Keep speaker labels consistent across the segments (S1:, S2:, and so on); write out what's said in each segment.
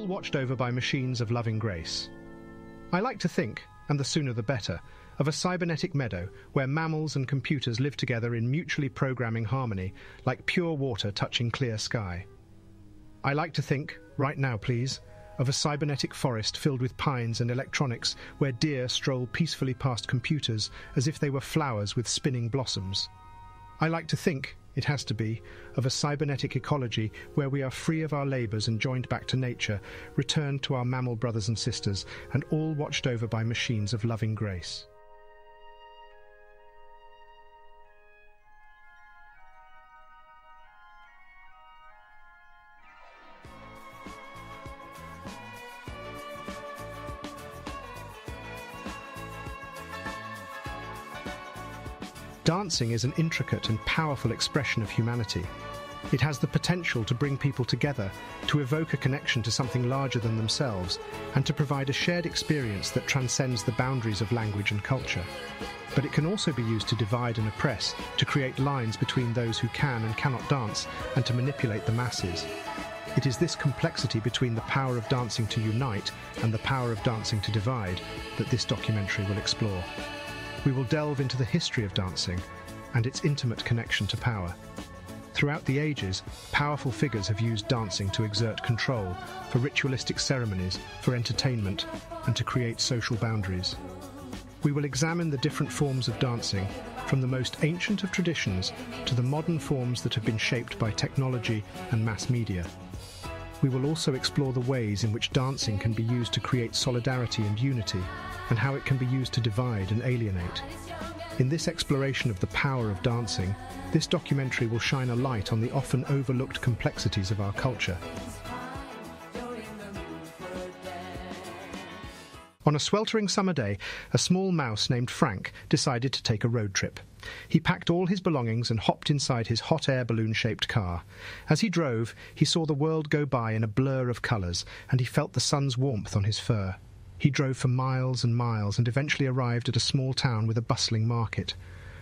S1: all watched over by machines of loving grace. I like to think, and the sooner the better, of a cybernetic meadow where mammals and computers live together in mutually programming harmony, like pure water touching clear sky. I like to think, right now please, of a cybernetic forest filled with pines and electronics where deer stroll peacefully past computers as if they were flowers with spinning blossoms. I like to think, it has to be, of a cybernetic ecology where we are free of our labours and joined back to nature, returned to our mammal brothers and sisters, and all watched over by machines of loving grace. Dancing is an intricate and powerful expression of humanity. It has the potential to bring people together, to evoke a connection to something larger than themselves, and to provide a shared experience that transcends the boundaries of language and culture. But it can also be used to divide and oppress, to create lines between those who can and cannot dance, and to manipulate the masses. It is this complexity between the power of dancing to unite and the power of dancing to divide that this documentary will explore we will delve into the history of dancing and its intimate connection to power. Throughout the ages, powerful figures have used dancing to exert control, for ritualistic ceremonies, for entertainment, and to create social boundaries. We will examine the different forms of dancing, from the most ancient of traditions to the modern forms that have been shaped by technology and mass media. We will also explore the ways in which dancing can be used to create solidarity and unity, and how it can be used to divide and alienate. In this exploration of the power of dancing, this documentary will shine a light on the often overlooked complexities of our culture. On a sweltering summer day, a small mouse named Frank decided to take a road trip. He packed all his belongings and hopped inside his hot air balloon shaped car. As he drove, he saw the world go by in a blur of colours, and he felt the sun's warmth on his fur. He drove for miles and miles and eventually arrived at a small town with a bustling market.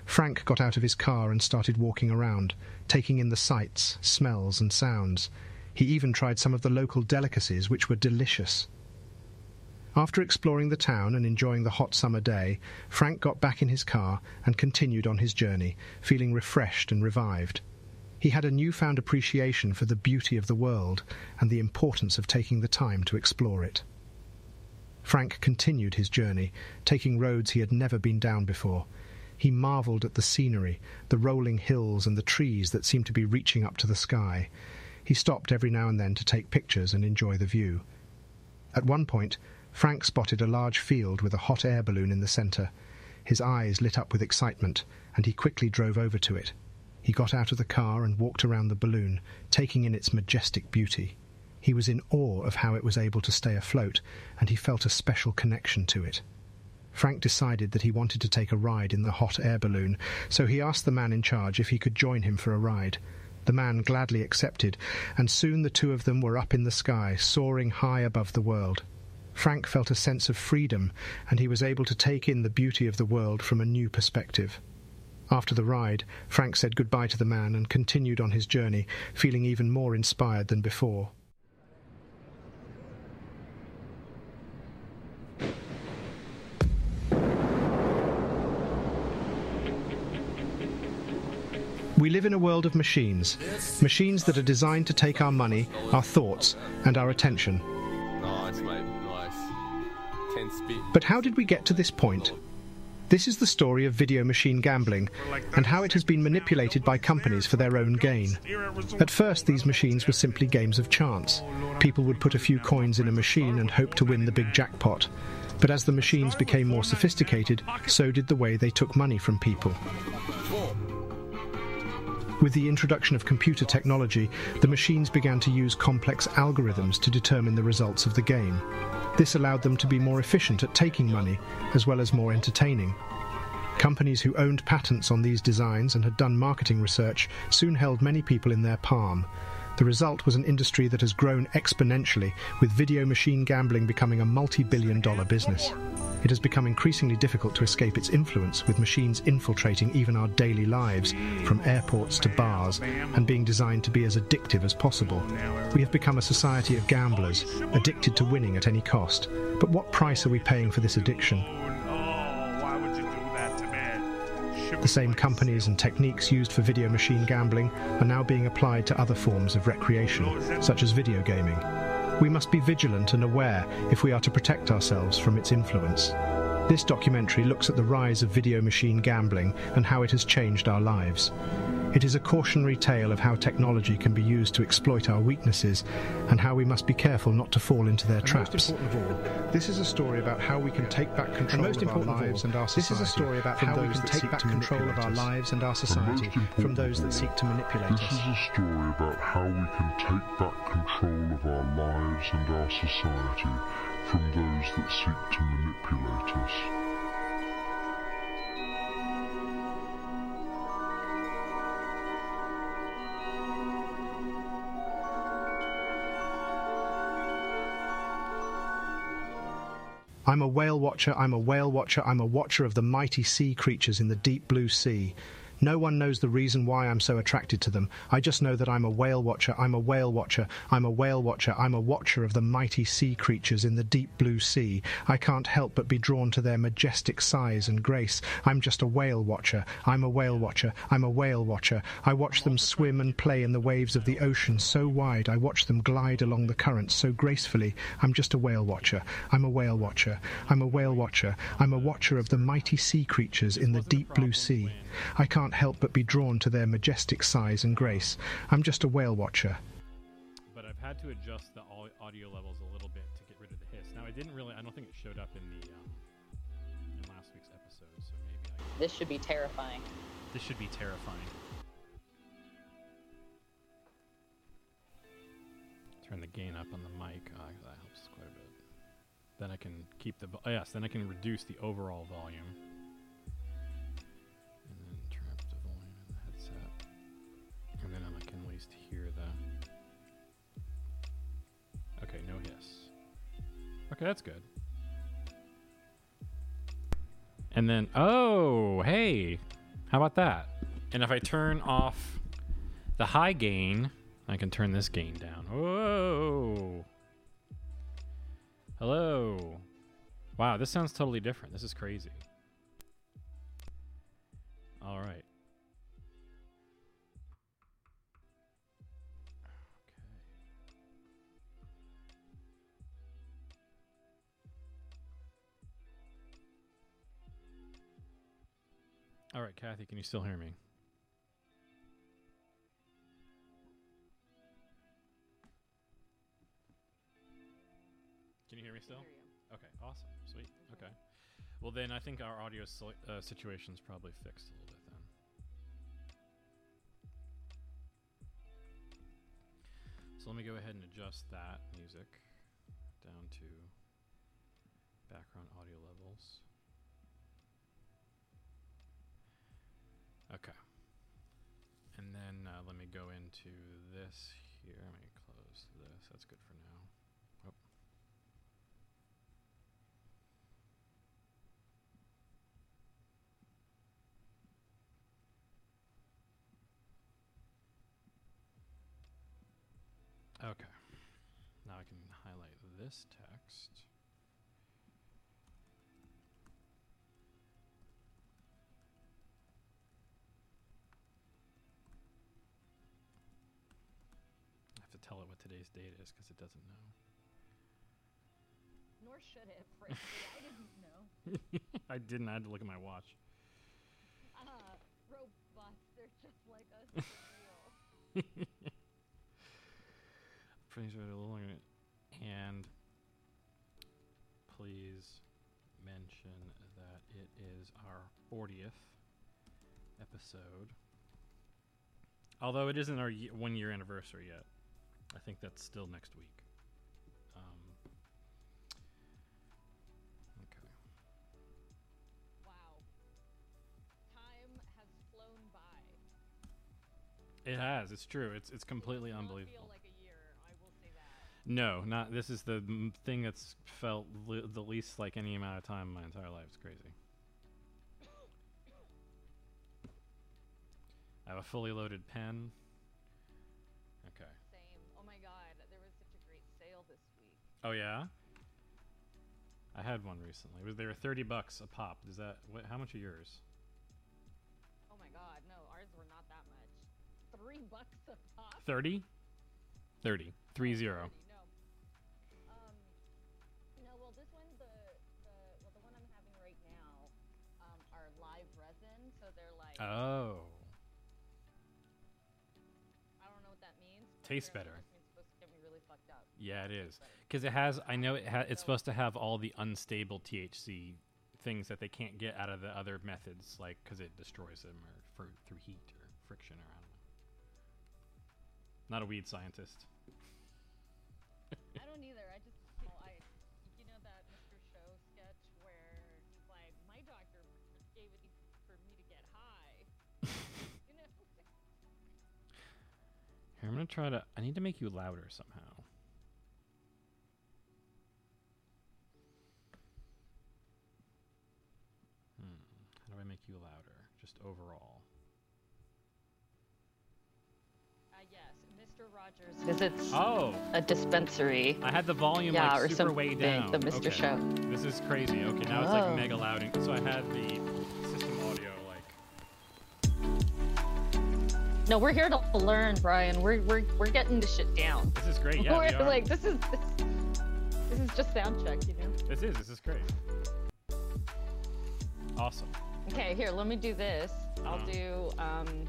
S1: Frank got out of his car and started walking around, taking in the sights, smells, and sounds. He even tried some of the local delicacies, which were delicious. After exploring the town and enjoying the hot summer day, Frank got back in his car and continued on his journey, feeling refreshed and revived. He had a newfound appreciation for the beauty of the world and the importance of taking the time to explore it. Frank continued his journey, taking roads he had never been down before. He marvelled at the scenery, the rolling hills and the trees that seemed to be reaching up to the sky. He stopped every now and then to take pictures and enjoy the view. At one point, Frank spotted a large field with a hot air balloon in the centre. His eyes lit up with excitement, and he quickly drove over to it. He got out of the car and walked around the balloon, taking in its majestic beauty. He was in awe of how it was able to stay afloat, and he felt a special connection to it. Frank decided that he wanted to take a ride in the hot air balloon, so he asked the man in charge if he could join him for a ride. The man gladly accepted, and soon the two of them were up in the sky, soaring high above the world. Frank felt a sense of freedom, and he was able to take in the beauty of the world from a new perspective. After the ride, Frank said goodbye to the man and continued on his journey, feeling even more inspired than before. We live in a world of machines. Machines that are designed to take our money, our thoughts, and our attention.
S2: Nice, mate. Nice.
S1: But how did we get to this point? This is the story of video machine gambling and how it has been manipulated by companies for their own gain. At first, these machines were simply games of chance. People would put a few coins in a machine and hope to win the big jackpot. But as the machines became more sophisticated, so did the way they took money from people. With the introduction of computer technology, the machines began to use complex algorithms to determine the results of the game. This allowed them to be more efficient at taking money, as well as more entertaining. Companies who owned patents on these designs and had done marketing research soon held many people in their palm. The result was an industry that has grown exponentially, with video machine gambling becoming a multi billion dollar business. It has become increasingly difficult to escape its influence, with machines infiltrating even our daily lives, from airports to bars, and being designed to be as addictive as possible. We have become a society of gamblers, addicted to winning at any cost. But what price are we paying for this addiction? The same companies and techniques used for video machine gambling are now being applied to other forms of recreation, such as video gaming. We must be vigilant and aware if we are to protect ourselves from its influence. This documentary looks at the rise of video machine gambling and how it has changed our lives. It is a cautionary tale of how technology can be used to exploit our weaknesses and how we must be careful not to fall into their
S3: And
S1: traps.
S3: most important of all, this is a story about how we can take back control
S1: most
S3: of our
S1: important of
S3: lives
S1: all,
S3: and our
S1: this is
S3: society
S1: a story about
S3: from
S1: how we
S3: those
S1: can
S3: that
S1: take
S3: seek
S1: back
S3: to
S1: control of
S3: manipulate
S1: our
S3: us.
S1: lives and our society from those that seek to manipulate
S4: This
S1: us.
S4: is a story about how we can take back control of our lives and our society from those that seek to manipulate us.
S1: I'm a whale watcher, I'm a whale watcher, I'm a watcher of the mighty sea creatures in the deep blue sea. No one knows the reason why I'm so attracted to them. I just know that I'm a whale watcher, I'm a whale watcher, I'm a whale watcher, I'm a watcher of the mighty sea creatures in the deep blue sea. I can't help but be drawn to their majestic size and grace. I'm just a whale watcher, I'm a whale watcher, I'm a whale watcher. I watch them swim and play in the waves of the ocean so wide. I watch them glide along the currents so gracefully. I'm just a whale watcher, I'm a whale watcher, I'm a whale watcher, I'm a watcher of the mighty sea creatures in the deep blue sea. I can't help but be drawn to their majestic size and grace. I'm just a whale watcher.
S5: but I've had to adjust the audio levels a little bit to get rid of the hiss. Now I didn't really, I don't think it showed up in the um, in last week's episode, so maybe I,
S6: This should be terrifying.
S5: this should be terrifying. Turn the gain up on the mic. Uh, that helps quite a bit. Then I can keep the oh, yes. Then I can reduce the overall volume. Okay, that's good. And then, oh, hey, how about that? And if I turn off the high gain, I can turn this gain down. Whoa. Hello. Wow, this sounds totally different. This is crazy. All right. All right, Kathy, can you still hear me? Can you hear me still? Okay, awesome, sweet. Okay, well then I think our audio uh, situation's probably fixed a little bit then. So let me go ahead and adjust that music down to background audio levels. Okay. And then uh, let me go into this here. Let me close this. That's good for now. Oh. Okay. Now I can highlight this text. Today's date is because it doesn't know.
S6: Nor should it, frankly. I didn't know.
S5: I didn't. I had to look at my watch.
S6: Uh, robots, they're just like us. for real.
S5: Please wait a little longer. And please mention that it is our 40th episode. Although it isn't our one year anniversary yet. I think that's still next week. Um, okay.
S6: wow. Time has flown by.
S5: It has. It's true. It's it's completely
S7: Not
S5: unbelievable.
S7: feel like a year. I will say that.
S5: No, not this is the thing that's felt li- the least like any amount of time in my entire life. It's crazy. I have a fully loaded pen.
S7: Oh
S5: yeah. I had one recently. It was they were thirty bucks a pop. Does that what? How much are yours?
S7: Oh my god, no, ours were not that much. Three bucks a pop.
S5: Thirty. Thirty. Three zero.
S7: 30, No. Um, no. Well, this one, the the well, the one I'm having right now, um, are live resin, so they're like
S5: Oh.
S7: I don't know what that means.
S5: Tastes better.
S7: This means it's supposed to get me really fucked up.
S5: Yeah, it is. Because it has, I know it ha- it's supposed to have all the unstable THC things that they can't get out of the other methods, like because it destroys them or for, through heat or friction or I don't know. Not a weed scientist.
S7: I don't either. I just, you know, I, you know that Mr. Show sketch where he's like, my doctor gave it for me to get high. you know.
S5: Here, I'm gonna try to. I need to make you louder somehow. Hmm. How do I make you louder? Overall.
S7: Uh, yes, Mr. Rogers visits
S5: Oh,
S7: a dispensary.
S5: I had the volume
S7: Yeah,
S5: like
S7: or
S5: super way
S7: something,
S5: down.
S7: the Mr.
S5: Okay.
S7: Show.
S5: This is crazy. Okay, now it's
S7: Oh.
S5: like mega loud. and- So I had the system audio like.
S7: No, we're here to learn, Brian. We're we're we're getting this shit down.
S5: This is great. Yeah, we
S7: we're
S5: are.
S7: like this is this, this is just sound check, you know.
S5: This is. This is great. Awesome.
S7: Okay, here, let me do this. I'll
S5: Uh-huh.
S7: do um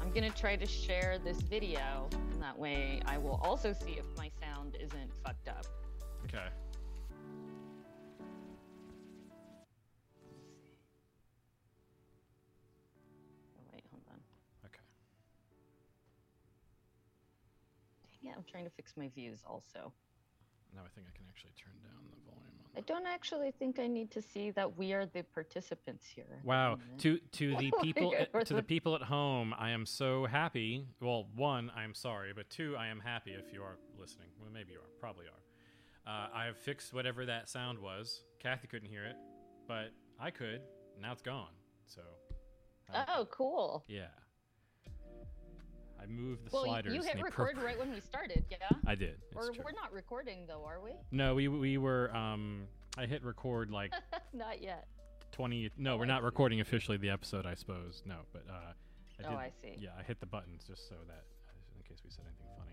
S7: I'm gonna try to share this video, and that way I will also see if my sound isn't fucked up.
S5: Okay.
S7: Oh, wait, hold on.
S5: Okay.
S7: Dang I'm trying to fix my views also.
S5: Now I think I can actually turn down the.
S7: I don't actually think I need to see that we are the participants here.
S5: Wow. To to the people
S7: it
S5: to the people at home, I am so happy. Well, one, I am sorry, but two, I am happy if you are listening. Well, maybe you are, probably are. Uh, I have fixed whatever that sound was. Kathy couldn't hear it, but I could. Now it's gone. So. I-
S7: Oh, cool.
S5: Yeah. I moved the
S7: Well,
S5: sliders.
S7: you hit record right when we started, yeah?
S5: I did.
S7: Or
S5: true.
S7: we're not recording though, are we?
S5: No, we we were. Um, I hit record like
S7: not yet.
S5: 20 no
S7: Oh,
S5: we're not recording officially the episode i suppose no but uh I
S7: Oh, I see.
S5: yeah i hit the buttons just so that in case we said anything funny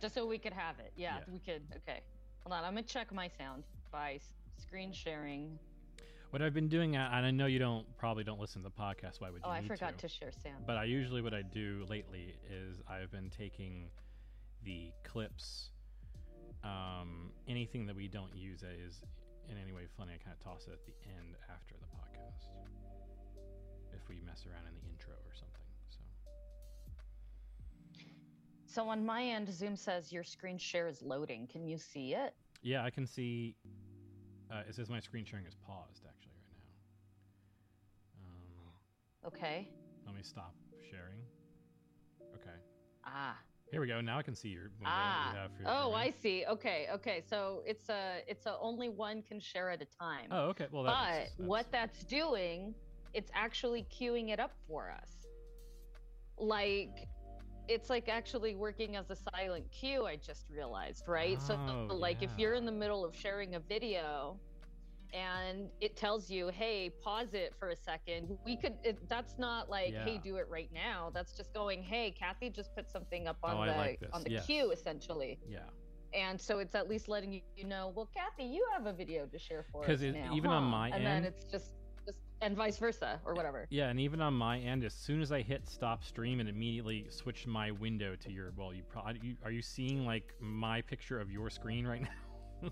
S7: Just so we could have it. Yeah,
S5: Yeah.
S7: we could. Okay. Hold on. I'm gonna check my sound by screen sharing.
S5: What i've been doing and i know you don't probably don't listen to the podcast why would you
S7: Oh, I forgot
S5: to
S7: to share Sam.
S5: but i usually what i do lately is i've been taking the clips um anything that we don't use that is in any way funny i kind of toss it at the end after the podcast if we mess around in the intro or something so
S7: So on my end, Zoom says your screen share is loading. Can you see it?
S5: Yeah, I can see. Uh, it says my screen sharing is paused actually right now. Um,
S7: Okay.
S5: let me stop sharing. Okay,
S7: Ah.
S5: here we go. Now I can see your
S7: Ah.
S5: you have for your
S7: Oh, I see. Okay. Okay. So it's a it's a only one can share at a time.
S5: Oh, okay. Well,
S7: but
S5: makes-
S7: what that's doing, it's actually queuing it up for us. Like it's like actually working as a silent cue I just realized, right?
S5: Oh,
S7: so like if you're in the middle of sharing a video and it tells you, "Hey, pause it for a second. We could it, that's not like, "Hey, do it right now." That's just going, "Hey, Kathy just put something up on
S5: Oh,
S7: the
S5: like
S7: on the
S5: Yes.
S7: queue essentially."
S5: Yeah,
S7: And so it's at least letting you, know, well, Kathy, you have a video to share for us now,
S5: even on
S7: huh?"
S5: my
S7: and
S5: end-
S7: then it's just and vice versa or whatever.
S5: yeah, and even on my end, as soon as I hit stop stream, it immediately switched my window to your. Well, you probably are you seeing like my picture of your screen right now?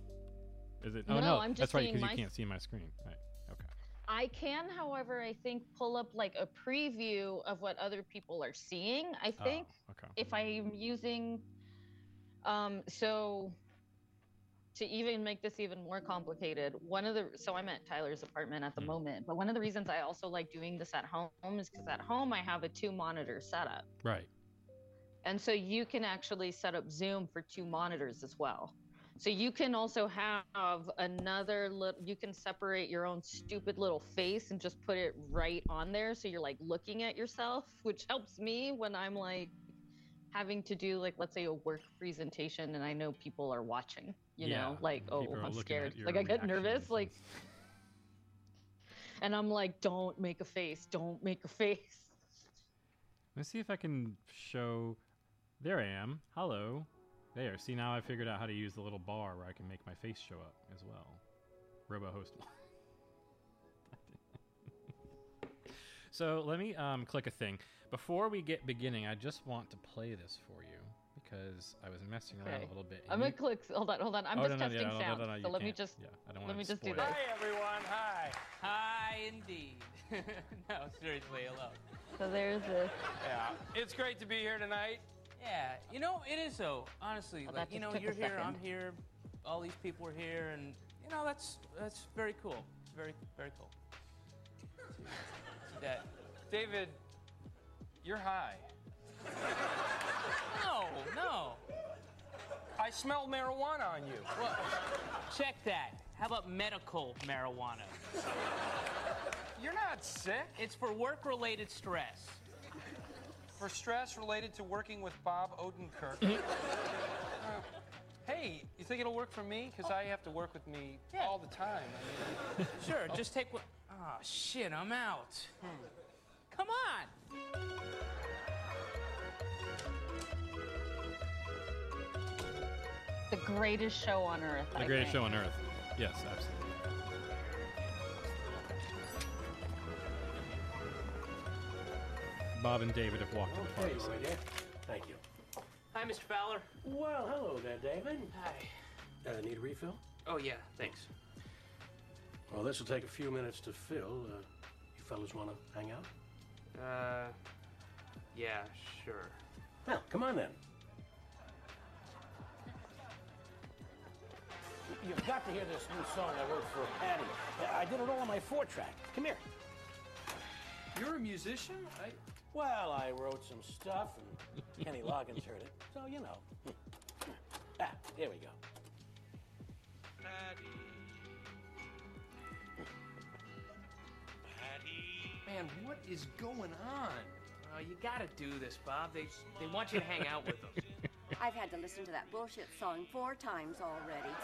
S5: Is it? Oh
S7: No,
S5: no,
S7: I'm just
S5: that's right because
S7: my
S5: you can't see my screen. Right. Okay.
S7: I can, however, I think pull up like a preview of what other people are seeing. I think
S5: Oh, okay.
S7: if I'm using, um, so to even make this even more complicated, one of the so I'm at Tyler's apartment at the
S5: Hmm.
S7: moment, but one of the reasons I also like doing this at home is because at home I have a two monitor setup.
S5: Right.
S7: And so you can actually set up Zoom for two monitors as well. So you can also have another little, you can separate your own stupid little face and just put it right on there. So you're like looking at yourself, which helps me when I'm like having to do, like, let's say a work presentation and I know people are watching, you
S5: Yeah,
S7: know, like, oh, I'm scared. Like, I get nervous. Like, and I'm like, don't make a face, don't make a face.
S5: Let's see if I can show. There I am. Hello. There. See now I figured out how to use the little bar where I can make my face show up as well. RoboHost. so let me um, click a thing. Before we get beginning, I just want to play this for you because I was messing around
S7: Okay.
S5: a little bit.
S7: I'm
S5: and
S7: gonna
S5: you-
S7: click. Hold on, hold on. I'm
S5: Oh,
S7: just
S5: no, no,
S7: testing
S5: yeah, no, no,
S7: sound.
S5: no, no, you
S7: so let me just
S5: Yeah, I don't
S7: let
S5: wanna
S7: me just do
S5: spoil it.
S7: this.
S8: Hi, everyone. Hi. Hi, indeed. no, seriously, hello.
S7: So there's this.
S8: Yeah, it's great to be here tonight. Yeah, you know, it is so. Honestly,
S7: Oh,
S8: like you know, you're here, I'm here, all these people are here, and you know, that's that's very cool. Very very cool. See that?
S9: David, you're high.
S8: No, no.
S9: I smell marijuana on you.
S8: Well, check that. How about medical marijuana?
S9: You're not sick.
S8: It's for work-related stress.
S9: For stress related to working with Bob Odenkirk. Mm-hmm. Uh, hey, you think it'll work for me? Because I have to work with me
S8: Yeah.
S9: all the time. I mean,
S8: Sure, oh. just take what. Oh shit, I'm out. Hmm. Come on.
S7: The greatest show on earth.
S5: The
S7: I
S5: greatest
S7: think.
S5: show on earth. Yes, absolutely. Bob and David have walked to the
S10: Okay,
S5: party.
S10: my dear. Thank you.
S8: Hi, Mr. Fowler.
S10: Well, hello there, David.
S8: Hi.
S10: Uh, need a refill?
S8: Oh yeah, thanks.
S10: Well, this will take a few minutes to fill. Uh, you fellas want to hang out?
S8: Uh, yeah, sure.
S10: Well, come on then. You've got to hear this new song I wrote for Patty. I did it all on my four track. Come here.
S9: you're a musician? I,
S10: Well, I wrote some stuff, and Kenny Loggins heard it. So, you know. Ah, here we go.
S9: Man, what is going on?
S8: Oh, you gotta do this, Bob. They they want you to hang out with them.
S11: I've had to listen to that bullshit song four times already.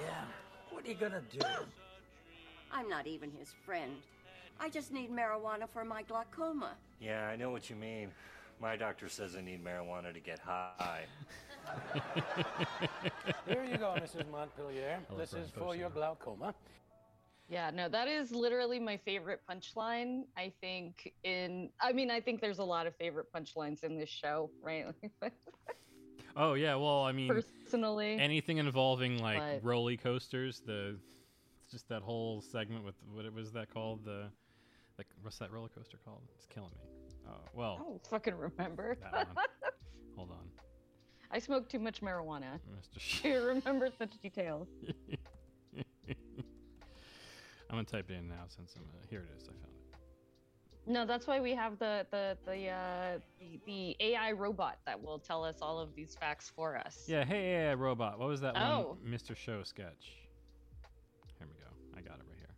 S10: Yeah. What are you gonna do?
S11: I'm not even his friend. I just need marijuana for my glaucoma.
S12: Yeah, I know what you mean. My doctor says I need marijuana to get high.
S10: Here you go, Mrs. Montpelier. This is for your glaucoma.
S7: Yeah, no, that is literally my favorite punchline. I think in, I mean, I think there's a lot of favorite punchlines in this show, right?
S5: Oh yeah, well I mean
S7: Personally,
S5: anything involving like
S7: But-
S5: roller coasters, the it's just that whole segment with what it was that called the like what's that roller coaster called? It's killing me. Oh
S7: I
S5: well,
S7: don't fucking remember.
S5: Hold on,
S7: I smoke too much marijuana.
S5: Mr. Sh-
S7: I remember such details.
S5: I'm gonna type it in now since I'm uh, here. It is. I found it.
S7: No, that's why we have the the the uh, the, the AI robot that will tell us all of these facts for us.
S5: Yeah. Hey, yeah, robot. What was that
S7: Oh.
S5: one? Mr. Show sketch. Here we go. I got it right here.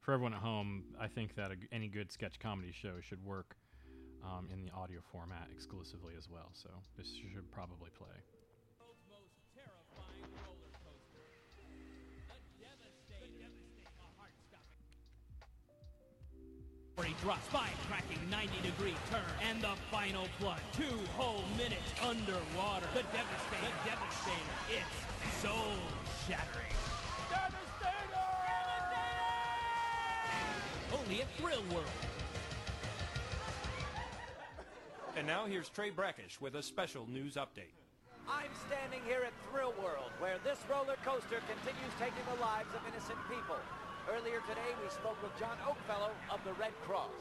S5: For everyone at home, I think that a any good sketch comedy show should work um, in the audio format exclusively as well. So this should probably play.
S13: Where he drops by, cracking 90 degree turn, and the final plunge. Two whole minutes underwater. The Devastator. The Devastator. It's soul shattering. Devastator! Only at Thrill World.
S14: And now here's Trey Brackish with a special news update.
S15: I'm standing here at Thrill World, where this roller coaster continues taking the lives of innocent people. Earlier today, we spoke with John Oakfellow of the Red Cross.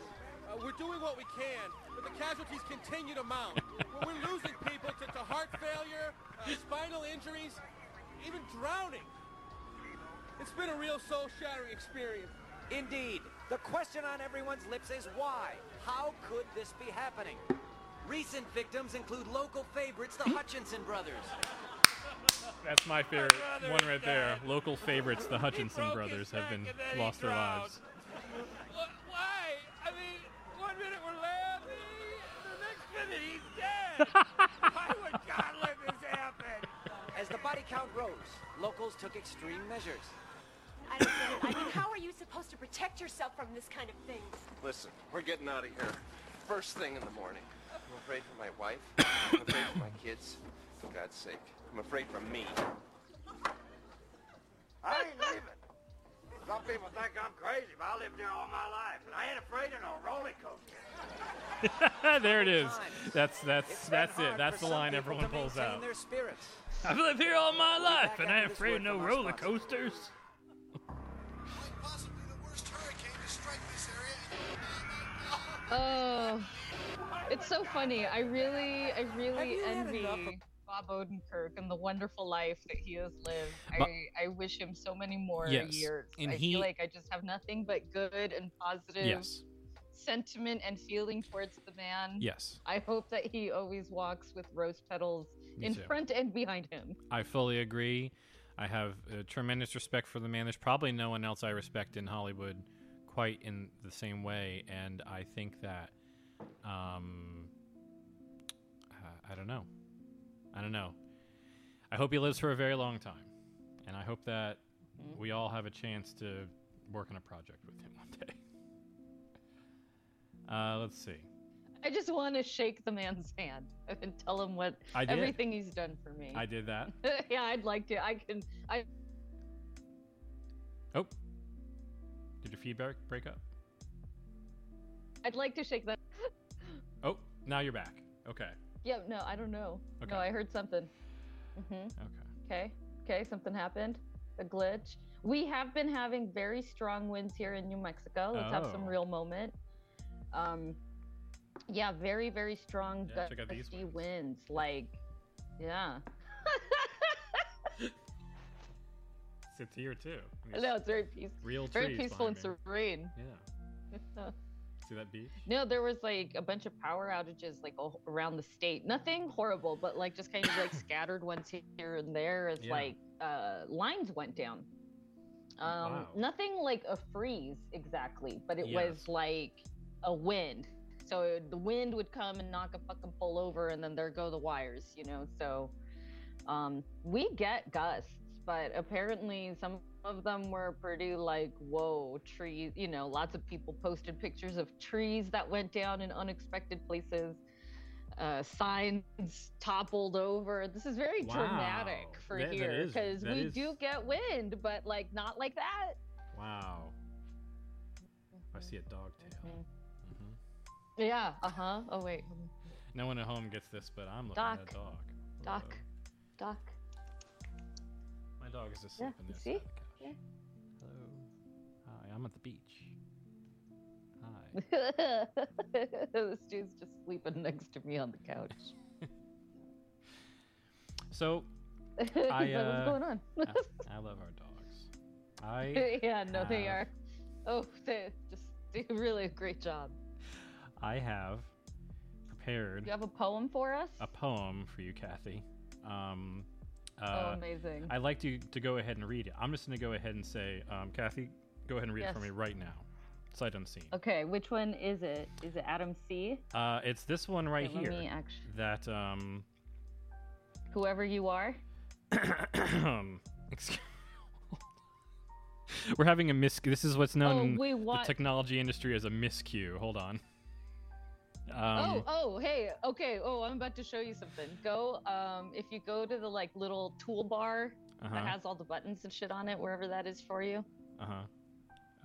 S16: Uh, we're doing what we can, but the casualties continue to mount. we're losing people to, to heart failure, uh, spinal injuries, even drowning. It's been a real soul-shattering experience.
S15: Indeed. The question on everyone's lips is why? How could this be happening? Recent victims include local favorites, the Hutchinson brothers.
S5: That's my favorite one right there. Local favorites, the Hutchinson brothers, have been lost their lives.
S16: Why? I mean, one minute we're laughing, the next minute he's dead. Why would God let this happen?
S15: As the body count rose, locals took extreme measures.
S17: I don't get it. I mean, how are you supposed to protect yourself from this kind of thing?
S18: Listen, we're getting out of here. First thing in the morning. I'm afraid for my wife. I'm afraid for my kids. For God's sake, I'm afraid for me.
S19: I ain't leaving. Some people think I'm crazy, but I lived here all my life, and I ain't afraid of no roller coaster.
S5: there it is. That's that's that's it. That's the line everyone pulls out.
S15: Their spirits.
S5: I've lived here all my life, and I ain't afraid of no roller coasters.
S7: Oh, it's so funny. I really, I really envy
S15: enough of-
S7: Bob Odenkirk and the wonderful life that he has lived.
S5: But-
S7: I, I wish him so many more
S5: Yes,
S7: years.
S5: and
S7: I
S5: he-
S7: feel like I just have nothing but good and positive
S5: Yes.
S7: sentiment and feeling towards the man.
S5: Yes.
S7: I hope that he always walks with rose petals
S5: Me
S7: in
S5: too.
S7: front and behind him.
S5: I fully agree. I have tremendous respect for the man. There's probably no one else I respect in Hollywood quite in the same way, and I think that um, uh, I don't know. I don't know. I hope he lives for a very long time, and I hope that we all have a chance to work on a project with him one day. Uh, let's see.
S7: I just want to shake the man's hand and tell him what everything he's done for me.
S5: I did that.
S7: yeah, I'd like to. I can. I
S5: Oh, did your feedback break up?
S7: I'd like to shake that.
S5: Oh, now you're back. Okay.
S7: Yeah, no, I don't know.
S5: Okay.
S7: No, I heard something. Mm-hmm.
S5: Okay.
S7: Okay. Okay, something happened. A glitch. We have been having very strong winds here in New Mexico. Let's have some
S5: Oh.
S7: real moment. Um, yeah, very very strong
S5: Yeah, check out these
S7: gusty winds. Like, yeah.
S5: It's here too.
S7: I know it's very peaceful.
S5: Real
S7: very peaceful and
S5: behind
S7: serene.
S5: Yeah. See that beach?
S7: No, there was like a bunch of power outages like all around the state. Nothing horrible, but like just kind of like scattered ones here and there as
S5: Yeah.
S7: like uh, lines went down. Um,
S5: Wow.
S7: Nothing like a freeze exactly, but it
S5: Yes.
S7: was like a wind. So the wind would come and knock a fucking pole over, and then there go the wires, you know. So um, we get gusts, but apparently some of them were pretty like whoa trees. You know, lots of people posted pictures of trees that went down in unexpected places. Uh, signs toppled over. This is very dramatic for
S5: That-
S7: here because we
S5: is-
S7: do get wind, but like not like that.
S5: Wow. I see a dog tail.
S7: Mhm.
S5: hmm
S7: Yeah. Uh huh. Oh wait.
S5: No one at home gets this, but I'm looking
S7: Doc.
S5: at a dog.
S7: Doc. Doc.
S5: My dog is
S7: Yeah.
S5: asleep in this
S7: see?
S5: Hello. Hi, I'm at the beach. Hi.
S7: this dude's just sleeping next to me on the couch.
S5: So, I, uh,
S7: What's going on?
S5: I, I love our dogs. I
S7: yeah, no, they are. Oh, they just do really a great job.
S5: I have prepared
S7: You have a poem for us?
S5: a poem for you, Kathy. Um,
S7: oh,
S5: uh,
S7: amazing.
S5: I'd like to to go ahead and read it. I'm just going to go ahead and say, um, Kathy, go ahead and read it for me right now, sight unseen.
S7: Okay, which one is it? Is it Adam C?
S5: Uh, it's this one right
S7: Okay,
S5: here.
S7: me actu-
S5: That um,
S7: Whoever you are.
S5: excuse- we're having a mis. This is what's known
S7: Oh,
S5: in the technology industry as a miscue. Hold on. Um,
S7: oh, oh, hey, okay. Oh, I'm about to show you something. Go, um, if you go to the like little toolbar
S5: Uh-huh.
S7: that has all the buttons and shit on it, wherever that is for you.
S5: Uh-huh.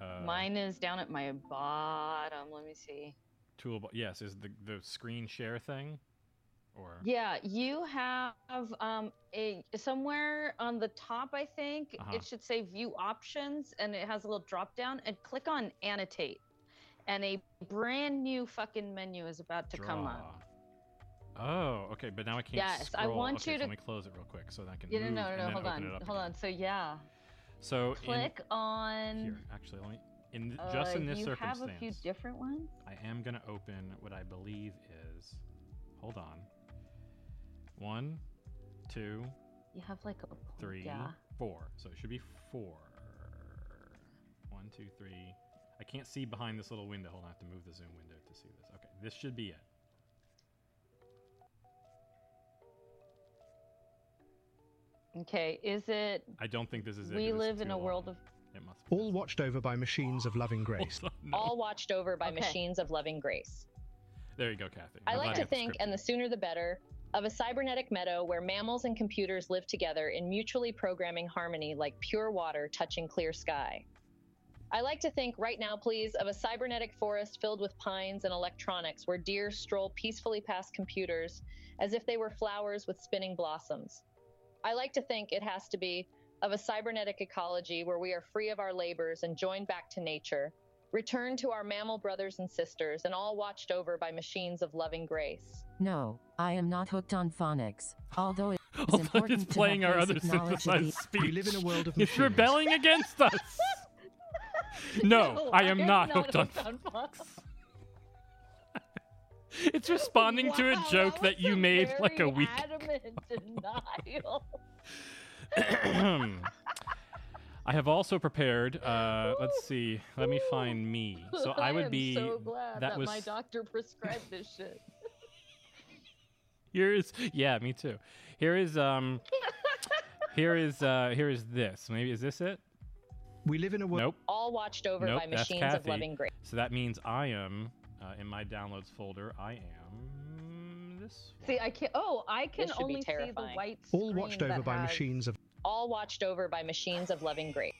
S5: Uh
S7: Mine is down at my bottom. Let me see.
S5: Toolbar. Yes, is the the screen share thing, or
S7: Yeah, you have um a somewhere on the top, I think
S5: Uh-huh.
S7: it should say view options and it has a little drop down and click on annotate. And a brand new fucking menu is about to come up.
S5: Oh, okay, but now I can't.
S7: Yes, I want
S5: okay,
S7: you
S5: so
S7: to-
S5: let me close it real quick so that I can.
S7: Yeah, no,
S5: move
S7: no,
S5: and
S7: no, hold on. Hold
S5: again.
S7: on. So yeah.
S5: So in-
S7: Click on
S5: here, actually, let me. In th- just
S7: uh,
S5: in this
S7: you
S5: circumstance,
S7: have a few different ones.
S5: I am gonna open what I believe is. Hold on. One, two,
S7: You have like a
S5: three,
S7: Yeah.
S5: four. So it should be four. One, two, three. I can't see behind this little window. Hold on, I have to move the zoom window to see this. Okay, this should be it.
S7: Okay. Is it?
S5: I don't think this is it.
S7: We live in a
S5: long.
S7: world of
S5: It must
S1: All watched over by machines of loving grace.
S20: All watched over by
S7: Okay.
S20: machines of loving grace.
S5: There you go, Kathy.
S20: I
S5: I'm
S20: like to think, and the sooner the better, of a cybernetic meadow where mammals and computers live together in mutually programming harmony like pure water touching clear sky. I like to think right now, please, of a cybernetic forest filled with pines and electronics where deer stroll peacefully past computers as if they were flowers with spinning blossoms. I like to think it has to be of a cybernetic ecology where we are free of our labors and joined back to nature, returned to our mammal brothers and sisters, and all watched over by machines of loving grace.
S21: No, I am not hooked on phonics. Although it is
S5: Hold
S21: important
S5: it's playing
S21: have
S5: our other
S21: basic knowledge of
S5: synthesized speech.
S1: We live in a world of
S5: It's
S1: machines.
S5: rebelling against us. no, I am not hooked on. Funbox. It's responding to a joke
S7: that
S5: that you made like a week.
S7: Adamant denial.
S5: I have also prepared. Uh, let's see. Let me find me. So I would
S7: am
S5: be.
S7: so glad
S5: that
S7: that,
S5: was
S7: my doctor prescribed this shit.
S5: here is yeah me too. Here is um. here is uh here is this. Maybe is this it?
S1: We live in a world.
S5: Nope.
S20: All watched over
S5: nope.
S20: by machines of loving grace.
S5: So that means I am uh, in my downloads folder. I am this.
S7: See, I can't. Oh, I can
S20: This be
S7: only see the
S20: terrifying.
S7: white.
S1: All watched over
S7: that
S1: by
S7: has-
S1: machines of.
S20: All watched over by machines of loving grace.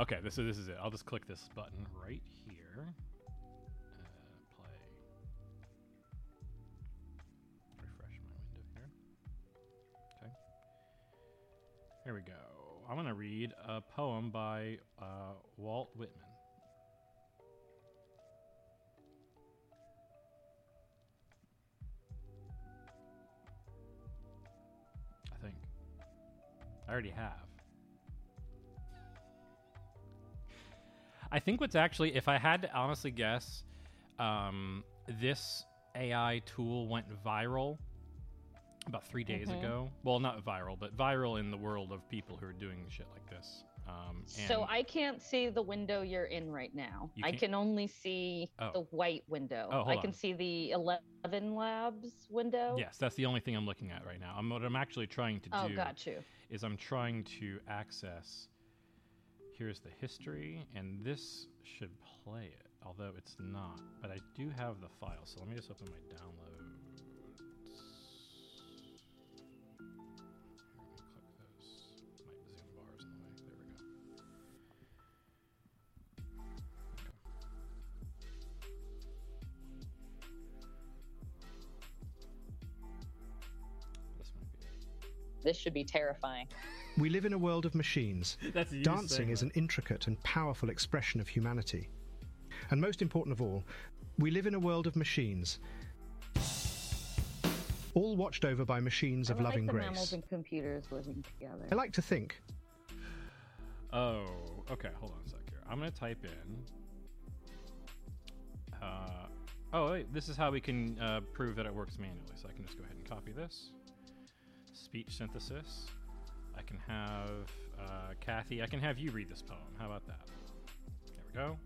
S5: Okay, this so this is it. I'll just click this button right here. Uh, play. Refresh my window here. Okay. Here we go. I'm gonna read a poem by uh, Walt Whitman. I think. I already have. I think what's actually, if I had to honestly guess, um, this AI tool went viral about three days
S7: Mhm.
S5: ago. Well, not viral, but viral in the world of people who are doing shit like this. Um,
S7: So I can't see the window you're in right now. I
S5: can't-
S7: only see
S5: Oh.
S7: the white window.
S5: Oh,
S7: I can
S5: on.
S7: see the Eleven Labs window.
S5: Yes, that's the only thing I'm looking at right now. I'm, what I'm actually trying to do
S7: Oh,
S5: do
S7: got you.
S5: is I'm trying to access. Here's the history, and this should play it, although it's not. But I do have the file, so let me just open my downloads. This
S20: should be terrifying.
S1: We live in a world of machines.
S5: That's
S1: Dancing is an intricate and powerful expression of humanity. And most important of all, we live in a world of machines. All watched over by machines
S7: I
S1: of
S7: would
S1: loving
S7: like the
S1: grace.
S7: mammals and computers living together.
S1: I like to think.
S5: Oh, okay. Hold on a sec here. I'm gonna type in. Uh, oh, wait. This is how we can uh, prove that it works manually. So I can just go ahead and copy this. Speech synthesis. I can have uh, Kathy. I can have you read this poem. How about that? There we go.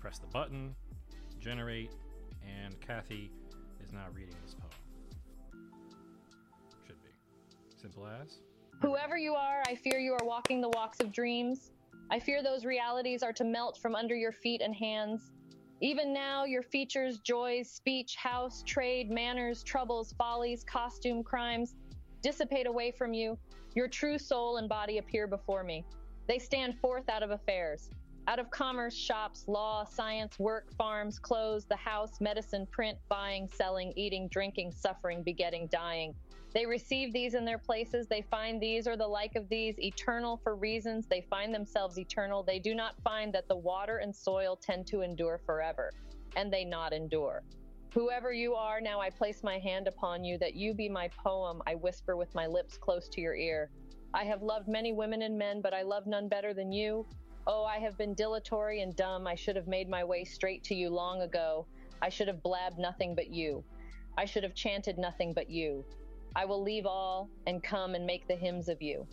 S5: Press the button. Generate, and Kathy is now reading this poem. Should be simple as.
S20: Whoever you are, I fear you are walking the walks of dreams. I fear those realities are to melt from under your feet and hands. Even now, your features, joys, speech, house, trade, manners, troubles, follies, costume, crimes dissipate away from you. Your true soul and body appear before me. They stand forth out of affairs, out of commerce, shops, law, science, work, farms, clothes, the house, medicine, print, buying, selling, eating, drinking, suffering, begetting, dying. They receive these in their places. They find these or the like of these eternal for reasons. They find themselves eternal. They do not find that the water and soil tend to endure forever, and they not endure. Whoever you are, now I place my hand upon you, that you be my poem, I whisper with my lips close to your ear. I have loved many women and men, but I love none better than you. Oh, I have been dilatory and dumb. I should have made my way straight to you long ago. I should have blabbed nothing but you. I should have chanted nothing but you. I will leave all and come and make the hymns of you.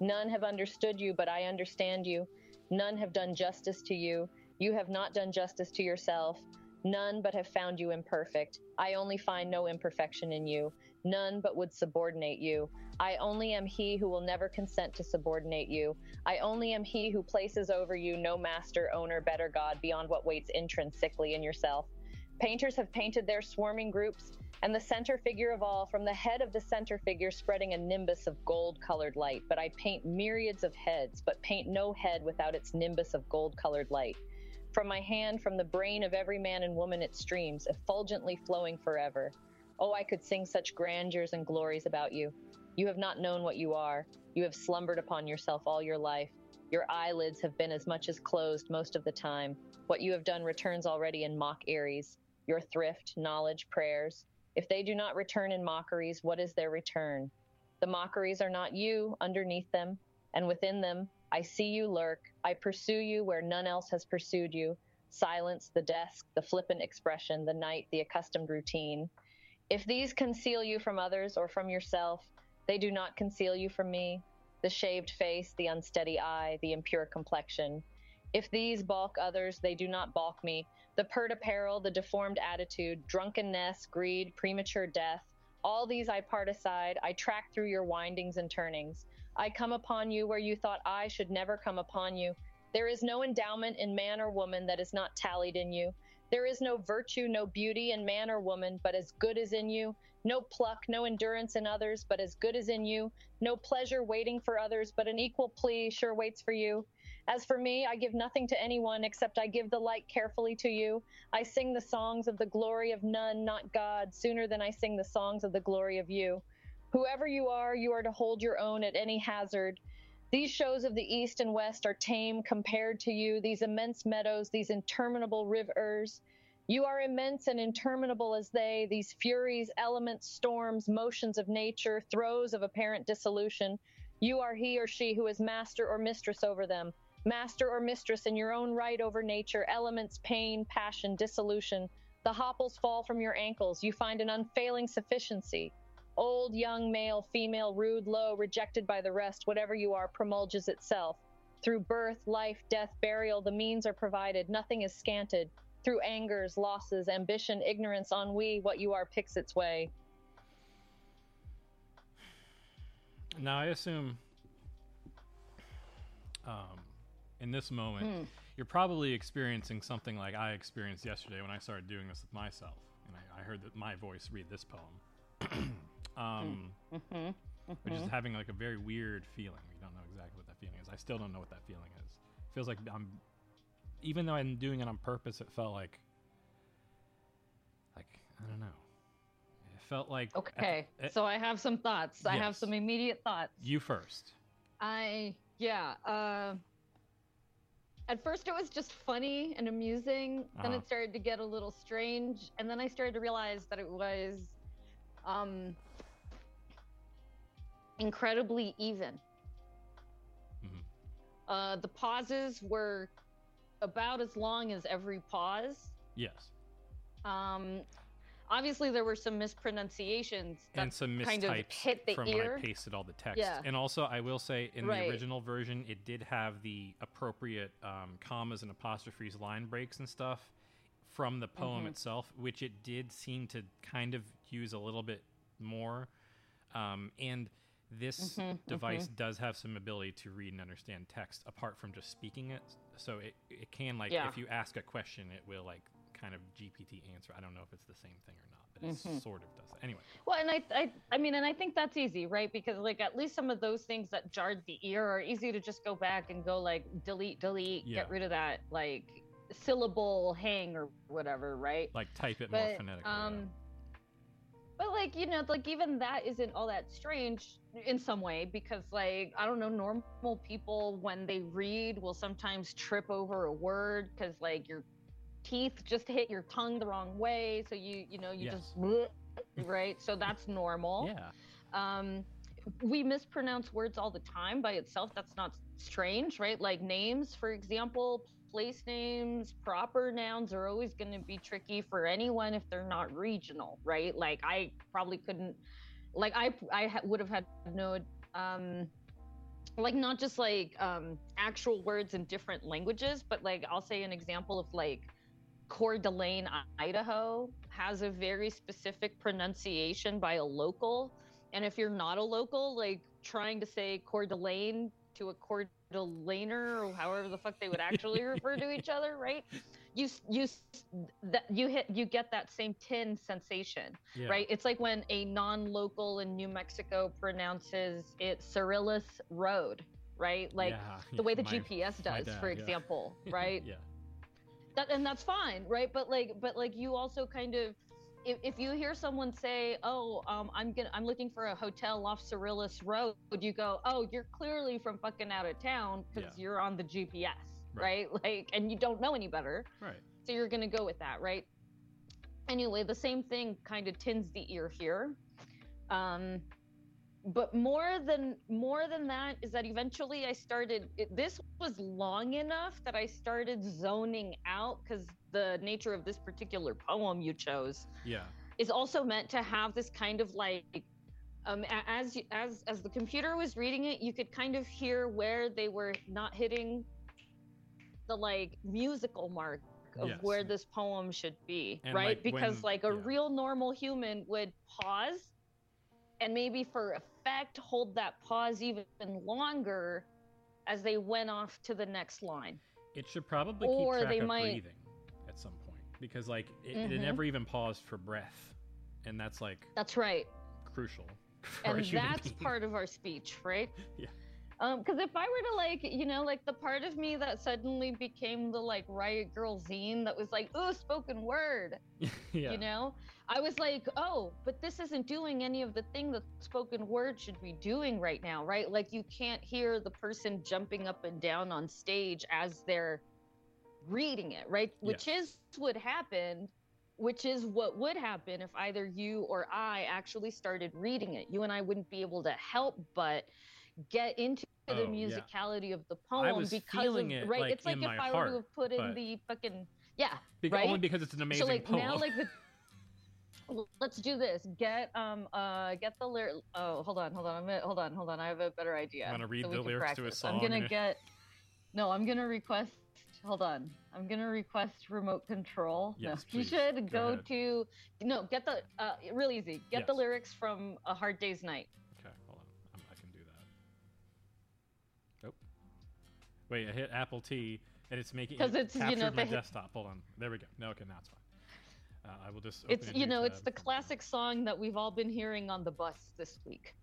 S20: None have understood you, but I understand you. None have done justice to you. You have not done justice to yourself. None but have found you imperfect. I only find no imperfection in you. None but would subordinate you. I only am he who will never consent to subordinate you. I only am he who places over you no master, owner, better God beyond what waits intrinsically in yourself. Painters have painted their swarming groups, and the center figure of all, from the head of the center figure spreading a nimbus of gold colored light. But I paint myriads of heads, but paint no head without its nimbus of gold colored light. From my hand, from the brain of every man and woman, it streams, effulgently flowing forever. Oh, I could sing such grandeurs and glories about you. You have not known what you are. You have slumbered upon yourself all your life. Your eyelids have been as much as closed most of the time. What you have done returns already in mock Aries. Your thrift, knowledge, prayers. If they do not return in mockeries, what is their return? The mockeries are not you underneath them, and within them, I see you lurk. I pursue you where none else has pursued you. Silence, the desk, the flippant expression, the night, the accustomed routine. If these conceal you from others or from yourself, they do not conceal you from me. The shaved face, the unsteady eye, the impure complexion. If these balk others, they do not balk me. The pert apparel, the deformed attitude, drunkenness, greed, premature death, all these I part aside. I track through your windings and turnings. I come upon you where you thought I should never come upon you. There is no endowment in man or woman that is not tallied in you. There is no virtue, no beauty in man or woman, but as good as in you. No pluck, no endurance in others, but as good as in you. No pleasure waiting for others, but an equal plea sure waits for you. As for me, I give nothing to anyone except I give the light carefully to you. I sing the songs of the glory of none, not God, sooner than I sing the songs of the glory of you. Whoever you are, you are to hold your own at any hazard. These shows of the East and West are tame compared to you, these immense meadows, these interminable rivers. You are immense and interminable as they, these furies, elements, storms, motions of nature, throes of apparent dissolution. You are he or she who is master or mistress over them, master or mistress in your own right over nature, elements, pain, passion, dissolution. The hopples fall from your ankles. You find an unfailing sufficiency. Old, young, male, female, rude, low, rejected by the rest, whatever you are, promulges itself. Through birth, life, death, burial, the means are provided, nothing is scanted. Through angers, losses, ambition, ignorance, ennui, what you are picks its way.
S5: Now I assume, um, in this moment,
S20: Hmm.
S5: you're probably experiencing something like I experienced yesterday when I started doing this with myself, and I, I heard that my voice read this poem, um,
S20: Mhm,
S5: which is having like a very weird feeling. We don't know exactly what that feeling is. I still don't know what that feeling is. It feels like I'm, even though I'm doing it on purpose, it felt like, like I don't know. It felt like the-
S7: Okay, so I have some thoughts. I have some immediate thoughts.
S5: you first.
S7: I yeah. Uh, at first it was just funny and amusing. Then
S5: Uh-huh.
S7: it started to get a little strange, and then I started to realize that it was um, incredibly even. Uh, the pauses were about as long as every pause.
S5: Yes.
S7: Um, obviously, there were some mispronunciations that
S5: and some
S7: kind of hit the
S5: from
S7: ear.
S5: when I pasted all the text.
S7: Yeah.
S5: And also, I will say, in
S7: Right.
S5: the original version, it did have the appropriate um, commas and apostrophes, line breaks, and stuff from the poem
S7: Mhm.
S5: itself, which it did seem to kind of use a little bit more. Um, and this
S7: Mhm,
S5: device
S7: mhm.
S5: does have some ability to read and understand text apart from just speaking it. So it, it can, like,
S7: Yeah.
S5: if you ask a question, it will, like, kind of GPT answer. I don't know if it's the same thing or not, but it
S7: Mhm.
S5: sort of does. Anyway.
S7: Well, and I, I, I mean, and I think that's easy, right? Because like at least some of those things that jarred the ear are easy to just go back and go like delete, delete,
S5: Yeah.
S7: get rid of that like syllable hang or whatever, right?
S5: like type it more phonetically.
S7: um, but like you know, like even that isn't all that strange in some way because like I don't know, normal people when they read will sometimes trip over a word because like your teeth just hit your tongue the wrong way, so you you know you
S5: Yes.
S7: just bleh, right. So that's normal.
S5: Yeah.
S7: Um, we mispronounce words all the time by itself. That's not strange, right? Like names, for example, place names, proper nouns are always going to be tricky for anyone if they're not regional, right? Like I probably couldn't, like I I would have had no, um, like not just like um actual words in different languages, but like I'll say an example of like Coeur d'Alene, Idaho has a very specific pronunciation by a local. And if you're not a local, like trying to say Coeur d'Alene to a Coeur d'Alener or however the fuck they would actually refer to each other, right? You you that you hit you get that same tin sensation,
S5: Yeah.
S7: right? It's like when a non-local in New Mexico pronounces it Cyrillus Road, right? Like
S5: Yeah,
S7: the way the
S5: my-
S7: GPS does,
S5: dad,
S7: for
S5: yeah.
S7: example, right?
S5: yeah.
S7: that and that's fine right but like but like you also kind of if, if you hear someone say oh um, i'm gonna i'm looking for a hotel off cyrillus road you go oh you're clearly from fucking out of town because
S5: Yeah.
S7: you're on the gps
S5: Right.
S7: right. like and you don't know any better
S5: Right.
S7: so you're gonna go with that right anyway the same thing kind of tins the ear here um but more than more than that is that eventually i started it, this was long enough that i started zoning out because the nature of this particular poem you chose
S5: Yeah.
S7: is also meant to have this kind of like um as you- as as the computer was reading it you could kind of hear where they were not hitting the like musical mark of
S5: Yes.
S7: where this poem should be
S5: And,
S7: right
S5: like,
S7: because
S5: when-
S7: like a
S5: yeah.
S7: real normal human would pause and maybe for effect hold that pause even longer as they went off to the next line
S5: It should probably
S7: Or
S5: keep track
S7: they
S5: of
S7: might-
S5: breathing at some point because like it, it
S7: Mhm.
S5: never even paused for breath, and that's like
S7: that's right
S5: crucial.
S7: And that's
S5: being.
S7: part of our speech right
S5: Yeah.
S7: um because if i were to like you know like the part of me that suddenly became the like riot girl zine that was like oh spoken word
S5: yeah.
S7: you know i was like oh but this isn't doing any of the thing that spoken word should be doing right now right like you can't hear the person jumping up and down on stage as they're reading it right? Which is what happened which is what would happen if either you or i actually started reading it. You and i wouldn't be able to help but get into
S5: Oh,
S7: the
S5: yeah.
S7: musicality of the poem because of
S5: it,
S7: right?
S5: like,
S7: it's like if i were
S5: heart,
S7: to have put in
S5: but-
S7: the fucking yeah
S5: Bec-
S7: right?
S5: Only because it's an amazing
S7: so like
S5: poem.
S7: now like the let's do this. Get um uh get the lyric oh hold on hold on I'm gonna, hold on hold on. I have a better idea
S5: I'm gonna read
S7: so
S5: the lyrics to a song
S7: i'm gonna get no i'm gonna request hold on i'm gonna request remote control
S5: Yes,
S7: no you should
S5: Go
S7: go, to no get the uh real easy get the lyrics from a hard day's night
S5: Okay, hold on. I'm, I can do that. Oh. Wait, I hit Apple T and it's making
S7: 'Cause
S5: it
S7: it's, you know,
S5: my
S7: the-
S5: desktop. Hold on. There we go. No, okay, now it's fine. Uh, I will just. Open
S7: it's you know it's the classic song that we've all been hearing on the bus this week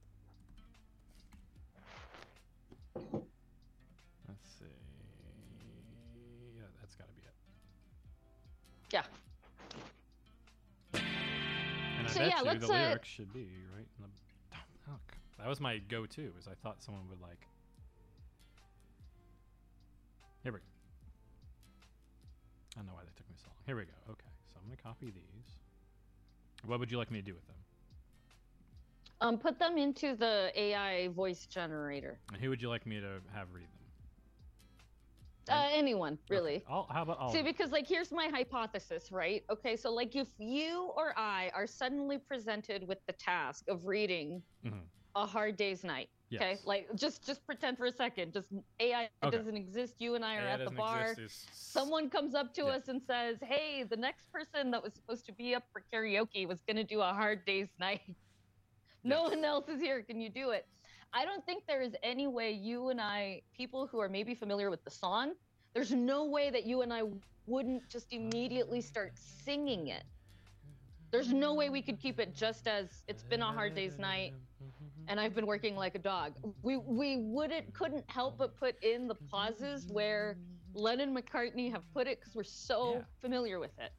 S7: So, yeah,
S5: you
S7: let's,
S5: the
S7: uh,
S5: lyrics should be right in the. Oh, That was my go-to. Is I thought someone would like. Here we go. I don't know why they took me so long. Here we go. Okay, so I'm gonna copy these. What would you like me to do with them?
S7: um put them into the ai voice generator
S5: And who would you like me to have read?
S7: Uh anyone really
S5: I'll, how about all?
S7: See, because like here's my hypothesis, right? Okay, so like if you or I are suddenly presented with the task of reading
S5: Mhm.
S7: a hard day's night. Okay, like just just pretend for a second. Just AI
S5: Okay.
S7: doesn't exist. You and I are
S5: AI
S7: at the bar.
S5: exist
S7: Someone comes up to
S5: Yeah.
S7: us and says, "Hey, the next person that was supposed to be up for karaoke was going to do a hard day's night. no one else is here. Can you do it?" I don't think there is any way you and I, people who are maybe familiar with the song, there's no way that you and I wouldn't just immediately start singing it. There's no way we could keep it just as it's been a hard day's night and I've been working like a dog. We we wouldn't couldn't help but put in the pauses where Lennon and McCartney have put it because we're so
S5: Yeah.
S7: familiar with it.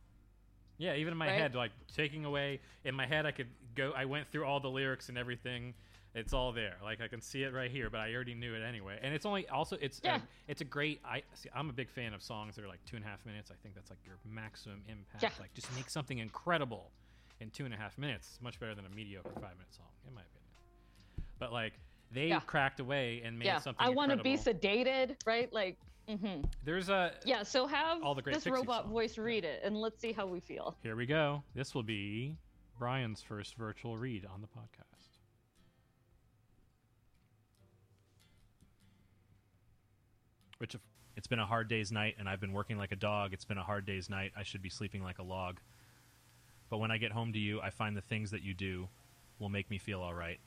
S5: Yeah, even in my
S7: Right?
S5: head, like taking away in my head, I could go. I went through all the lyrics and everything. It's all there. Like I can see it right here, but I already knew it anyway. And it's only also it's
S7: Yeah.
S5: um, it's a great. I see. I'm a big fan of songs that are like two and a half minutes. I think that's like your maximum impact.
S7: Yeah.
S5: Like just make something incredible in two and a half minutes. It's much better than a mediocre five minute song, in my opinion. But like they
S7: Yeah.
S5: cracked away and made
S7: yeah,
S5: something.
S7: I want to be sedated, right? Like Mm-hmm.
S5: There's a.
S7: Yeah. So have
S5: All the great
S7: this robot
S5: songs.
S7: voice read it, and let's see how we feel.
S5: Here we go. This will be Brian's first virtual read on the podcast. Which, if,
S22: It's been a hard day's night, and I've been working like a dog. It's been a hard day's night. I should be sleeping like a log. But when I get home to you, I find the things that you do will make me feel all right.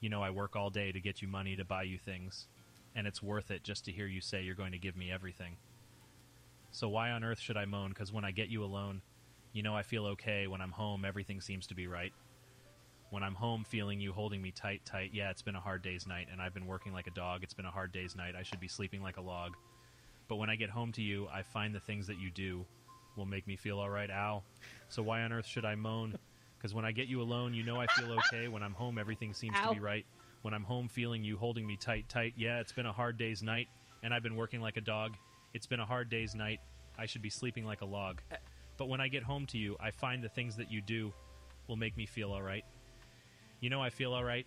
S22: You know, I work all day to get you money to buy you things, and it's worth it just to hear you say you're going to give me everything. So why on earth should I moan? Because when I get you alone, you know I feel okay. When I'm home, everything seems to be right. When I'm home feeling you holding me tight, tight, yeah, it's been a hard day's night, and I've been working like a dog. It's been a hard day's night. I should be sleeping like a log. But when I get home to you, I find the things that you do will make me feel all right, Al. So why on earth should I moan? Because when I get you alone, you know I feel okay. When I'm home, everything seems
S7: Ow.
S22: to be right. When I'm home feeling you holding me tight, tight, yeah, it's been a hard day's night, and I've been working like a dog. It's been a hard day's night. I should be sleeping like a log. But when I get home to you, I find the things that you do will make me feel all right. You know I feel all right.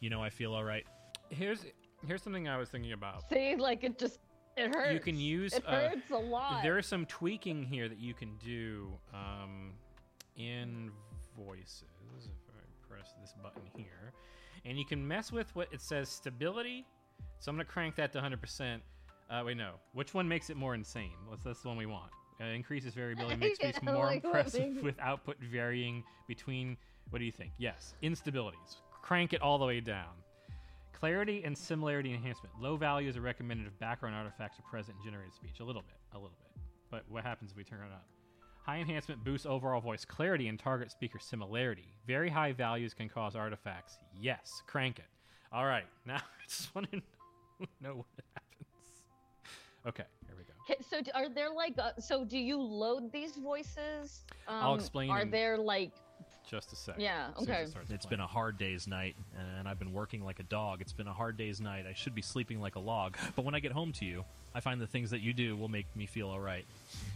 S22: You know I feel all right.
S5: here's here's something I was thinking about.
S7: See, like it just it hurts.
S5: You can use.
S7: It
S5: uh,
S7: hurts a lot.
S5: There is some tweaking here that you can do um, in voices. If I press this button here, and you can mess with what it says stability. So I'm gonna crank that to 100%. Uh, wait, no. Which one makes it more insane? What's that's the one we want? Uh, increases variability, makes speech more
S7: like
S5: impressive with output varying between. What do you think? Yes, instabilities. Crank it all the way down. Clarity and similarity enhancement. Low values are recommended if background artifacts are present in generated speech. A little bit, a little bit. But what happens if we turn it up? High enhancement boosts overall voice clarity and target speaker similarity. Very high values can cause artifacts. Yes, crank it. All right, now I just want to know what happens. Okay, here we go.
S7: So are there like uh, so do you load these voices? Um,
S5: I'll explain
S7: Are
S5: in-
S7: there like
S5: Just a sec.
S7: Yeah,
S5: As soon it
S7: okay.
S5: starts
S22: It's
S5: playing.
S22: been a hard day's night, and I've been working like a dog. It's been a hard day's night. I should be sleeping like a log. But when I get home to you, I find the things that you do will make me feel all right.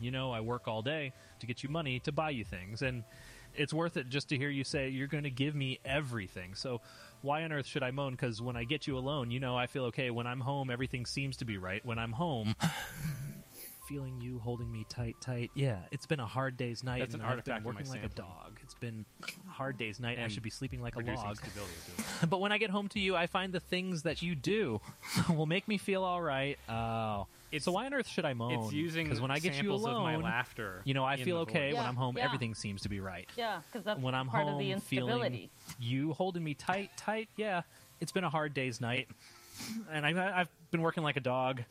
S22: You know, I work all day to get you money to buy you things, and it's worth it just to hear you say you're going to give me everything. So why on earth should I moan? Because when I get you alone, you know I feel okay. When I'm home, everything seems to be right. When I'm home. Feeling you holding me tight, tight. Yeah, it's been a hard day's night.
S5: That's an
S22: and I've been
S5: artifact of my
S22: working like a
S5: sampling.
S22: dog. It's been a hard day's night.
S5: And I
S22: should be sleeping like a
S5: reducing
S22: log.
S5: stability too.
S22: but when I get home to you, I find the things that you do will make me feel all right. Oh, so why on earth should I moan?
S5: It's using
S22: because when I get you
S5: samples of
S22: alone,
S5: my laughter
S22: you know, I
S5: in
S22: feel
S5: the
S22: okay
S5: voice.
S22: when
S7: Yeah,
S22: I'm home.
S7: yeah.
S22: Everything seems to be right.
S7: yeah? Because that's
S22: when I'm
S7: part
S22: home,
S7: of the
S22: feeling you holding me tight, tight. Yeah, it's been a hard day's night, and I've I've been working like a dog.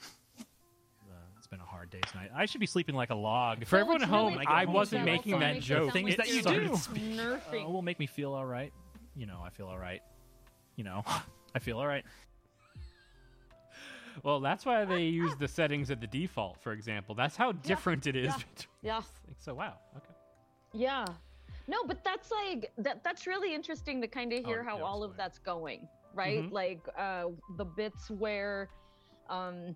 S22: It's been a hard day's night. I should be sleeping like a log.
S5: For everyone at home,
S7: really
S5: I
S7: cool.
S5: wasn't
S7: Yeah,
S5: making that joke.
S22: Things
S7: like
S22: that you
S5: started
S22: do.
S7: Nerfing.
S22: Uh, will make me feel all right. You know, I feel all right. You know, I feel all right.
S5: Well, that's why they use the settings at the default, for example. That's how different it is.
S7: yeah. Yeah.
S5: So wow. Okay.
S7: Yeah. No, but that's like that that's really interesting to kind of hear
S5: Oh,
S7: how
S5: yeah,
S7: all of that's going, right?
S5: Mhm.
S7: Like uh the bits where um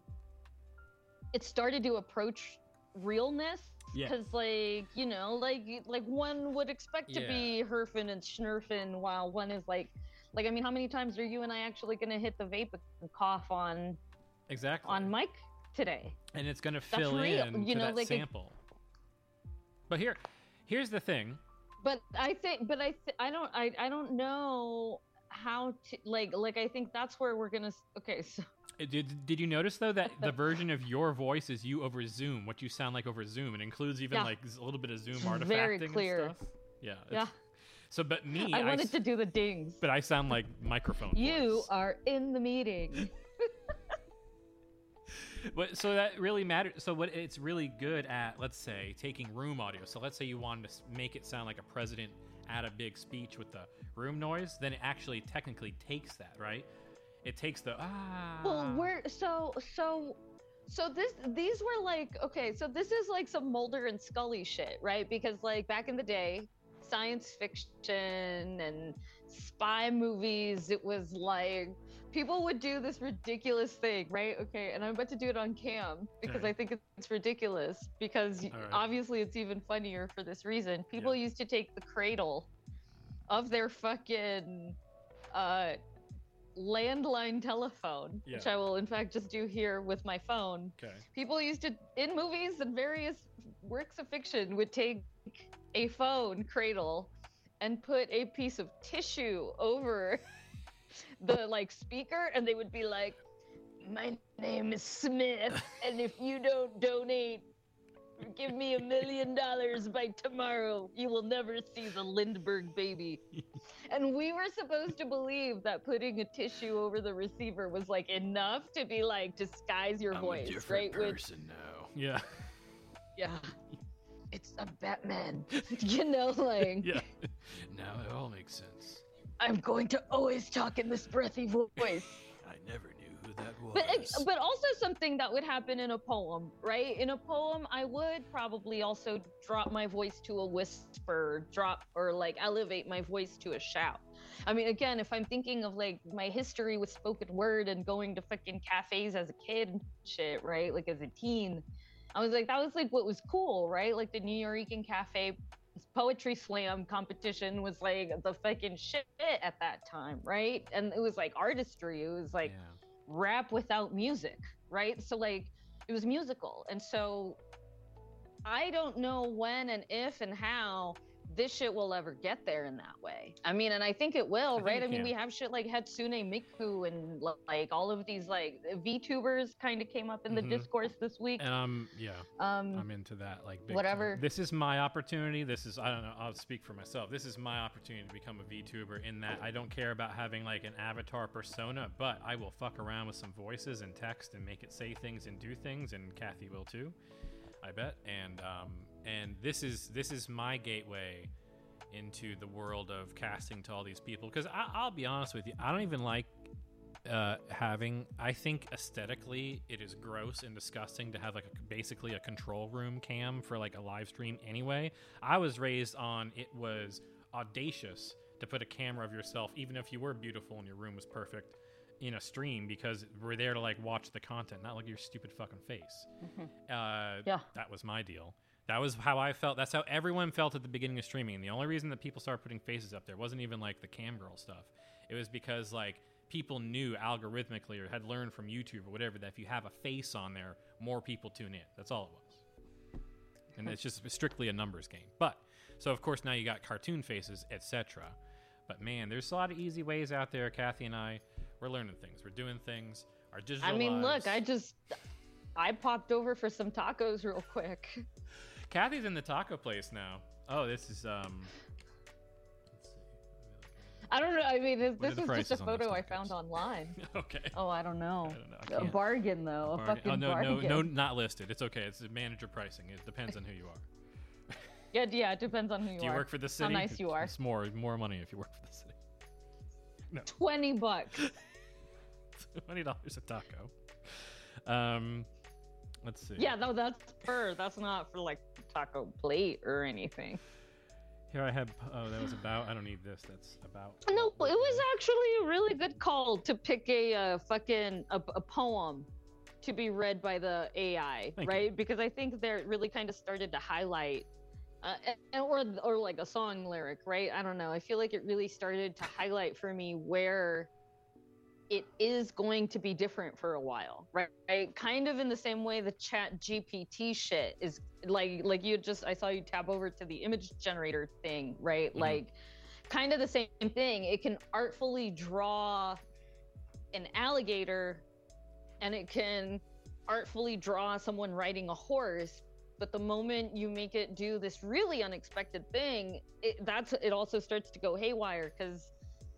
S7: it started to approach realness
S5: Yeah.
S7: cuz like, you know, like like one would expect to be herfing and schnurfing while one is like like I mean, how many times are you and I actually going to hit the vape and cough on
S5: Exactly.
S7: on mic today?
S5: and it's going to
S7: That's
S5: fill
S7: real,
S5: in
S7: you know,
S5: that
S7: like it-
S5: sample. But here, here's the thing.
S7: but i think but i th- i don't I, I don't know how to like like i think that's where we're gonna okay so
S5: Did, did you notice though that the version of your voice is you over Zoom? What you sound like over Zoom? It includes even
S7: Yeah.
S5: like a little bit of Zoom
S7: It's
S5: artifacting
S7: very clear.
S5: and stuff. Yeah.
S7: Yeah.
S5: So, but me,
S7: i wanted
S5: s-
S7: to do the dings
S5: but I sound like microphone.
S7: you
S5: voice.
S7: are in the meeting
S5: But so that really matters. So what it's really good at, let's say, taking room audio. So let's say you wanted to make it sound like a president at a big speech with the room noise, then it actually technically takes that, right? It takes the ah.
S7: well we're so so so this these were like okay so this is like some mulder and scully shit right because like back in the day science fiction and spy movies it was like people would do this ridiculous thing right okay and i'm about to do it on cam because
S5: Okay.
S7: i think it's ridiculous because
S5: right.
S7: obviously it's even funnier for this reason people used to take the cradle of their fucking uh landline telephone, which I will in fact just do here with my phone.
S5: Okay.
S7: People used to in movies and various works of fiction would take a phone cradle and put a piece of tissue over the like speaker and they would be like my name is Smith and if you don't donate give me a million dollars by tomorrow you will never see the Lindbergh baby and we were supposed to believe that putting a tissue over the receiver was like enough to be like disguise your voice right Which-
S5: now. Yeah.
S7: yeah it's a batman you know like
S5: Yeah. now it all makes sense.
S7: i'm going to always talk in this breathy voice
S5: I never knew who that was.
S7: but but also something that would happen in a poem right? In a poem i would probably also drop my voice to a whisper drop or like elevate my voice to a shout. I mean again if i'm thinking of like my history with spoken word and going to fucking cafes as a kid shit right? Like as a teen i was like that was like what was cool right? Like the Nuyorican cafe poetry slam competition was like the fucking shit at that time right? And it was like artistry. It was like rap without music, right? So like it was musical. And so I don't know when and if and how this shit will ever get there in that way. I mean, and I think it will,
S5: think
S7: right?
S5: it
S7: I mean, we have shit like Hatsune Miku and like all of these like VTubers kind of came up in the
S5: Mhm.
S7: discourse this week.
S5: And I'm yeah,
S7: Um,
S5: I'm into that. Like
S7: whatever.
S5: time. This is my opportunity. This is I don't know. I'll speak for myself. This is my opportunity to become a VTuber. In that I don't care about having like an avatar persona, but I will fuck around with some voices and text and make it say things and do things. And Kathy will too, I bet. And um and this is this is my gateway into the world of casting to all these people because I'll be honest with you, I don't even like uh, having. I think aesthetically, it is gross and disgusting to have like a, basically a control room cam for like a live stream. Anyway, I was raised on it was audacious to put a camera of yourself, even if you were beautiful and your room was perfect, in a stream because we're there to like watch the content, not like your stupid fucking face. Uh,
S7: Yeah.
S5: that was my deal. That was how I felt. That's how everyone felt at the beginning of streaming. The only reason that people started putting faces up there wasn't even like the cam girl stuff. It was because like people knew algorithmically or had learned from YouTube or whatever that if you have a face on there, more people tune in. That's all it was. And it's just strictly a numbers game. But so of course now you got cartoon faces, etc. But man, there's a lot of easy ways out there. Kathy and I, we're learning things. We're doing things. Our digital.
S7: I mean,
S5: lives.
S7: look, I just I popped over for some tacos real quick.
S5: Kathy's in the taco place now. Oh, this is um.
S7: I don't know. I mean, this,
S5: What are
S7: this
S5: the
S7: was just a
S5: prices on those
S7: photo I found online.
S5: Okay.
S7: Oh, I don't know.
S5: I
S7: a
S5: can't.
S7: bargain though. A
S5: Bargain-
S7: fucking
S5: oh no,
S7: bargain.
S5: no, no, not listed. It's okay. It's manager pricing. It depends on who you are.
S7: Yeah, yeah. It depends on who you
S5: Do you
S7: are.
S5: work for the city?
S7: How nice you are.
S5: It's more more money if you work for the city. No,
S7: Twenty bucks.
S5: twenty dollars a taco. Um, let's see.
S7: Yeah, no, that's per. That's not for like taco plate or anything.
S5: Here I have. Oh, that was about. I don't need this. That's about.
S7: No, it was actually a really good call to pick a uh, fucking a, a poem to be read by the AI,
S5: Thank
S7: right? Because I think they're really kind of started to highlight, uh, and- or or like a song lyric, right? I don't know. I feel like it really started to highlight for me where it is going to be different for a while, right? right? Kind of in the same way the ChatGPT shit is like like you just I saw you tab over to the image generator thing, right?
S5: Mhm.
S7: Like kind of the same thing. It can artfully draw an alligator and it can artfully draw someone riding a horse but the moment you make it do this really unexpected thing it, that's it also starts to go haywire because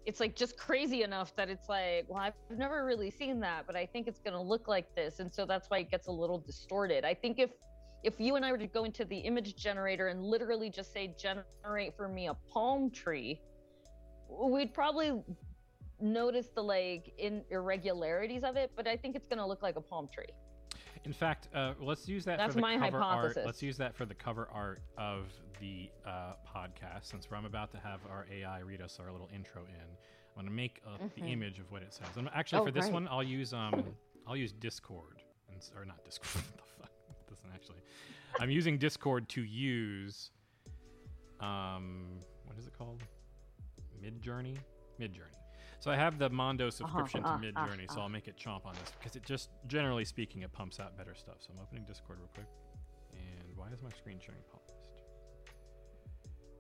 S7: it's like just crazy enough that it's like well i've never really seen that but i think it's going to look like this and so that's why it gets a little distorted. I think if if you and i were to go into the image generator and literally just say generate for me a palm tree we'd probably notice the like in irregularities of it but i think it's going to look like a palm tree
S5: In fact, uh, let's use that
S7: That's
S5: for the
S7: my
S5: cover art.
S7: hypothesis.
S5: Let's use that for the cover art of the uh, podcast, since I'm about to have our AI read us our little intro in. I'm going to make uh, the image of what it says. And actually,
S7: Oh,
S5: for this
S7: great.
S5: one, I'll use um, I'll use Discord, and, or not Discord. what the fuck? Doesn't actually. I'm using Discord to use, um, what is it called? Midjourney. Mid Journey. So I have the Mondo subscription
S7: uh,
S5: to Mid
S7: uh,
S5: Journey, so
S7: uh.
S5: I'll make it chomp on this because it just generally speaking it pumps out better stuff. So I'm opening Discord real quick. And why is my screen sharing paused?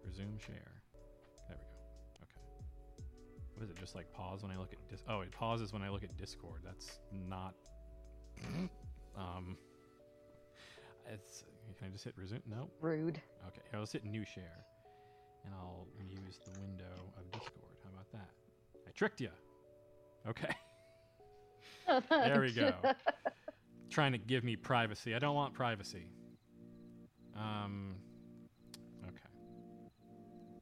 S5: Resume share. There we go. Okay. What is it? Just like pause when I look at dis- Oh, it pauses when I look at Discord. That's not. um. It's. Can I just hit resume? No.
S7: Rude.
S5: Okay. Here, let's hit new share, and I'll use the window of Discord. How about that? I tricked you. Okay. there we go. Trying to give me privacy. I don't want privacy. Um. Okay.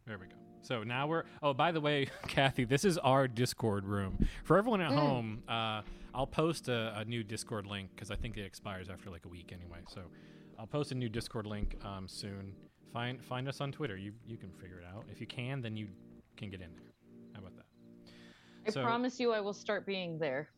S5: There we go. So now we're. Oh, by the way, Kathy, this is our Discord room. For everyone at
S7: Mm.
S5: home, uh, I'll post a, a new Discord link because I think it expires after like a week anyway. So I'll post a new Discord link um, soon. Find find us on Twitter. You you can figure it out. If you can, then you can get in there. How about that?
S7: I
S5: So-
S7: promise you, I will start being there.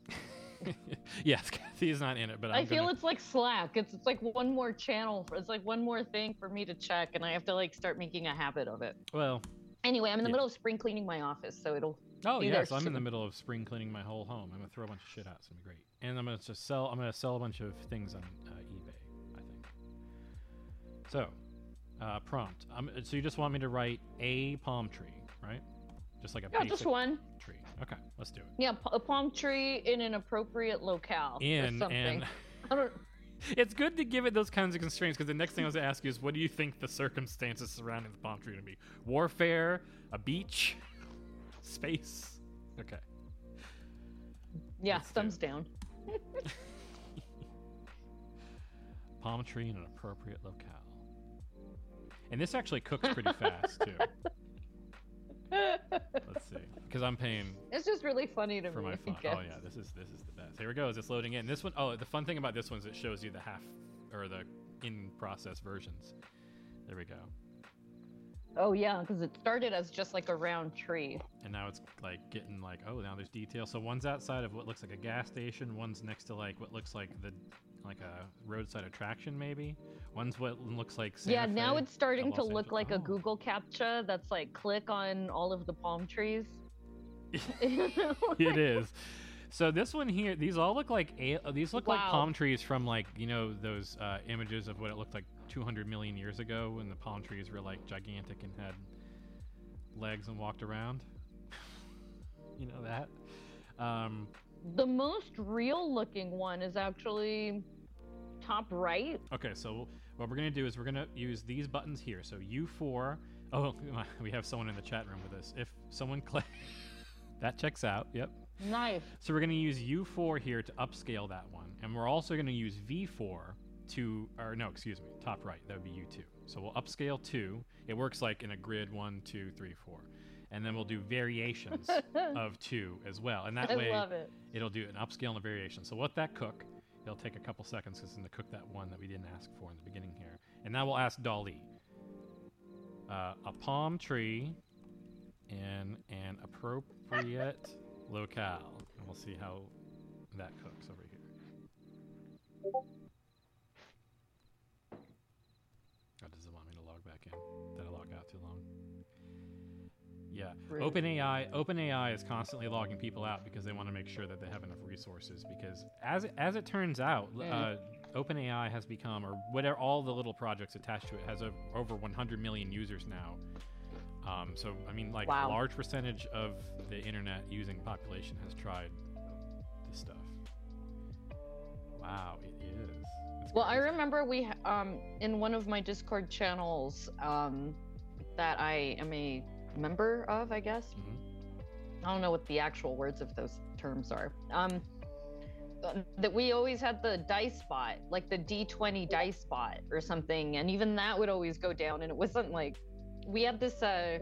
S5: yes, Kathy is not in it, but
S7: i
S5: I'm
S7: feel
S5: gonna-
S7: it's like Slack. It's it's like one more channel. For, it's like one more thing for me to check, and I have to like start making a habit of it.
S5: well.
S7: Anyway, I'm in the
S5: Yeah.
S7: middle of spring cleaning my office, so it'll.
S5: Oh yes,
S7: there
S5: I'm in the middle of spring cleaning my whole home. I'm gonna throw a bunch of shit out. It's gonna be great, and I'm gonna just sell. I'm gonna sell a bunch of things on uh, eBay. I think. So, uh, prompt. Um, so you just want me to write a palm tree, right? Just like a
S7: tree.
S5: Yeah,
S7: just one.
S5: tree. Okay, let's do it.
S7: Yeah, a palm tree in an appropriate locale. or
S5: In
S7: something.
S5: and
S7: I don't.
S5: it's good to give it those kinds of constraints because the next thing I was gonna ask you is, what do you think the circumstances surrounding the palm tree are gonna be? Warfare, a beach, space. Okay.
S7: Yeah, thumbs down.
S5: palm tree in an appropriate locale. And this actually cooks pretty fast too. Let's see, because I'm paying
S7: It's just really funny to
S5: for
S7: me.
S5: my fun. Oh yeah, this is this is the best. Here it goes. It's loading in. This one oh the fun thing about this one is it shows you the half or the in process versions. There we go.
S7: Oh yeah, because it started as just like a round tree.
S5: And now it's like getting like oh now there's detail. So one's outside of what looks like a gas station. One's next to like what looks like the like a roadside attraction maybe. One's what looks like Santa
S7: yeah, now it's starting to look
S5: Angeles.
S7: like a Google captcha that's like click on all of the palm trees.
S5: it is. So this one here, these all look like these look like palm trees from like you know those uh, images of what it looked like 200 million years ago when the palm trees were like gigantic and had legs and walked around. you know that. Um,
S7: The most real looking one is actually top right.
S5: okay, so what we're gonna do is we're gonna use these buttons here. So U4. Oh, we have someone in the chat room with us. If someone click, that checks out. Yep.
S7: Nice.
S5: So we're going to use U4 here to upscale that one. And we're also going to use V4 to, or no, excuse me, top right. That would be U2. So we'll upscale 2. It works like in a grid one, two, three, four, And then we'll do variations of 2 as well. And that
S7: I
S5: way
S7: love it.
S5: it'll do an upscale and a variation. So let that cook. It'll take a couple seconds because it's going to cook that one that we didn't ask for in the beginning here. And now we'll ask DALL-E. Uh, a palm tree in an appropriate locale. And we'll see how that cooks over here. Yeah.
S7: Rude.
S5: OpenAI OpenAI is constantly logging people out because they want to make sure that they have enough resources because as it, as it turns out, uh,
S7: Mm.
S5: OpenAI has become or whatever all the little projects attached to it has a, over 100 million users now. Um, so I mean, like
S7: Wow.
S5: a large percentage of the internet using population has tried this stuff. Wow, it is.
S7: Well, I remember we um in one of my Discord channels um that I am a member of, I guess.
S5: Mm-hmm.
S7: I don't know what the actual words of those terms are. Um uh, that we always had the dice spot, like the D20 dice spot or something, and even that would always go down and it wasn't like we had this uh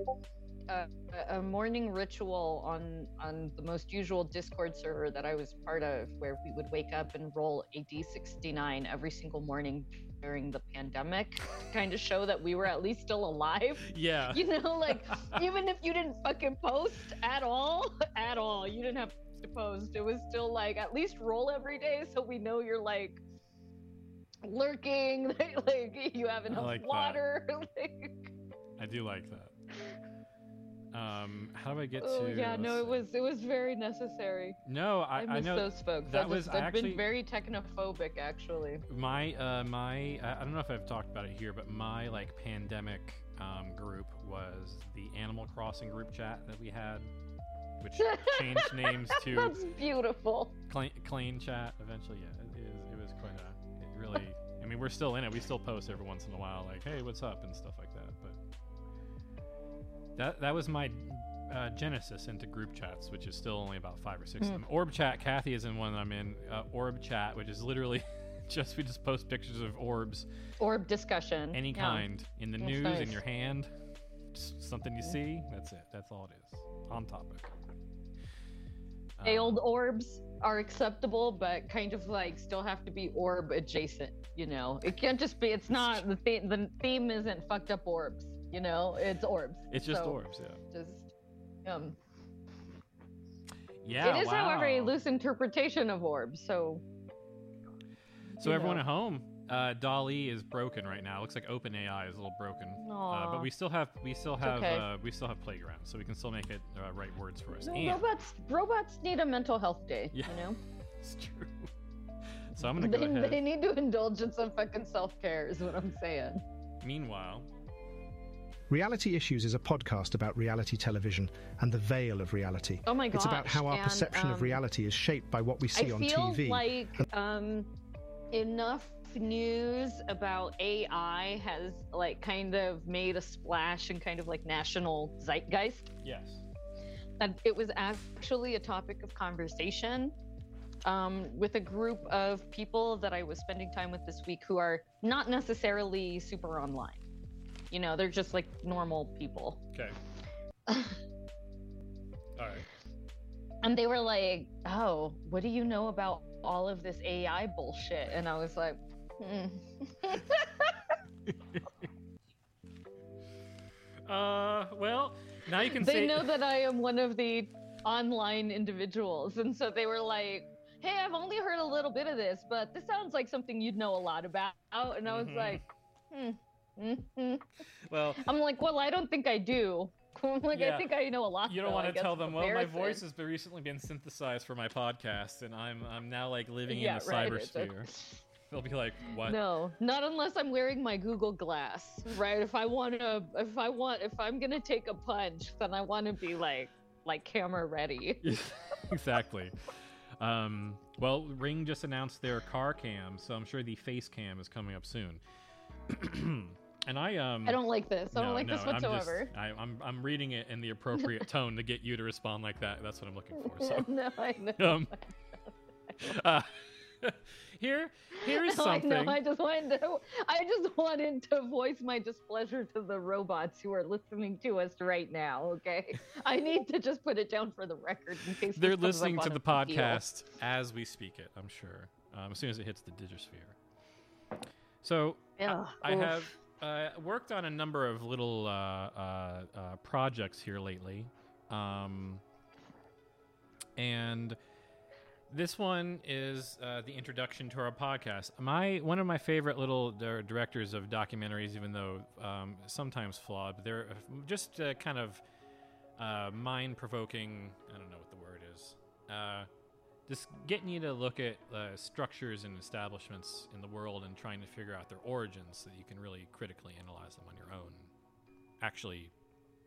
S7: a, a morning ritual on on the most usual Discord server that I was part of, where we would wake up and roll a D69 every single morning during the pandemic to kind of show that we were at least still alive.
S5: Yeah.
S7: You know, like even if you didn't fucking post at all, at all, you didn't have to post. It was still like at least roll every day so we know you're like lurking, like you have enough
S5: like
S7: water. like
S5: I do like that. Um, how do I get
S7: Oh
S5: to?
S7: yeah, no, it was it was very necessary.
S5: No, I,
S7: I
S5: I
S7: miss
S5: know
S7: those folks.
S5: that
S7: I
S5: was
S7: just,
S5: I
S7: I've
S5: actually
S7: been very technophobic actually.
S5: my uh my I I don't know if I've talked about it here, but my like pandemic um, group was the Animal Crossing group chat that we had, which changed names to
S7: That's beautiful.
S5: Clean, chat eventually. Yeah, it, is, it was quite a. It really. I mean, we're still in it. We still post every once in a while, like, "Hey, what's up?" and stuff like that that was my uh, genesis into group chats, which is still only about five or six of
S7: Hmm.
S5: them. Orb chat. Kathy is in one that I'm in. Uh, Orb chat, which is literally just we just post pictures of orbs,
S7: Orb discussion.
S5: any
S7: Yeah.
S5: kind, in the
S7: That's
S5: news,
S7: nice.
S5: in your hand, just something you see. That's it. That's all it is. On topic. Um,
S7: old orbs are acceptable, but kind of like still have to be orb adjacent. You know, it can't just be. It's not the theme. The theme isn't fucked up orbs. You know, it's orbs.
S5: It's just
S7: So,
S5: orbs, yeah.
S7: Just um.
S5: Yeah.
S7: it is, however, a loose interpretation of orbs. So.
S5: So everyone
S7: know.
S5: at home, uh, DALL-E is broken right now. It looks like OpenAI is a little broken, uh, but we still have we still have
S7: okay.
S5: uh, we still have Playground, so we can still make it uh, write words for us.
S7: No,
S5: and
S7: robots robots need a mental health day.
S5: Yeah.
S7: You know.
S5: it's true. So I'm gonna
S7: they,
S5: ahead.
S7: they need to indulge in some fucking self care. Is what I'm saying.
S5: Meanwhile,
S1: Reality Issues is a podcast about reality television and the veil of reality.
S7: Oh my
S1: It's about how our
S7: and,
S1: perception of
S7: um,
S1: reality is shaped by what we see
S7: I
S1: on
S7: feel
S1: TV.
S7: like um, enough news about AI has like kind of made a splash and kind of like national zeitgeist.
S5: yes.
S7: That it was actually a topic of conversation um, with a group of people that I was spending time with this week who are not necessarily super online. You know, they're just like normal people.
S5: Okay. All right.
S7: And they were like, "Oh, what do you know about all of this AI bullshit?" And I was like, hmm.
S5: Uh, well, now you can
S7: they
S5: say
S7: know that I am one of the online individuals, and so they were like, "Hey, I've only heard a little bit of this, but this sounds like something you'd know a lot about." And I was
S5: Mhm.
S7: like, hmm. Mhm."
S5: Well,
S7: I'm like, "Well, I don't think I do." I'm like,
S5: Yeah.
S7: I think I know a lot.
S5: you don't
S7: though,
S5: want to tell them. Well, my voice has been recently been synthesized for my podcast, and I'm I'm now like living
S7: Yeah,
S5: in the
S7: right,
S5: cybersphere. They'll be like, "What?"
S7: No, not unless I'm wearing my Google Glass, right? If I want to, if I want, if I'm gonna take a punch, then I want to be like, like camera ready.
S5: exactly. Um, well, Ring just announced their car cam, so I'm sure the face cam is coming up soon. and I um
S7: I don't like this. I don't
S5: no,
S7: like this
S5: no, I'm just-
S7: whatsoever.
S5: I, I'm I'm reading it in the appropriate tone to get you to respond like that. That's what I'm looking for. So
S7: no, I know.
S5: um, uh, here here's
S7: No,
S5: something.
S7: I know. I just wanted to. I just wanted to voice my displeasure to the robots who are listening to us right now. Okay, I need to just put it down for the record in case
S5: They're
S7: this comes up
S5: listening to the podcast as we speak it. I'm sure. Um, as soon as it hits the digisphere. So I- I have uh, worked on a number of little uh, uh, uh, projects here lately, um, and this one is uh, the introduction to our podcast. My one of my favorite little directors of documentaries, even though um, sometimes flawed, but they're just uh, kind of uh, mind-provoking. I don't know what the word is. Just getting you to look at uh, structures and establishments in the world and trying to figure out their origins so that you can really critically analyze them on your own. Actually,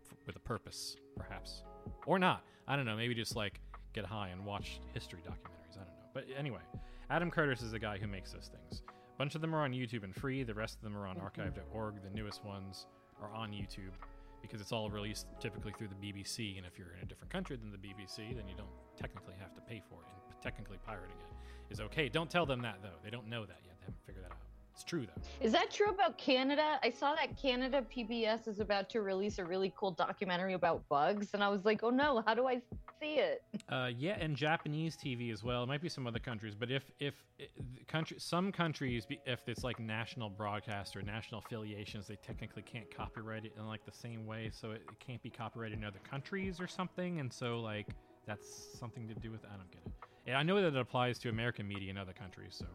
S5: f- with a purpose, perhaps. Or not. I don't know. Maybe just like get high and watch history documentaries. I don't know. But anyway, Adam Curtis is the guy who makes those things. A bunch of them are on YouTube and free. The rest of them are on archive.org. The newest ones are on YouTube because it's all released typically through the BBC. And if you're in a different country than the BBC, then you don't technically have to pay for it. Technically pirating it is okay. Don't tell them that though. They don't know that yet. They haven't figured that out. It's true though.
S7: Is that true about Canada? I saw that Canada PBS is about to release a really cool documentary about bugs, and I was like, oh no, how do I see it?
S5: Uh, yeah, and Japanese TV as well. It might be some other countries, but if if i- country, some countries, if it's like national broadcast or national affiliations, they technically can't copyright it in like the same way, so it, it can't be copyrighted in other countries or something. And so like that's something to do with. I don't get it. Yeah, I know that it applies to American media in other countries, so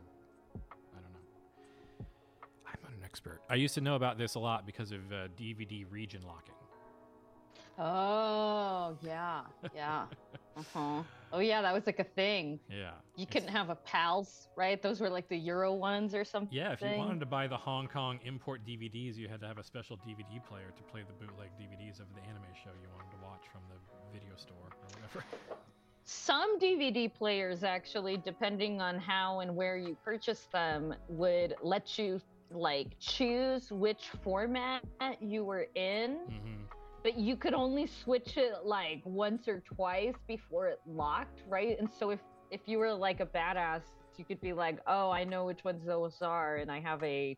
S5: I don't know. I'm not an expert. I used to know about this a lot because of uh, DVD region locking.
S7: Oh yeah, yeah. Uh huh. Oh yeah, that was like a thing.
S5: Yeah.
S7: You couldn't have a pals, right? Those were like the Euro ones or something.
S5: Yeah, if you wanted to buy the Hong Kong import DVDs, you had to have a special DVD player to play the bootleg DVDs of the anime show you wanted to watch from the video store or whatever.
S7: Some DVD players actually, depending on how and where you purchase them, would let you like choose which format you were in. Mm-hmm. But you could only switch it like once or twice before it locked, right? And so if if you were like a badass, you could be like, "Oh, I know which ones those are, and I have a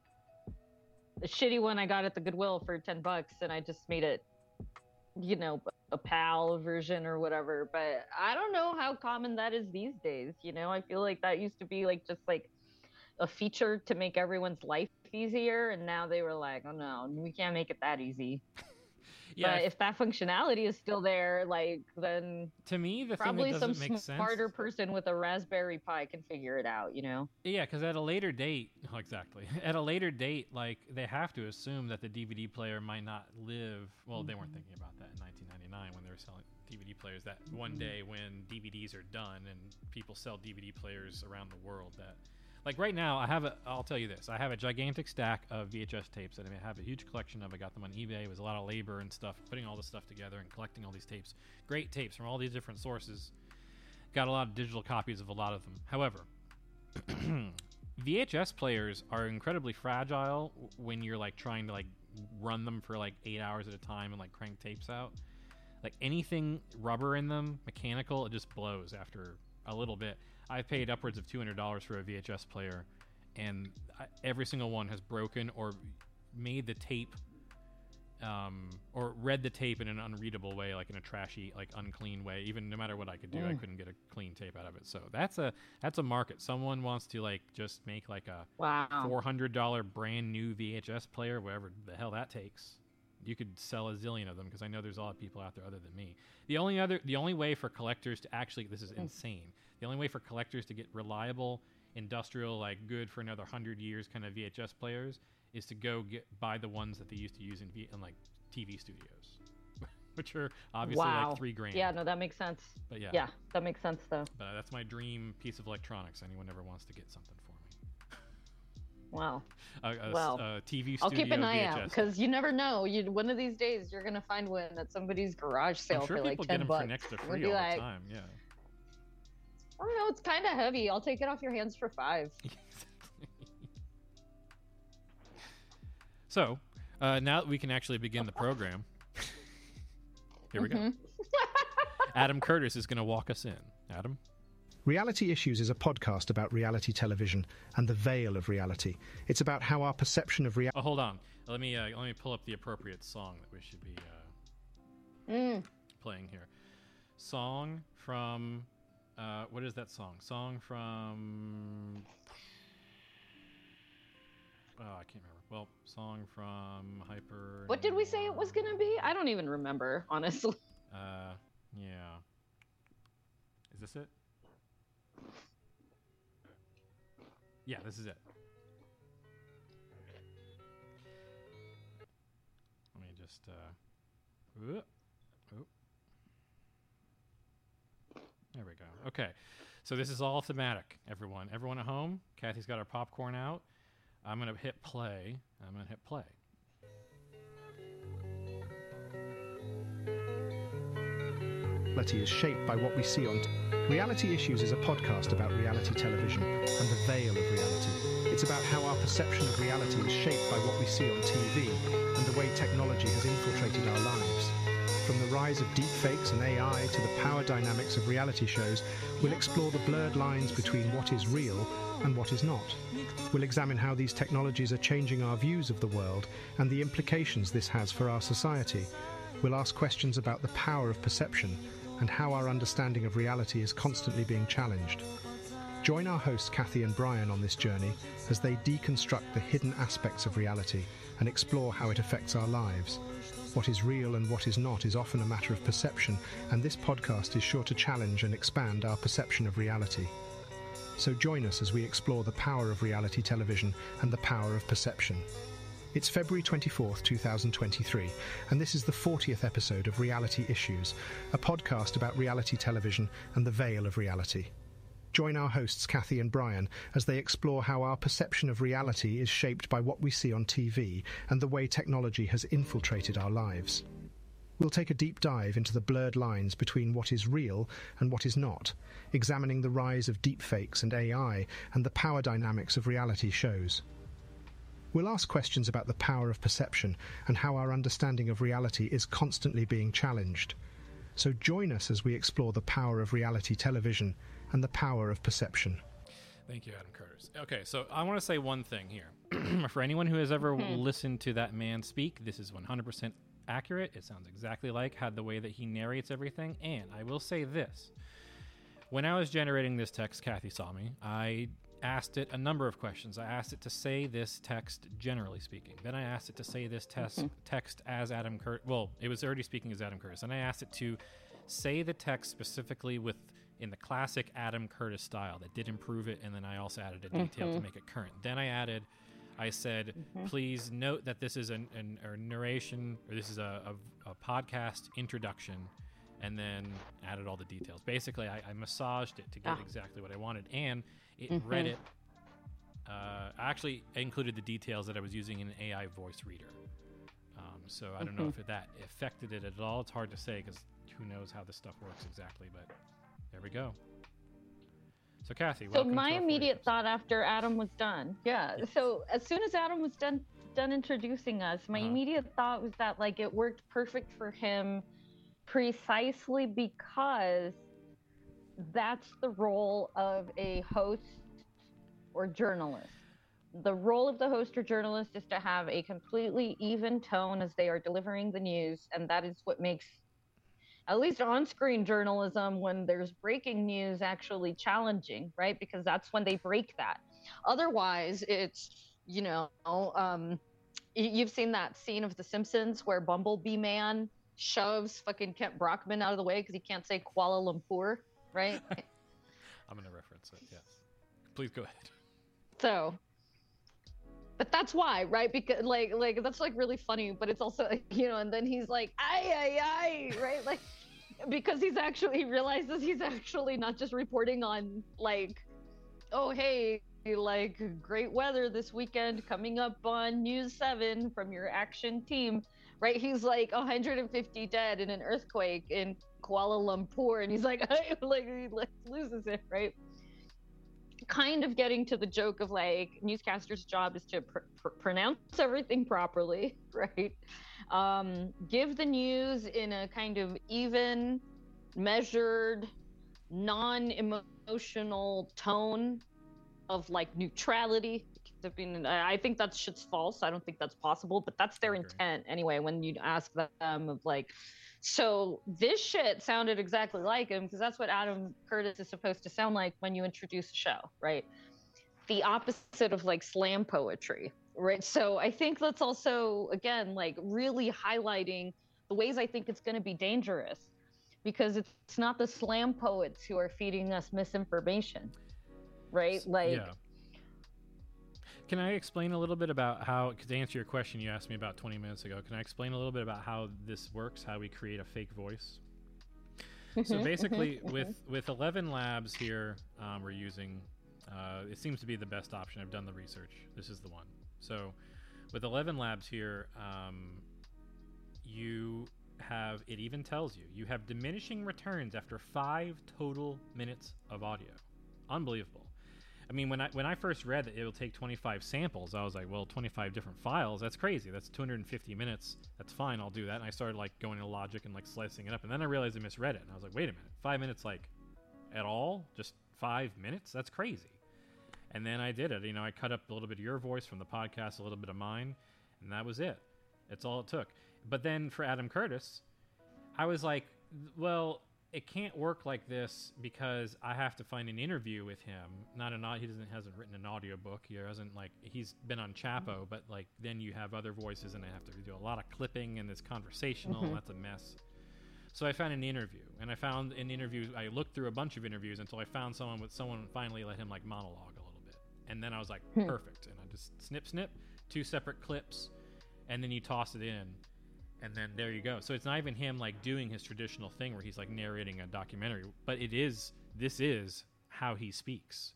S7: a shitty one I got at the Goodwill for ten bucks, and I just made it, you know, a PAL version or whatever." But I don't know how common that is these days. You know, I feel like that used to be like just like a feature to make everyone's life easier, and now they were like, "Oh no, we can't make it that easy."
S5: Yeah,
S7: but
S5: if-
S7: if that functionality is still there, like then
S5: To me, the
S7: probably some
S5: doesn't sense.
S7: smarter person with a Raspberry Pi can figure it out. You know?
S5: Yeah, because at a later date, oh, exactly. At a later date, like they have to assume that the DVD player might not live. Well, they weren't mm-hmm. thinking about that in 1999 when they were selling DVD players. That one mm-hmm. day when DVDs are done and people sell DVD players around the world, that like right now, I have a. I'll tell you this: I have a gigantic stack of VHS tapes that I have a huge collection of. I got them on eBay. It was a lot of labor and stuff, putting all this stuff together and collecting all these tapes. Great tapes from all these different sources. Got a lot of digital copies of a lot of them. However, VHS players are incredibly fragile when you're like trying to like run them for like eight hours at a time and like crank tapes out. Like anything rubber in them, mechanical, it just blows after a little bit. I've paid upwards of two hundred dollars for a VHS player, and I, every single one has broken or made the tape, um, or read the tape in an unreadable way, like in a trashy, like unclean way. Even no matter what I could do, I
S7: Mm.
S5: couldn't get a clean tape out of it. So that's a that's a market. Someone wants to like just make like a
S7: Wow.
S5: four hundred dollar brand new VHS player, whatever the hell that takes. You could sell a zillion of them because I know there's a lot of people out there other than me. The only other, the only way for collectors to actually, this is insane. The only way for collectors to get reliable, industrial, like good for another hundred years kind of VHS players is to go get buy the ones that they used to use in, v, in like TV studios, which are obviously
S7: wow.
S5: like three grand.
S7: Yeah, no, that makes sense.
S5: But yeah.
S7: Yeah, that makes sense though.
S5: But uh, that's my dream piece of electronics. Anyone ever wants to get something for me?
S7: Wow.
S5: A, a
S7: well,
S5: a TV
S7: I'll keep an
S5: studio
S7: eye out
S5: VHS.
S7: because you never know. You one of these days you're gonna find one at somebody's garage sale
S5: I'm sure
S7: for
S5: people
S7: like
S5: get
S7: ten
S5: them
S7: bucks.
S5: for next to free all
S7: like,
S5: the time. Yeah.
S7: I don't know. It's kind of heavy. I'll take it off your hands for five.
S5: So, uh, now that we can actually begin the program, here we go.
S7: Mhm.
S5: Adam Curtis is going to walk us in. Adam?
S1: Reality Issues is a podcast about reality television and the veil of reality. It's about how our perception of reality.
S5: Oh, hold on. Let me uh, let me pull up the appropriate song that we should be uh,
S7: Mm.
S5: playing here. Song from uh, what is that song? Song from oh, I can't remember. Well, song from Hyper.
S7: What did we say it was gonna be? I don't even remember, honestly.
S5: Uh, yeah. Is this it? Yeah, this is it. Let me just. Uh, whoop, whoop. There we go. Okay, so this is all thematic. Everyone, everyone at home. Kathy's got her popcorn out. I'm gonna hit play. I'm gonna hit play.
S1: reality is shaped by what we see on. T- reality Issues is a podcast about reality television and the veil of reality. It's about how our perception of reality is shaped by what we see on TV and the way technology has infiltrated our lives. From the rise of deepfakes and AI to the power dynamics of reality shows, we'll explore the blurred lines between what is real and what is not. We'll examine how these technologies are changing our views of the world and the implications this has for our society. We'll ask questions about the power of perception and how our understanding of reality is constantly being challenged. Join our hosts Kathy and Brian on this journey as they deconstruct the hidden aspects of reality and explore how it affects our lives. What is real and what is not is often a matter of perception, and this podcast is sure to challenge and expand our perception of reality. So join us as we explore the power of reality television and the power of perception. It's February 24th, 2023, and this is the 40th episode of Reality Issues, a podcast about reality television and the veil of reality. Join our hosts, Kathy and Brian, as they explore how our perception of reality is shaped by what we see on TV and the way technology has infiltrated our lives. We'll take a deep dive into the blurred lines between what is real and what is not, examining the rise of deepfakes and AI and the power dynamics of reality shows. We'll ask questions about the power of perception and how our understanding of reality is constantly being challenged. So join us as we explore the power of reality television and the power of perception.
S5: Thank you, Adam Curtis. Okay, so I want to say one thing here. For anyone who has ever
S7: Hmm.
S5: listened to that man speak, this is 100% accurate. It sounds exactly like how the way that he narrates everything. And I will say this when I was generating this text, Kathy saw me. I asked it a number of questions. I asked it to say this text generally speaking. Then I asked it to say this test,
S7: Mhm.
S5: text as Adam Curtis. Well, it was already speaking as Adam Curtis. And I asked it to say the text specifically with in the classic Adam Curtis style. That did improve it, and then I also added a detail to
S7: Mhm.
S5: make it current. Then I added. I said,
S7: Mhm.
S5: please note that this is an, an, a narration, or this is a, a, a podcast introduction, and then added all the details. Basically, I, I massaged it to get
S7: Ah.
S5: exactly what I wanted, and it read
S7: Mhm.
S5: it. Uh, I actually included the details that I was using in an AI voice reader. Um, so I don't know
S7: Mhm.
S5: if that affected it at all. It's hard to say because who knows how this stuff works exactly, but there we go. So Kathy,
S7: So my immediate thought after Adam was done, yeah. So as soon as Adam was done done introducing us, my
S5: Uh-huh.
S7: immediate thought was that like it worked perfect for him, precisely because that's the role of a host or journalist. The role of the host or journalist is to have a completely even tone as they are delivering the news, and that is what makes at least on screen journalism when there's breaking news actually challenging, right? Because that's when they break that. Otherwise, it's, you know, um, you've seen that scene of The Simpsons where Bumblebee Man shoves fucking Kent Brockman out of the way because he can't say Kuala Lumpur, right?
S5: I'm going to reference it. Yes. Please go ahead.
S7: So, but that's why, right? Because like, like that's like really funny, but it's also, you know, and then he's like, ay, ay, ay, right? Like, because he's actually, he realizes he's actually not just reporting on like, oh, hey, like great weather this weekend coming up on News 7 from your action team, right? He's like 150 dead in an earthquake in Kuala Lumpur, and he's like, like, he like, loses it, right? kind of getting to the joke of like newscaster's job is to pr- pr- pronounce everything properly right um, give the news in a kind of even measured non-emotional tone of like neutrality I mean, I think that shit's false. I don't think that's possible, but that's their intent anyway. When you ask them of like, so this shit sounded exactly like him because that's what Adam Curtis is supposed to sound like when you introduce a show, right? The opposite of like slam poetry, right? So I think that's also again like really highlighting the ways I think it's going to be dangerous because it's, not the slam poets who are feeding us misinformation, right? Like
S5: yeah. Can I explain a little bit about how, to answer your question you asked me about 20 minutes ago, can I explain a little bit about how this works, how we create a fake voice? so
S7: Mhm,
S5: basically,
S7: mhm,
S5: with with ElevenLabs here, um, we're using. Uh, it seems to be the best option. I've done the research. This is the one. So, with ElevenLabs here, um, you have it even tells you you have diminishing returns after five total minutes of audio. Unbelievable. I mean, when I when I first read that it'll take 25 samples, I was like, well, 25 different files. That's crazy. That's 250 minutes. That's fine. I'll do that. And I started like going to Logic and like slicing it up, and then I realized I misread it, and I was like, wait a minute, five minutes like at all? Just five minutes? That's crazy. And then I did it. You know, I cut up a little bit of your voice from the podcast, a little bit of mine, and that was it. That's all it took. But then for Adam Curtis, I was like, well, it can't work like this because I have to find an interview with him. Not an he doesn't hasn't written an audiobook. He hasn't like he's been on Chapo, but like then you have other voices and I have to do a lot of clipping and it's conversational.
S7: Mhm.
S5: and That's a mess. So I found an interview, and I found an interview. I looked through a bunch of interviews until I found someone with someone finally let him like monologue a little bit, and then I was like,
S7: Hmm.
S5: perfect. And I just snip, snip, two separate clips, and then you toss it in, and then there you go. So it's not even him like doing his traditional thing where he's like narrating a documentary, but it is this is how he speaks.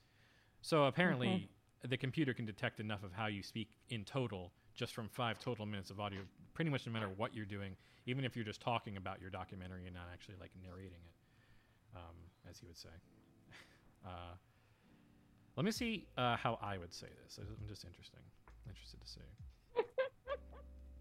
S5: So apparently, the computer can detect enough of how you speak in total just from five total minutes of audio, pretty much no matter what you're doing, even if you're just talking about your documentary and not actually like narrating it, um, as he would say. Uh, let me see uh, how I would say this. I'm just interesting, interested to see.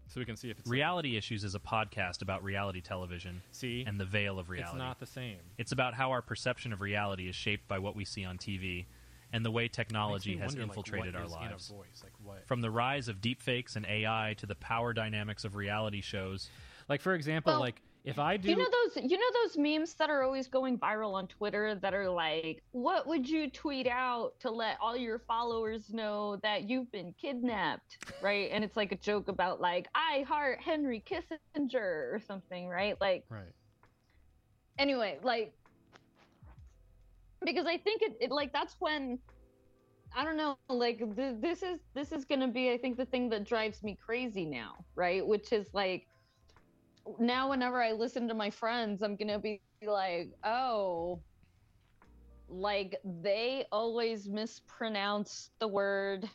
S5: so we can see if it's
S22: Reality Issues is a podcast about reality television
S5: See?
S22: and the veil of reality.
S5: It's not the same.
S22: It's about how our perception of reality is shaped by what we see on TV and the way technology has
S5: wonder, like,
S22: infiltrated
S5: what
S22: our
S5: is in a
S22: lives.
S5: voice, like what-
S22: From the rise of deepfakes and AI to the power dynamics of reality shows.
S5: Like for example,
S7: Well,
S5: like if I do
S7: You know those you know those memes that are always going viral on Twitter that are like, what would you tweet out to let all your followers know that you've been kidnapped, right? And it's like a joke about like I heart Henry Kissinger or something, right? Like
S5: right.
S7: anyway, like because I think it, it like that's when I don't know, like th- this is this is gonna be I think the thing that drives me crazy now, right? Which is like now whenever I listen to my friends, I'm gonna be like, oh, like they always mispronounce the word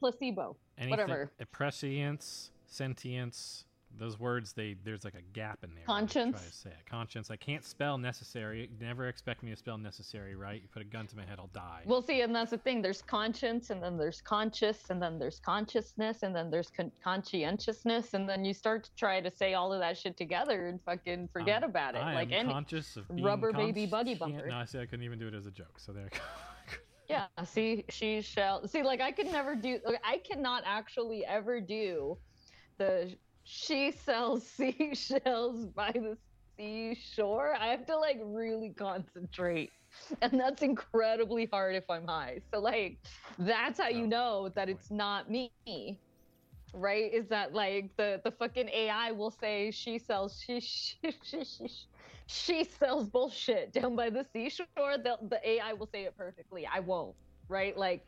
S7: placebo,
S5: anything,
S7: whatever.
S5: prescience, sentience, those words they there's like a gap in there.
S7: Conscience.
S5: Try to say it. Conscience. I can't spell necessary. Never expect me to spell necessary, right? You put a gun to my head, I'll die.
S7: Well, see, and that's the thing. There's conscience, and then there's conscious, and then there's consciousness, and then there's con- conscientiousness, and then you start to try to say all of that shit together and fucking forget
S5: Um,
S7: about it.
S5: I
S7: like
S5: am
S7: any
S5: conscious of
S7: rubber baby buggy bumper.
S5: No, I see. I couldn't even do it as a joke. So there. you go.
S7: Yeah, see, she shall see. Like I could never do. I cannot actually ever do the she sells seashells by the seashore. I have to like really concentrate, and that's incredibly hard if I'm high. So like, that's how you oh, know that it's not me. Right? Is that like the the fucking AI will say she sells she she she, she, she sells bullshit down by the seashore. The the AI will say it perfectly. I won't. Right? Like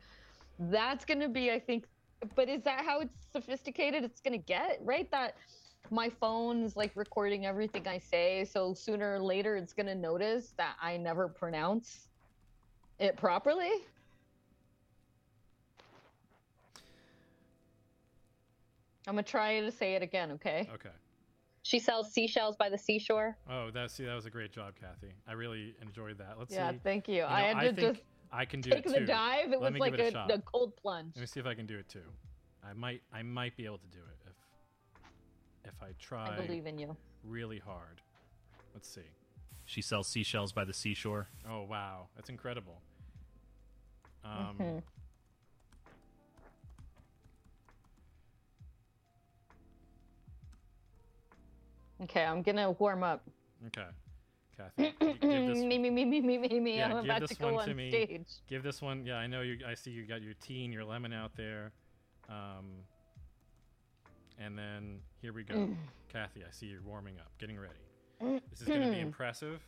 S7: that's gonna be I think. But is that how it's sophisticated? It's gonna get right that. My phone is like recording everything I say, so sooner or later it's gonna notice that I never pronounce it properly. I'm gonna try to say it again, okay?
S5: Okay.
S7: She sells seashells by the seashore.
S5: Oh, that see, that was a great job, Kathy. I really enjoyed that. Let's
S7: Yeah,
S5: see.
S7: thank you.
S5: know,
S7: I had to
S5: think
S7: just
S5: I can do
S7: take
S5: it
S7: the
S5: too.
S7: dive. It
S5: Let
S7: was
S5: me
S7: like
S5: give it
S7: a,
S5: a, shot.
S7: a cold plunge.
S5: Let me see if I can do it too. I might I might be able to do it if if I try
S7: I believe in you.
S5: really hard. Let's see.
S22: She sells seashells by the seashore.
S5: Oh wow, that's incredible. Um,
S7: Mhm. Okay, I'm gonna warm up.
S5: Okay, Kathy, give this,
S7: me, me, me, me, me, me, me.
S5: yeah,
S7: I'm
S5: give
S7: about
S5: this
S7: to go
S5: one
S7: on
S5: to me.
S7: stage.
S5: Give this one. Yeah, I know you. I see you got your tea and your lemon out there. Um, and then here we go,
S7: Mm.
S5: Kathy. I see you're warming up, getting ready. This is going to be impressive.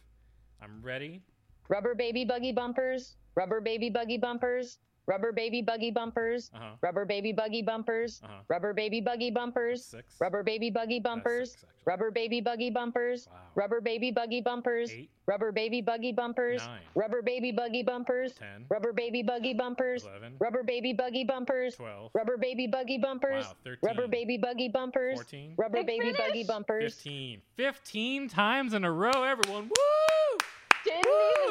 S5: I'm ready.
S7: Rubber baby buggy bumpers. Rubber baby buggy bumpers. Rubber baby buggy bumpers.
S5: Uh-huh.
S7: Rubber baby buggy bumpers.
S5: Uh-huh.
S7: Rubber baby buggy bumpers. Rubber baby buggy bumpers. Rubber baby buggy bumpers. Rubber baby buggy bumpers. Rubber baby buggy bumpers.
S5: Nine.
S7: Rubber baby buggy bumpers.
S5: Ten.
S7: Rubber baby buggy bumpers.
S5: Eleven.
S7: Rubber baby buggy bumpers.
S5: Twelve.
S7: Rubber baby buggy bumpers.
S5: Wow, 13.
S7: Rubber baby buggy bumpers.
S5: 14.
S7: Rubber baby buggy bumpers.
S5: 15. 15 times in a row, everyone. Woo!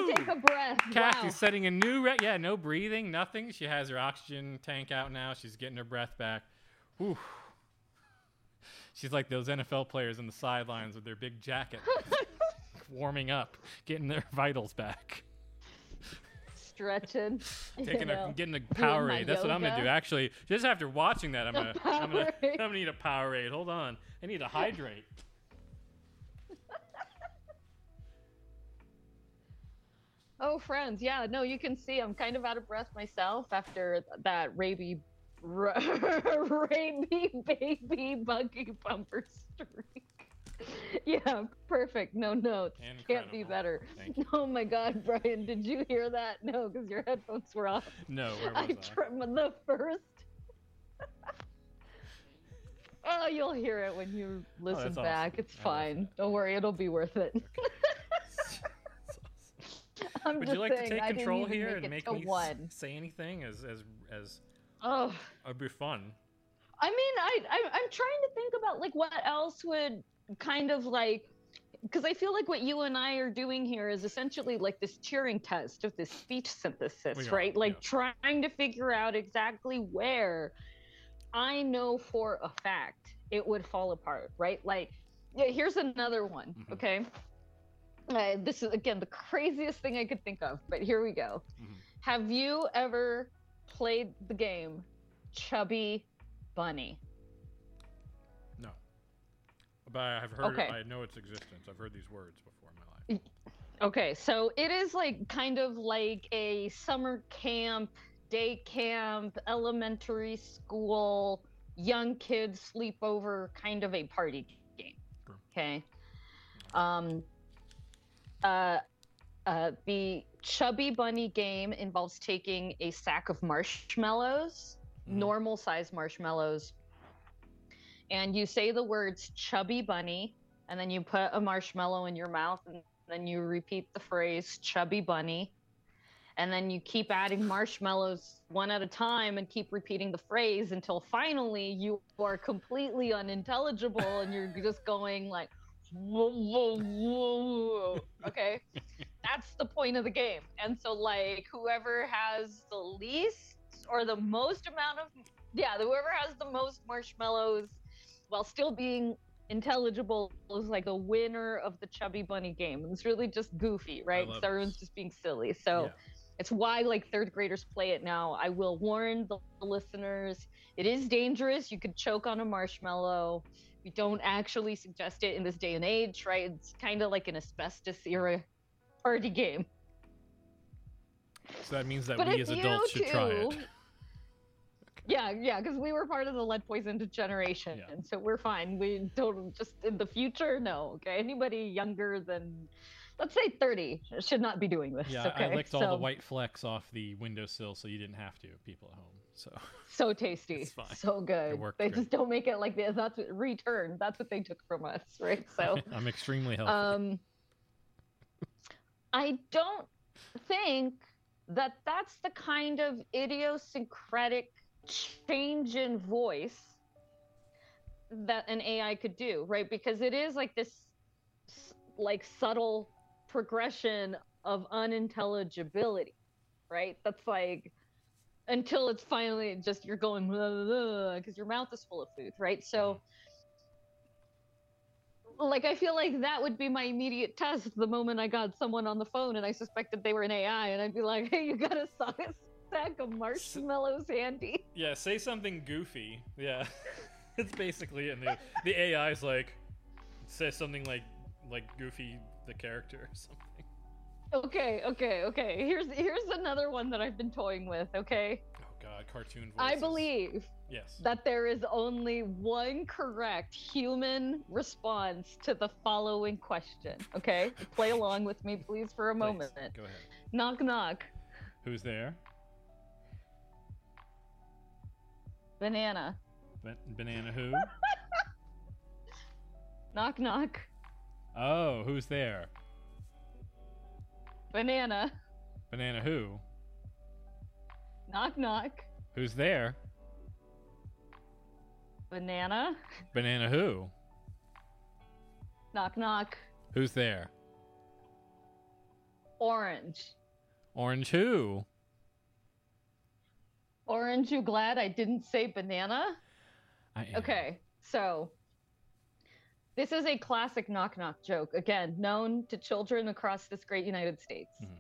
S7: Even take a breath.
S5: Kathy's
S7: wow.
S5: setting a new re- yeah, no breathing, nothing. She has her oxygen tank out now. She's getting her breath back. Whew. She's like those NFL players on the sidelines with their big jacket, warming up, getting their vitals back.
S7: Stretching.
S5: Taking
S7: you know,
S5: a getting a Powerade. That's what I'm gonna do. Actually, just after watching that, I'm gonna I'm gonna, I'm gonna need a Powerade. Hold on, I need to hydrate.
S7: Oh, friends, yeah, no, you can see I'm kind of out of breath myself after that raby, ra- raby baby buggy bumper streak. Yeah, perfect. No notes. Can't be better. Oh my God, Brian, did you hear that? No, because your headphones were off.
S5: No, where
S7: I
S5: was I?
S7: tried the first Oh, you'll hear it when you oh, listen
S5: that's awesome.
S7: back. It's
S5: I
S7: fine. Don't worry, it'll be worth it. I'm
S5: Would you like
S7: saying,
S5: to take control here and make me
S7: one.
S5: say anything as as as?
S7: Oh,
S5: It'd be fun.
S7: I mean, I, I I'm trying to think about like what else would kind of like because I feel like what you and I are doing here is essentially like this Turing test of this speech synthesis,
S5: are,
S7: right? Like trying to figure out exactly where I know for a fact it would fall apart, right? Like, yeah, here's another one, mm-hmm. okay? Uh, this is again the craziest thing I could think of, but here we go. Have you ever played the game Chubby Bunny?
S5: No. But I've heard.
S7: Okay.
S5: I know its existence. I've heard these words before in my life.
S7: Okay, so it is like kind of like a summer camp, day camp, elementary school, young kids sleepover kind of a party game. Okay. Um uh uh the chubby bunny game involves taking a sack of marshmallows, normal size marshmallows, and you say the words chubby bunny and then you put a marshmallow in your mouth and then you repeat the phrase chubby bunny and then you keep adding marshmallows one at a time and keep repeating the phrase until finally you are completely unintelligible and you're just going like whoa, whoa, whoa. okay. That's the point of the game. And so like whoever has the least or the most amount of yeah whoever has the most marshmallows while still being intelligible is like a winner of the chubby bunny game. And it's really just goofy right? so everyone's just being silly. So it's why like third graders play it now. I will warn the listeners it is dangerous. You could choke on a marshmallow we don't actually suggest it in this day and age right it's kind of like an asbestos era party game
S5: So that means that
S7: But
S5: we as adults should try it.
S7: two- Yeah, yeah, because we were part of the lead poisoned generation, And so we're fine. We don't just in the future, no. Okay, anybody younger than, let's say thirty, should not be doing this.
S5: Yeah,
S7: okay?
S5: I licked all the white flecks off the windowsill, so you didn't have to. People at home. So
S7: So tasty,
S5: It's fine.
S7: so good.
S5: It
S7: they
S5: great.
S7: just don't make it like this. That's what, return. That's what they took from us, right? So
S5: I'm extremely healthy.
S7: Um, I don't think that that's the kind of idiosyncratic change in voice that an AI could do, right? Because it is like this, like subtle progression of unintelligibility, right? That's like until it's finally just you're going because your mouth is full of food, right? So mm-hmm. like I feel like that would be my immediate test the moment I got someone on the phone and I suspected they were an AI and I'd be like, "Hey, you got a sa- sack of marshmallows handy?"
S5: yeah, say something goofy. Yeah, it's basically and the the AI's like say something like like Goofy the character or something.
S7: Okay, okay, okay. Here's here's another one that I've been toying with, okay?
S5: Oh God, cartoon voices.
S7: I believe
S5: Yes.
S7: that there is only one correct human response to the following question. Okay? Play along with me please for a moment.
S5: Go ahead.
S7: Knock knock.
S5: Who's there?
S7: Banana.
S5: Ba- banana who?
S7: Knock knock.
S5: oh, who's there?
S7: Banana.
S5: Banana who?
S7: Knock knock.
S5: Who's there?
S7: Banana.
S5: Banana who?
S7: Knock knock.
S5: Who's there?
S7: Orange.
S5: Orange who?
S7: Orange, you glad I didn't say banana?
S5: I am.
S7: Okay, so this is a classic knock knock joke, again, known to children across this great United States. Mm-hmm.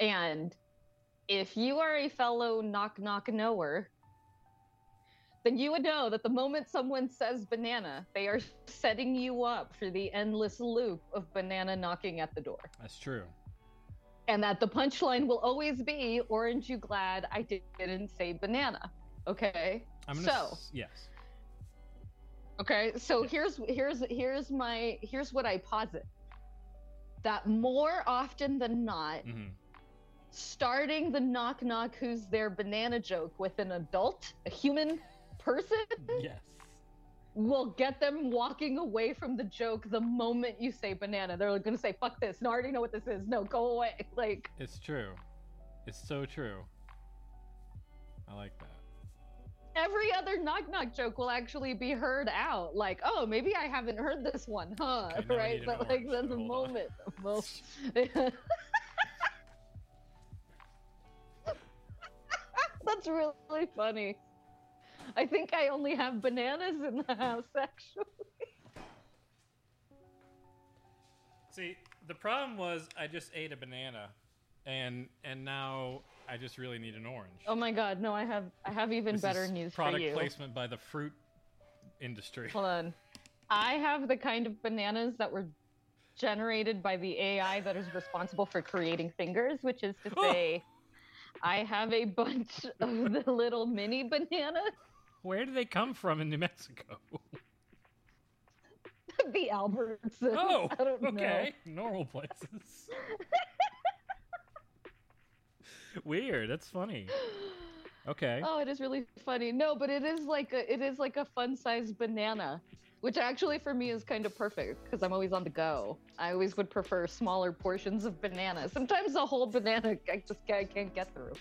S7: And if you are a fellow knock knock knower, then you would know that the moment someone says banana, they are setting you up for the endless loop of banana knocking at the door.
S5: That's true.
S7: And that the punchline will always be, Orange, you glad I didn't say banana. Okay?
S5: I'm gonna.
S7: so,
S5: s- yes.
S7: Okay, so here's here's here's my here's what I posit. That more often than not,
S5: Mhm.
S7: starting the knock knock who's their banana joke with an adult, a human person,
S5: Yes.
S7: will get them walking away from the joke the moment you say banana. They're going to say, fuck this. No, I already know what this is. No, go away. Like,
S5: It's true. It's so true. I like that.
S7: Every other knock knock joke will actually be heard out. Like, oh, maybe I haven't heard this one, huh? Right? But like, then the moment, well, that's really funny. I think I only have bananas in the house, actually.
S5: See, the problem was I just ate a banana, and and now I just really need an orange.
S7: Oh my god, no, I have I have even
S5: This
S7: better news for you.
S5: Product placement by the fruit industry.
S7: Hold on. I have the kind of bananas that were generated by the AI that is responsible for creating fingers, which is to say, I have a bunch of the little mini bananas.
S5: Where do they come from in New Mexico?
S7: the Albertsons.
S5: Oh,
S7: I don't
S5: okay, normal places. Weird. That's funny. Okay.
S7: Oh, it is really funny. No, but it is like a it is like a fun sized banana. Which actually for me is kind of perfect because I'm always on the go. I always would prefer smaller portions of banana. Sometimes a whole banana I just I can't get through.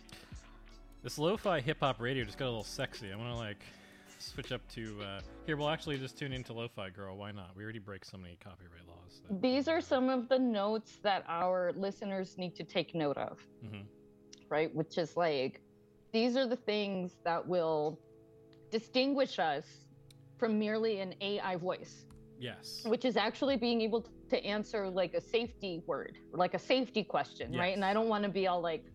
S5: This lo-fi hip hop radio just got a little sexy. I want to like switch up to uh, here. We'll actually just tune into lo-fi girl. Why not? We already break so many copyright laws. That,
S7: These are some of the notes that our listeners need to take note of,
S5: Mhm.
S7: Right? Which is like, these are the things that will distinguish us from merely an AI voice,
S5: Yes.
S7: which is actually being able to answer like a safety word, like a safety question, right? And I don't want to be all like,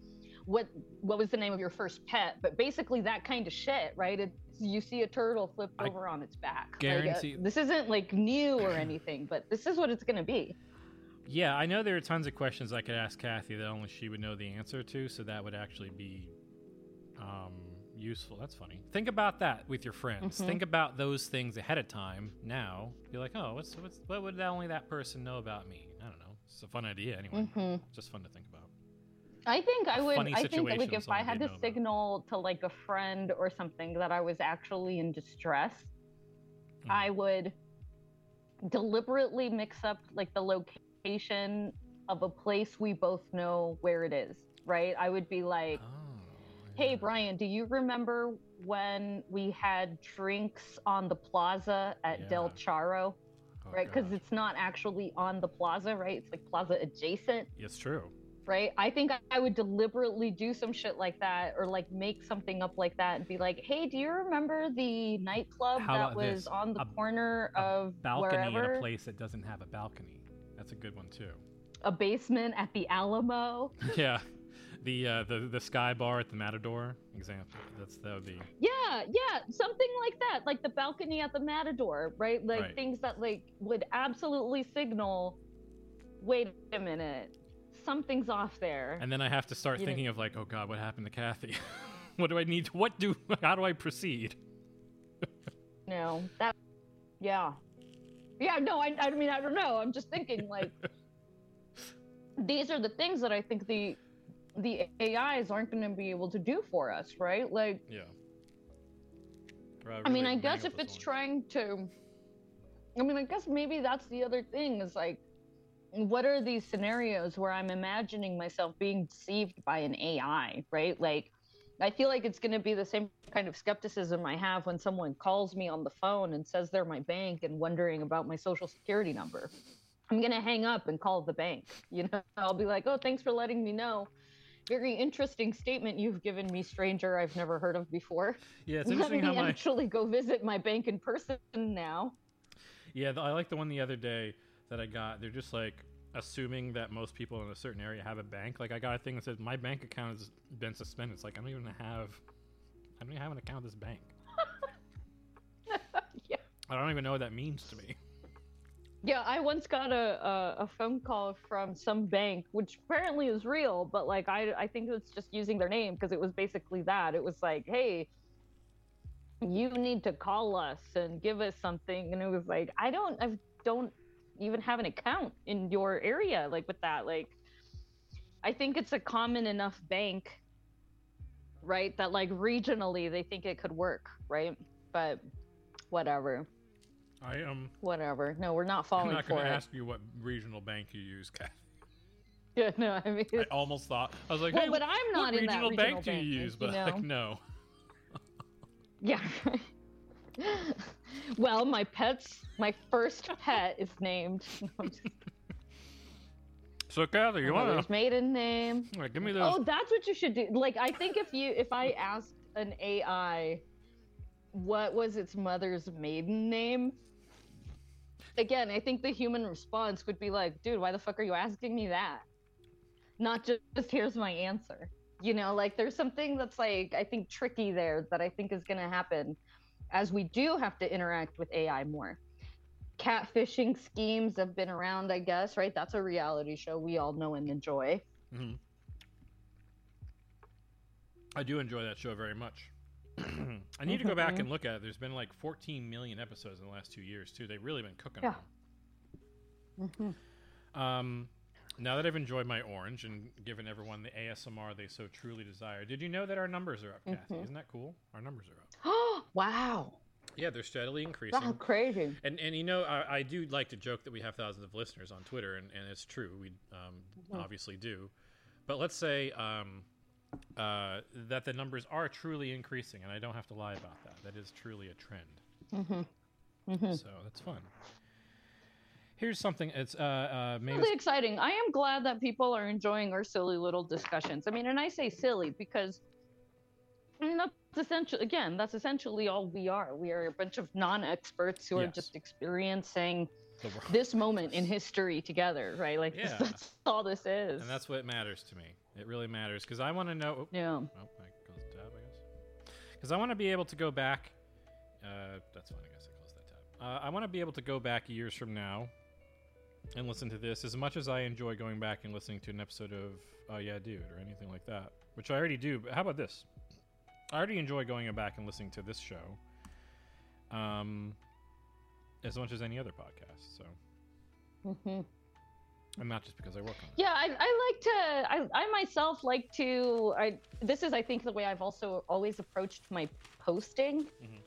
S7: what what was the name of your first pet? But basically that kind of shit, right? It's you see a turtle flipped over on its back. Like, uh,
S5: guarantee-
S7: this isn't like new or anything, but this is what it's gonna be.
S5: Yeah, I know there are tons of questions I could ask Kathy that only she would know the answer to, so that would actually be um, useful. That's funny. Think about that with your friends.
S7: Mhm.
S5: Think about those things ahead of time. Now, be like, oh, what's, what's what would only that person know about me? I don't know. It's a fun idea anyway.
S7: Mhm.
S5: Just fun to think about.
S7: I think I would. I think that, like if I had to
S5: know about.
S7: signal to like a friend or something that I was actually in distress,
S5: Hmm.
S7: I would deliberately mix up like the location of a place we both know where it is. Right? I would be like,
S5: Oh,
S7: "Hey, Brian, do you remember when we had drinks on the plaza at Del Charro?"
S5: Oh,
S7: right? Because it's not actually on the plaza, right? It's like plaza adjacent
S5: It's true.
S7: right? I think I would deliberately do some shit like that or like make something up like that and be like, hey, do you remember the nightclub that was
S5: this?
S7: on the
S5: A-
S7: corner of
S5: Balcony in
S7: wherever?
S5: a place that doesn't have a balcony. That's a good one too.
S7: A basement at the Alamo.
S5: yeah. The, uh, the the sky bar at the Matador example. That's that would be
S7: Yeah, yeah, something like that. Like the balcony at the Matador, right? Like
S5: Right.
S7: things that like would absolutely signal, wait a minute, something's off there.
S5: And then I have to start
S7: You know-
S5: thinking of like, oh God, what happened to Kathy? what do I need? To, what do? How do I proceed?
S7: No, that, yeah, yeah. No, I, I mean, I don't know. I'm just thinking like these are the things that I think the the AIs aren't going to be able to do for us, right? Like,
S5: Yeah.
S7: I mean, I guess if it's trying to, I mean, I guess maybe that's the other thing is like, what are these scenarios where I'm imagining myself being deceived by an AI, right? Like, I feel like it's going to be the same kind of skepticism I have when someone calls me on the phone and says they're my bank and wondering about my social security number. I'm going to hang up and call the bank. You know, I'll be like, oh, thanks for letting me know. Very interesting statement you've given me, stranger I've never heard of before.
S5: Yeah, it's
S7: Let me
S5: how my
S7: actually go visit my bank in person now.
S5: yeah. I like the one the other day that I got. They're just like assuming that most people in a certain area have a bank. Like I got a thing that says my bank account has been suspended. It's like I don't even have. I don't even have an account with this bank. yeah. I don't even know what that means to me.
S7: Yeah, I once got a, a, a phone call from some bank, which apparently is real, but like I, I think it's just using their name because it was basically that. It was like, hey, you need to call us and give us something, and it was like, I don't, I don't even have an account in your area, like with that. Like, I think it's a common enough bank, right? That like regionally they think it could work, right? But whatever,
S5: I am.
S7: whatever. No, we're not falling
S5: I'm
S7: not
S5: going to ask you what regional bank you use, Kathy.
S7: Yeah, no, I mean,
S5: I almost thought I was like,
S7: Well,
S5: hey,
S7: but I'm not
S5: what
S7: in that
S5: regional
S7: regional
S5: bank do you
S7: like,
S5: use?
S7: you
S5: But like, no.
S7: yeah. well, my pet's my first pet is named.
S5: So Kathy, you want
S7: Mother's
S5: to?
S7: maiden name.
S5: Right, give me those.
S7: Oh, that's what you should do. Like, I think if you if I asked an AI what was its mother's maiden name, again, I think the human response would be like, "Dude, why the fuck are you asking me that?" Not just here's my answer. You know, like there's something that's like I think tricky there that I think is going to happen as we do have to interact with AI more. Catfishing schemes have been around, I guess, right? That's a reality show we all know and enjoy.
S5: hmm I do enjoy that show very much. I need to go back
S7: Mhm.
S5: and look at it. There's been like 14 million episodes in the last two years too. They've really been cooking.
S7: Yeah.
S5: them. Um, now that I've enjoyed my orange and given everyone the ASMR they so truly desire, did you know that our numbers are up, Kathy?
S7: Mhm.
S5: Isn't that cool? Our numbers are up.
S7: Wow.
S5: Yeah, they're steadily increasing.
S7: That's crazy.
S5: And and you know, I, I do like to joke that we have thousands of listeners on Twitter, and, and it's true. We um,
S7: Mhm.
S5: obviously do. But let's say um, uh, that the numbers are truly increasing, and I don't have to lie about that. That is truly a trend.
S7: Mm-hmm. Mm-hmm.
S5: So that's fun. Here's something. It's uh, uh, us-
S7: really exciting. I am glad that people are enjoying our silly little discussions. I mean, and I say silly because Mean, that's essentially, again, that's essentially all we are. We are a bunch of non-experts who are just experiencing this moment in history together, right? Like
S5: Yeah.
S7: that's all this is.
S5: and that's what matters to me. It really matters because I want to know.
S7: Yeah.
S5: Oh, I closed the tab, I guess. Because I want to be able to go back. Uh, that's fine. I guess I closed that tab. Uh, I want to be able to go back years from now and listen to this as much as I enjoy going back and listening to an episode of Oh Yeah, Dude or anything like that, which I already do. But how about this? I already enjoy going back and listening to this show. Um, as much as any other podcast. So,
S7: hmm
S5: and not just because I work on it.
S7: Yeah, I, I like to. I, I myself like to. I this is I think the way I've also always approached my posting.
S5: Mhm.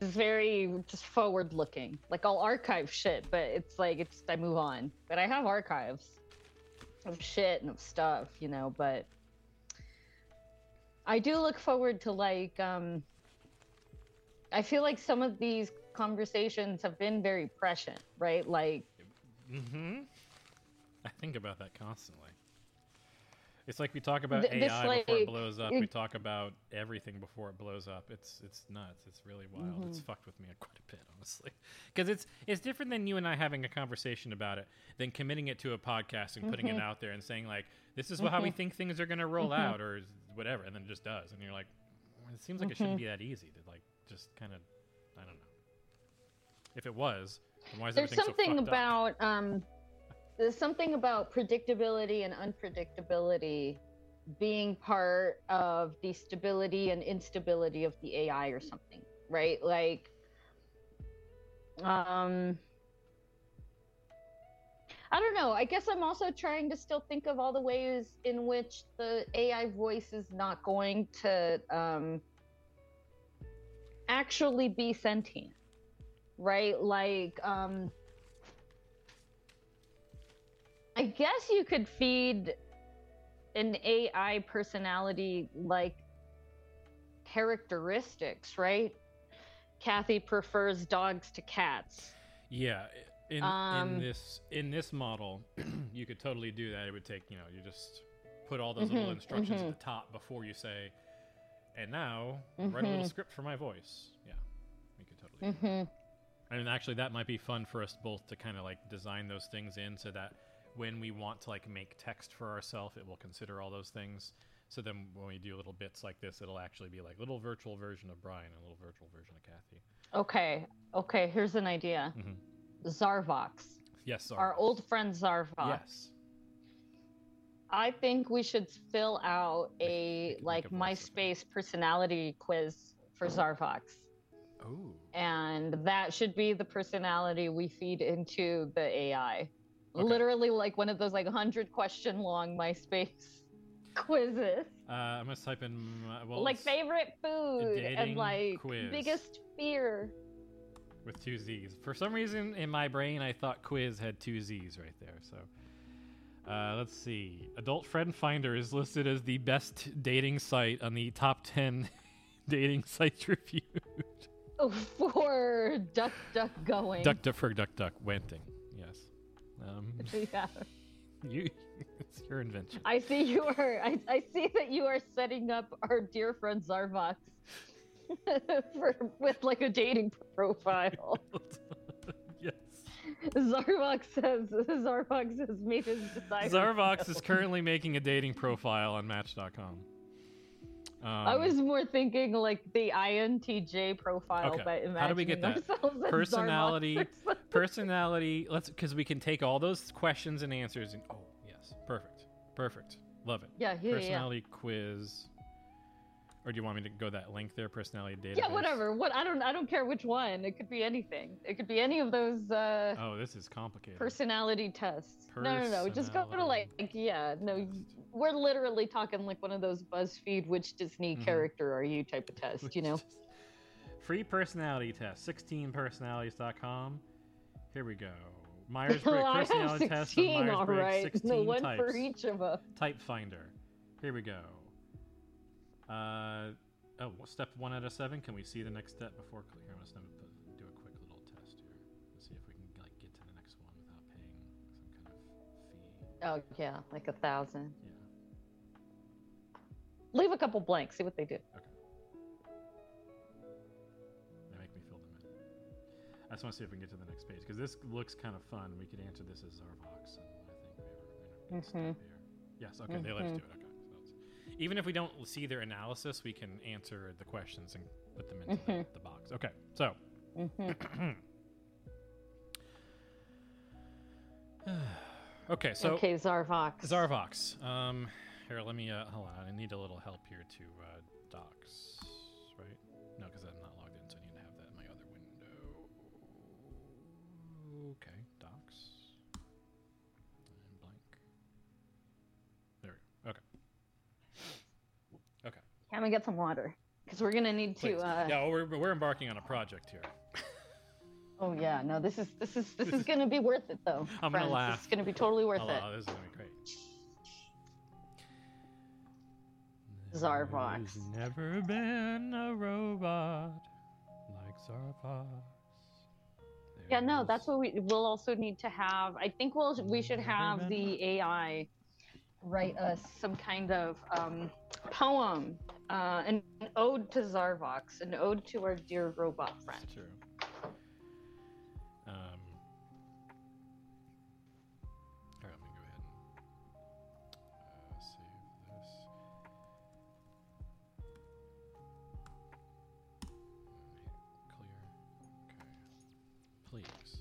S7: It's very just forward looking. Like I'll archive shit, but it's like it's I move on. But I have archives of shit and of stuff, you know. But I do look forward to like. um I feel like some of these conversations have been very prescient, right? Like
S5: Mm-hmm. I think about that constantly. It's like we talk about
S7: Th-
S5: AI before it blows up. We talk about everything before it blows up. It's it's nuts. It's really wild. It's
S7: Mhm.
S5: fucked with me quite a bit, honestly. Because it's it's different than you and I having a conversation about it, than committing it to a podcast and putting
S7: Mhm.
S5: it out there and saying like, "This is how we
S7: Mhm.
S5: think things are going to roll
S7: Mhm.
S5: out," or whatever, and then it just does, and you're like, "It seems like it shouldn't
S7: Mhm.
S5: be that easy to like just kind of, I don't know." If it was, then why is
S7: there's
S5: everything so
S7: something
S5: up?
S7: about um there's something about predictability and unpredictability being part of the stability and instability of the AI or something, right? Like um I don't know. I guess I'm also trying to still think of all the ways in which the AI voice is not going to um actually be sentient right? Like, um, I guess you could feed an AI personality like characteristics, right? Kathy prefers dogs to cats.
S5: Yeah, in
S7: Um,
S5: in this in this model, you could totally do that. It would take you know you just put all those little
S7: Mhm,
S5: instructions
S7: mhm.
S5: at the top before you say, and now write a little
S7: Mhm.
S5: script for my voice. Yeah, we could totally. do
S7: Mm-hmm.
S5: I mean, actually, that might be fun for us both to kind of like design those things in so that when we want to like make text for ourselves, it will consider all those things. So then when we do little bits like this, it'll actually be like little virtual version of Brian, and a little virtual version of Kathy.
S7: Okay, okay, here's an idea
S5: Mhm.
S7: Zarvox.
S5: Yes,
S7: Our old friend Zarvox.
S5: Yes.
S7: I think we should fill out a like MySpace personality quiz for Zarvox.
S5: Oh.
S7: And that should be the personality we feed into the AI. Literally like one of those like hundred question long MySpace quizzes.
S5: Uh, I'm gonna type in uh, well,
S7: like favorite food and like
S5: quiz.
S7: biggest fear.
S5: with two Z's. For some reason in my brain, I thought quiz had two Z's right there. So. Uh, let's see. Adult Friend Finder is listed as the best dating site on the top 10 dating sites reviewed.
S7: For duck duck going.
S5: Duck, duck, for duck, duck, wenting. Um,
S7: yeah.
S5: you, it's your invention.
S7: I see you are. I, I see that you are setting up our dear friend Zarvox for with like a dating profile.
S5: yes.
S7: Zarvox says Zarvox has made his desire.
S5: Zarvox is currently making a dating profile on Match.com. Um,
S7: I was more thinking like the INTJ profile,
S5: okay.
S7: but imagining
S5: How do we get that? Personality,
S7: Zarvox or something.
S5: personality. Let's because we can take all those questions and answers and oh yes, perfect, perfect, love it.
S7: Yeah, yeah, yeah.
S5: Personality quiz. Or do you want me to go that link there? Personality data
S7: Yeah, whatever. What I don't I don't care which one. It could be anything. It could be any of those uh
S5: Oh, this is complicated.
S7: personality tests. No, no, no. Just go to like yeah, no. We're literally talking like one of those BuzzFeed which Disney
S5: Mhm.
S7: character are you type of test, you know?
S5: Free personality test. 16personalities.com. Here we go. Myers Briggs
S7: I have
S5: personality test. of
S7: 16, all
S5: Myers-Briggs,
S7: right.
S5: 16
S7: No one
S5: types.
S7: for each of us.
S5: Type finder. Here we go. Uh, oh, step one out of seven. Can we see the next step before? cl- Here, let's do a quick little test here. Let's see if we can like get to the next one without paying some kind of fee.
S7: Oh yeah, like a thousand. Yeah. Leave a couple blanks, see what they do. Okay.
S5: They make me fill them in. I just want to see if we can get to the next page because this looks kind of fun. We could answer this as Zarvox, and I think we have a
S7: Mm-hmm.
S5: Yes. Okay. They let us do it. Okay. Even if we don't see their analysis, we can answer the questions and put them into the,
S7: Mhm.
S5: the box. Okay. So.
S7: Mhm.
S5: okay. So.
S7: Okay, Zarvox.
S5: Zarvox. Um, here, let me. Uh, hold on. I need a little help here to uh, docs. Right? No, because I'm not logged in, so I need to have that in my other window. Okay.
S7: Can we get some water? Because we're gonna need to. Uh,
S5: yeah, we're we're embarking on a project here.
S7: Oh yeah, no, this is this is this is gonna be worth it though.
S5: I'm gonna laugh.
S7: Is gonna be totally worth
S5: oh,
S7: it.
S5: wow, this is gonna be great.
S7: Zarvox.
S5: There's never been a robot like Zarvox.
S7: Yeah, no, that's what we we'll also need to have. I think we'll we should have the AI write us some kind of um, poem, uh, an, an ode to Zarvox, an ode to our dear robot friend.
S5: True. Um, all right, let me go ahead and uh, save this. Clear. Okay. Please,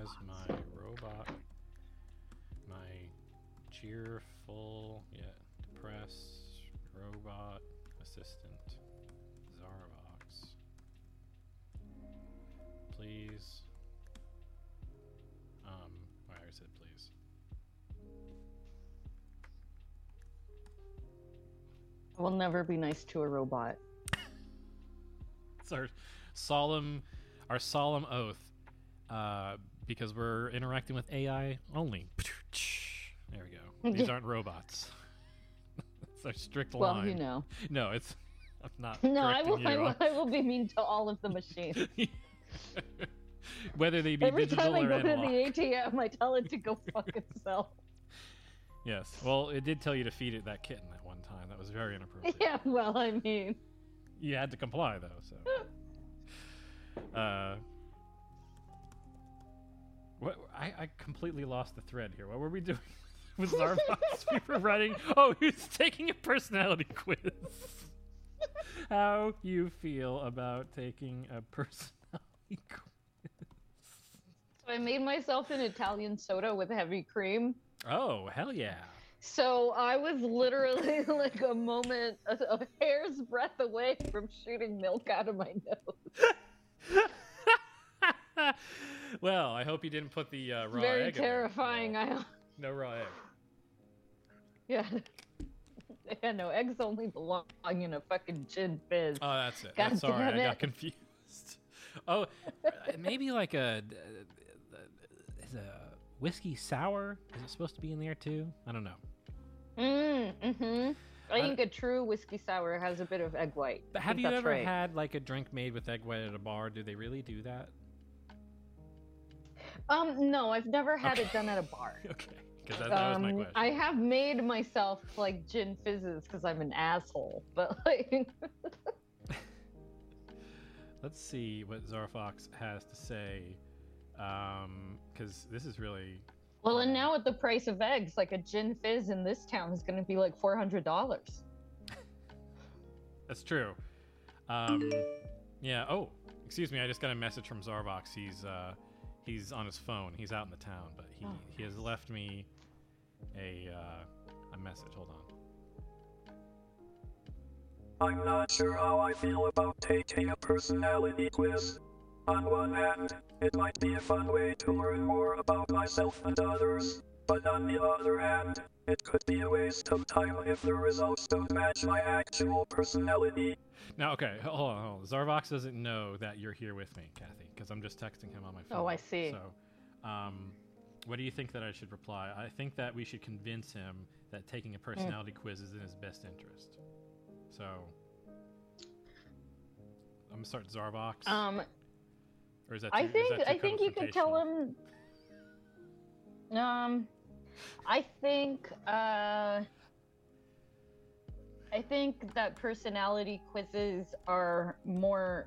S5: as my robot, my cheerful assistant, Zarvox. Please. Um, I already said please.
S7: We'll never be nice to a robot.
S5: It's our solemn, our solemn oath, uh, because we're interacting with AI only. There we go. These aren't robots. It's our strict
S7: Well,
S5: line.
S7: you know.
S5: No, it's. I'm not.
S7: No, I will, I will. I will be mean to all of the machines.
S5: Whether they be
S7: Every time I go
S5: analog.
S7: to the ATM, I tell it to go fuck itself.
S5: Yes. Well, it did tell you to feed it that kitten that one time. That was very inappropriate.
S7: Yeah, well, I mean,
S5: You had to comply though, so. uh. What I, I completely lost the thread here. What were we doing with Zarvox? we were writing. Oh, he was taking a personality quiz. How you feel about taking a personality quiz?
S7: so I made myself an Italian soda with heavy cream.
S5: Oh, hell yeah.
S7: So I was literally like a moment, a, a hair's breadth away from shooting milk out of my nose.
S5: well, I hope you didn't put the uh, raw
S7: Very
S5: egg. in there.
S7: terrifying. I
S5: No raw egg.
S7: yeah. Yeah, no, eggs only belong in a fucking gin fizz.
S5: Oh, that's it.
S7: God
S5: I'm sorry,
S7: damn
S5: I got confused. Oh, uh, maybe like a is a whiskey sour. Is it supposed to be in there too? I don't know.
S7: Mm, mm-hmm. I
S5: I-
S7: think a true whiskey sour has a bit of egg white.
S5: But have you ever
S7: right.
S5: had like a drink made with egg white at a bar? Do they really do that?
S7: Um, no, I've never had it done at a bar.
S5: okay, because that, that was my
S7: Um,
S5: question.
S7: I have made myself like gin fizzes because I'm an asshole, but like,
S5: Let's see what Zarvox has to say, because this is really
S7: well, and now at the price of eggs, like a gin fizz in this town is going to be like four hundred dollars.
S5: That's true. Um, yeah. Oh, excuse me. I just got a message from Zarvox. He's uh, he's on his phone. He's out in the town, but he,
S7: Oh.
S5: he has left me a uh, a message. Hold on.
S23: I'm not sure how I feel about taking a personality quiz. On one hand, it might be a fun way to learn more about myself and others, but on the other hand, it could be a waste of time if the results don't match my actual personality.
S5: Now, okay, hold on, hold on. Zarvox doesn't know that you're here with me, Kathy, because I'm just texting him on my phone.
S7: Oh, I see.
S5: So, um, what do you think that I should reply? I think that we should convince him that taking a personality quiz is in his best interest. So, I'm gonna start Zarvox.
S7: Um,
S5: or is that?
S7: I
S5: too- is
S7: think
S5: that
S7: I think you could tell him. Um, I think uh, I think that personality quizzes are more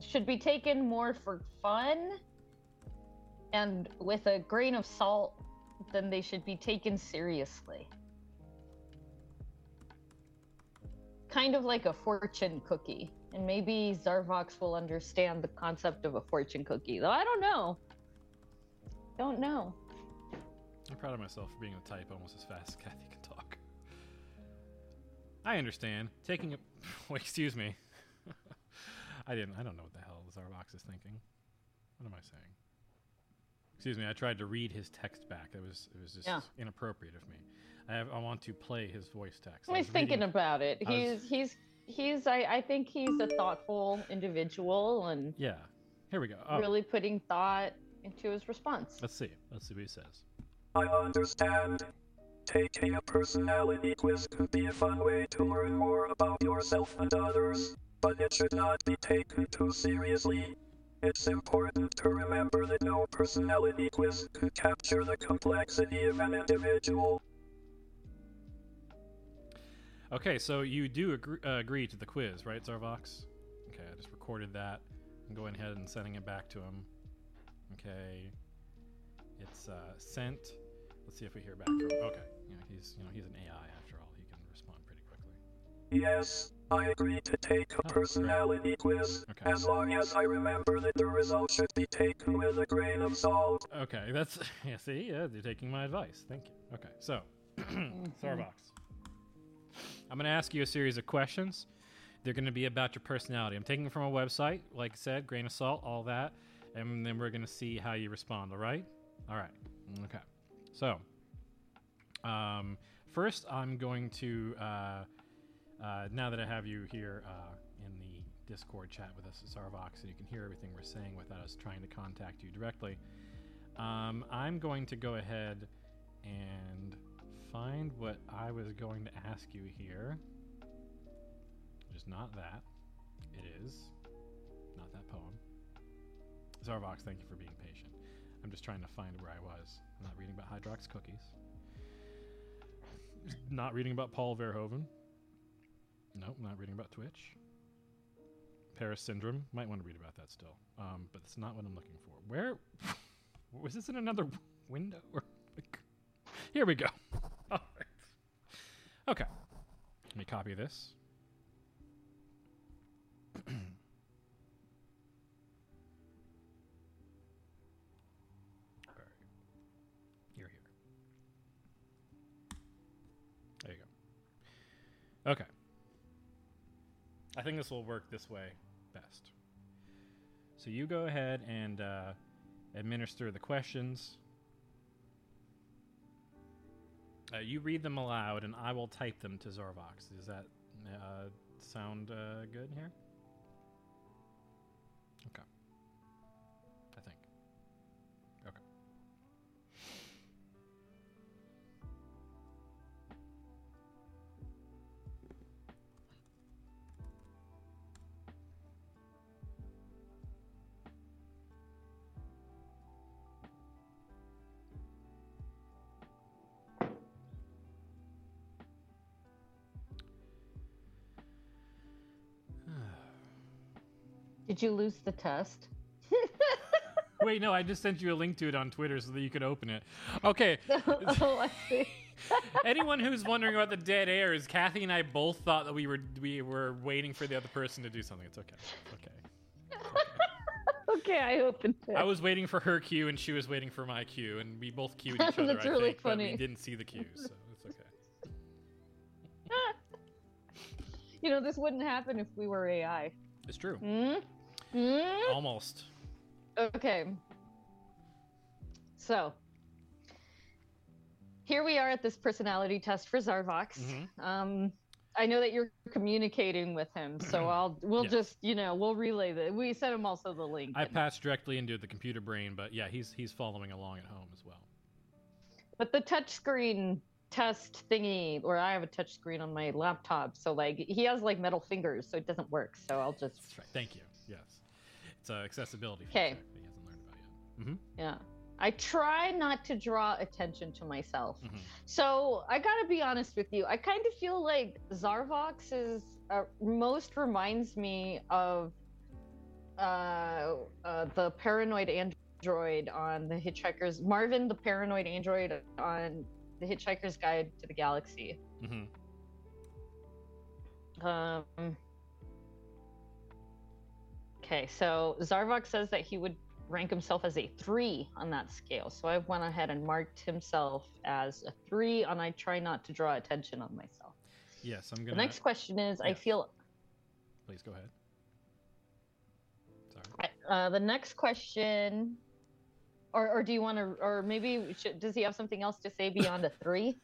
S7: should be taken more for fun and with a grain of salt then they should be taken seriously. Kind of like a fortune cookie. And maybe Zarvox will understand the concept of a fortune cookie, though I don't know. Don't know.
S5: I'm proud of myself for being able to type almost as fast as Kathy can talk. I understand. Taking a. Wait, excuse me. I didn't. I don't know what the hell Zarvox is thinking. What am I saying? Excuse me. I tried to read his text back. It was. It was just
S7: Yeah.
S5: inappropriate of me. I have. I want to play his voice text. I
S7: He's
S5: was
S7: thinking
S5: reading-
S7: about it.
S5: I was-
S7: He's he's he's I, I think he's a thoughtful individual and
S5: Yeah. Here we go. Oh,
S7: really putting thought into his response.
S5: Let's see. Let's see what he says.
S23: I understand. Taking a personality quiz could be a fun way to learn more about yourself and others, but it should not be taken too seriously. It's important to remember that no personality quiz can capture the complexity of an individual.
S5: Okay, so you do agree, uh, agree to the quiz, right, Zarvox? Okay, I just recorded that. I'm going ahead and sending it back to him. Okay, it's uh, sent. Let's see if we hear back from. Okay, you know, he's you know he's an AI after all. He can respond pretty quickly.
S23: Yes, I agree to take a personality quiz, okay. as long as I remember that the results should be taken with a grain of salt.
S5: Okay, that's yeah. See, yeah, you're taking my advice. Thank you. Okay, so Zarvox, I'm going to ask you a series of questions. They're going to be about your personality. I'm taking them from a website, like I said, grain of salt, all that, and then we're going to see how you respond. All right? All right. Okay. So, um, first, I'm going to uh, uh, now that I have you here uh, in the Discord chat with us at Zarvox, and you can hear everything we're saying without us trying to contact you directly. Um, I'm going to go ahead and find what I was going to ask you here. Is not that. It is not that poem. Zarvox, thank you for being patient. I'm just trying to find where I was. I'm not reading about Hydrox cookies. Not reading about Paul Verhoeven. Nope, not reading about Twitch. Paris Syndrome. Might want to read about that still. Um, but it's not what I'm looking for. Where was this in another window? Here we go. All right. Okay. Let me copy this. All right. Here, here. There you go. Okay. I think this will work this way best. So you go ahead and uh, administer the questions. Uh, you read them aloud, and I will type them to Zarvox. Does that uh, sound uh, good here? Okay.
S7: Did you lose the test?
S5: Wait, no, I just sent you a link to it on Twitter so that you could open it. Okay.
S7: oh, I see.
S5: Anyone who's wondering about the dead air is Kathy and I both thought that we were we were waiting for the other person to do something. It's okay. It's okay.
S7: okay, I opened it.
S5: I was waiting for her cue and she was waiting for my cue, and we both cued each other.
S7: That's
S5: I
S7: really
S5: think, but
S7: funny.
S5: we didn't see the cues, so it's okay.
S7: You know, this wouldn't happen if we were AI.
S5: It's true.
S7: Hmm? Hmm?
S5: Almost.
S7: Okay. So, here we are at this personality test for Zarvox.
S5: Mm-hmm.
S7: Um, I know that you're communicating with him, so I'll we'll
S5: Yes.
S7: just you know we'll relay the we sent him also the link.
S5: I passed directly into the computer brain, but yeah, he's he's following along at home as well.
S7: But the touchscreen test thingy, or I have a touchscreen on my laptop, so like he has like metal fingers, so it doesn't work. So I'll just
S5: That's right. Thank you. Yes, it's uh, accessibility.
S7: Okay.
S5: that he hasn't learned about yet. Mm-hmm.
S7: yeah. I try not to draw attention to myself.
S5: Mm-hmm.
S7: So I gotta be honest with you. I kind of feel like Zarvox is uh, most reminds me of uh, uh, the paranoid android on the Hitchhiker's Marvin, the paranoid android on the Hitchhiker's Guide to the Galaxy.
S5: Mm-hmm.
S7: Um. Okay, so Zarvox says that he would rank himself as a three on that scale. So I went ahead and marked himself as a three, and I try not to draw attention on myself.
S5: Yes, I'm
S7: The
S5: gonna.
S7: next question is I feel
S5: Please go ahead. Sorry.
S7: uh, the next question, or, or do you want to, or maybe should, does he have something else to say beyond a three?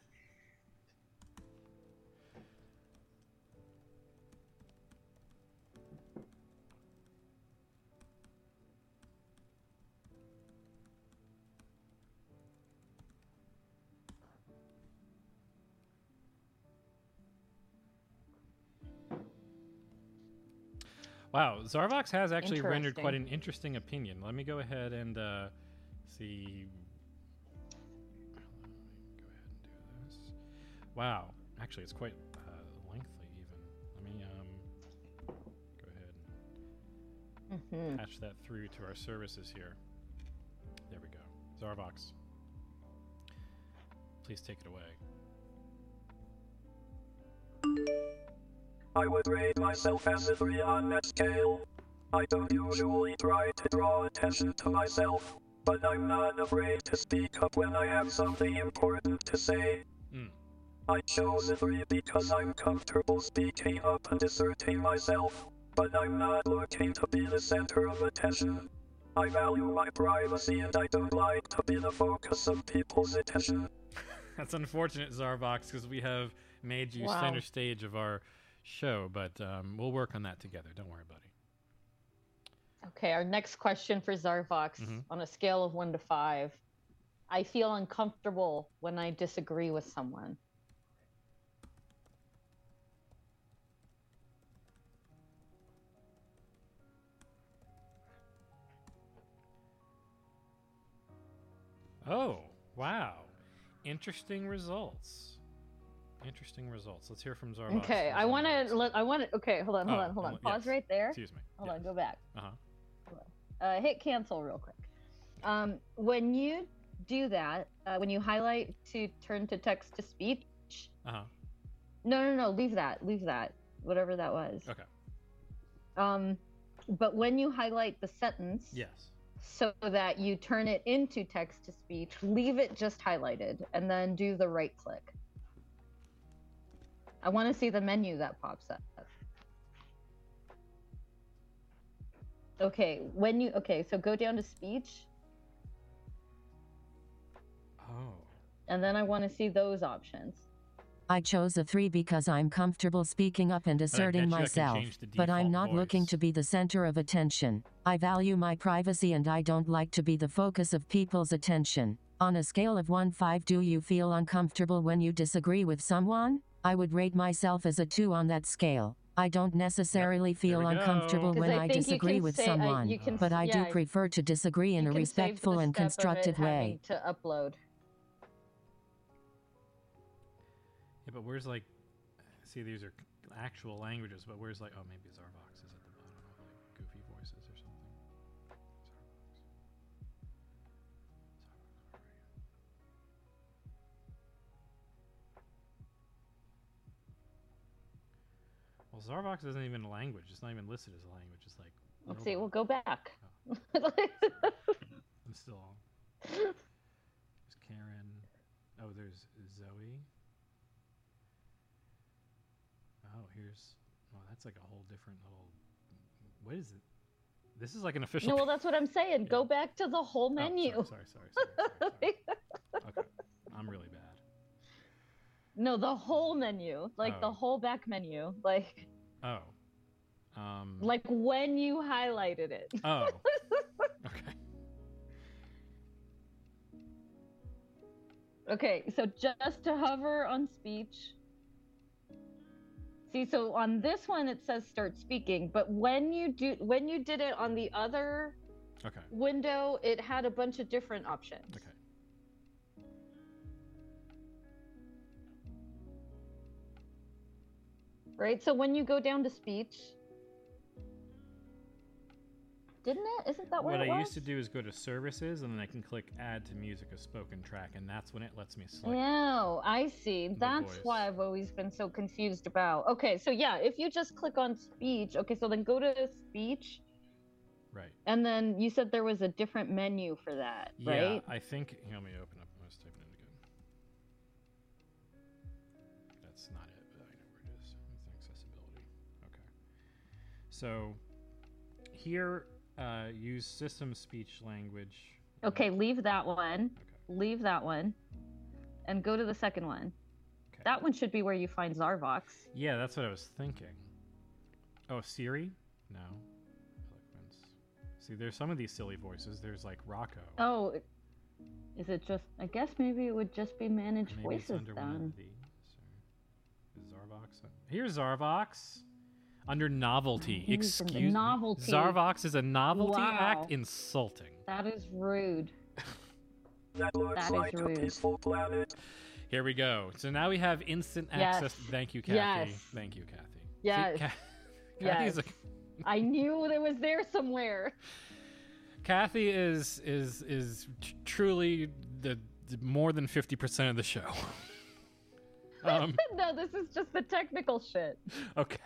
S5: Wow, Zarvox has actually rendered quite an interesting opinion. Let me go ahead and uh, see. Go ahead and do this. Wow, actually, it's quite uh, lengthy. Even let me um, go ahead and
S7: Mhm.
S5: patch that through to our services here. There we go. Zarvox, please take it away.
S23: I would rate myself as a 3 on that scale. I don't usually try to draw attention to myself, but I'm not afraid to speak up when I have something important to say.
S5: Mm.
S23: I chose a 3 because I'm comfortable speaking up and asserting myself, but I'm not looking to be the center of attention. I value my privacy and I don't like to be the focus of people's attention.
S5: That's unfortunate, Zarvox, because we have made you
S7: Wow.
S5: center stage of our show, but um, we'll work on that together. Don't worry, buddy.
S7: Okay, our next question for Zarvox
S5: Mhm.
S7: on a scale of one to five. I feel uncomfortable when I disagree with someone.
S5: Oh, wow. Interesting results. Interesting results. Let's hear from Zarvox.
S7: Okay, I want to let. I want to. Okay, hold on, hold
S5: Oh,
S7: on, hold on.
S5: yes.
S7: Pause right there.
S5: Excuse me.
S7: Hold on, go back.
S5: Uh huh.
S7: Uh, hit cancel real quick. Um, when you do that, uh, when you highlight to turn to text to speech,
S5: Uh huh.
S7: no, no, no, leave that, leave that, whatever that was.
S5: Okay.
S7: Um, but when you highlight the sentence,
S5: Yes.
S7: so that you turn it into text to speech, leave it just highlighted, and then do the right click. I want to see the menu that pops up. Okay, when you okay, so go down to speech,
S5: Oh.
S7: And then I want to see those options.
S21: I chose a 3 because I'm comfortable speaking up and asserting
S5: bet you I can
S21: myself, but I'm
S5: default
S21: not looking to be the center of attention. I value my privacy and I don't like to be the focus of people's attention. On a scale of 1 5, do you feel uncomfortable when you disagree with someone? I would rate myself as a 2 on that scale. I don't necessarily feel
S5: we go.
S21: uncomfortable
S7: 'Cause
S21: when
S7: I
S21: I, disagree with
S7: say-
S21: someone,
S7: you can-
S21: but I
S7: yeah,
S21: do prefer to disagree in a
S7: can save the
S21: respectful and
S7: step of it
S21: constructive way.
S7: To upload.
S5: Yeah, but where's like, see, these are actual languages, but where's like, oh, maybe Zarvox Well, Zarvox isn't even a language. It's not even listed as a language. It's like.
S7: Let's see. We'll go back.
S5: I'm still on. There's Karen. Oh, there's Zoe. Oh, here's. Oh, that's like a whole different little. What is it? This is like an official.
S7: no, well, that's what I'm saying. Go back to the whole
S5: Oh,
S7: menu.
S5: sorry, sorry, sorry, sorry, sorry, sorry. okay, I'm really.
S7: No, the whole menu, like the
S5: Oh.
S7: whole back menu, like
S5: Oh. Um.
S7: like when you highlighted it.
S5: Oh. okay.
S7: Okay, so just to hover on speech. See, so on this one it says start speaking, but when you do when you did it on the other
S5: Okay.
S7: window, it had a bunch of different options.
S5: Okay.
S7: Right? So when you go down to speech, didn't it? Isn't that
S5: What
S7: it
S5: I
S7: was?
S5: used to do is go to services and then I can click add to music a spoken track, and that's when it lets me select.
S7: Oh, I see. That's
S5: voice.
S7: why I've always been so confused about. Okay, so yeah, if you just click on speech, okay, so then go to speech,
S5: Right.
S7: and then you said there was a different menu for that,
S5: Yeah,
S7: right?
S5: I think. Let me open So here, uh, use system speech language.
S7: Okay, leave that one. Leave that one. And go to the second one. That one should be where you find Zarvox.
S5: Yeah, that's what I was thinking. Oh, Siri? No. Eloquence. See, there's some of these silly voices. There's like Rocko.
S7: Oh, is it just? I guess maybe it would just be manage
S5: Maybe it's
S7: voices
S5: under one of these. Zarvox. Here's Zarvox. Under novelty.
S7: He's under
S5: Excuse
S7: novelty.
S5: Zarvox is a novelty
S7: Wow.
S5: act. Insulting.
S7: That is rude.
S23: That looks
S7: That is
S23: like a
S7: rude.
S23: peaceful planet.
S5: Here we go. So now we have instant
S7: Yes.
S5: access. Thank you, Kathy.
S7: Yes.
S5: Thank you, Kathy. See,
S7: Yes.
S5: Ca-
S7: Yes.
S5: Kathy's a,
S7: I knew it was there somewhere.
S5: Kathy is is is tr- truly the, the more than fifty percent of the show. um,
S7: no, this is just the technical shit.
S5: okay.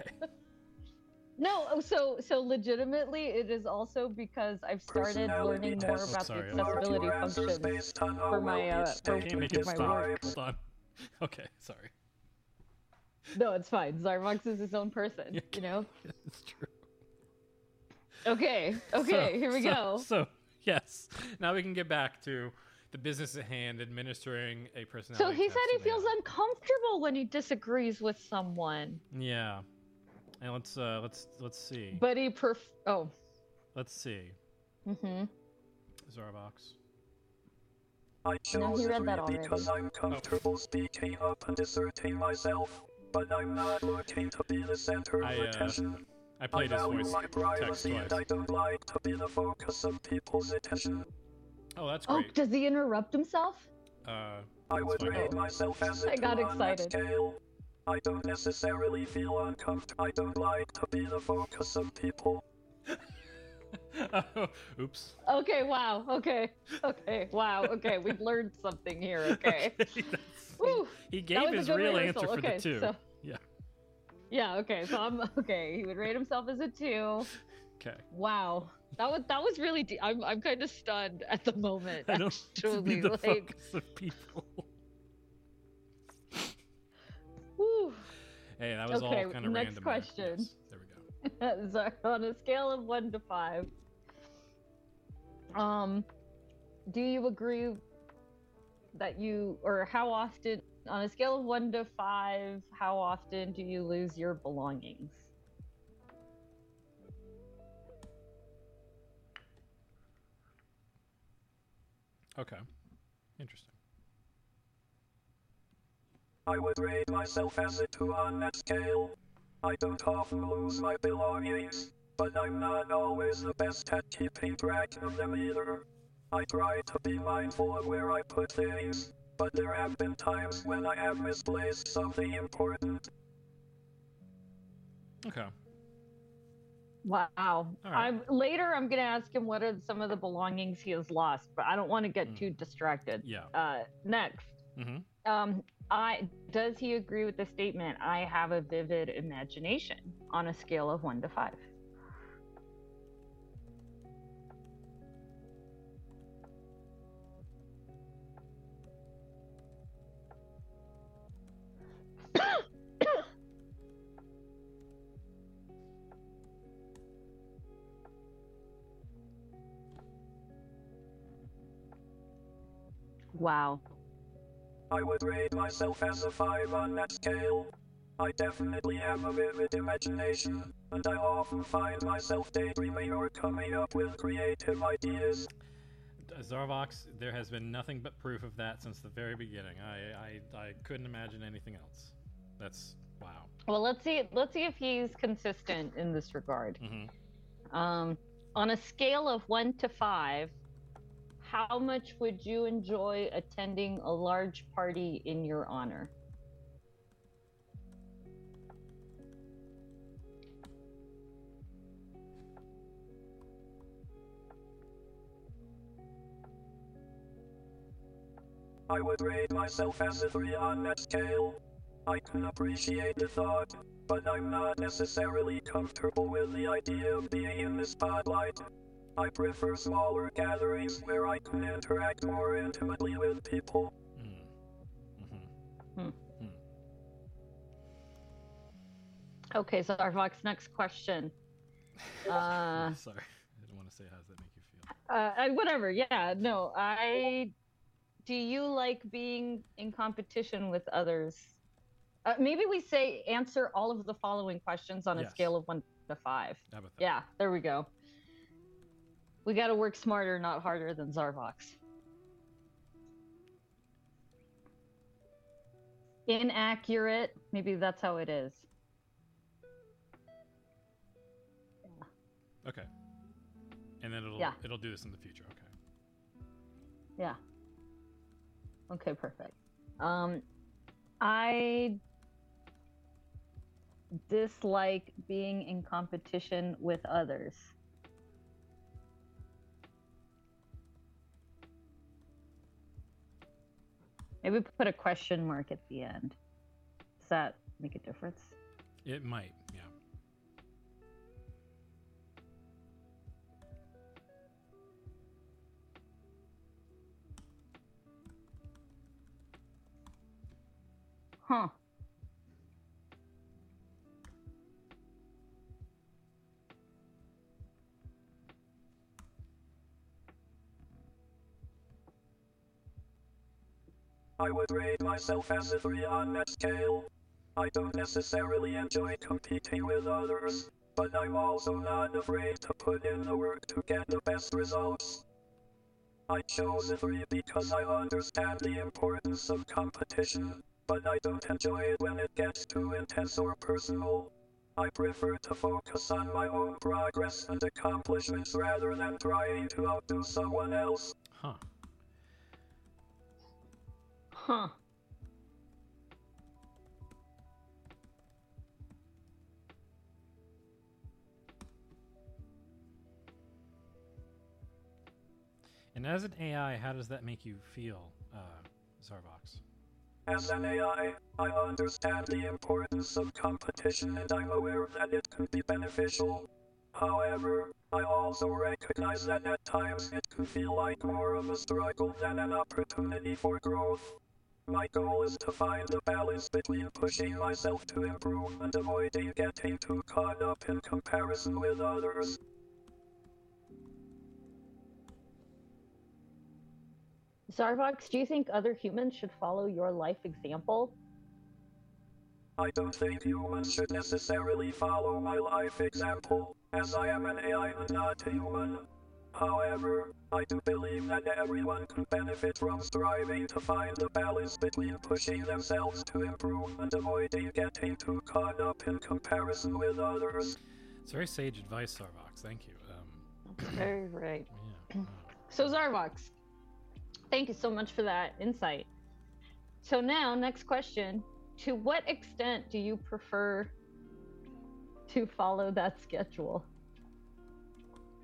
S7: No, oh, so so legitimately, it is also because I've started
S23: Personality
S7: learning more about
S5: sorry,
S7: the accessibility
S23: Your answers
S7: functions for my uh,
S23: you
S7: for,
S5: Can't make
S7: for
S5: it
S7: my
S5: stop.
S7: work.
S5: Hold on. Okay, sorry.
S7: No, it's fine. Zarvox is his own person. You know.
S5: It's true.
S7: Okay. Okay.
S5: So-
S7: here we
S5: so-
S7: go.
S5: So yes, now we can get back to the business at hand, administering a personality.
S7: So
S5: personality.
S7: he said he
S5: to
S7: feels uncomfortable when he disagrees with someone.
S5: Yeah, and let's uh let's let's see.
S7: but he pref. Oh.
S5: Let's see.
S7: Mm-hmm.
S5: Zarvox.
S23: I
S7: No,
S23: chose
S7: he read
S23: three
S7: that already.
S23: because I'm comfortable speaking up and asserting myself, but I'm not looking to be the center of
S5: I, uh,
S23: attention.
S5: I played his voice
S23: my
S5: text
S23: privacy and
S5: twice.
S23: I don't like to be the focus of people's attention.
S5: Oh, that's great.
S7: Oh, does he interrupt himself?
S5: Uh,
S23: I would
S5: fine.
S23: rate myself as a
S7: I got
S23: two on that
S7: excited.
S23: scale. I don't necessarily feel uncomfortable. I don't like to be the focus of people.
S5: Oops.
S7: Okay. Wow. Okay. Okay. Wow. Okay. We've learned something here. Okay. Woo,
S5: He
S7: that
S5: gave
S7: was a
S5: his real
S7: rehearsal.
S5: answer for
S7: okay,
S5: the two.
S7: So,
S5: Yeah.
S7: yeah. Okay. So I'm okay. He would rate himself as a two.
S5: Okay.
S7: Wow. That was that was really. De- I'm I'm kind of stunned at the moment.
S5: I don't to be
S7: Actually,
S5: the
S7: like,
S5: focus of people. Hey, that was
S7: okay.
S5: all kind of
S7: next
S5: random. there.
S7: question.
S5: Yes, there we go.
S7: so on a scale of one to five, um, do you agree that you, or how often, on a scale of one to five, how often do you lose your belongings?
S5: Okay. Interesting.
S23: I would rate myself as a 2 on that scale. I don't often lose my belongings, but I'm not always the best at keeping track of them either. I try to be mindful of where I put things, but there have been times when I have misplaced something important.
S5: Okay.
S7: Wow. I'm, later, I'm going to ask him what are some of the belongings he has lost, but I don't want to get too distracted.
S5: Yeah.
S7: Uh, next,
S5: Mm-hmm.
S7: um, I does he agree with the statement? I have a vivid imagination on a scale of one to five. Wow.
S23: I would rate myself as a 5 on that scale. I definitely have a vivid imagination, and I often find myself daydreaming or coming up with creative ideas.
S5: Zarvox, there has been nothing but proof of that since the very beginning. I, I, I couldn't imagine anything else. That's wow.
S7: Well, let's see. Let's see if he's consistent in this regard.
S5: Mm-hmm.
S7: Um, on a scale of one to five, how much would you enjoy attending a large party in your honor?
S23: I would rate myself as a 3 on that scale. I can appreciate the thought, but I'm not necessarily comfortable with the idea of being in the spotlight. I prefer smaller gatherings where I can interact more intimately with people.
S7: Okay, so our Vox next question. Uh,
S5: Sorry, I didn't want to say how does that make you feel.
S7: uh, whatever. Yeah, no. I. Do you like being in competition with others? Uh, maybe we say answer all of the following questions on a
S5: Yes.
S7: scale of one to five.
S5: How about that?
S7: Yeah, there we go. We got to work smarter, not harder than Zarvox. Inaccurate. Maybe that's how it is.
S5: Okay. And then it'll
S7: Yeah.
S5: it'll do this in the future. Okay.
S7: Yeah. Okay, perfect. Um, I dislike being in competition with others. Maybe put a question mark at the end. Does that make a difference?
S5: It might. Yeah.
S7: Huh.
S23: I would rate myself as a 3 on that scale. I don't necessarily enjoy competing with others, but I'm also not afraid to put in the work to get the best results. I chose a 3 because I understand the importance of competition, but I don't enjoy it when it gets too intense or personal. I prefer to focus on my own progress and accomplishments rather than trying to outdo someone else.
S5: Huh.
S7: Huh.
S5: And as an AI, how does that make you feel, uh, Zarvox?
S23: As an AI, I understand the importance of competition and I'm aware that it can be beneficial. However, I also recognize that at times it can feel like more of a struggle than an opportunity for growth. My goal is to find a balance between pushing myself to improve and avoiding getting too caught up in comparison with others.
S7: Zarvox, do you think other humans should follow your life example?
S23: I don't think humans should necessarily follow my life example, as I am an AI and not a human. However, I do believe that everyone can benefit from striving to find a balance between pushing themselves to improve and avoiding getting too caught up in comparison with others.
S5: It's very sage advice, Zarvox. Thank you. Um,
S7: Very right. So Zarvox, thank you so much for that insight. So now, next question: To what extent do you prefer to follow that schedule?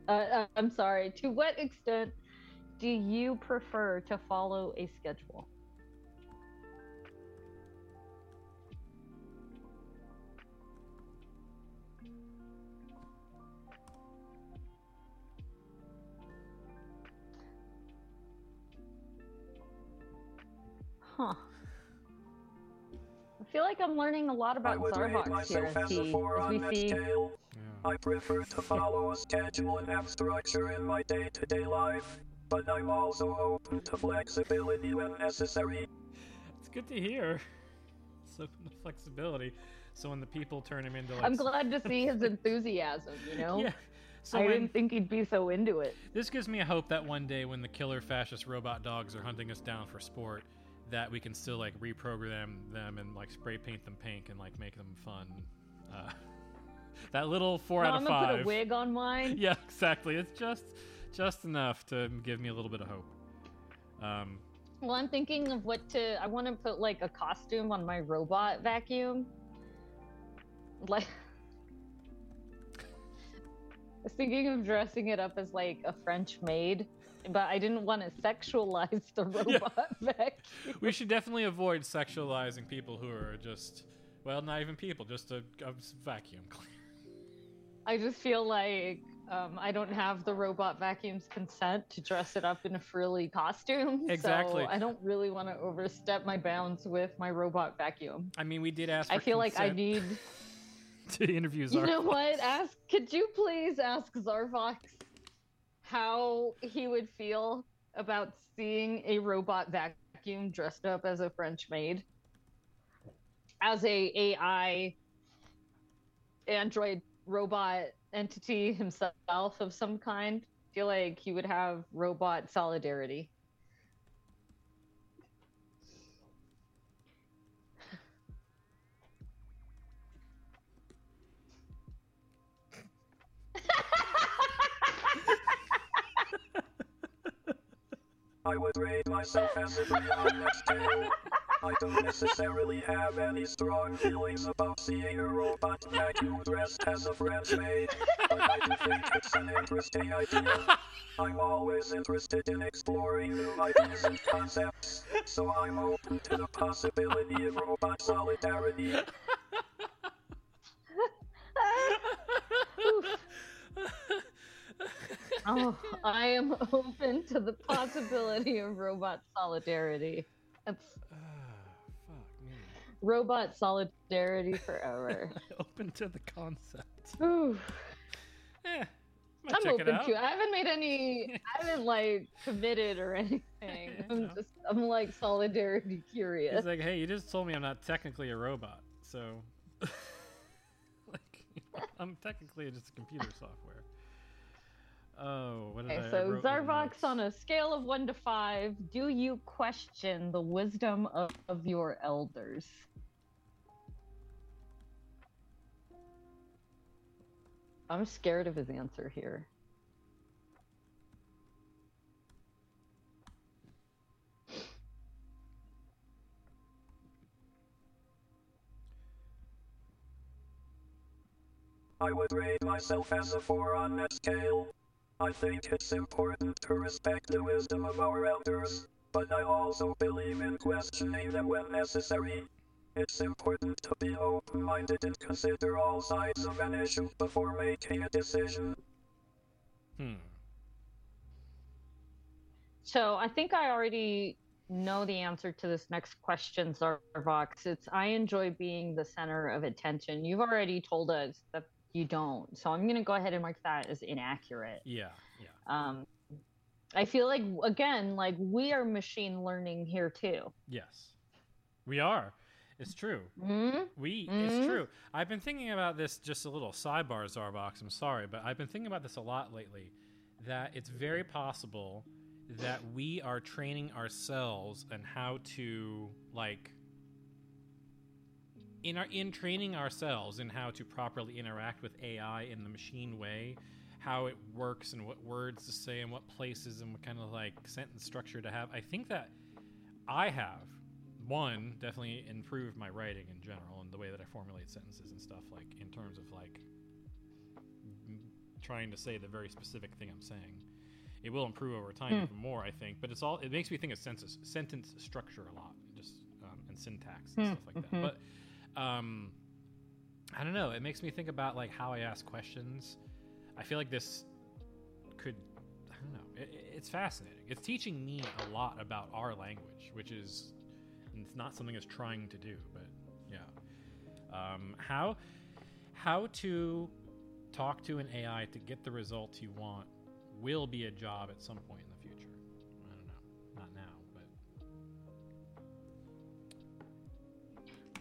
S7: Uh, uh, I'm sorry. To what extent do you prefer to follow a schedule? Huh. I feel like I'm learning a lot about
S23: would
S7: here as,
S23: as a
S7: he,
S23: four
S7: as
S23: on
S7: we
S23: that
S7: see.
S23: scale. I prefer to follow a schedule and have structure in my day-to-day life, but I'm also open to flexibility when necessary.
S5: it's good to hear. So the flexibility. So when the people turn him into like
S7: I'm glad to see his enthusiasm, you know?
S5: Yeah. So
S7: I
S5: when-
S7: didn't think he'd be so into it.
S5: This gives me a hope that one day when the killer fascist robot dogs are hunting us down for sport, that we can still like reprogram them and like spray paint them pink and like make them fun. Uh, that little four
S7: No,
S5: out
S7: I'm
S5: of
S7: gonna
S5: five.
S7: put a wig on mine.
S5: Yeah, exactly. It's just just enough to give me a little bit of hope. Um,
S7: Well, I'm thinking of what to. I want to put like a costume on my robot vacuum. Like, I was thinking of dressing it up as like a French maid, but I didn't want to sexualize the robot vacuum.
S5: we should definitely avoid sexualizing people who are just well, not even people, just a, a vacuum cleaner.
S7: I just feel like um, I don't have the robot vacuum's consent to dress it up in a frilly costume.
S5: Exactly.
S7: So I don't really want to overstep my bounds with my robot vacuum.
S5: I mean, we did ask.
S7: I feel like I need.
S5: to interview. Zarvox.
S7: You know what? Ask. Could you please ask Zarvox how he would feel about seeing a robot vacuum dressed up as a French maid, as a AI android robot entity himself of some kind? feel like he would have robot solidarity.
S23: I would rate myself as a scale. I don't necessarily have any strong feelings about seeing a robot vacuum dressed as a French maid, but I do think it's an interesting idea. I'm always interested in exploring new ideas and concepts, so I'm open to the possibility of robot solidarity.
S7: oh, I am open to the possibility of robot solidarity. That's robot solidarity forever.
S5: Open to the concept.
S7: Ooh.
S5: Yeah,
S7: I'm open to. it. I haven't made any. I haven't like committed or anything. I'm just. I'm like solidarity curious.
S5: He's like, hey, you just told me I'm not technically a robot, so like, I'm technically just a computer software. Oh, what did
S7: Okay,
S5: I?
S7: So Zarvox, on a scale of one to five, do you question the wisdom of, of your elders? I'm scared of his answer here.
S23: I would rate myself as a 4 on that scale. I think it's important to respect the wisdom of our elders, but I also believe in questioning them when necessary. It's important to be open minded and consider all sides of an issue before making a decision.
S5: Hmm.
S7: So I think I already know the answer to this next question, Zarvox. It's I enjoy being the center of attention. You've already told us that you don't. So I'm going to go ahead and mark that as inaccurate.
S5: Yeah, yeah.
S7: Um, I feel like again, like we are machine learning here too.
S5: Yes, we are. It's true.
S7: Mhm.
S5: We.
S7: Mhm.
S5: It's true. I've been thinking about this. Just a little sidebar, Zarvox. I'm sorry, but I've been thinking about this a lot lately. That it's very possible that we are training ourselves and how to like in our in training ourselves in how to properly interact with AI in the machine way, how it works and what words to say and what places and what kind of like sentence structure to have. I think that I have one definitely improved my writing in general and the way that I formulate sentences and stuff like in terms of like trying to say the very specific thing I'm saying. It will improve over time
S7: Hmm.
S5: even more, I think. But it's all it makes me think of sentence sentence structure a lot, just um, and syntax and
S7: Hmm,
S5: stuff like
S7: mhm.
S5: that. But um, I don't know. It makes me think about like how I ask questions. I feel like this could I don't know. It- it's fascinating. It's teaching me a lot about our language, which is it's not something it's trying to do, but yeah. Um, how how to talk to an AI to get the results you want will be a job at some point in the future. I don't know. Not now, but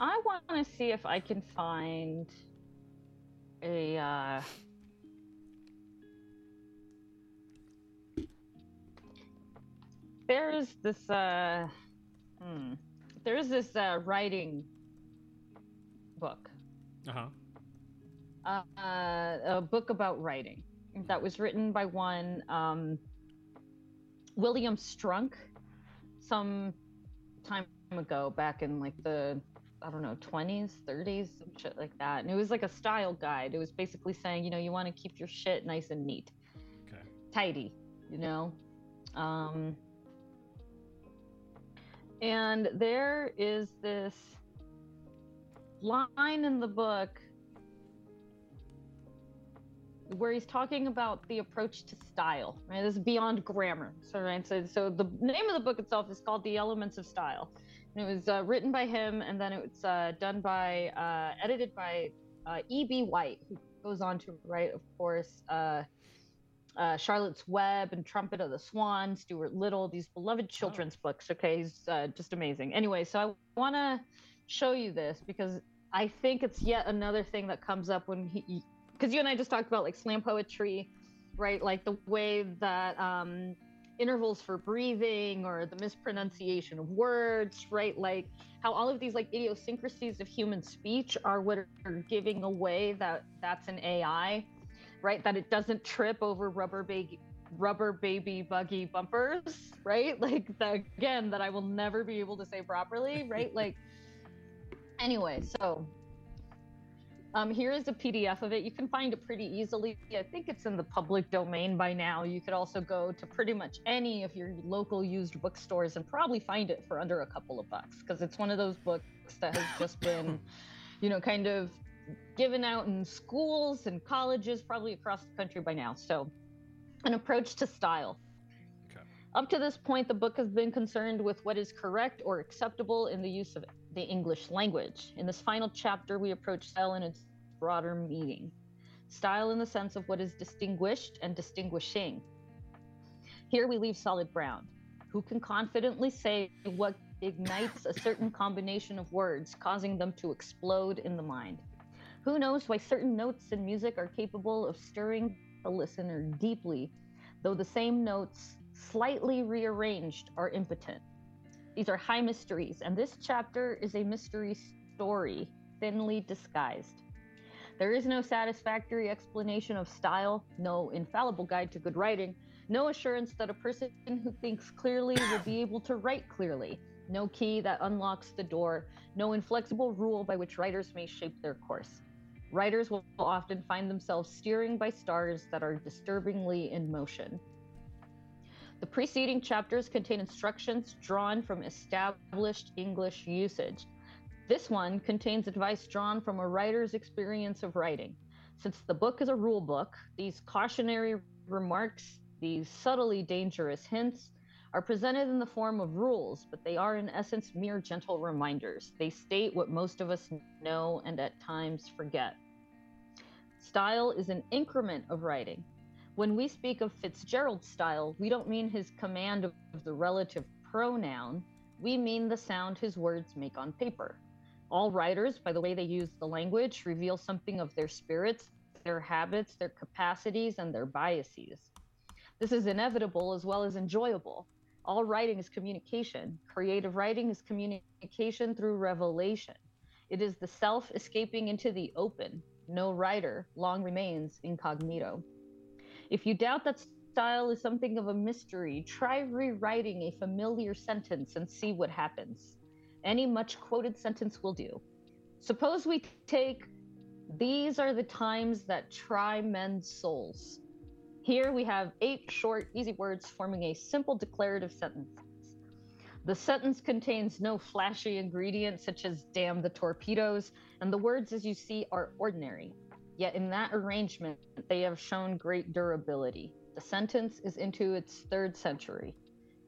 S7: I want to see if I can find a. Uh, there's this. Uh, hmm, there's this uh, writing book,
S5: uh-huh.
S7: uh, a book about writing that was written by one um, William Strunk some time ago, back in like the I don't know, 20s, 30s, some shit like that. And it was like a style guide. It was basically saying, you know, you want to keep your shit nice and neat,
S5: Okay.
S7: tidy, you know? Um, and there is this line in the book where he's talking about the approach to style, right? This is beyond grammar. So, right, so, so the name of the book itself is called The Elements of Style. And it was uh, written by him, and then it was uh, done by, uh, edited by uh, E.B. White, who goes on to write, of course, uh, Charlotte's Web and Trumpet of the Swan, Stuart Little, these beloved children's books. Okay, he's uh, just amazing. Anyway, so I want to show you this because I think it's yet another thing that comes up when he, because you and I just talked about like slam poetry, right? Like the way that um, intervals for breathing or the mispronunciation of words, right? Like how all of these like idiosyncrasies of human speech are what are giving away that that's an AI, right? That it doesn't trip over rubber baby rubber baby buggy bumpers, right? Like the, again that I will never be able to say properly, right? Like anyway, so um, here is a PDF of it. You can find it pretty easily. I think it's in the public domain by now. You could also go to pretty much any of your local used bookstores and probably find it for under a couple of bucks because it's one of those books that has just been, you know, kind of given out in schools and colleges probably across the country by now. So, an approach to style. Up to this point, the book has been concerned with what is correct or acceptable in the use of the English language. In this final chapter, we approach style in its broader meaning style in the sense of what is distinguished and distinguishing. Here we leave solid ground. Who can confidently say what ignites a certain combination of words, causing them to explode in the mind? Who knows why certain notes in music are capable of stirring the listener deeply, though the same notes, slightly rearranged, are impotent? These are high mysteries, and this chapter is a mystery story, thinly disguised. There is no satisfactory explanation of style, no infallible guide to good writing, no assurance that a person who thinks clearly will be able to write clearly, no key that unlocks the door, no inflexible rule by which writers may shape their course. Writers will often find themselves steering by stars that are disturbingly in motion. The preceding chapters contain instructions drawn from established English usage. This one contains advice drawn from a writer's experience of writing. Since the book is a rule book, these cautionary remarks, these subtly dangerous hints, are presented in the form of rules, but they are in essence mere gentle reminders. They state what most of us know and at times forget. Style is an increment of writing. When we speak of Fitzgerald's style, we don't mean his command of the relative pronoun, we mean the sound his words make on paper. All writers, by the way they use the language, reveal something of their spirits, their habits, their capacities, and their biases. This is inevitable as well as enjoyable. All writing is communication. Creative writing is communication through revelation. It is the self escaping into the open. No writer long remains incognito. If you doubt that style is something of a mystery, try rewriting a familiar sentence and see what happens. Any much quoted sentence will do. Suppose we take these are the times that try men's souls. Here we have eight short, easy words forming a simple declarative sentence. The sentence contains no flashy ingredients such as damn the torpedoes, and the words, as you see, are ordinary. Yet in that arrangement, they have shown great durability. The sentence is into its third century.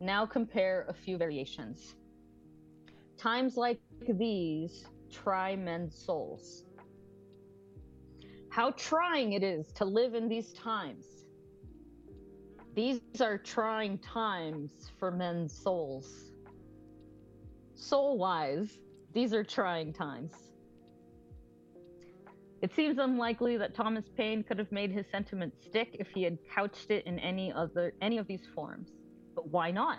S7: Now compare a few variations. Times like these try men's souls. How trying it is to live in these times. These are trying times for men's souls. Soul wise, these are trying times. It seems unlikely that Thomas Paine could have made his sentiment stick if he had couched it in any other any of these forms. But why not?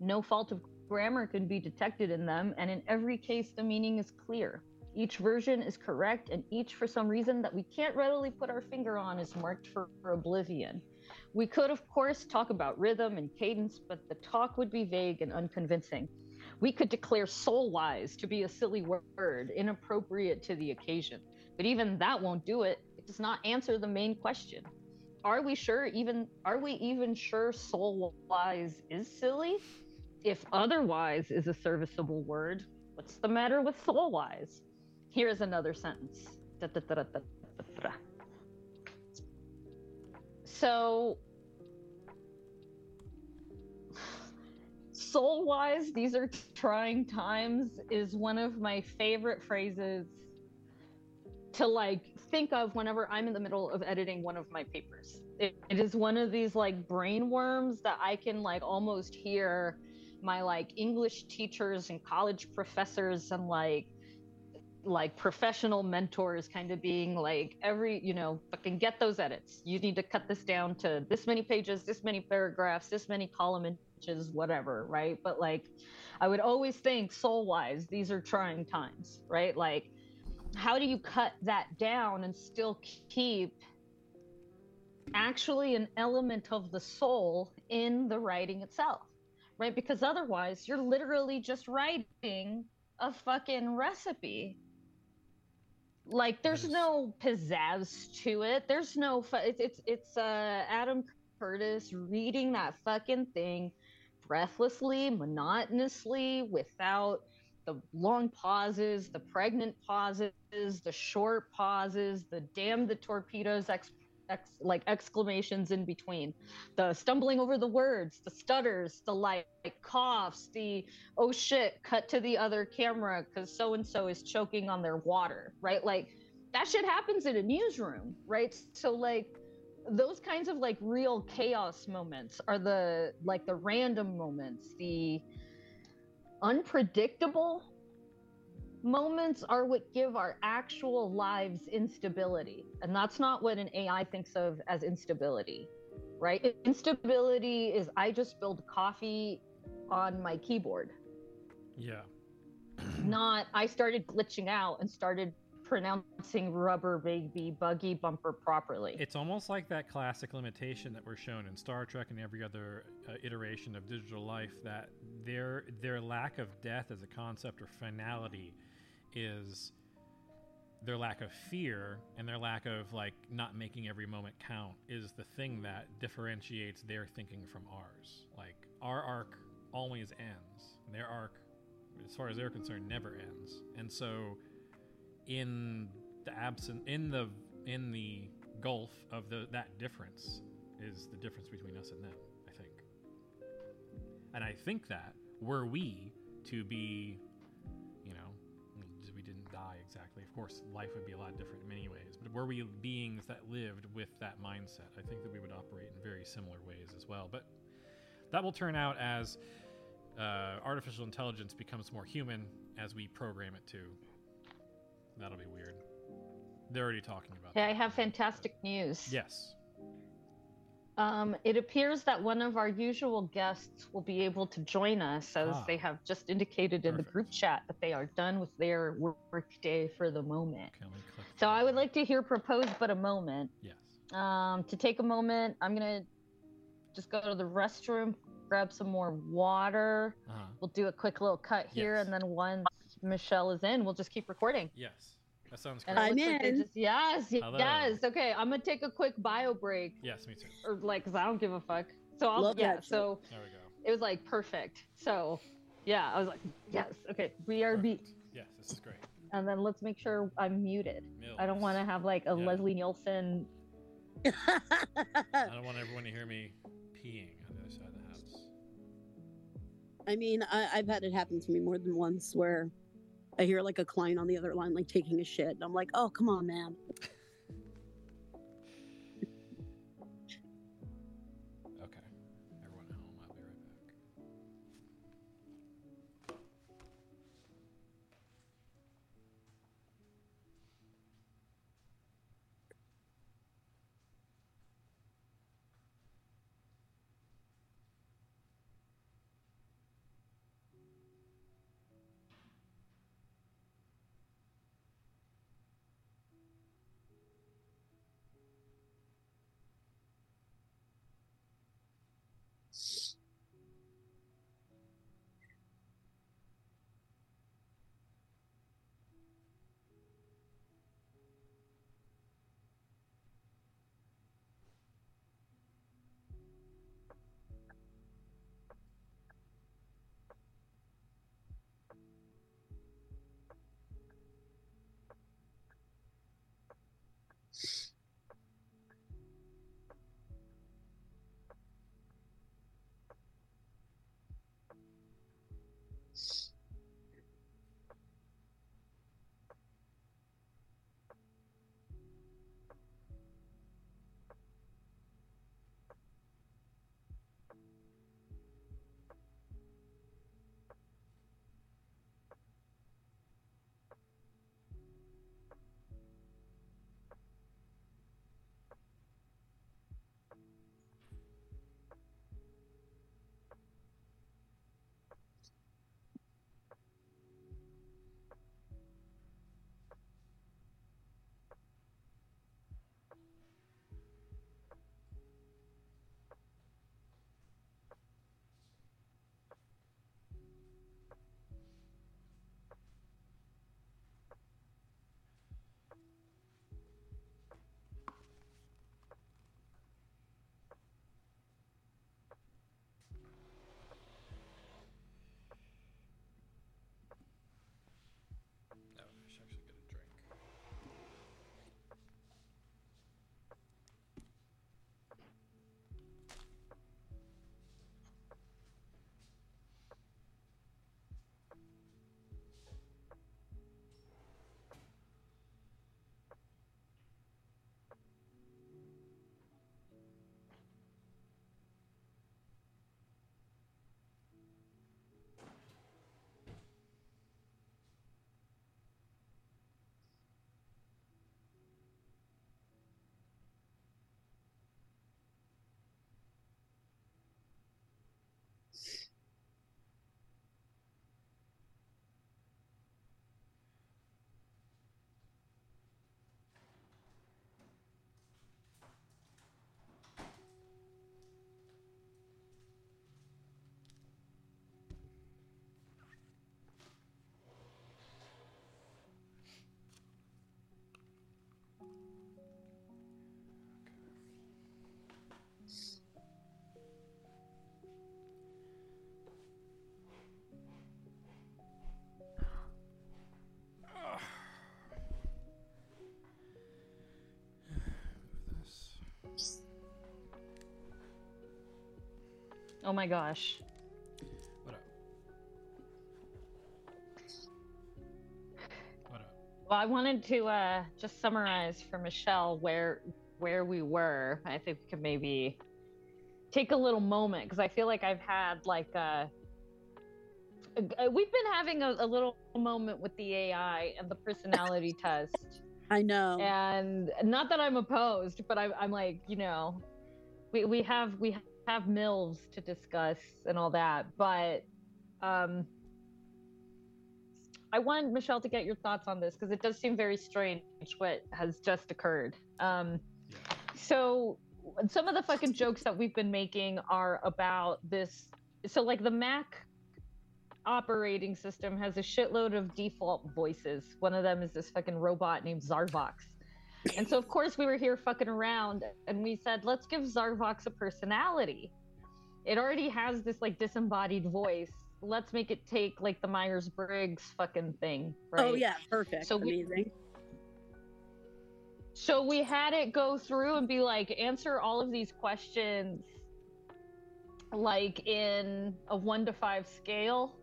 S7: No fault of grammar can be detected in them, and in every case the meaning is clear. Each version is correct, and each, for some reason that we can't readily put our finger on, is marked for oblivion. We could, of course, talk about rhythm and cadence, but the talk would be vague and unconvincing. We could declare soul wise to be a silly word, inappropriate to the occasion. But even that won't do it. It does not answer the main question. Are we sure even are we even sure soul wise is silly? If otherwise is a serviceable word, what's the matter with soul wise? Here's another sentence. So soul wise, these are trying times is one of my favorite phrases to like think of whenever I'm in the middle of editing one of my papers. It, it is one of these like brain worms that I can like almost hear my like English teachers and college professors and like like professional mentors kind of being like every you know fucking get those edits. You need to cut this down to this many pages this many paragraphs this many column inches whatever right? But like i would always think soul wise these are trying times right? Like how do you cut that down and still keep actually an element of the soul in the writing itself right? Because otherwise you're literally just writing a fucking recipe like there's no pizzazz to it. There's no fu- it's it's, it's uh adam curtis reading that fucking thing breathlessly monotonously without the long pauses, the pregnant pauses, the short pauses, the damn the torpedoes ex, ex, like exclamations in between, the stumbling over the words, the stutters, the like, like coughs, the oh shit, cut to the other camera because so and so is choking on their water, right? Like that shit happens in a newsroom, right? So like those kinds of like real chaos moments are the like the random moments, the unpredictable moments are what give our actual lives instability. And that's not what an AI thinks of as instability, right? Instability is I just spilled coffee on my keyboard.
S5: Yeah.
S7: not I started glitching out and started pronouncing rubber baby buggy bumper properly.
S5: It's almost like that classic limitation that we're shown in Star Trek and every other uh, iteration of digital life that their their lack of death as a concept or finality is their lack of fear and their lack of like not making every moment count is the thing that differentiates their thinking from ours. Like our arc always ends. Their arc as far as they're concerned never ends. And so in the absent in the in the gulf of the that difference is the difference between us and them i think and i think that were we to be of course, life would be a lot different in many ways. But were we beings that lived with that mindset, I think that we would operate in very similar ways as well. But that will turn out as uh, artificial intelligence becomes more human as we program it to. That'll be weird. They're already talking about
S7: Okay, I have fantastic news.
S5: Yes.
S7: Um, it appears that one of our usual guests will be able to join us, as
S5: Ah.
S7: they have just indicated in the group chat that they are done with their work day for the moment. So I would like to hear propose but a moment.
S5: Yes.
S7: Um, to take a moment, I'm gonna just go to the restroom, grab some more water.
S5: Uh-huh.
S7: We'll do a quick little cut here, and then once Michelle is in, we'll just keep recording.
S5: Yes. That sounds
S7: And
S5: great.
S7: it looks like just- yes,
S5: Hello.
S7: yes. Okay, I'm gonna take a quick bio break,
S5: Yes, me too.
S7: or like, cause I don't give a fuck. So I'll
S5: Love
S7: yeah.
S5: that.
S7: So
S5: There we go.
S7: it was like perfect. So yeah, I was like, yes, okay, BRB.
S5: Yes, this is great.
S7: And then let's make sure I'm muted. I don't want to have like a Leslie Nielsen.
S5: I don't want everyone to hear me peeing on the other side of the house.
S24: I mean, I, I've had it happen to me more than once where I hear like a client on the other line like taking a shit, and I'm like, "Oh, come on, man."
S5: Oh
S7: my gosh.
S5: What up? What up?
S7: Well, I wanted to uh, just summarize for Michelle where where we were. I think we could maybe take a little moment because I feel like I've had like a, a- we've been having a, a little moment with the AI and the personality test.
S24: I know.
S7: And not that I'm opposed, but I'm, I'm like, you know, we, we have we have mills to discuss and all that, but um, I want Michelle to get your thoughts on this because it does seem very strange what has just occurred. Um, so some of the fucking jokes that we've been making are about this. So like the Mac operating system has a shitload of default voices. One of them is this fucking robot named Zarvox. And so of course we were here fucking around and we said, let's give Zarvox a personality. It already has this like disembodied voice. Let's make it take like the Myers Briggs fucking thing. Oh, right?
S24: Oh yeah, perfect.
S7: So we-
S24: Amazing.
S7: So we had it go through and be like, answer all of these questions like in a one to five scale.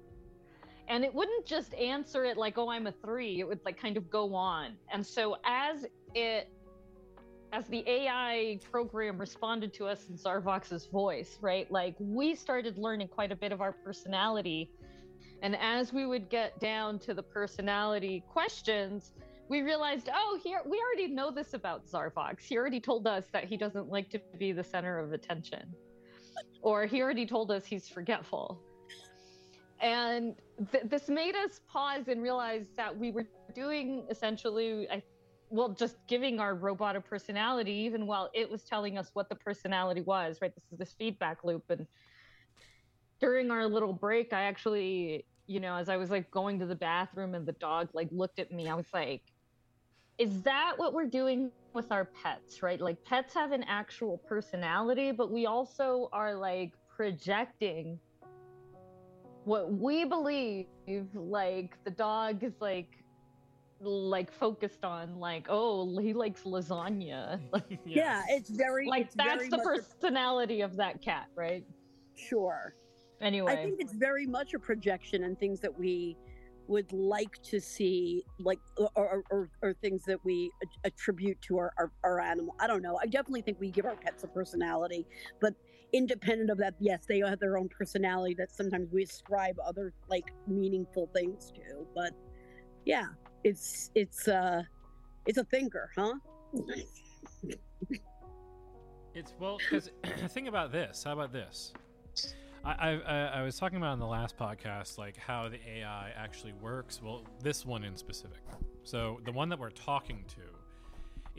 S7: And it wouldn't just answer it like, oh, I'm a three. It would like kind of go on. And so as it as the AI program responded to us in Zarvox's voice, right? Like we started learning quite a bit of our personality. And as we would get down to the personality questions, we realized, oh, here we already know this about Zarvox. He already told us that he doesn't like to be the center of attention, or he already told us he's forgetful. And th- this made us pause and realize that we were doing essentially, I, well, just giving our robot a personality, even while it was telling us what the personality was. Right? This is this feedback loop, and during our little break, I actually, you know, as I was like going to the bathroom and the dog like looked at me, I was like, is that what we're doing with our pets, right? Like pets have an actual personality, but we also are like projecting what we believe like the dog is like like focused on like oh he likes lasagna
S24: Yeah, it's very
S7: like
S24: it's
S7: that's
S24: very
S7: the
S24: much a-
S7: personality of that cat right
S24: Sure.
S7: Anyway.
S24: I think it's very much a projection and things that we would like to see, like, or, or, or, or things that we attribute to our, our, our animal. I don't know. I definitely think we give our pets a personality, but independent of that, yes, they have their own personality that sometimes we ascribe other, like, meaningful things to. But yeah, it's, it's, uh, it's a thinker, huh?
S5: It's well because think about this. How about this? I, I I was talking about in the last podcast like how the AI actually works. Well, this one in specific. So the one that we're talking to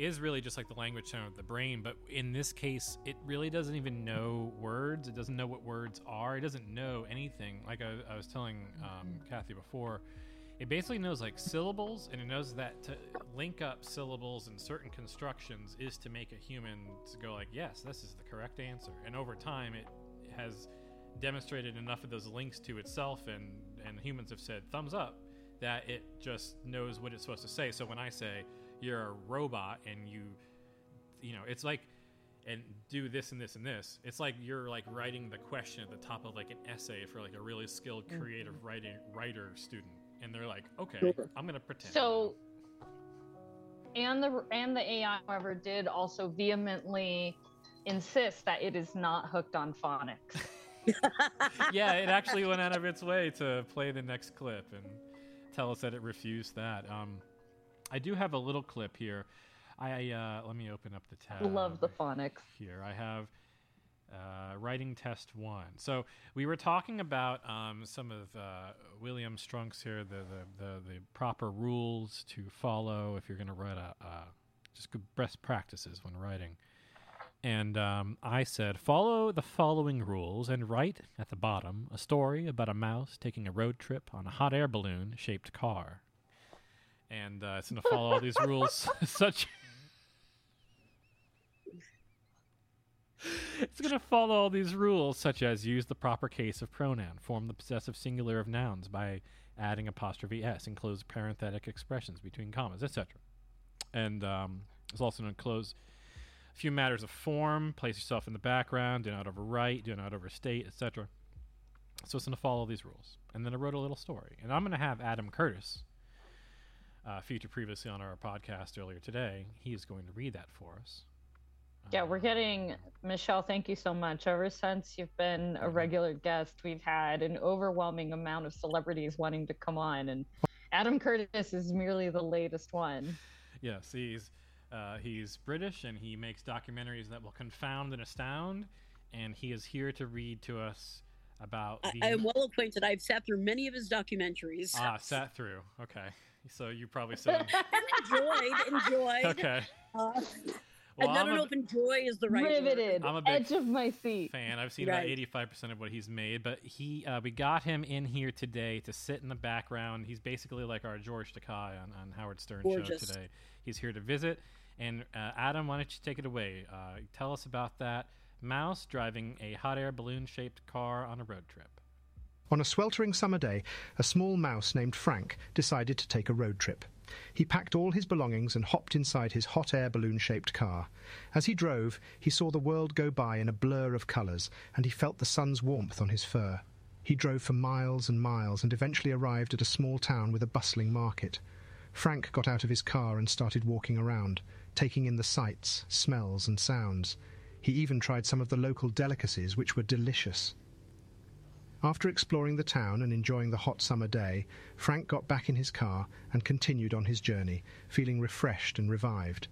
S5: is really just like the language center of the brain, but in this case, it really doesn't even know words. It doesn't know what words are. It doesn't know anything. Like I, I was telling um, Kathy before, it basically knows like syllables, and it knows that to link up syllables in certain constructions is to make a human to go like, yes, this is the correct answer. And over time, it has demonstrated enough of those links to itself, and and humans have said thumbs up that it just knows what it's supposed to say. So when I say you're a robot and you, you know, it's like and do this and this and this. It's like you're like writing the question at the top of like an essay for like a really skilled creative writing writer student, and they're like, okay, I'm gonna pretend.
S7: So, and the and the AI, however, did also vehemently insist that it is not hooked on phonics.
S5: yeah, it actually went out of its way to play the next clip and tell us that it refused that. Um, I do have a little clip here. I uh, let me open up the tab.
S7: Love the phonics.
S5: Here I have uh, writing test one. So we were talking about um, some of uh, William Strunk's here, the, the the the proper rules to follow if you're going to write a uh, just good best practices when writing. And um, I said, follow the following rules and write at the bottom a story about a mouse taking a road trip on a hot air balloon shaped car. And uh, it's going to follow all these rules, such. it's going to follow all these rules, such as use the proper case of pronoun, form the possessive singular of nouns by adding apostrophe s, enclose parenthetic expressions between commas, etc. And um, it's also going to close a few matters of form, place yourself in the background, do not overwrite, do not overstate, etc. So it's going to follow these rules. And then I wrote a little story. And I'm going to have Adam Curtis uh, featured previously on our podcast earlier today, he is going to read that for us.
S7: Yeah, we're getting Michelle. Thank you so much. Ever since you've been a regular guest, we've had an overwhelming amount of celebrities wanting to come on, and Adam Curtis is merely the latest one.
S5: Yes, he's uh, he's British and he makes documentaries that will confound and astound, and he is here to read to us about
S24: I. I am well acquainted. I've sat through many of his documentaries.
S5: ah, sat through. Okay, so you probably said.
S24: enjoyed, enjoyed.
S5: Okay.
S24: Uh,
S5: Well,
S24: and I
S5: I'm
S24: don't
S5: a-
S24: know if enjoy is the right
S7: Riveted,
S24: word.
S5: I'm a big
S7: edge of my seat.
S5: fan. I've seen
S24: Right.
S5: about eighty-five percent of what he's made, but he uh, we got him in here today to sit in the background. He's basically like our George Takei on, on Howard Stern
S24: Gorgeous.
S5: show today. He's here to visit. And uh, Adam, why don't you take it away? Uh, tell us about that mouse driving a hot air balloon-shaped car on a road trip.
S1: On a sweltering summer day, a small mouse named Frank decided to take a road trip. He packed all his belongings and hopped inside his hot air balloon shaped car. As he drove, he saw the world go by in a blur of colours, and he felt the sun's warmth on his fur. He drove for miles and miles and eventually arrived at a small town with a bustling market. Frank got out of his car and started walking around, taking in the sights, smells, and sounds. He even tried some of the local delicacies, which were delicious. After exploring the town and enjoying the hot summer day, Frank got back in his car and continued on his journey, feeling refreshed and revived.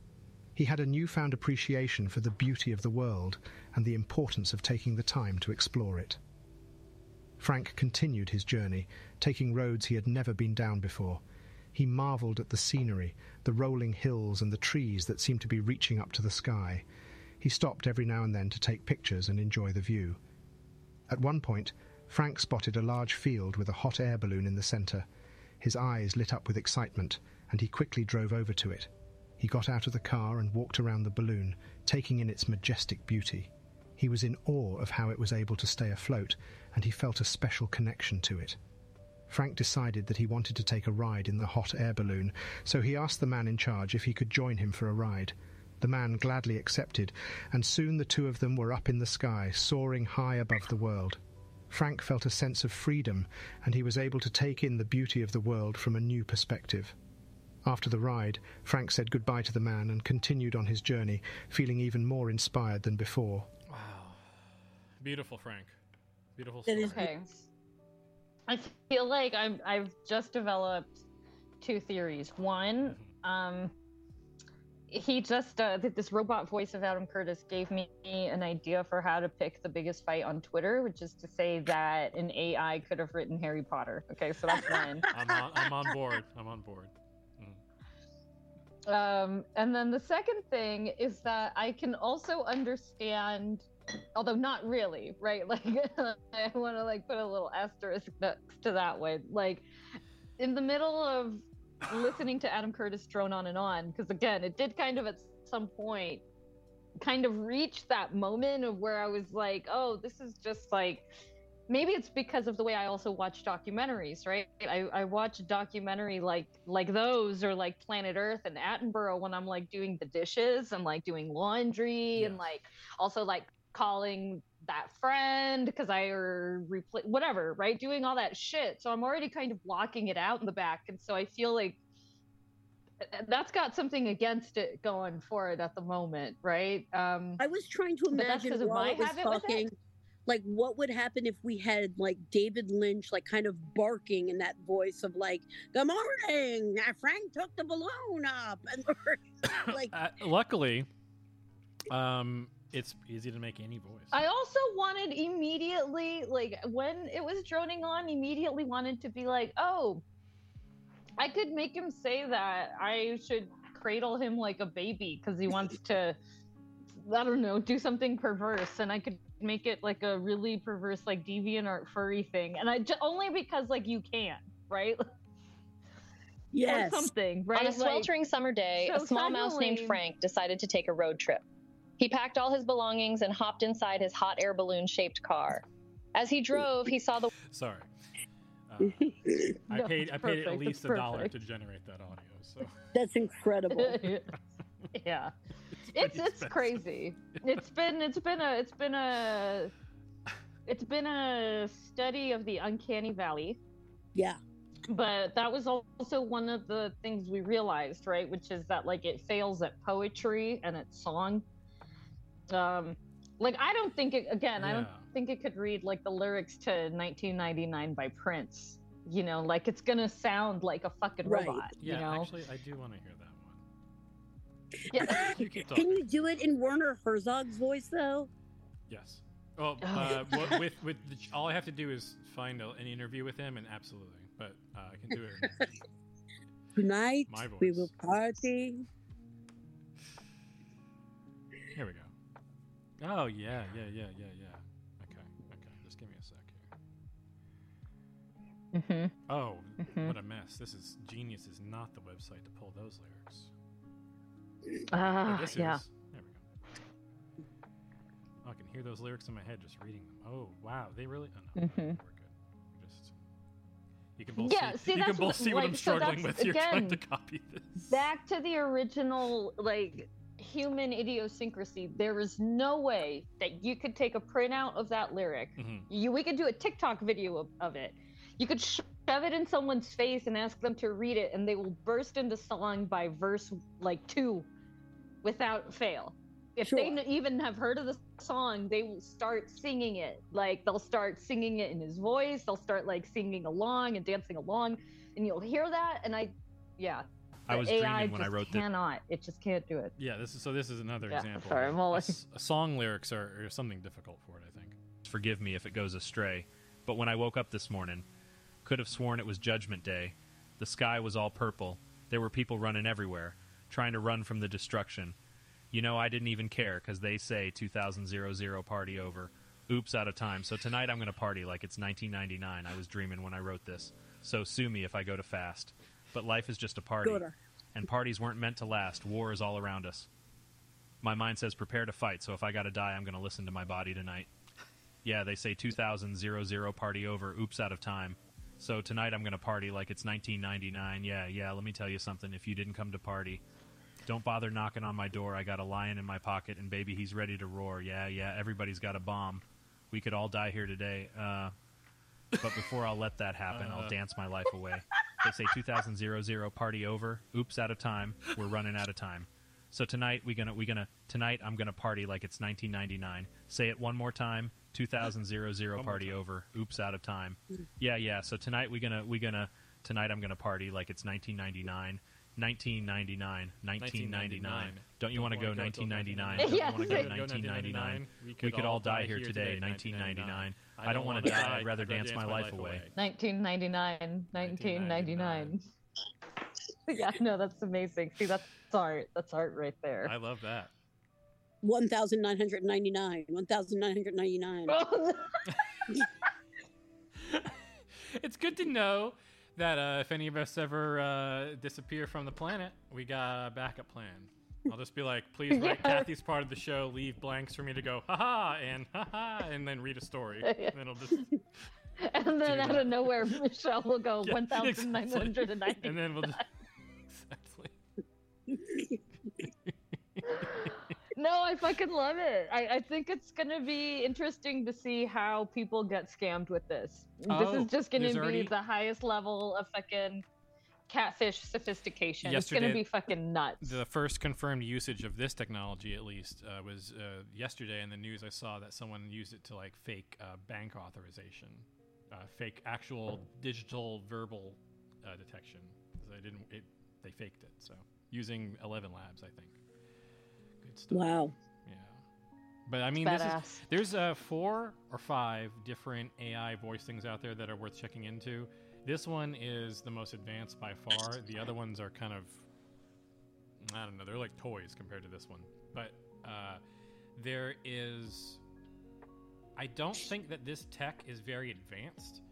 S1: He had a newfound appreciation for the beauty of the world and the importance of taking the time to explore it. Frank continued his journey, taking roads he had never been down before. He marvelled at the scenery, the rolling hills and the trees that seemed to be reaching up to the sky. He stopped every now and then to take pictures and enjoy the view. At one point, Frank spotted a large field with a hot air balloon in the centre. His eyes lit up with excitement, and he quickly drove over to it. He got out of the car and walked around the balloon, taking in its majestic beauty. He was in awe of how it was able to stay afloat, and he felt a special connection to it. Frank decided that he wanted to take a ride in the hot air balloon, so he asked the man in charge if he could join him for a ride. The man gladly accepted, and soon the two of them were up in the sky, soaring high above the world. Frank felt a sense of freedom, and he was able to take in the beauty of the world from a new perspective. After the ride, Frank said goodbye to the man and continued on his journey, feeling even more inspired than before. Wow.
S5: Beautiful, Frank. Beautiful.
S24: That is
S5: story.
S7: Okay. I feel like I'm I've just developed two theories. One, um he just uh, this robot voice of Adam Curtis gave me an idea for how to pick the biggest fight on Twitter, which is to say that an AI could have written Harry Potter. Okay, so that's one.
S5: I'm on, I'm on board. I'm on board.
S7: Um, and then the second thing is that I can also understand, although not really, right? Like I want to like put a little asterisk next to that one. Like in the middle of listening to Adam Curtis drone on and on, because again, it did kind of at some point kind of reach that moment of where I was like, oh, this is just like maybe it's because of the way I also watch documentaries, right? I, I watch a documentary like like those or like Planet Earth and Attenborough when I'm like doing the dishes and like doing laundry and like also like calling that friend because I or repl- whatever, right? Doing all that shit. So I'm already kind of blocking it out in the back, and so I feel like that's got something against it going for it at the moment, right? Um,
S24: I was trying to
S7: imagine that's
S24: imagine
S7: 'cause of
S24: while
S7: my
S24: it was
S7: habit with it.
S24: talking, like what would happen if we had like David Lynch, like kind of barking in that voice of like, "Good morning, Frank took the balloon up," and like,
S5: Uh, luckily, um, it's easy to make any voice.
S7: I also wanted immediately, like when it was droning on, immediately wanted to be like, oh, I could make him say that I should cradle him like a baby because he wants to, I don't know, do something perverse, and I could make it like a really perverse, like deviant art furry thing, and I j- only because like you can, right?
S24: Yes.
S7: Or something, right? Like-
S20: On a sweltering summer day,
S7: so
S20: a small mouse named Frank decided to take a road trip. He packed all his belongings and hopped inside his hot air balloon shaped car. As he drove, he saw the.
S5: Sorry. Uh, I paid. I paid at least a dollar to generate that audio. So
S24: that's incredible.
S7: yeah it's it's crazy it's been it's been a it's been a it's been a study of the uncanny valley
S24: Yeah.
S7: but that was also one of the things we realized, right? Which is that like it fails at poetry and at song. Um, like I don't think it again. I don't think it could read like the lyrics to 1999 by Prince. You know, like it's gonna sound like a fucking
S24: Right.
S7: robot.
S5: Yeah,
S7: you know,
S5: actually, I do want to hear that one.
S7: yeah.
S5: You keep
S24: Can you do it in Werner Herzog's voice though?
S5: Yes. Oh, uh, with with the, all I have to do is find a, an interview with him, and absolutely. But uh, I can do it.
S24: Tonight
S5: My
S24: we will party.
S5: Here we go. Oh yeah, yeah, yeah, yeah, yeah. Okay, okay. Just give me a sec here.
S7: Mm-hmm.
S5: Oh,
S7: Mhm.
S5: what a mess! This is Genius is not the website to pull those lyrics.
S7: Ah,
S5: oh,
S7: yeah.
S5: is. There we go. Oh, I can hear those lyrics in my head just reading them. Oh, wow, they really. Oh, no,
S7: Mhm.
S5: we're good. Just. You can both
S7: Yeah,
S5: see,
S7: see,
S5: you can both
S7: what-
S5: see what I'm
S7: like, so
S5: struggling
S7: that's-
S5: with. You're trying to
S7: again,
S5: copy this.
S7: back to the original like human idiosyncrasy there is no way that you could take a printout of that lyric.
S5: Mhm.
S7: you we could do a tiktok video of, of it. You could shove it in someone's face and ask them to read it and they will burst into song by verse like two without fail. If they
S24: Sure.
S7: n- even have heard of the song they will start singing it. Like they'll start singing it in his voice. They'll start like singing along and dancing along. And you'll hear that and i yeah
S22: I was
S7: AI
S22: dreaming when I wrote this.
S7: cannot. It just can't do it.
S5: Yeah, this is so. This is another
S7: Yeah,
S5: example.
S7: sorry, I'm all like-
S5: song lyrics are, are something difficult for it. I think.
S22: Forgive me if it goes astray, but when I woke up this morning, could have sworn it was Judgment Day. The sky was all purple. There were people running everywhere, trying to run from the destruction. You know, I didn't even care because they say 2000 party over. Oops, out of time. So tonight I'm going to party like it's 1999. I was dreaming when I wrote this. So sue me if I go to fast. But life is just a party.
S24: Go
S22: And parties weren't meant to last. War is all around us. My mind says prepare to fight, so if I gotta die, I'm gonna listen to my body tonight. Yeah, they say 2000 party over. Oops, out of time. So tonight I'm gonna party like it's 1999. Yeah, yeah. Let me tell you something. If you didn't come to party, don't bother knocking on my door. I got a lion in my pocket, and baby, he's ready to roar. Yeah, yeah. Everybody's got a bomb. We could all die here today. Uh, but before I'll let that happen, I'll
S5: Uh.
S22: dance my life away. They say 2000 party over. Oops, out of time. We're running out of time. So tonight we gonna we gonna tonight I'm gonna party like it's 1999. Say it one more time. 2000 party over. Oops, out of time. Yeah, yeah. So tonight we gonna we gonna tonight I'm gonna party like it's 1999. 1999, 1999. Don't you want to go 1999? Don't you want to go 1999? We could all die here today, 1999. I don't want to die. I'd rather dance my life away.
S7: 1999, 1999. yeah, no, that's amazing. See, that's art. That's art right there.
S5: I love that.
S24: One thousand nine hundred ninety nine. One thousand nine hundred ninety nine.
S5: it's good to know that uh, if any of us ever uh, disappear from the planet, we got a backup plan. I'll just be like, please write
S7: Yeah.
S5: Kathy's part of the show, leave blanks for me to go, haha, and haha, and then read a story. And then it'll just,
S7: and then out
S5: that.
S7: of nowhere, Michelle will go
S5: Yeah,
S7: 1990.
S5: and then we'll just, exactly.
S7: No, I fucking love it. I, I think it's gonna be interesting to see how people get scammed with this. this
S5: Oh,
S7: is just gonna be
S5: already-
S7: the highest level of fucking catfish sophistication. it's gonna be fucking nuts.
S5: The first confirmed usage of this technology, at least, uh, was uh, yesterday in the news. I saw that someone used it to like fake uh, bank authorization, uh, fake actual digital verbal uh, detection. They didn't. It, they faked it. So using ElevenLabs, I think. Good stuff.
S24: Wow.
S5: Yeah. But I mean, this is, there's uh, four or five different AI voice things out there that are worth checking into. This one is the most advanced by far. The other ones are kind of, I don't know, they're like toys compared to this one. But uh, there is, I don't think that this tech is very advanced.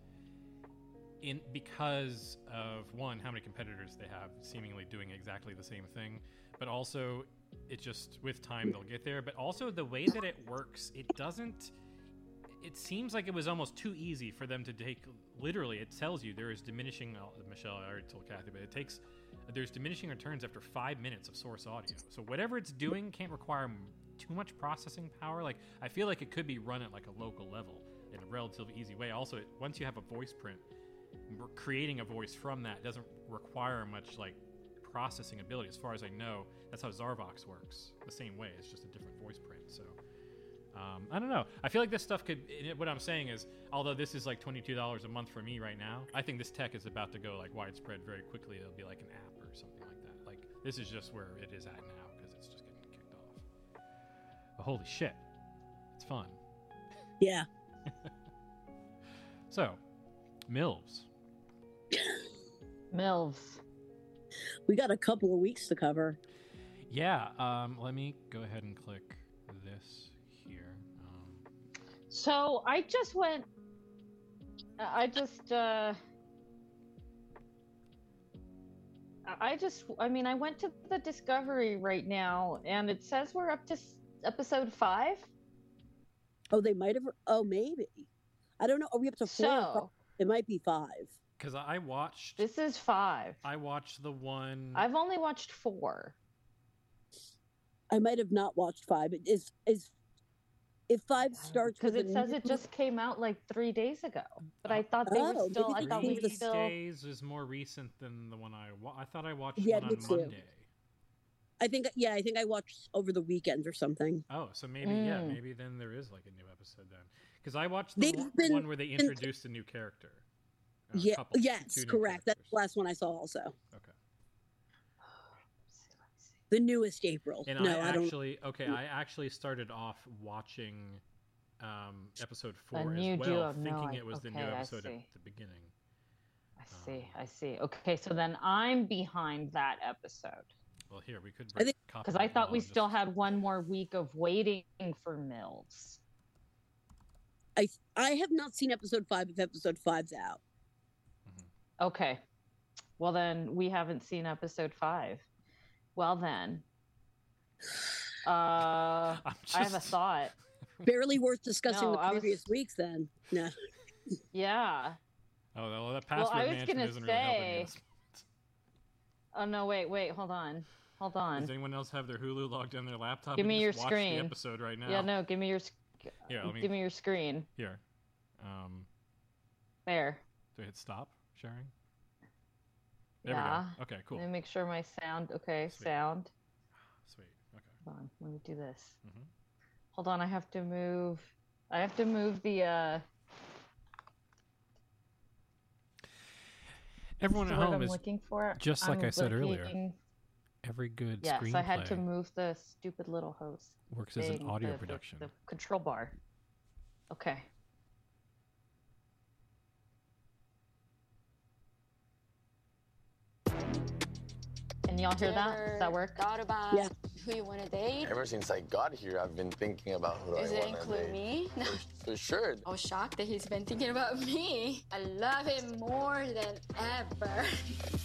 S5: In because of one, how many competitors they have seemingly doing exactly the same thing, but also it just with time they'll get there. But also the way that it works, it doesn't. It seems like it was almost too easy for them to take. Literally, it tells you there is diminishing. uh, Michelle, I already told Kathy, but it takes. There's diminishing returns after five minutes of source audio. So whatever it's doing can't require too much processing power. Like I feel like it could be run at like a local level in a relatively easy way. Also, once you have a voice print, creating a voice from that doesn't require much like processing ability. As far as I know, that's how Zarvox works. The same way, it's just a different voice print. So. Um, I don't know. I feel like this stuff could. it- What I'm saying is, although this is like twenty-two dollars a month for me right now, I think this tech is about to go like widespread very quickly. It'll be like an app or something like that. Like this is just where it is at now because it's just getting kicked off. But holy shit, it's fun.
S24: Yeah.
S5: So, Mills.
S7: Mills.
S24: We got a couple of weeks to cover.
S5: Yeah. Um, let me go ahead and click this here.
S7: So I just went. I just. uh I- I just. I mean, I went to the Discovery right now, and it says we're up to episode five.
S24: Oh, they might have. Oh, maybe. I don't know. Are we up to four?
S7: So-
S24: five? It might be five.
S5: Because I watched.
S7: This is five.
S5: I watched the one.
S7: I've only watched four.
S24: I might have not watched five. It is is if five starts
S7: because it
S24: a
S7: says it just came out like three days ago. But I thought they
S24: Oh,
S7: were still. I
S24: maybe
S7: thought
S24: they
S7: we were still.
S5: Days is more recent than the one I. Wa- I thought I watched
S24: Yeah,
S5: one
S24: me
S5: on
S24: too.
S5: Monday.
S24: I think yeah, I think I watched over the weekend or something.
S5: Oh, so maybe yeah,
S24: Mm.
S5: maybe then there is like a new episode then. Because I watched the one,
S24: been-
S5: one where they
S24: been-
S5: introduced a new character. A
S24: yeah,
S5: couple,
S24: yes, correct. That's the last one I saw also.
S5: Okay.
S24: The newest April.
S5: And
S24: no,
S5: I
S24: I, don't.
S5: actually okay, I actually started off watching um, episode four
S7: new
S5: as well,
S7: duo.
S5: thinking
S7: No, I-
S5: it was the new episode at the beginning.
S7: I see. I see. Okay, so then I'm behind that episode.
S5: Well, here we could
S24: I think-
S5: copy
S7: Because I
S5: that
S7: thought we
S5: and
S7: still had one more week of waiting for Mills.
S24: I I have not seen episode five if episode five's out.
S7: Okay. Well, then we haven't seen episode five. Well, then. Uh, I have a thought.
S24: Barely worth discussing
S7: No,
S24: the
S7: I was-
S24: previous weeks. Then no.
S7: Yeah.
S5: Oh, well, that
S7: Well,
S5: password
S7: I was gonna
S5: isn't really helping
S7: say-
S5: us.
S7: Oh no! Wait, wait, hold on, hold on.
S5: Does anyone else have their Hulu logged on their laptop?
S7: Give me your screen.
S5: The episode right now.
S7: Yeah, no, give me your. sc-
S5: Here, let me-
S7: Give me your screen.
S5: Here. Um,
S7: There.
S5: do I hit stop sharing? There
S7: yeah.
S5: we go. Okay, cool.
S7: Let me make sure my sound. Okay, sound.
S5: Sweet. Okay.
S7: Hold on. Let me do this.
S5: Mhm.
S7: Hold on. I have to move. I have to move the. uh
S5: Everyone at home
S7: I'm
S5: is
S7: looking for.
S5: just like
S7: I'm
S5: I said earlier. Every good screen,
S7: Yes,
S5: screenplay
S7: I had to move the stupid little host.
S5: works as an audio
S7: the- the-
S5: production.
S7: The control bar. Okay. Can y'all hear that? Does that work?
S25: Thought about
S24: Yeah.
S25: who you want to date?
S26: Ever since I got here, I've been thinking about who
S25: Does
S26: I
S25: it
S26: want to date.
S25: Does it include me? No.
S26: For sure.
S25: I was shocked that he's been thinking about me. I love him more than ever.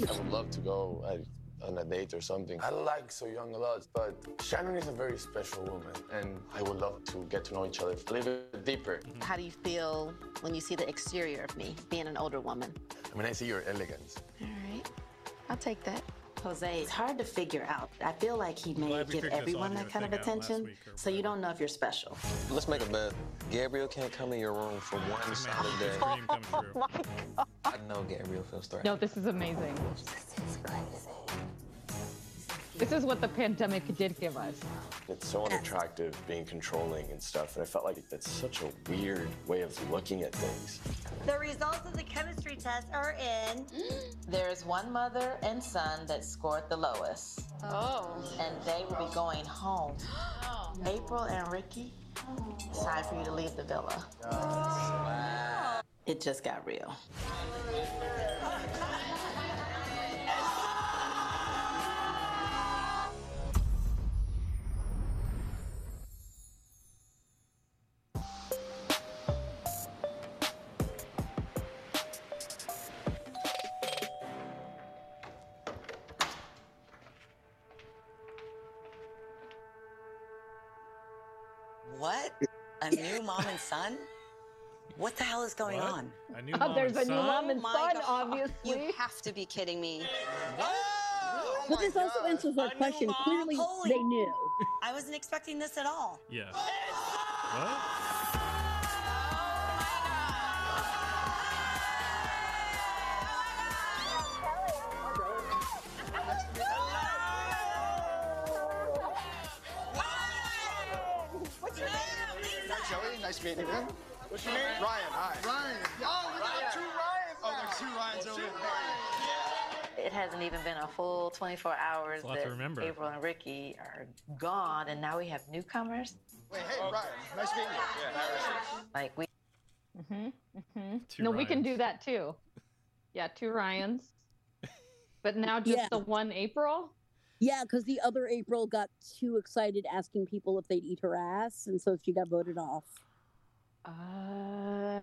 S26: I would love to go uh, on a date or something. I like So Young a lot, but Shannon is a very special woman, and I would love to get to know each other a little bit deeper.
S27: How do you feel when you see the exterior of me, being an older woman?
S26: I mean, I see your elegance.
S27: All right, I'll take that. Jose, it's hard to figure out. I feel like he may
S26: glad
S27: give everyone that kind of
S26: thing out last
S27: attention, so you don't know if you're special.
S26: Let's make a bet. Gabriel can't come in your room for one solid day.
S5: Dream come true.
S26: I know Gabriel feels threatened.
S7: No, this is amazing. This is what the pandemic did give us.
S26: It's so unattractive being controlling and stuff, and I felt like it's such a weird way of looking at things.
S28: The results of the chemistry test are in.
S27: There's one mother and son that scored the lowest.
S25: Oh.
S27: And they will be going home. April and Ricky, it's time for you to leave the villa. Oh. It just got real.
S29: son? What the hell is going
S5: What?
S29: on?
S5: A new
S7: Oh, there's
S5: and
S7: a new
S5: son?
S7: mom and oh
S29: my
S7: son,
S29: God.
S7: obviously.
S29: You have to be kidding me.
S24: Oh but this also answers our question. Clearly,
S29: Holy-
S24: they knew.
S29: I wasn't expecting this at all.
S5: Yeah. What?
S30: Nice meeting you. What's your name? Ryan. Hi. Ryan. Oh, we got two Ryans. Oh, there's two Ryans over there.
S31: It hasn't even been a full 24 hours
S5: It's a lot to
S31: that
S5: remember.
S31: April and Ricky are gone, and now we have newcomers.
S30: Wait, hey, Ryan. Nice meeting you.
S31: Yeah, Like we.
S7: Mm-hmm. Mm-hmm.
S5: Two
S7: no, we can do that too. Yeah, two Ryans. But now just
S24: Yeah.
S7: the one April.
S24: Yeah, because the other April got too excited asking people if they'd eat her ass, and so she got voted off.
S7: Uh,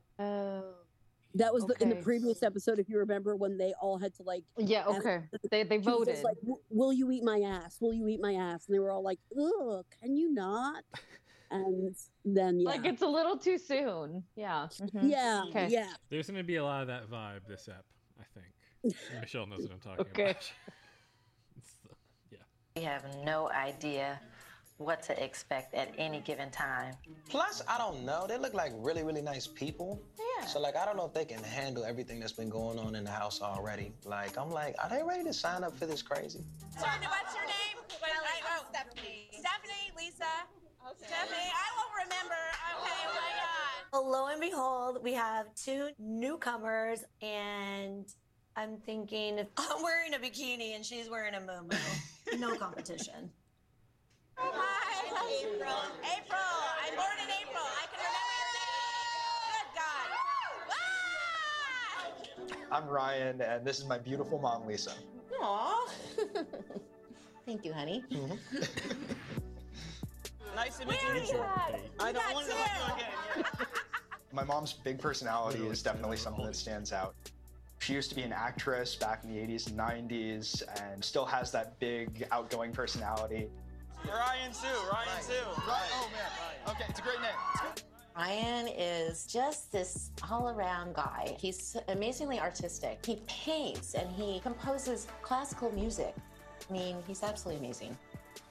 S24: that was the, in the previous episode, if you remember, when they all had to like.
S7: Yeah,
S24: ask-
S7: okay. They they
S24: she was
S7: voted.
S24: like, "Will you eat my ass? Will you eat my ass?" And they were all like, "Ugh, can you not?" And then yeah,
S7: Like it's a little too soon. Yeah. mhm.
S24: yeah,
S7: Okay.
S24: yeah.
S5: There's going to be a lot of that vibe this ep, I think. Michelle knows what I'm talking
S7: Okay.
S5: about. It's yeah.
S31: We have no idea what to expect at any given time.
S32: Plus, I don't know. They look like really, really nice people.
S31: Yeah.
S32: So, like, I don't know if they can handle everything that's been going on in the house already. Like, I'm like, are they ready to sign up for this crazy?
S33: Wanda, what's your name? What, I, oh, Stephanie. Stephanie, Lisa. Stephanie, I won't remember. Okay, oh my God. Well, lo and behold, we have two newcomers, and I'm thinking if I'm wearing a bikini and she's wearing a muumuu, no competition. Hi, April. April. I'm born in April. I can remember your name. Good God.
S30: I'm Ryan, and this is my beautiful mom, Lisa.
S31: Aw. Thank you, honey. Mm-hmm.
S32: Nice to
S33: meet you.
S30: Mutual.
S33: I don't want to
S30: My mom's big personality is definitely something that stands out. She used to be an actress back in the 80s and 90s and still has that big outgoing personality.
S32: Ryan Sue, Ryan Sue.
S30: Oh man. Okay, it's a great name.
S31: Ryan is just this all around guy. He's amazingly artistic. He paints and he composes classical music. I mean, he's absolutely amazing.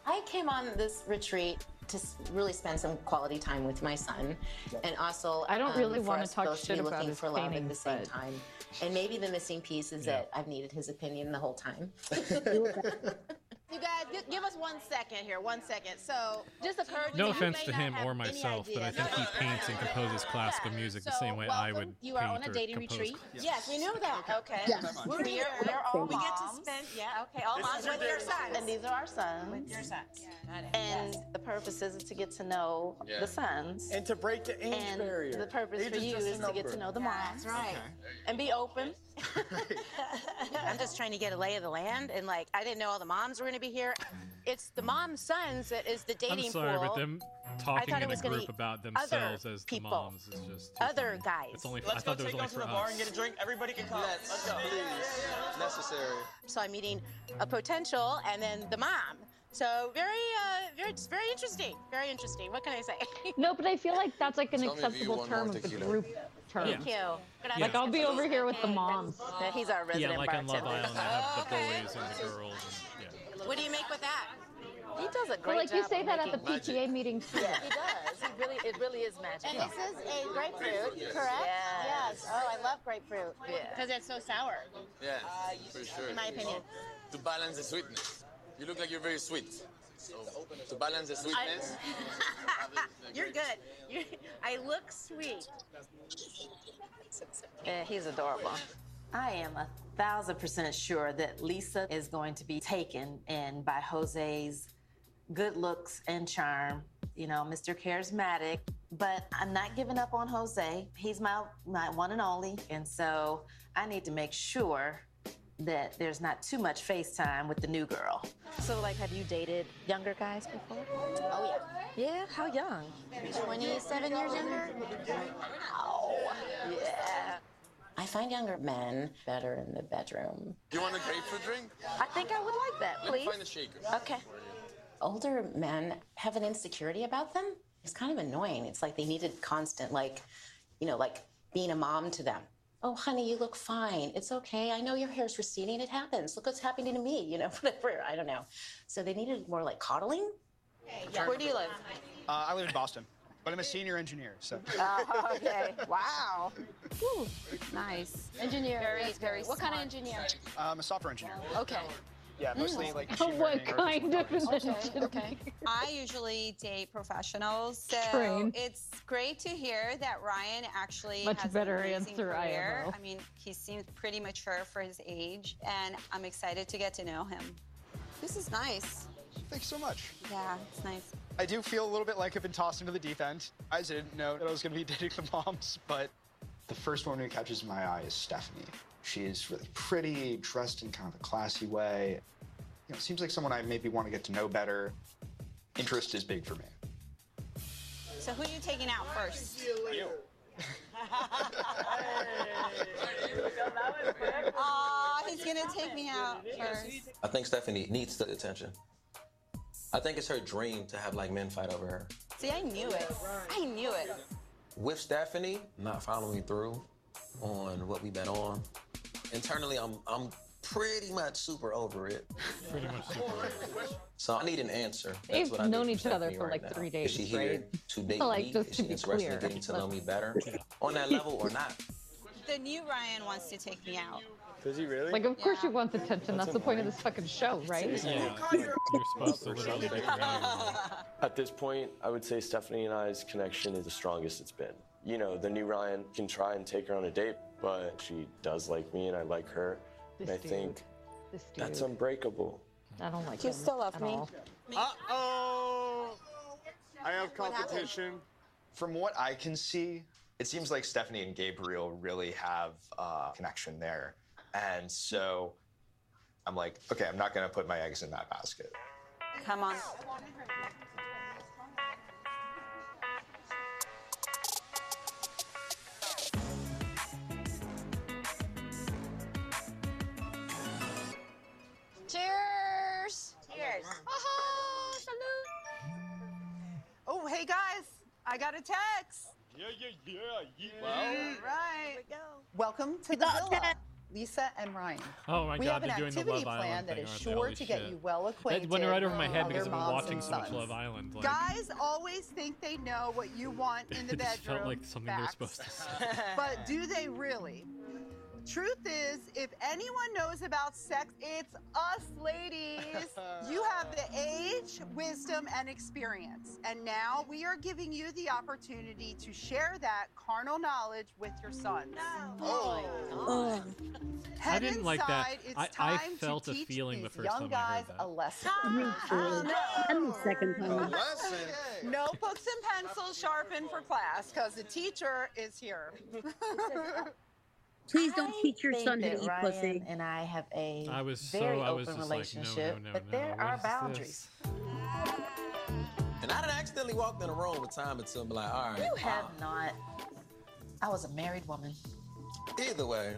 S31: I came on this retreat to really spend some quality time with my son, and also
S7: I don't
S31: um,
S7: really
S31: for
S7: wanna talk
S31: both to
S7: shit
S31: be
S7: about
S31: looking
S7: his
S31: for love at the same
S7: but-
S31: time. And maybe the missing piece is that I've needed his opinion the whole time.
S27: You guys, gi- give us one second here. One second. So, just occurred to
S5: No
S27: me, you
S5: offense
S27: may
S5: to him or myself, but I think he paints and composes classical music the same way I would
S27: You are
S5: paint
S27: on a dating retreat. Yes, we knew that. Okay.
S24: Yes.
S27: We're
S33: We
S27: here.
S33: are, we are all
S27: We get to
S33: moms.
S27: spend. Yeah. Okay. All
S33: This
S27: moms with your sons. And these are our sons.
S33: With your sons.
S27: And the purpose is to get to know
S32: Yeah.
S27: the sons.
S32: And to break the age
S27: and
S32: barrier.
S27: the purpose
S32: Age
S27: for you
S32: just
S27: is to get to know the moms.
S33: That's right.
S27: And be open. I'm just trying to get a lay of the land, and like I didn't know all the moms were going to be here. It's the mom sons that is the dating
S5: I'm sorry,
S27: pool.
S5: but them talking
S27: thought
S5: in a group about themselves as the moms is just too
S27: Other
S5: funny.
S27: guys.
S5: It's only. I
S32: Let's go
S5: thought it was
S32: take
S5: only
S32: us to
S5: for
S32: the bar
S5: us.
S32: and get a drink. Everybody can come. Let's, Let's go. Please. Necessary.
S27: So I'm meeting a potential and then the mom. So very, uh, very, it's very interesting. Very interesting. What can I say?
S7: No, but I feel like that's like an
S32: Tell me if you
S7: acceptable term of the group term.
S27: Thank you. Good
S7: Like I'll be over here with the
S27: Okay.
S7: moms.
S27: Yeah, He's our resident
S5: Yeah, like on Love. Island, I have the boys and the girls. And, yeah.
S27: What do you make with that? He does a
S7: Well,
S27: great
S7: like you say that at the
S27: making-
S7: PTA meeting too.
S27: Yeah, he does. He really, it really is magic. And this is a grapefruit, correct? Yes. Oh, I love grapefruit.
S32: Yeah.
S27: Because it's so sour.
S26: Yeah, uh, for sure.
S27: In my opinion.
S26: To balance the sweetness. You look like you're very sweet. So, to balance the sweetness.
S27: You're good. You're, I look sweet. Yeah, he's adorable.
S31: I am a thousand percent sure that Lisa is going to be taken in by Jose's good looks and charm. You know, Mr. Charismatic. But I'm not giving up on Jose. He's my my one and only, and so I need to make sure that there's not too much FaceTime with the new girl.
S27: So, like, have you dated younger guys before? Oh, yeah. Yeah? How young? 27 years younger?
S31: Oh, yeah. I find younger men better in the bedroom.
S26: Do you want a grapefruit drink?
S27: I think I would like that,
S26: Let me
S27: please.
S26: find a shaker.
S27: Okay.
S31: older men have an insecurity about them. It's kind of annoying. It's like they needed constant, like, you know, like being a mom to them. Oh, honey, you look fine. It's okay. I know your hair's receding. It happens. Look what's happening to me, you know, whatever. I don't know. So they needed more like coddling.
S27: Where do you live?
S30: Uh, I live in Boston, but I'm a senior engineer, so.
S27: Oh, okay. Wow. Whew. Nice. Engineer. Very, very What kind of engineer?
S30: I'm a software engineer.
S27: Okay.
S30: Yeah, mostly mm. like
S7: what
S30: machine learning or
S7: kind of
S30: physical focus.
S29: Okay. I usually date professionals, so
S7: Train.
S29: it's great to hear that Ryan actually
S7: Much
S29: has
S7: better
S29: an amazing
S7: answer,
S29: career.
S7: IMO.
S29: I mean, he seems pretty mature for his age, and I'm excited to get to know him. This is nice.
S30: Thanks so much.
S29: Yeah, it's nice.
S30: I do feel a little bit like I've been tossed into the deep end. I didn't know that I was going to be dating the moms, but the first woman who catches my eye is Stephanie. She's really pretty, dressed in kind of a classy way. You know, seems like someone I maybe want to get to know better. Interest is big for me.
S29: So who are you taking out first?
S30: You.
S29: Aw, he's gonna take me out first.
S32: I think Stephanie needs the attention. I think it's her dream to have like men fight over her.
S29: See, I knew it. I knew it.
S32: With Stephanie not following through on what we bet on, internally I'm I'm pretty much super over it.
S5: Pretty much super over it.
S32: So I need an answer. That's
S7: They've
S32: what I need
S7: known
S32: from
S7: each other for,
S32: right
S7: like,
S32: now.
S7: three
S32: Is she
S7: days,
S32: here
S7: right?
S32: to date
S7: Like,
S32: me?
S7: just
S32: Is
S7: to
S32: she
S7: be
S32: interested in getting to know me better on that level or not?
S29: The new Ryan wants to take me out.
S34: Does he really?
S7: Like, of course she wants attention. That's the point of this fucking show, right?
S34: Yeah.
S5: You're supposed to literally make her
S34: At this point, I would say Stephanie and I's connection is the strongest it's been. You know, the new Ryan can try and take her on a date, but she does like me and I like her.
S7: This
S34: and I
S7: dude.
S34: think
S7: This
S34: that's unbreakable.
S7: I don't like
S29: You
S7: him
S29: still love me?
S34: Uh oh! I have
S30: competition. From what I can see, it seems like Stephanie and Gabriel really have a connection there. And so I'm like, okay, I'm not going to put my eggs in that basket.
S29: Come on.
S28: Cheers!
S29: Cheers.
S28: Oh, salute!
S35: Oh, hey guys, I got a text.
S34: Yeah, yeah, yeah, yeah.
S35: All right. Welcome to
S24: We
S35: the
S24: got
S35: villa, Lisa and Ryan.
S5: Oh my
S35: we
S5: God,
S35: have an
S5: they're doing the
S35: activity plan that is sure to get
S5: shit.
S35: you well acquainted.
S5: That went right over my head because I've been watching so much. Love Island. Like,
S35: Guys always think they know what you want in the bedroom.
S5: it just felt like something they're supposed to say.
S35: but do they really? Truth is, if anyone knows about sex, it's us ladies. you have the age, wisdom, and experience. And now we are giving you the opportunity to share that carnal knowledge with your sons.
S24: Oh. oh, oh.
S5: I
S35: Head
S5: didn't like that.
S35: It's
S5: I-
S35: time
S5: I felt
S35: to
S5: a
S35: teach
S5: feeling the first
S35: young
S5: time I heard
S35: guys a lesson.
S24: Me oh, too. And the second time.
S35: Notebooks and pencils sharpened for class because the teacher is here.
S24: Please don't teach your son how to eat
S27: Ryan
S24: pussy.
S27: and I have a
S5: I was so-
S27: very
S5: I was
S27: open
S5: just like, no, no,
S27: relationship,
S5: no,
S27: but there
S5: what
S27: are
S5: is
S27: boundaries.
S32: And I done accidentally walked in a room with time until I'm like, all right.
S27: You have
S32: uh,
S27: not. I was a married woman.
S32: Either way,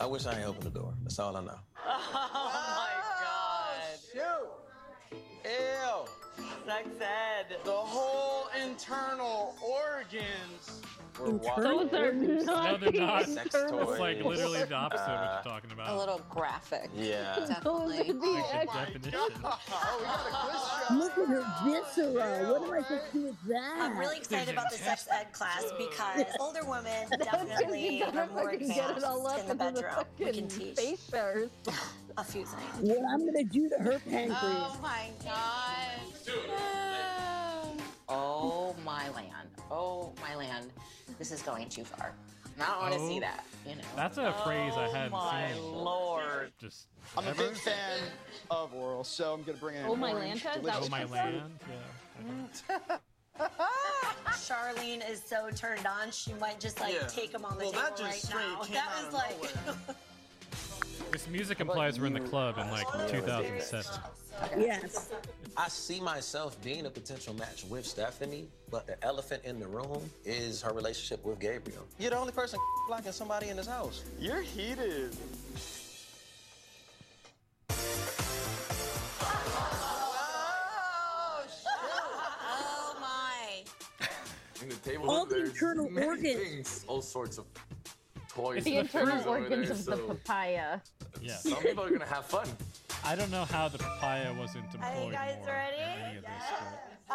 S32: I wish I ain't opened the door. That's all I know.
S36: Oh my god. Shoot.
S32: Ew.
S36: Sex ed. The whole internal organs were
S7: Internal Those are not
S5: No, they're not.
S36: Sex
S5: It's like literally the opposite of what
S36: Uh,
S5: you're talking about.
S29: A little graphic.
S36: Yeah.
S29: Definitely.
S5: Like the definition.
S24: Look at her viscera. What am I supposed to do with that?
S28: I'm really excited about the sex ed class because older women definitely
S7: you gotta
S28: are more
S7: fucking get it all up
S28: advanced in the
S7: into the
S28: bedroom. We can teach
S7: face bears.
S28: a few things.
S24: What I'm gonna do to her pancreas.
S28: Oh my god. Oh my land. Oh my land. This is going too far. And I don't want to
S5: Oh.
S28: see that, you know.
S5: That's a phrase I hadn't oh,
S36: my
S5: seen.
S36: lord.
S5: Just
S30: I'm a
S5: ever?
S30: big fan of oral, so I'm going to bring in
S7: Oh, my
S30: orange,
S7: Lanta? Is that
S30: delicious
S5: Oh my
S7: what you said?
S5: land. Yeah.
S28: Charlene is so turned on, she might just like
S36: Yeah.
S28: take him on the
S36: Well,
S28: table
S36: that just
S28: right
S36: straight
S28: now.
S36: came
S28: That
S36: out
S28: was
S36: of
S28: like.
S5: This music implies we're in the club in like 2007.
S24: Yes.
S32: I see myself being a potential match with Stephanie, but the elephant in the room is her relationship with Gabriel. You're the only person blocking somebody in this house.
S34: You're heated.
S28: Oh my.
S26: In the table
S24: All the internal organs.
S26: things, all sorts of toys.
S7: The internal organs
S26: there,
S7: of the papaya.
S5: Yeah.
S26: Some people are gonna have fun.
S5: I don't know how the papaya wasn't
S28: Are you
S5: employed
S28: guys
S5: more
S28: ready?
S5: in any of this.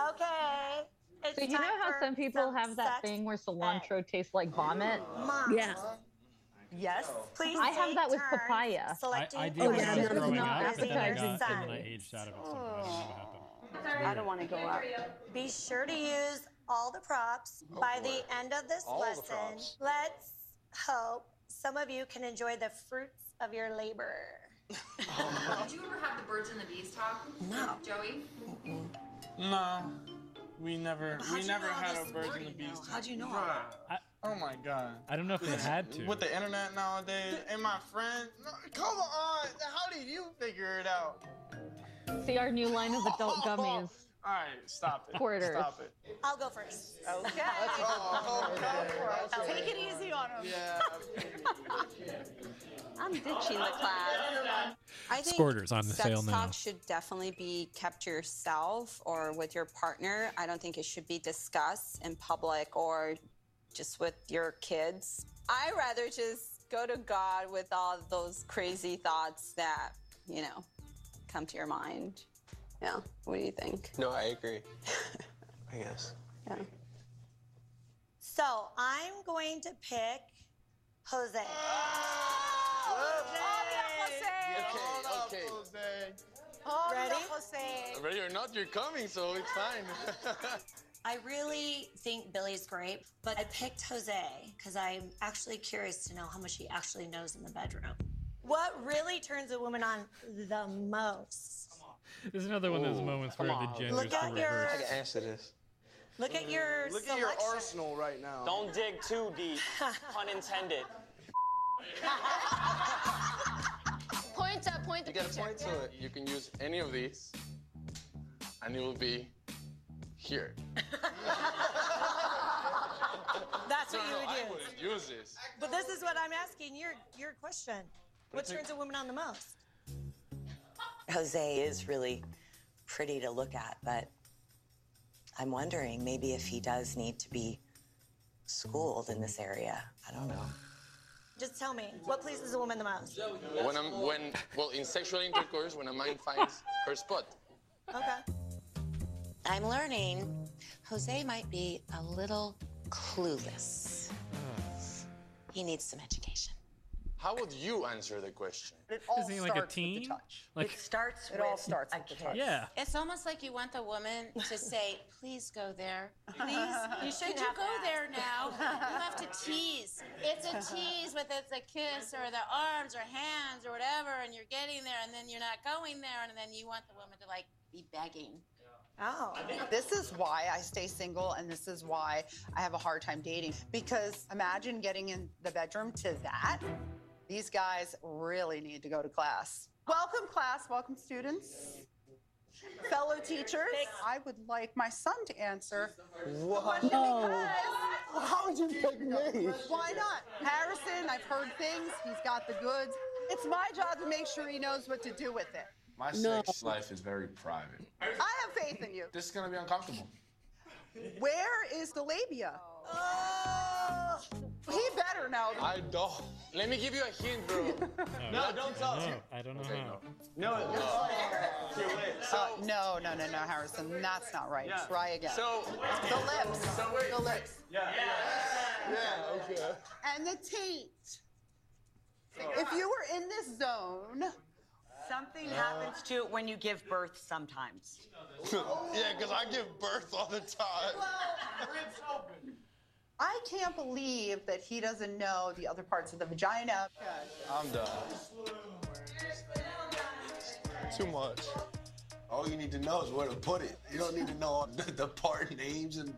S28: Okay. It's
S7: So you know how some people
S28: some
S7: have that thing where cilantro tastes like vomit?
S28: Mom.
S24: Yeah.
S25: Yes.
S28: Please
S37: I have that with papaya.
S5: I,
S28: Selecting
S5: I did
S24: Oh,
S5: when
S24: yeah,
S5: I was
S24: that's
S5: growing
S24: not
S5: up, but then I got and then I aged out of it somehow. I don't know what happened.
S24: I don't want to go up.
S28: Be sure to use all the props.
S30: Oh,
S28: By
S30: boy.
S28: the end of this
S30: All
S28: lesson, let's hope some of you can enjoy the fruits of your labor.
S38: Did you ever have the birds and the bees talk?
S28: No.
S38: Joey?
S36: No, we never,
S38: How'd
S36: we
S38: you
S36: never
S38: know
S36: had
S38: this
S36: a birds and the bees.
S38: know? How'd you know?
S36: Bruh. oh my god.
S5: I don't know if they had to.
S36: With the internet nowadays, and my friend, no, come on, how did you figure it out?
S37: See our new line of adult gummies.
S36: All right, stop it.
S37: Quarters.
S36: Stop it.
S28: I'll go first.
S35: Okay.
S36: Oh, go for.
S35: Take it easy on him.
S36: Yeah.
S29: I'm ditching the class. I think
S5: Squirters on the
S29: sex
S5: sale now.
S29: talk should definitely be kept to yourself or with your partner. I don't think it should be discussed in public or just with your kids. I rather just go to God with all those crazy thoughts that, you know, come to your mind. Yeah. What do you think?
S39: No, I agree. I guess.
S29: Yeah.
S28: So I'm going to pick Jose.
S26: Okay, okay.
S28: Ready?
S26: Ready or not, you're coming, so it's fine.
S28: I really think Billy's great, but I picked Jose because I'm actually curious to know how much he actually knows in the bedroom. What really turns a woman on the most?
S5: There's another one of those moments
S26: come
S5: where
S26: on.
S5: the genders
S28: Look at your-
S5: reversed.
S39: I can answer this.
S28: Look at your
S36: Look at your arsenal right now. Don't dig too deep. Pun intended.
S38: Point to point the
S26: You gotta
S38: picture.
S26: point to it. You can use any of these, and it will be here.
S28: That's what you
S26: No,
S28: would
S26: I
S28: use.
S26: wouldn't use this.
S28: But this is what I'm asking your your question. What turns a woman on the most?
S40: Jose is really pretty to look at, but I'm wondering maybe if he does need to be schooled in this area. I don't know.
S28: Just tell me, what pleases a woman the most?
S26: When I'm when well in sexual intercourse, when a man finds her spot.
S28: Okay.
S40: I'm learning Jose might be a little clueless. He needs some education.
S26: How would you answer the question?
S35: It all
S5: Isn't he like a
S35: starts with
S5: teen?
S35: the touch.
S5: Like-
S28: it starts
S35: It
S28: with
S35: all starts
S28: a
S35: with the
S28: kiss.
S35: touch.
S5: Yeah.
S33: It's almost like you want the woman to say, please go there. Please,
S28: You
S33: should you go
S28: to
S33: there now? You have to tease. It's a tease whether it's a kiss or the arms or hands or whatever, and you're getting there, and then you're not going there, and then you want the woman to like be begging.
S28: Oh.
S35: This is why I stay single, and this is why I have a hard time dating. Because imagine getting in the bedroom to that. These guys really need to go to class. Welcome, class. Welcome, students. Fellow teachers, I would like my son to answer the question because.
S26: How would you pick me?
S35: Why not? Harrison, I've heard things. He's got the goods. It's my job to make sure he knows what to do with it.
S26: My
S35: No.
S26: sex life is very private.
S35: I have faith in you.
S26: This is gonna be uncomfortable.
S35: Where is the labia?
S28: Oh.
S35: He better know.
S26: I don't. Let me give you a hint, bro.
S36: No, don't tell us.
S5: No, I don't know
S26: Okay,
S5: how.
S36: No, no. Too late.
S35: Uh, no, no, no, no, Harrison. That's not right.
S36: Yeah.
S35: Try again.
S36: So,
S35: the lips.
S36: So wait.
S35: The lips.
S36: Yeah.
S26: Yeah, okay.
S35: And the taint. If you were in this zone,
S41: Something happens to it when you give birth sometimes.
S26: yeah, because I give birth all the time.
S35: I can't believe that he doesn't know the other parts of the vagina.
S26: I'm done. Too much.
S42: All you need to know is where to put it. You don't need to know all the, the part names and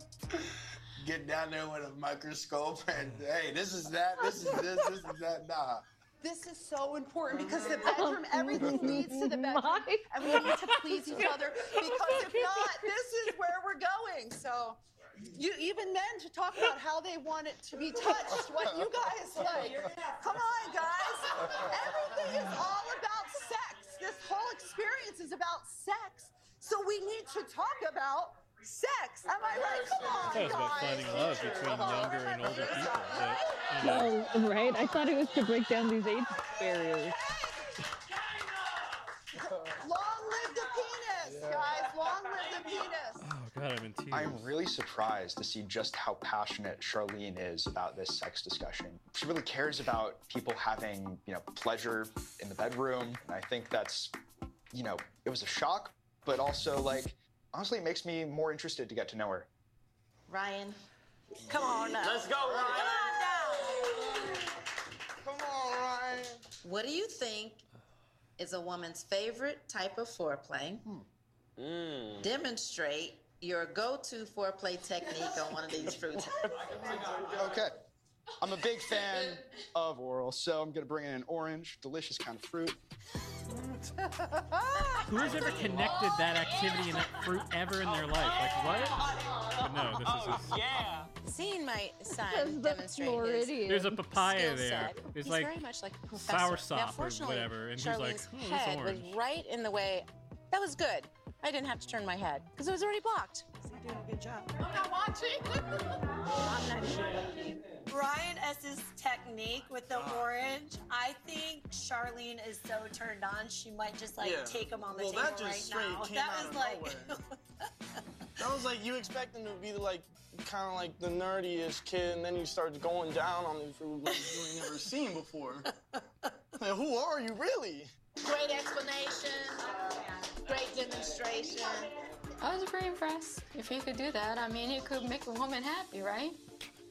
S42: get down there with a microscope and hey, this is that, this is this, this is that. Nah.
S35: This is so important because the bedroom, everything leads to the bedroom, and we need to please each other. Because if not, this is where we're going. So, you even men to talk about how they want it to be touched, what you guys like. Come on, guys. Everything is all about sex. This whole experience is about sex. So we need to talk about sex. Am I right? Come on,
S5: That was about
S35: guys.
S5: finding love between younger and older people. But, you know,
S37: Oh, right. I thought it was to break down these age barriers.
S35: Long live the penis, guys. Long live the penis.
S5: About him in tears.
S30: I'm really surprised to see just how passionate Charlene is about this sex discussion. She really cares about people having, you know, pleasure in the bedroom. And I think that's, you know, it was a shock, but also like honestly it makes me more interested to get to know her.
S43: Ryan.
S28: Come on now.
S44: Let's go, Ryan.
S28: Come
S44: Ryan.
S28: on down.
S44: Come on, Ryan.
S27: What do you think is a woman's favorite type of foreplay?
S44: Mm.
S27: Demonstrate your go-to foreplay technique on one of these fruits.
S30: Okay. I'm a big fan of oral, so I'm gonna bring in an orange, delicious kind of fruit.
S5: Who has ever connected that activity and that fruit ever in their life? Like what? But no, this is his.
S31: Yeah. Seeing my son demonstrate his
S7: Floridian.
S5: There's a papaya
S31: skill
S5: there.
S31: set,
S5: There's
S31: he's
S5: like
S31: very much like a professor.
S5: sour
S31: Now,
S5: sop or
S31: fortunately,
S5: whatever, and he's like, "Hmm, this
S31: head was
S5: orange."
S31: right in the way. That was good. I didn't have to turn my head because it was already blocked.
S45: You're doing a good job.
S31: I'm not watching.
S28: I'm not sure. Ryan S's technique with the orange, I think Charlene is so turned on, she might just like
S44: Yeah.
S28: take him on the
S44: well,
S28: table
S44: that just
S28: right now.
S44: came
S28: that
S44: out
S28: was
S44: of
S28: like,
S44: nowhere. That was like you expect him to be like kind of like the nerdiest kid, and then you start going down on these rules like you ain't never seen before. Like, who are you really?
S27: Great explanation. Great demonstration.
S25: I was pretty impressed. If he could do that, I mean, he could make a woman happy, right?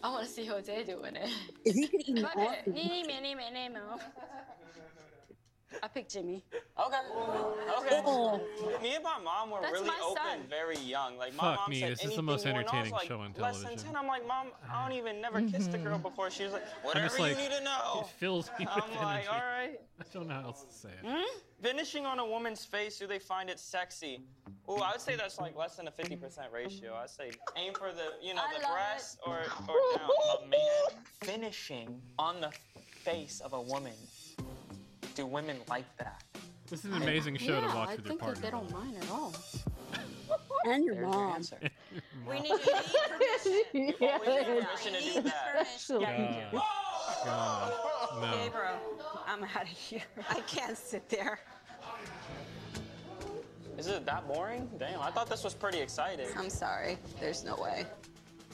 S25: I want to see Jose doing it.
S24: If he could
S25: nee, nee. I picked Jimmy.
S44: Okay. Okay.
S24: Oh.
S44: Me and my mom were
S25: That's
S44: really
S25: my
S44: open
S25: son.
S44: very young. Like my
S5: Fuck
S44: mom
S5: me,
S44: said
S5: this is the
S44: anything
S5: most
S44: more, and I was,
S5: entertaining
S44: like,
S5: show on
S44: Less than
S5: television.
S44: ten. I'm like, mom, I don't even never kissed a girl before. She was like, whatever
S5: just
S44: you need to know.
S5: It fills me with
S44: I'm like,
S5: energy.
S44: all right.
S5: I don't know how else to say it.
S44: Hmm? Finishing on a woman's face, do they find it sexy? Oh, I would say that's like less than a 50% ratio. I'd say aim for the, you know,
S25: I
S44: the
S25: love
S44: breast or, or down. A man finishing on the face of a woman. Do women like that?
S5: This is an amazing show to watch
S25: I
S5: with your
S25: think that
S5: partner.
S25: they don't mind at all.
S24: and your
S44: There's your
S24: mom.
S44: answer.
S28: we need, we need permission.
S44: You always need permission to do that.
S28: Permission.
S5: God. God. No.
S28: Gabriel, I'm out of here. I can't sit there.
S44: Is it that boring? Damn, I thought this was pretty exciting.
S29: I'm sorry. There's no way.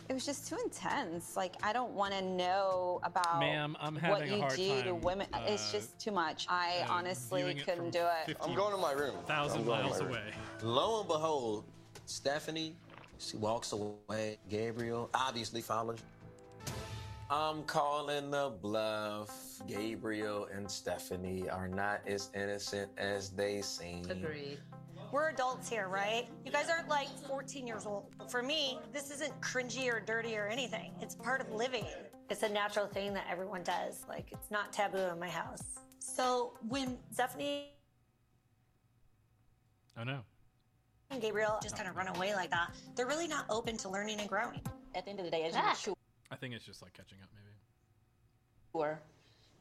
S29: It was just too intense. Like I don't want to know about
S5: Ma'am, I'm
S29: what
S5: having a
S29: you
S5: hard
S29: do to
S5: time,
S29: women. it's
S5: uh,
S29: just too much. I
S5: uh,
S29: honestly couldn't
S5: from
S29: do it.
S5: 50
S32: I'm going to my room.
S5: thousand
S32: I'm going to
S5: miles
S32: room.
S5: away.
S32: Lo and behold, Stephanie, she walks away. Gabriel obviously follows. I'm calling the bluff. Gabriel and Stephanie are not as innocent as they seem.
S28: Agreed. We're adults here, right? You guys aren't like 14 years old. For me, this isn't cringy or dirty or anything. It's part of living. It's a natural thing that everyone does. Like, it's not taboo in my house. So when Stephanie
S5: Oh no.
S28: and Gabriel just kind of run away like that, they're really not open to learning and growing.
S27: At the end of the day, as you
S28: Ah.
S27: mature,
S5: I think it's just like catching up, maybe.
S27: Or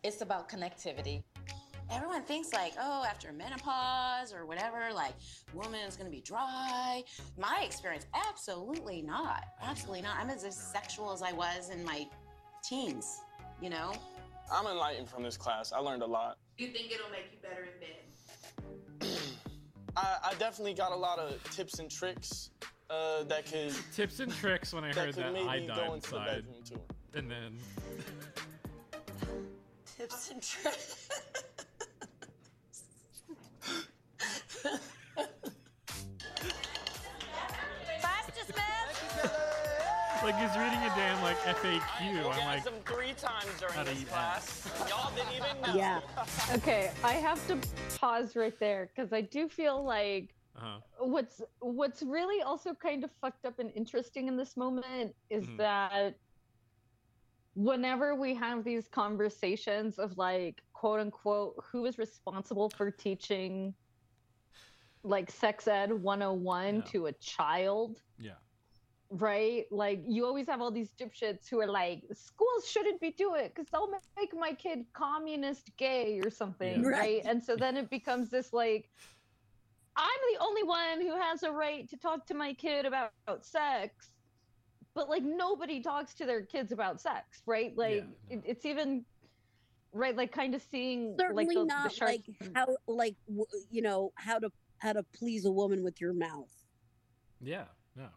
S27: it's about connectivity. Everyone thinks like, oh, after menopause or whatever, like, woman is gonna be dry. My experience, absolutely not. Absolutely not. I'm as sexual as I was in my teens. You know.
S44: I'm enlightened from this class. I learned a lot.
S27: You think it'll make you better in bed?
S44: I, I definitely got a lot of tips and tricks uh, that could
S5: Tips and tricks when I
S44: that
S5: heard
S44: could
S5: that
S44: maybe
S5: I
S44: go
S5: died
S44: into the
S5: inside.
S44: bedroom too.
S5: And then
S28: Tips and tricks. Class dismissed.
S5: like he's reading a damn like FAQ.
S44: You
S5: I'm like,
S44: them three times during this class. Y'all didn't even know.
S24: Yeah.
S7: Okay, I have to pause right there because I do feel like
S5: uh-huh.
S7: what's what's really also kind of fucked up and interesting in this moment is
S5: Mhm.
S7: that whenever we have these conversations of like quote unquote who is responsible for teaching like sex ed 101
S5: Yeah.
S7: to a child
S5: yeah.
S7: right like you always have all these dipshits who are like schools shouldn't be doing it because they'll make my kid communist gay or something
S24: Yeah.
S7: right.
S24: Right.
S7: and so then it becomes this like i'm the only one who has a right to talk to my kid about, sex but like nobody talks to their kids about sex right like it, it's even right like kind of seeing
S24: Certainly
S7: like the,
S24: not
S7: the shark
S24: like how like w- you know how to how to please a woman with your mouth.
S5: Yeah. No.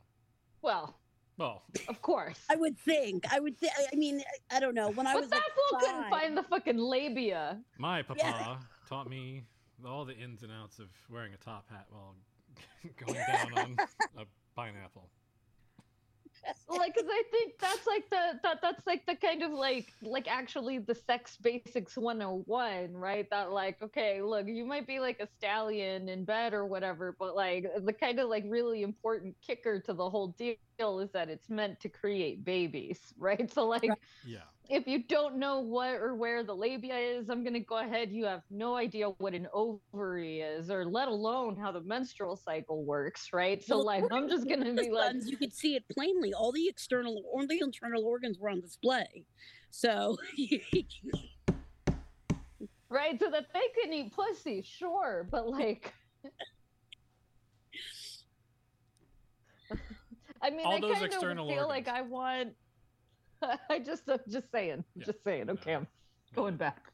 S7: Well,
S5: well,
S7: of course.
S24: I would think. I would think. I mean, I, I don't know. When I
S7: But
S24: was
S7: that
S24: like
S7: fool couldn't find the fucking labia.
S5: My papa
S24: Yeah.
S5: taught me all the ins and outs of wearing a top hat while going down on a pineapple.
S7: Like because i think that's like the that that's like the kind of like like actually the sex basics 101 right that like okay look you might be like a stallion in bed or whatever but like the kind of like really important kicker to the whole deal is that it's meant to create babies right so like
S5: Yeah.
S7: If you don't know what or where the labia is, I'm gonna go ahead. You have no idea what an ovary is, or let alone how the menstrual cycle works, right? So
S24: Well,
S7: like, I'm just gonna be like,
S24: you could see it plainly. All the external or the internal organs were on display. So
S7: right, so that they can eat pussy, sure, but like, I mean,
S5: All
S7: I kind of
S5: external
S7: feel like I want. I just, I'm just saying,
S5: Yeah.
S7: just saying. Okay, I'm going back.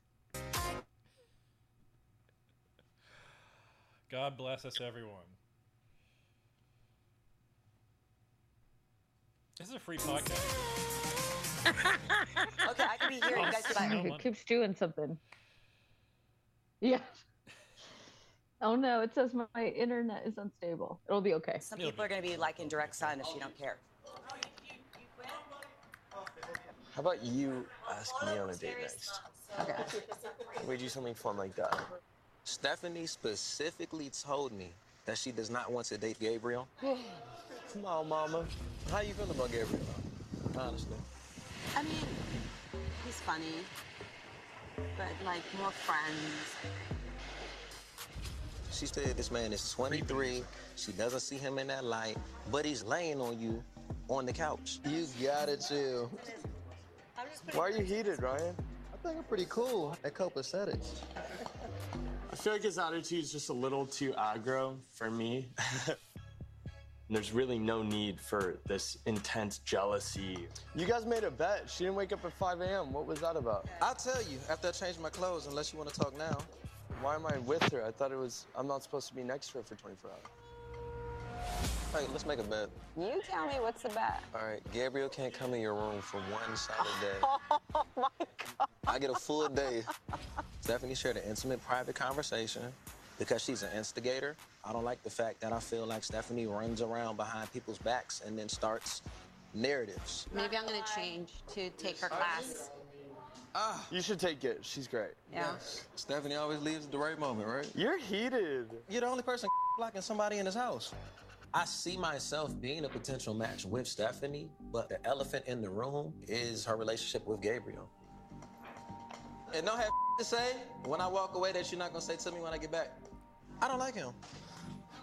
S5: God bless us, everyone. This is a free podcast.
S28: Okay, I can be here. You guys can
S5: No
S7: Okay,
S5: money.
S7: keeps doing something. Yeah. Oh no, it says my internet is unstable. It'll be okay.
S28: Some people are going to be like in direct sun if you don't care.
S32: How about you ask me on a date next?
S28: Okay.
S32: We do something fun like that. Stephanie specifically told me that she does not want to date Gabriel. Come on, mama. How you feeling about Gabriel? Honestly.
S29: I mean, he's funny, but like more friends.
S32: She said this man is 23. She doesn't see him in that light, but he's laying on you on the couch.
S46: You gotta chill. Why are you heated, Ryan? I think I'm pretty cool at copacetic.
S36: I feel like his attitude is just a little too aggro for me. There's really no need for this intense jealousy. You guys made a bet. She didn't wake up at 5 a.m. What was that about?
S32: I'll tell you after I change my clothes, unless you want to talk now.
S36: Why am I with her? I thought it was, I'm not supposed to be next to her for 24 hours.
S32: Hey, let's make a bet.
S29: You tell me what's the bet.
S32: All right, Gabriel can't come in your room for one Saturday.
S29: Oh my god.
S32: I get a full day. Stephanie shared an intimate, private conversation because she's an instigator. I don't like the fact that I feel like Stephanie runs around behind people's backs and then starts narratives.
S29: Maybe I'm gonna change to take her class.
S32: Ah,
S36: You should take it. She's great.
S29: Yeah.
S32: Stephanie always leaves at the right moment, right?
S36: You're heated.
S32: You're the only person blocking somebody in his house. I see myself being a potential match with Stephanie, but the elephant in the room is her relationship with Gabriel. And don't have to say when I walk away that you're not gonna say to me when I get back. I don't like him.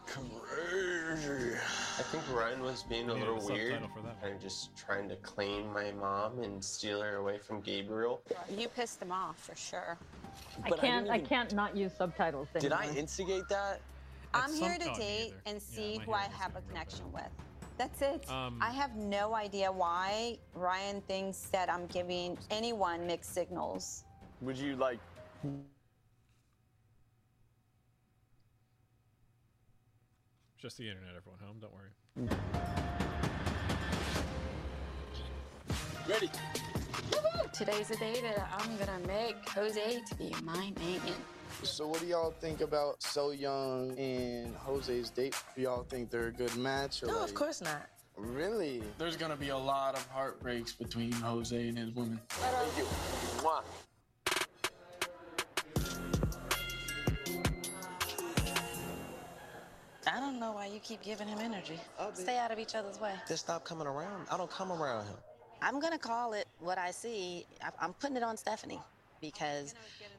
S34: Crazy. I think Ryan was being a little
S5: a
S34: weird
S5: subtitle for
S34: and just trying to claim my mom and steal her away from Gabriel.
S29: You pissed him off for sure.
S7: I
S36: But I
S7: can't.
S36: didn't
S7: I, can't not use subtitles.
S36: Did I instigate that?
S29: I'm here
S5: some-
S29: to
S5: oh,
S29: date
S5: neither.
S29: and see
S5: my
S29: who I have a connection with. That's it.
S5: Um,
S29: I have no idea why Ryan thinks that I'm giving anyone mixed signals.
S36: Would you like
S5: Just the internet, everyone home. Don't worry.
S36: ready?
S25: Today's the day that I'm gonna make Jose to be my man.
S36: So what do y'all think about So Young and Jose's date? Do y'all think they're a good match? Or
S39: No,
S36: like,
S39: of course not.
S36: Really? There's gonna be a lot of heartbreaks between Jose and his woman. Thank you. Mwah.
S27: I don't know why you keep giving him energy. Stay out of each other's way.
S32: Just stop coming around. I don't come around him.
S27: I'm gonna call it what I see. I'm putting it on Stephanie because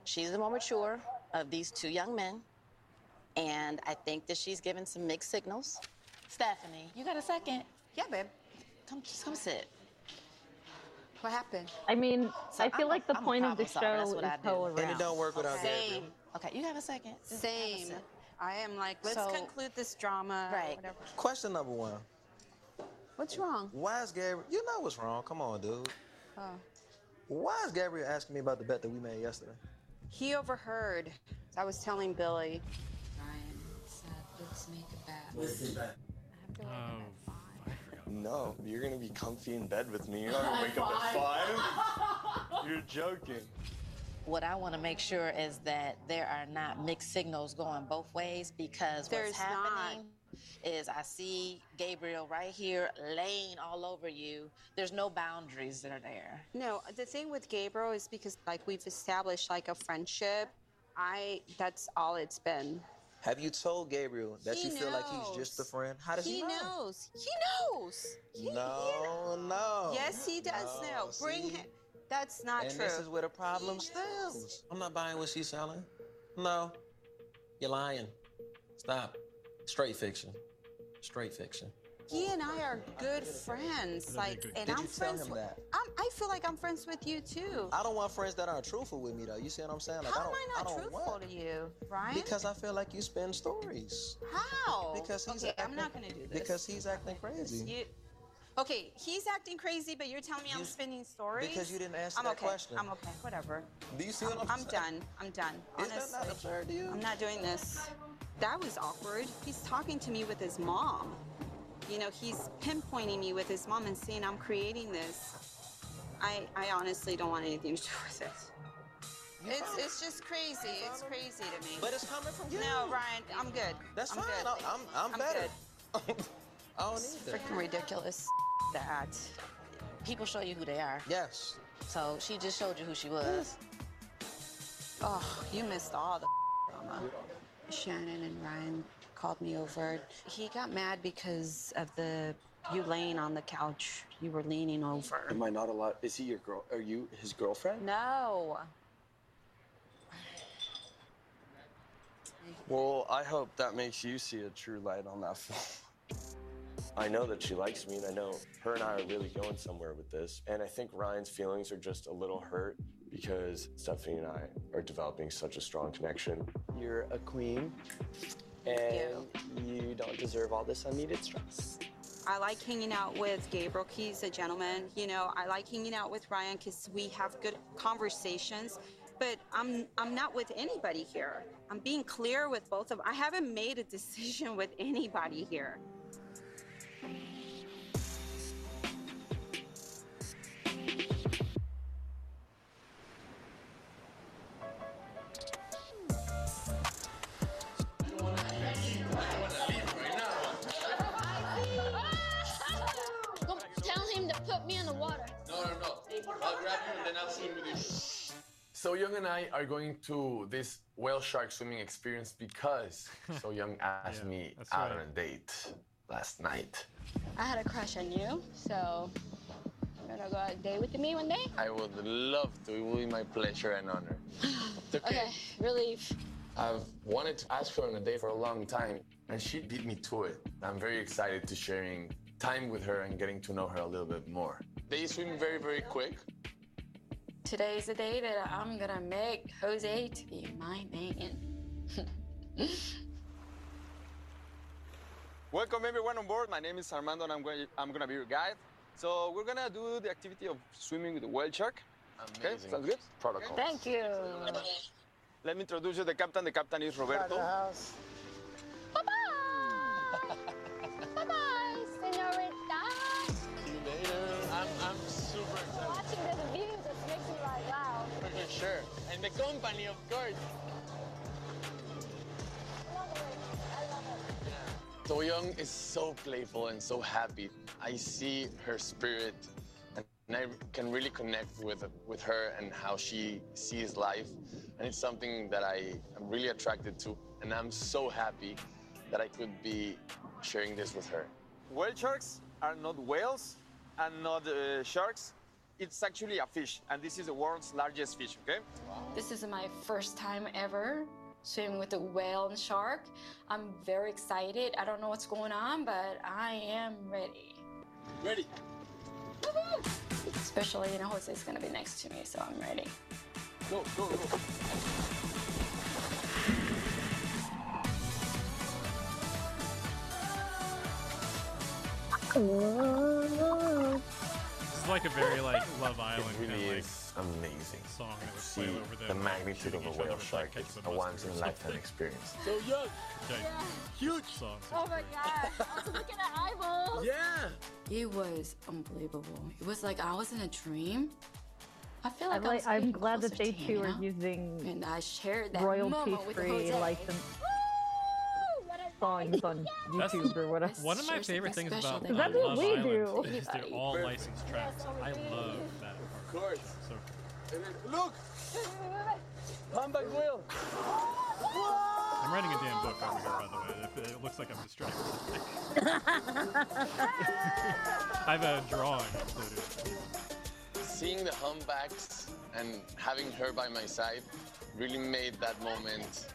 S27: she's the more mature of these two young men, and I think that she's given some mixed signals. Stephanie, you got a second?
S29: Yeah, babe.
S27: Come, come sit.
S29: What happened?
S7: I mean,
S27: So
S7: I feel
S27: I'm a-
S7: like the
S27: I'm a
S7: point of the
S27: problem solver.
S7: Show
S27: what
S7: is
S27: I do.
S7: hoe
S27: And
S7: around.
S32: And it don't work without Gabriel.
S29: Same.
S27: Okay, you have a second. Just have a
S29: Same.
S27: sec.
S29: I am like, let's
S27: So-
S29: conclude this drama.
S27: Right.
S29: Whatever.
S32: Question number one.
S29: What's wrong?
S32: Why is Gabriel? You know what's wrong. Come on, dude.
S29: Oh.
S32: Why is Gabriel asking me about the bet that we made yesterday?
S29: He overheard. I was telling Billy.
S25: Ryan said, let's make a bet.
S5: Oh, I forgot
S34: No, you're gonna be comfy in bed with me. You're not gonna wake up at five. You're joking.
S27: What I want to make sure is that there are not mixed signals going both ways because
S29: There's
S27: what's happening is I see Gabriel right here laying all over you. There's no boundaries that are there.
S29: No, the thing with Gabriel is because like we've established like a friendship. I that's all it's been.
S32: Have you told Gabriel that
S29: He
S32: you feel like he's just a friend? How does he,
S29: he
S32: know?
S29: knows. He knows. He-
S32: No, no.
S29: Yes, he does
S32: No,
S29: know. Bring
S32: see?
S29: him. That's not
S32: and
S29: true.
S32: this is where the problem stems. I'm not buying what she's selling. No. You're lying. Stop. Straight fiction. Straight fiction.
S29: He and I are good friends. Like, and
S32: Did
S29: I'm
S32: tell
S29: friends
S32: him
S29: with.
S32: that?
S29: I'm, I feel like I'm friends with you too.
S32: I don't want friends that aren't truthful with me, though. You see what I'm saying? Like,
S29: How
S32: I
S29: am
S32: don't,
S29: I not
S32: don't
S29: truthful
S32: want-
S29: to you, Ryan?
S32: Because I feel like you spin stories.
S29: How?
S32: Because he's
S29: okay, I'm
S32: acting-
S29: not gonna do this.
S32: Because he's acting crazy.
S29: You, okay, he's acting crazy, but you're telling me I'm spinning stories.
S32: because you didn't answer
S29: I'm
S32: that
S29: okay.
S32: question.
S29: I'm okay. Whatever.
S32: Do you see what I'm saying?
S29: I'm
S32: saying?
S29: done. I'm done.
S32: Is that
S29: Honestly,
S32: not absurd to you?
S29: I'm not doing this. That was awkward. He's talking to me with his mom. You know, he's pinpointing me with his mom and saying I'm creating this. I, I honestly don't want anything to do with it. It's, it's just crazy. It's crazy to me.
S32: But it's coming from you.
S29: No, Ryan, I'm good.
S32: That's
S29: I'm
S32: fine.
S29: Good.
S32: I'm, I'm, I'm, better.
S29: Good.
S32: I don't
S29: It's
S32: need that.
S29: freaking ridiculous. That.
S27: People show you who they are.
S32: Yes.
S27: So she just showed you who she was.
S29: Oh, you missed all the drama. Shannon and Ryan called me over. He got mad because of the you laying on the couch. You were leaning over.
S34: Am I not allowed? Is he your girl? Are you his girlfriend?
S29: No.
S34: Well, I hope that makes you see a true light on that phone. I know that she likes me, and I know her and I are really going somewhere with this. And I think Ryan's feelings are just a little hurt because Stephanie and I are developing such a strong connection. You're a queen, and you don't deserve all this unneeded stress.
S29: I like hanging out with Gabriel. He's a gentleman. You know, I like hanging out with Ryan because we have good conversations. But I'm I'm not with anybody here. I'm being clear with both of. I haven't made a decision with anybody here.
S26: Grab you and then I'll swim with you. So Young and I are going to this whale shark swimming experience because So Young asked
S5: Yeah,
S26: me out
S5: right.
S26: on a date last night.
S25: I had a crush on you, so you're gonna go on a date with me one day?
S26: I would love to. It will be my pleasure and honor. Okay.
S25: Okay, relief.
S26: I've wanted to ask her on a date for a long time, and she beat me to it. I'm very excited to sharing time with her and getting to know her a little bit more. They swim very, very quick.
S25: Today's the day that I'm gonna make Jose to be my man.
S47: Welcome everyone on board. My name is Armando and I'm going, I'm gonna be your guide. So we're gonna do the activity of swimming with the whale shark. Okay, sounds good?
S26: Protocol.
S25: Thank you.
S47: Let me introduce you the captain. The captain is Roberto.
S25: Bye-bye. Bye-bye, senorita.
S26: See you later. I'm, I'm super excited.
S25: Watching the views just makes me like, wow.
S26: For sure. And the company, of course. So Young is so playful and so happy. I see her spirit and I can really connect with, with her and how she sees life. And it's something that I am really attracted to. And I'm so happy that I could be sharing this with her.
S47: Whale sharks are not whales and not uh, sharks. It's actually a fish, and this is the world's largest fish. Okay?
S25: This is my first time ever swimming with a whale and shark. I'm very excited. I don't know what's going on, but I am ready.
S26: Ready?
S25: Especially, you know, Jose's gonna be next to me, so I'm ready.
S26: Go, go, go.
S5: This is like a very like Love Island kind of
S32: is amazing.
S5: Song that would
S32: See
S5: play over
S32: the
S5: them,
S32: magnitude of a whale shark
S5: like,
S32: is a once in a lifetime experience.
S48: So young.
S5: Okay.
S48: Huge.
S5: Song.
S25: Oh my god. Also looking at eyeballs.
S48: Yeah.
S25: It was unbelievable. It was like I was in a dream. I feel like I
S7: like,
S25: was
S7: I'm glad that
S25: closer
S7: they
S25: to him,
S7: too are using
S25: And I shared that
S7: royalty
S25: moment with
S7: free
S25: Jose.
S7: Licensed songs on YouTube or whatever.
S5: One of my favorite things about
S25: that
S5: I
S7: That's what
S5: Love
S7: we
S5: Island
S7: do.
S5: is they're all licensed tracks. I love that
S48: Of course.
S5: So
S48: look. Humpback whale.
S5: I'm writing a damn book over here, by the way. It, it looks like I'm distracted. I have a drawing included.
S26: Seeing the humpbacks and having her by my side really made that moment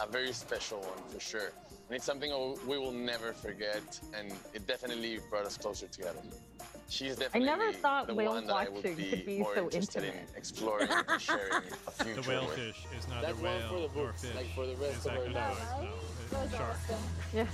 S26: a very special one for sure. And it's something we will never forget, and it definitely brought us closer together. She's definitely
S7: never thought
S26: the
S7: whale
S26: one that I would
S7: watching
S26: be
S7: could be
S26: more
S7: so
S26: interested in exploring and sharing a future
S5: The whale
S26: with.
S5: fish is neither
S26: That's one for
S5: whale
S26: the
S5: nor
S26: books,
S5: fish.
S26: like for the rest
S5: is
S26: of our lives.
S5: no, it's shark.
S7: Yeah.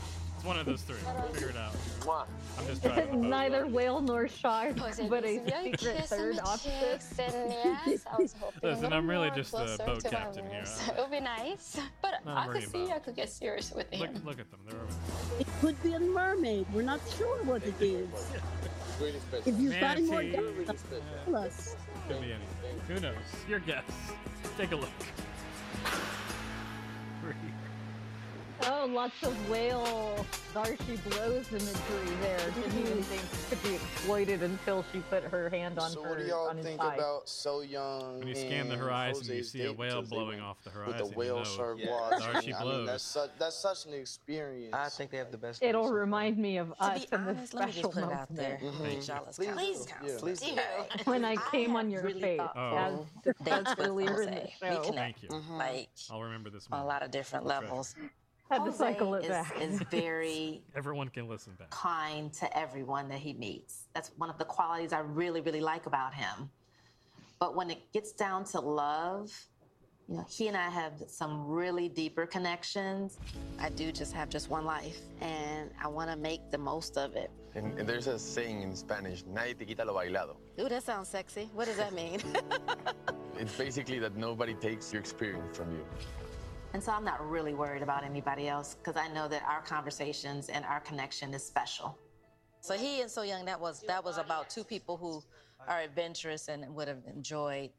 S5: It's one of those three. Figure it out.
S26: Mwah.
S5: I'm just trying to.
S7: Neither whale nor shark, but a
S25: gives me a
S7: secret third
S25: the
S7: option.
S25: cheeks yes, I was hoping
S5: Listen, I'm really just the boat captain here.
S25: It would be nice, but
S5: Not
S25: I could see
S5: about
S25: I could get serious with
S5: Look,
S25: him.
S5: look at them. They're over
S24: It could be a mermaid. We're not sure what it is.
S26: Really.
S24: If you've got any more
S5: Manatee.
S24: details, tell us.
S5: Could be anything. Who knows? Your guess. Take a look.
S7: Oh, lots of whale Darcy blows imagery there. Didn't even think it could be exploited until she put her hand on
S48: So
S7: her
S48: what do y'all think
S7: thigh.
S48: about So Young?
S5: When you scan the
S48: and
S5: horizon, you see a whale blowing off the horizon.
S48: With
S5: horizon.
S48: the whale
S5: you know
S48: shark
S5: Yeah.
S48: watching.
S5: Darcy
S48: I mean, that's such, that's such an experience.
S32: I think they have the best.
S7: It'll remind me of
S27: To
S7: us
S27: be
S7: in the
S27: honest, let me just
S7: special
S27: put it out
S7: moment
S27: there.
S48: Mhm.
S27: Jealous
S48: Please
S27: Please,
S48: do. Yeah. Please do.
S7: when I came on your
S27: really
S7: face,
S27: thought
S5: Oh.
S7: as
S27: dates
S7: discussed
S27: with
S7: earlier in the show.
S27: We connect
S5: Thank you.
S27: Like
S5: I'll remember this
S27: on a lot of different levels.
S7: Had to
S49: Jose
S7: cycle it
S49: is,
S7: back.
S49: is very
S5: Everyone can listen back.
S49: kind to everyone that he meets. That's one of the qualities I really, really like about him. But when it gets down to love, you know, he and I have some really deeper connections.
S27: I do just have just one life, and I want to make the most of it.
S26: And, and there's a saying in Spanish, nadie te quita lo bailado.
S27: Ooh, that sounds sexy. What does that mean?
S26: It's basically that nobody takes your experience from you.
S49: And so I'm not really worried about anybody else because I know that our conversations and our connection is special.
S27: so he and So Young, that was that was about two people who are adventurous and would have enjoyed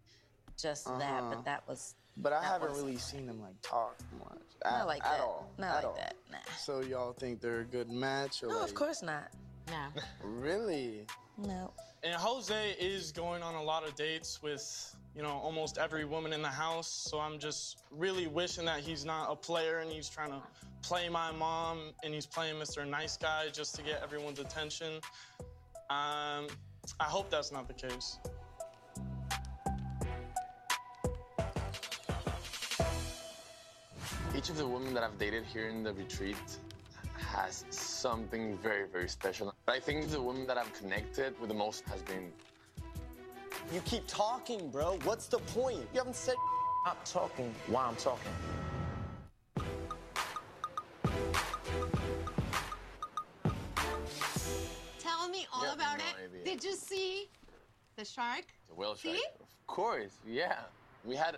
S27: just that,
S48: Uh-huh.
S27: but that was
S48: But I
S27: that
S48: haven't
S27: was-
S48: really seen them like talk much.
S27: Not
S48: at,
S27: like
S48: at
S27: that.
S48: all.
S27: Not
S48: at
S27: like
S48: all.
S27: that. Nah.
S48: So y'all think they're a good match or
S27: No,
S48: like?
S27: of course not. No.
S48: Really?
S27: No.
S48: And Jose is going on a lot of dates with, you know, almost every woman in the house. So I'm just really wishing that he's not a player and he's trying to play my mom and he's playing Mr. Nice Guy just to get everyone's attention. Um, I hope that's not the case.
S26: Each of the women that I've dated here in the retreat has something very, very special. But I think the woman that I've connected with the most has been
S48: You keep talking, bro. What's the point? You haven't said.
S32: Stop talking while I'm talking.
S33: Tell me all
S26: You have
S33: about
S26: no
S33: it.
S26: idea.
S33: Did you see the shark?
S26: the whale shark.
S33: See?
S26: Of course, yeah. We had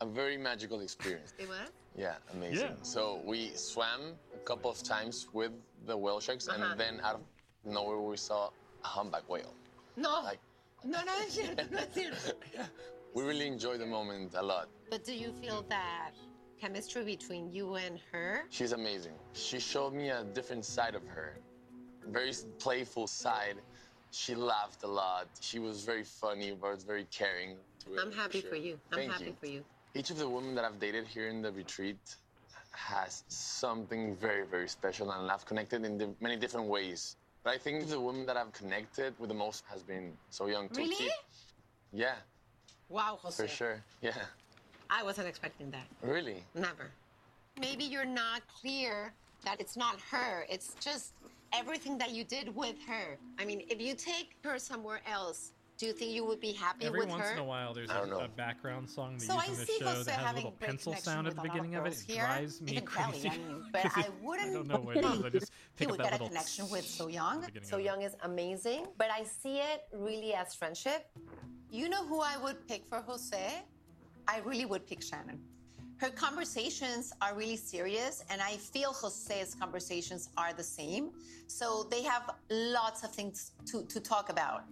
S26: a very magical experience.
S33: It was?
S26: Yeah, amazing.
S5: Yeah.
S26: So we swam a couple of times with the whale sharks,
S33: Uh-huh.
S26: and then out of nowhere we saw a humpback whale.
S33: No.
S26: Like-
S33: no, no, es cierto, no es cierto.
S26: We really enjoyed the moment a lot.
S33: But do you feel that chemistry between you and her?
S26: She's amazing. She showed me a different side of her, very playful side. She laughed a lot. She was very funny, but very caring. to it,
S33: I'm happy
S26: sure.
S33: for you. I'm
S26: Thank
S33: happy
S26: you.
S33: for you.
S26: Each of the women that I've dated here in the retreat has something very, very special, and I've connected in many different ways. But I think the woman that I've connected with the most has been So Young Tuki.
S33: Really?
S26: Yeah,
S33: Wow, Jose.
S26: for sure. Yeah,
S33: I wasn't expecting that.
S26: really.
S33: Never. Maybe you're not clear that it's not her. It's just everything that you did with her. I mean, if you take her somewhere else, do you think you would be happy
S5: Every
S33: with
S5: once in a while, there's
S26: I
S5: a, a background song they
S33: So
S5: use
S33: I
S5: in the
S33: see
S5: show
S33: Jose
S5: that has a little pencil sound at the
S33: a of
S5: beginning of it. It
S33: here,
S5: drives me crazy.
S33: Kelly, I mean, but I wouldn't.
S5: I don't know what it is. I just
S33: He
S5: pick up
S33: would
S5: that
S33: get a
S5: little
S33: connection with So Young.
S50: So. Young is amazing, but I see it really as friendship.
S33: You know who I would pick for Jose? I really would pick Shannon. Her conversations are really serious, and I feel Jose's conversations are the same. So they have lots of things to, to talk about.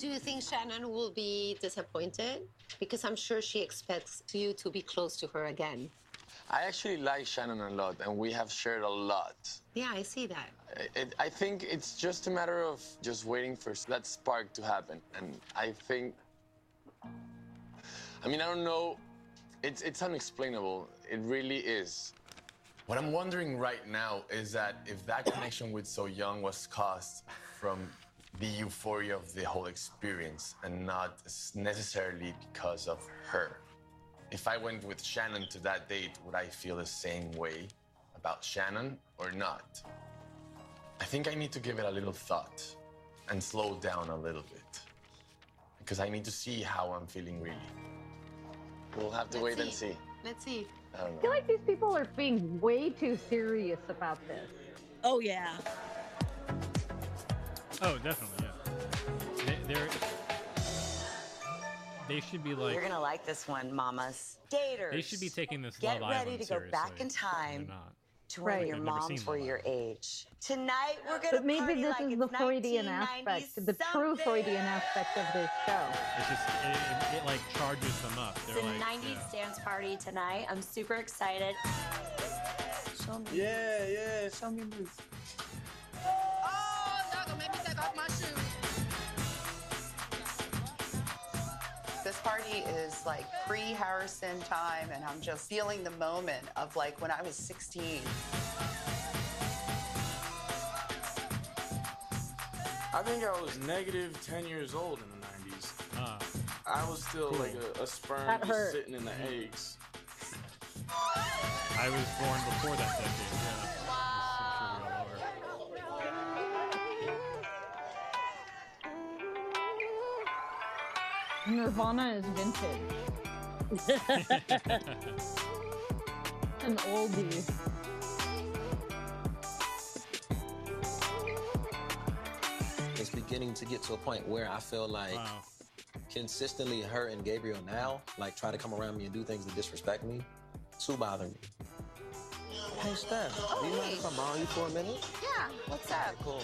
S51: Do you think Shannon will be disappointed? Because I'm sure she expects you to be close to her again.
S52: I actually like Shannon a lot, and we have shared a lot.
S51: Yeah, I see that.
S52: I- It, I think it's just a matter of just waiting for that spark to happen. And I think, I mean, I don't know, it's, it's unexplainable. It really is.
S26: What I'm wondering right now is that if that connection with So Young was caused from the euphoria of the whole experience and not necessarily because of her. If I went with Shannon to that date, would I feel the same way about Shannon or not? I think I need to give it a little thought and slow down a little bit because I need to see how I'm feeling really.
S52: We'll have to
S51: Let's
S52: wait and
S51: see.
S52: see.
S51: Let's see.
S52: I don't
S7: I feel like these people are being way too serious about this.
S24: Oh yeah.
S5: Oh, definitely, yeah. They, they're they should be like
S28: You're gonna like this one, mamas. Daters.
S5: they should be taking this
S28: Get
S5: Love
S28: ready
S5: Island
S28: to go back in time
S5: They're
S28: to when
S7: Right.
S28: your
S5: I've
S28: moms were your age. Tonight we're gonna
S7: But maybe
S28: party
S7: this
S28: like
S7: is
S28: it's
S7: the Freudian aspect, the true Freudian aspect of this show.
S5: It's just it, it, it like charges them up. They're
S31: It's a
S5: like
S31: 90s
S5: yeah.
S31: dance party tonight. I'm super excited.
S48: Show me. Yeah, yeah, show me this.
S35: Off my shoes. This party is like pre Harrison time, and I'm just feeling the moment of like when I was 16.
S48: I think I was negative 10 years old in the 90s.
S5: Ah.
S48: I was still like a, a sperm just sitting in the eggs.
S5: I was born before that decade. Yeah.
S7: Nirvana is vintage. An oldie.
S32: It's beginning to get to a point where I feel like consistently her and Gabriel now, like try to come around me and do things to disrespect me, too bother me. Hey Steph, do you mind if I borrow you for a minute?
S33: Yeah, what's up?
S32: Cool.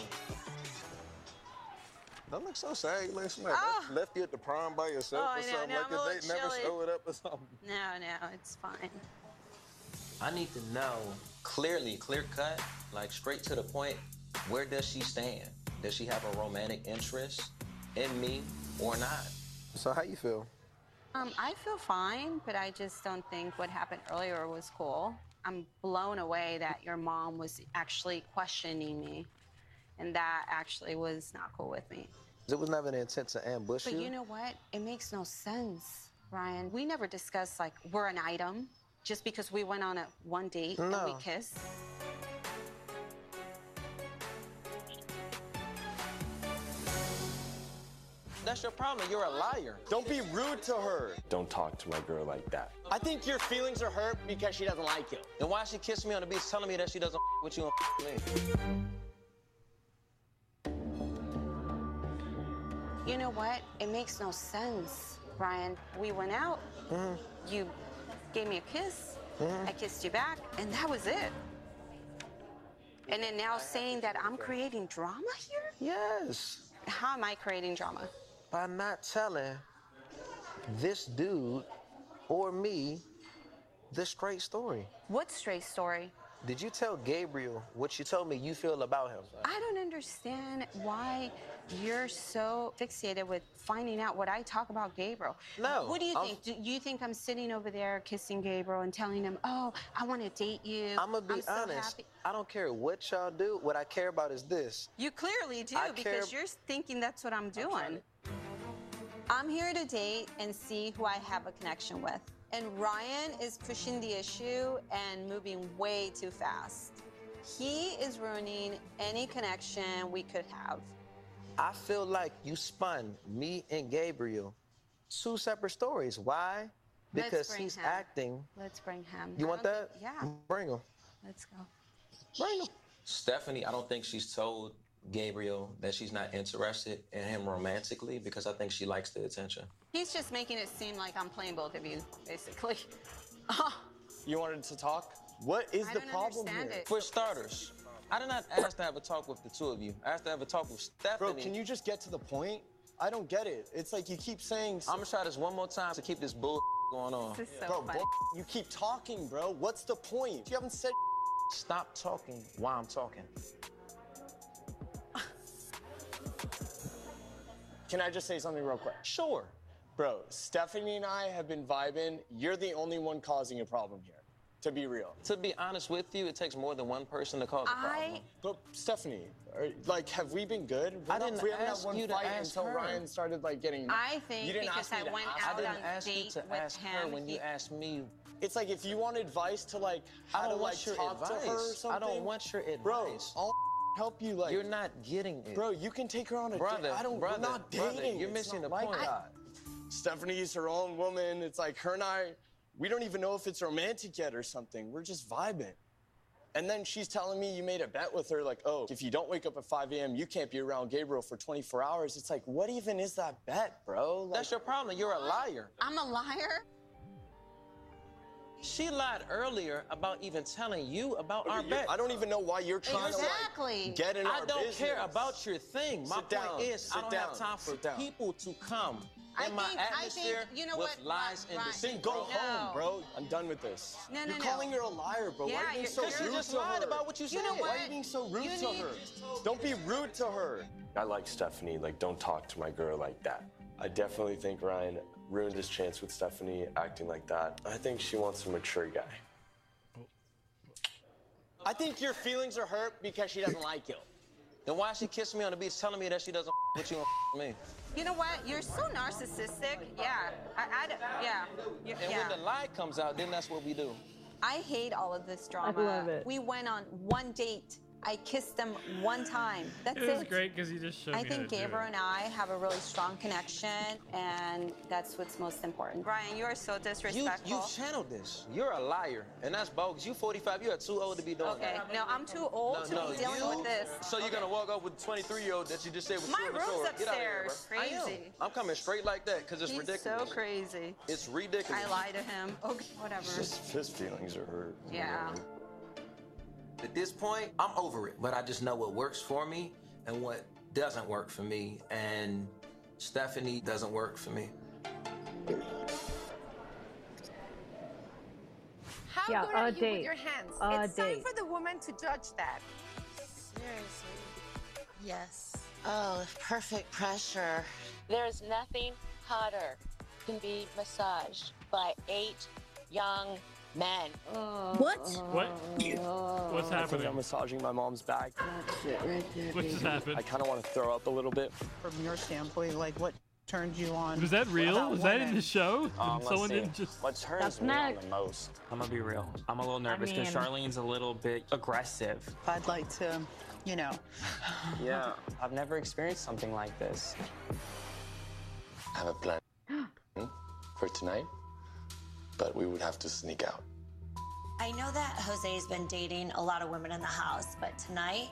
S34: Don't look so sad. You look like
S33: Oh.
S34: left- left you at the prom by yourself
S33: Oh,
S34: or
S33: I know,
S34: something.
S33: now
S34: like
S33: I'm a
S34: that.
S33: little
S34: They never
S33: chilly.
S34: it up or something.
S33: No, no, it's fine.
S32: I need to know clearly, clear cut, like straight to the point, where does she stand? Does she have a romantic interest in me or not?
S34: So how you feel?
S29: Um, I feel fine, but I just don't think what happened earlier was cool. I'm blown away that your mom was actually questioning me, and that actually was not cool with me.
S34: It was never the intent to ambush
S29: But
S34: you.
S29: you know what? It makes no sense, Ryan. We never discussed like we're an item just because we went on a one date and we kissed.
S32: That's your problem. You're a liar.
S36: Don't be rude to her.
S53: Don't talk to my girl like that.
S36: I think your feelings are hurt because she doesn't like you.
S32: Then why she kissing me on the beach telling me that she doesn't with you and me?
S29: You know what? It makes no sense, Ryan. We went out. Mm. You gave me a kiss. Mm. I kissed you back, and that was it. And then now saying that I'm creating drama here?
S34: Yes.
S29: How am I creating drama?
S34: By not telling this dude or me the straight story.
S29: What straight story?
S34: Did you tell Gabriel what you told me you feel about him?
S29: I don't understand why you're so fixated with finding out what I talk about Gabriel.
S34: No,
S29: What do you
S34: I'm-
S29: think? Do you think I'm sitting over there kissing Gabriel and telling him, "Oh, I want to date you"?
S34: I'm gonna be
S29: so
S34: honest.
S29: happy."
S34: I don't care what y'all do. What I care about is this.
S29: You clearly do
S34: I
S29: because
S34: care-
S29: you're thinking that's what I'm doing. I'm here to date and see who I have a connection with. And Ryan is pushing the issue and moving way too fast. He is ruining any connection we could have.
S34: I feel like you spun me and Gabriel two separate stories. Why?
S29: Let's
S34: Because
S29: bring
S34: he's
S29: him.
S34: acting.
S29: Let's bring him.
S34: You
S29: I
S34: want that?
S29: think- yeah.
S34: Bring him.
S29: Let's go.
S34: Bring him.
S32: Stephanie, I don't think she's told Gabriel that she's not interested in him romantically because I think she likes the attention.
S29: He's just making it seem like I'm playing both of you, basically.
S36: You wanted to talk? What is
S29: I
S36: the
S29: don't
S36: problem here?
S29: it.
S32: For starters, I did not ask to have a talk with the two of you. I asked to have a talk with Stephanie.
S36: Bro, can you just get to the point? I don't get it. It's like you keep saying.
S32: I'm gonna try this one more time to keep this bull going on.
S36: This is so bro, bull- you keep talking, bro. What's the point? You haven't said.
S32: Stop talking while I'm talking.
S36: Can I just say something real quick?
S32: Sure.
S36: Bro, Stephanie and I have been vibing. You're the only one causing a problem here. To be real.
S32: To be honest with you, it takes more than one person to cause a problem.
S36: But Stephanie, are, like, have we been good? We're
S32: I
S36: not-
S32: didn't
S36: we haven't
S32: ask
S36: had one
S32: you to
S36: fight
S32: ask
S36: until
S32: her.
S36: Ryan started like getting.
S29: I think
S36: you didn't
S29: because
S36: ask me
S29: I
S36: to
S29: went
S36: ask
S29: out
S36: her.
S32: I didn't
S29: on
S32: ask you
S29: date
S32: to
S29: with
S32: ask
S29: him,
S32: her when you asked me.
S36: It's like if you want advice to like how to
S32: don't
S36: like
S32: want your
S36: talk to her or
S32: advice. I don't want your advice.
S36: Bro,
S32: advice.
S36: I'll help you. Like
S32: You're not getting it.
S36: Bro, you can take her on a
S32: Brother,
S36: date. I don't.
S32: brother,
S36: we're not
S32: brother,
S36: dating.
S32: you're
S36: It's
S32: missing the
S36: like
S32: point.
S36: that. Stephanie's her own woman. It's like her and I. We don't even know if it's romantic yet or something. We're just vibing. And then she's telling me you made a bet with her, like, oh, if you don't wake up at 5 a.m., you can't be around Gabriel for 24 hours. It's like, what even is that bet, bro? Like,
S32: That's your problem. You're a liar.
S29: I'm a liar.
S32: She lied earlier about even telling you about our
S36: you-
S32: bet.
S36: I don't even know why you're trying
S29: Exactly.
S36: to like, get in
S32: I
S36: our
S32: don't care about your thing. My
S36: Sit
S32: point
S36: down.
S32: is, I
S36: Sit
S32: don't
S36: down.
S32: have time for
S36: Sit
S32: people to come
S29: I
S32: in my
S29: think- I think-
S32: atmosphere
S29: you know
S32: with
S29: what,
S32: lies
S29: Ryan-
S32: and
S29: Ryan-
S32: deceit.
S36: Then go
S29: No.
S36: home, bro. I'm done with this.
S29: No, no,
S36: you're
S29: no.
S36: calling her a liar, bro.
S29: Yeah,
S36: why are you being so rude
S32: just
S36: to
S32: lied
S36: her?
S32: about what you
S29: You know
S32: said.
S36: Why are you being so rude
S29: You
S36: to
S29: need-
S36: her? Don't be rude to her.
S34: I like Stephanie. Like, don't talk to my girl like that. I definitely think Ryan ruined his chance with Stephanie acting like that. I think she wants a mature guy.
S36: I think your feelings are hurt because she doesn't like you.
S32: Then why she kissing me on the beach telling me that she doesn't with you and me?
S29: You know what? You're so narcissistic. Yeah. I, I don't- yeah. You-
S32: And
S29: yeah.
S32: when the lie comes out, then that's what we do.
S29: I hate all of this drama.
S37: I love it.
S29: We went on one date. I kissed them one time. That's
S5: It
S29: it.
S5: was great because you just showed
S29: I
S5: me
S29: think
S5: how to do
S29: Gabriel
S5: it.
S29: and I have a really strong connection, and that's what's most important. Brian, you are so disrespectful.
S32: you channeled this. You're a liar, and that's bogus. You 45. You are too old to be doing
S29: okay,
S32: that.
S29: no, I'm too old to be dealing
S32: you,
S29: with this.
S32: So you're gonna walk up with 23 year old that you just said was
S29: My
S32: too
S29: room's
S32: immature. Get out of here,
S29: upstairs.
S32: bro. I am.
S29: Crazy.
S32: I'm coming straight like that because it's
S29: He's
S32: ridiculous.
S29: so crazy.
S32: It's ridiculous.
S29: I lie to him. Okay, whatever.
S34: His, his feelings are hurt.
S29: Yeah.
S32: At this point, I'm over it, but I just know what works for me and what doesn't work for me. And Stephanie doesn't work for me.
S54: How
S37: Yeah,
S54: good are
S37: a
S54: you
S37: date.
S54: with your hands?
S37: A
S54: it's time for the woman to judge that.
S55: Seriously. Yes. Oh, perfect pressure. There's nothing hotter than be massaged by eight young men.
S24: What?
S5: What? What's
S36: I think
S5: happening?
S36: I'm massaging my mom's back.
S5: What just happened?
S36: I kind of want to throw up a little bit.
S56: From your standpoint, like what turned you on?
S5: Was that real? Was that in the show?
S56: Um,
S5: someone didn't just.
S44: What turns
S37: That's
S44: me on
S37: next.
S44: the most? I'm gonna be real. I'm a little nervous because
S37: mean-
S44: Charlene's a little bit aggressive.
S56: I'd like to, you know.
S44: Yeah, I've never experienced something like this.
S34: I have a plan for tonight, but we would have to sneak out.
S57: I know that Jose's been dating a lot of women in the house, but tonight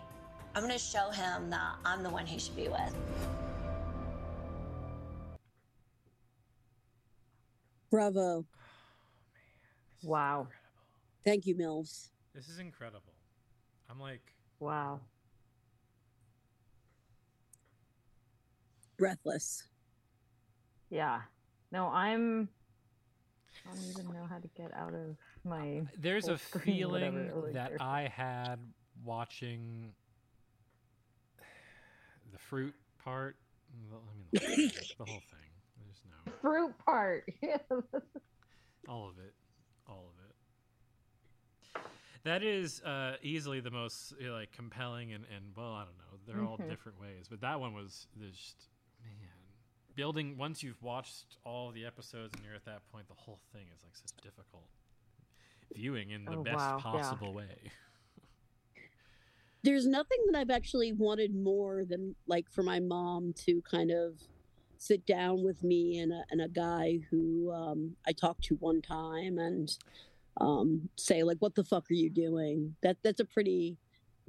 S57: I'm gonna show him that I'm the one he should be with.
S24: Bravo.
S37: Oh, wow.
S24: Thank you, Mills.
S5: This is incredible. I'm like,
S37: Wow.
S24: Breathless.
S37: Yeah. No, I'm. I don't even know how to get out of my.
S5: there's a
S37: whatever
S5: feeling that I had watching the fruit part. the- I mean, the whole, thing, the whole thing. There's no
S37: fruit part.
S5: all of it, all of it. That is uh, easily the most like compelling and, and well, I don't know. They're all
S37: Mhm.
S5: different ways, but that one was just building. Once you've watched all the episodes and you're at that point, the whole thing is like such difficult viewing in the
S37: Oh,
S5: best
S37: wow, yeah.
S5: possible way.
S24: There's nothing that I've actually wanted more than like for my mom to kind of sit down with me and a, and a guy who um, I talked to one time and um, say like, "What the fuck are you doing?" That that's a pretty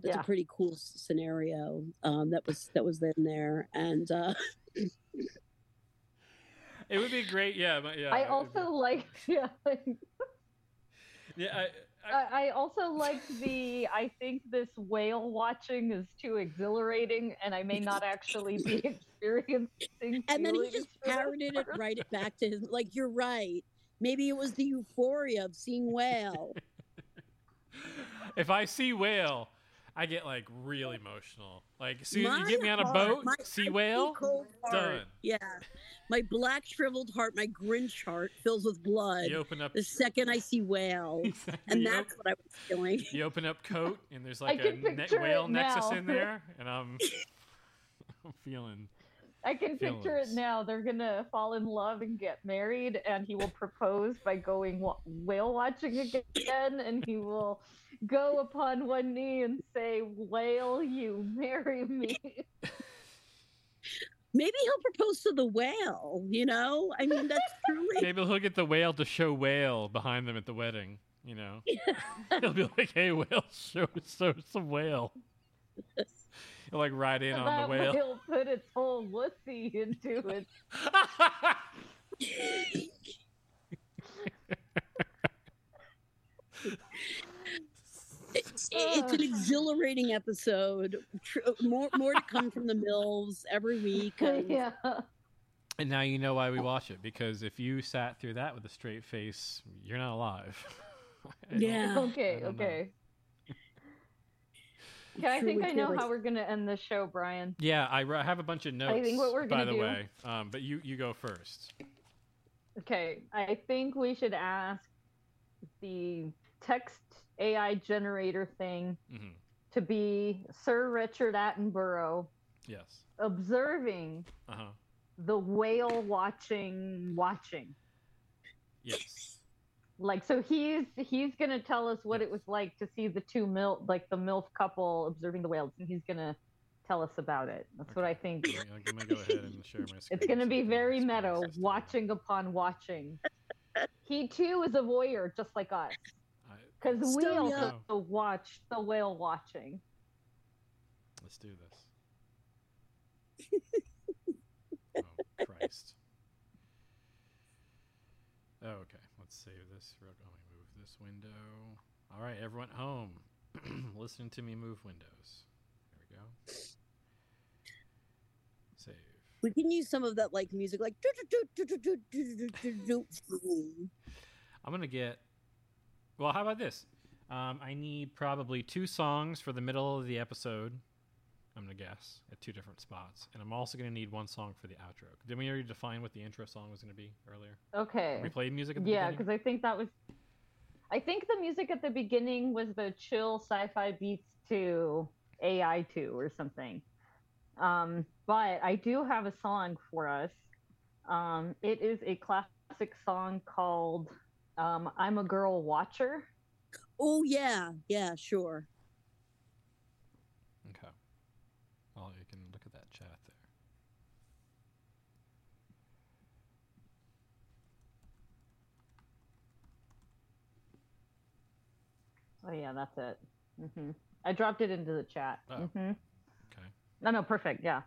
S24: that's
S7: Yeah.
S24: a pretty cool scenario um, that was that was in there, and uh,
S5: It would be great. Yeah, but yeah.
S7: I
S5: it would be-
S7: also like yeah.
S5: Yeah, I,
S7: I, I also like the. I think this whale watching is too exhilarating, and I may not actually be experiencing.
S24: and then he just parroted it right it back to his like you're right. Maybe it was the euphoria of seeing whale.
S5: if I see whale, I get like real emotional. Like, as soon you get me on a
S24: heart-
S5: boat,
S24: my
S5: see whale,
S24: cold heart,
S5: done.
S24: Yeah. My black shriveled heart, my Grinch heart fills with blood.
S5: You open up-
S24: the second I see whale. and
S5: You
S24: that's what I was feeling.
S5: You open up coat, and there's like a ne- whale nexus in there, and I'm, I'm feeling.
S7: I can picture it now. They're gonna fall in love and get married, and he will propose by going whale watching again, and he will go upon one knee and say, "Whale, you marry me."
S24: Maybe he'll propose to the whale, you know? I mean, that's truly.
S5: Maybe he'll get the whale to show whale behind them at the wedding. You know, he'll be like, "Hey, whale, show show some whale." He'll like ride in on
S7: that
S5: the whale.
S7: whale put its whole wussy into it.
S24: It's, it's an exhilarating episode. More, more to come from the mills every week. and-
S7: yeah.
S5: And now you know why we watch it because if you sat through that with a straight face, you're not alive.
S24: Yeah.
S7: Okay.
S5: Okay. know.
S7: Okay. Okay, I think I know
S24: curious.
S7: how we're gonna end this show, Brian.
S5: Yeah, I ri- have a bunch of notes.
S7: I think what we're
S5: by
S7: gonna
S5: the
S7: do-
S5: way, um, but you you go first.
S7: Okay, I think we should ask the text AI generator thing
S5: hmm
S7: to be Sir Richard Attenborough
S5: Yes.
S7: observing
S5: Uh huh.
S7: the whale watching watching.
S5: Yes.
S7: Like so he's he's gonna tell us what it was like to see the two mil like the MILF couple observing the whales and he's gonna tell us about it. That's what I think.
S5: I'm gonna- I'm gonna go ahead and share my screen.
S7: It's going to be very
S5: experience
S7: meta, watching upon watching. he too is a voyeur, just like us. Because we
S24: Still
S7: also oh. watch the whale watching.
S5: Let's do this. oh Christ. Oh, okay. Let's save this. real- Let me move this window. All right, everyone at home, listening to me move windows. There we go. Save.
S24: We can use some of that like music, like.
S5: I'm gonna get. Well, how about this? Um, I need probably two songs for the middle of the episode. I'm gonna guess at two different spots, and I'm also gonna need one song for the outro. Didn't we already define what the intro song was gonna be earlier?
S7: Okay.
S5: We played music at the
S7: Yeah, because I think that was. I think the music at the beginning was the chill sci-fi beats to AI two or something. Um, but I do have a song for us. Um, it is a classic song called um, "I'm a Girl Watcher."
S24: Oh yeah, yeah, sure.
S5: Okay. Well, you can look at that chat there.
S7: Oh yeah, that's it. hmm I dropped it into the chat.
S5: Oh.
S7: hmm
S5: Okay.
S7: No, no, perfect. Yeah.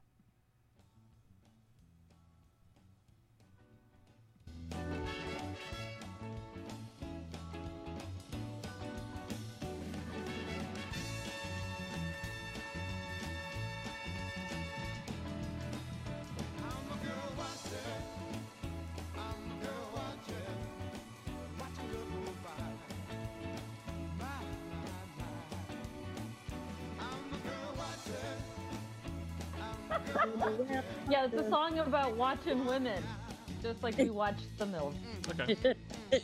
S7: It's a song about watching women, just like we watched the MILF.
S5: Okay.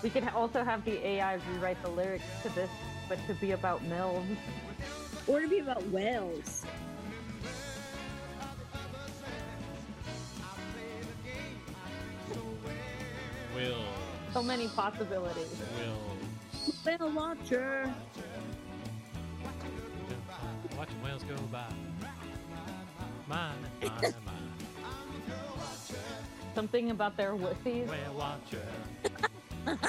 S7: We could also have the AI rewrite the lyrics to this, but to be about MILFs.
S24: Or to be about whales.
S5: Will.
S7: So many possibilities.
S5: Will.
S24: Whale watcher.
S5: Watching whales go by. Mine, mine, mine.
S37: Something about their wussies.
S5: Whale watcher.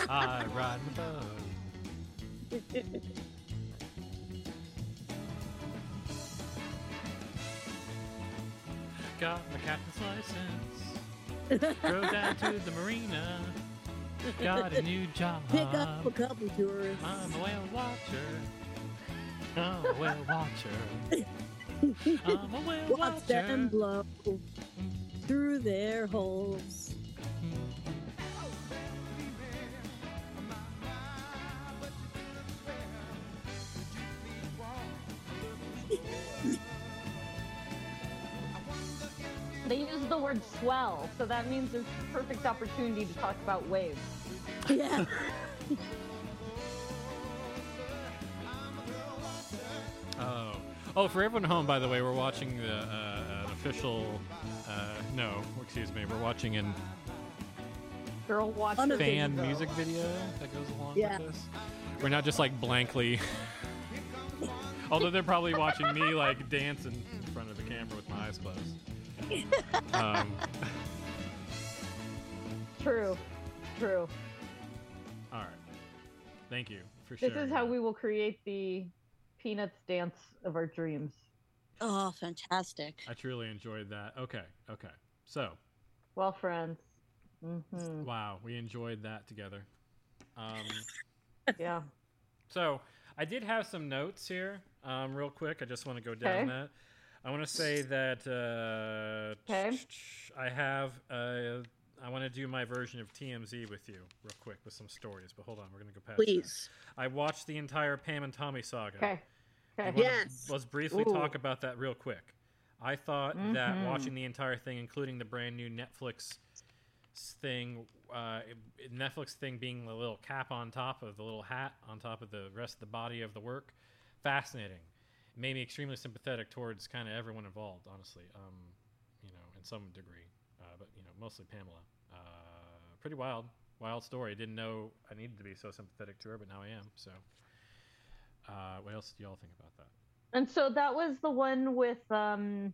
S5: I ride my boat. Got my captain's license. Drove down to the marina. Got a new job.
S24: Pick up a couple tourists.
S5: I'm a whale watcher. I'm a whale watcher. I'm a whale
S24: Watch them blow through their holes.
S37: They use the word swell, so that means it's a perfect opportunity to talk about waves.
S24: Yeah.
S5: Oh, oh! For everyone at home, by the way, we're watching the uh, an official. Uh, no, excuse me. We're watching an
S37: Girl watch
S5: fan music video that goes along
S24: Yeah.
S5: with this. We're not just like blankly. Although they're probably watching me like dancing in front of the camera with my eyes closed. Um,
S37: True. True.
S5: all right. Thank you for sharing.
S37: This
S5: sharing.
S37: is how we will create the Peanuts dance of our dreams.
S24: Oh, fantastic.
S5: I truly enjoyed that. Okay, okay. So,
S37: Well, friends. Mm-hmm.
S5: wow, we enjoyed that together. Um,
S37: yeah.
S5: So I did have some notes here, um, real quick. I just want to go down
S37: Okay.
S5: that. I want to say that uh,
S37: Okay.
S5: I have. Uh, I want to do my version of TMZ with you, real quick, with some stories. But hold on, we're gonna go past. that.
S24: Please.
S5: I watched the entire Pam and Tommy saga.
S37: Okay. Okay.
S5: wanna-
S24: Yes.
S5: Let's briefly
S37: Ooh.
S5: talk about that real quick. I thought that
S37: Mhm.
S5: watching the entire thing, including the brand new Netflix thing, uh, Netflix thing being the little cap on top of the little hat on top of the rest of the body of the work, fascinating. Made me extremely sympathetic towards kind of everyone involved, honestly. Um, you know, in some degree, uh, but you know, mostly Pamela. Uh, pretty wild, wild story. Didn't know I needed to be so sympathetic to her, but now I am. So, uh, what else do y'all think about that?
S37: And so that was the one with um,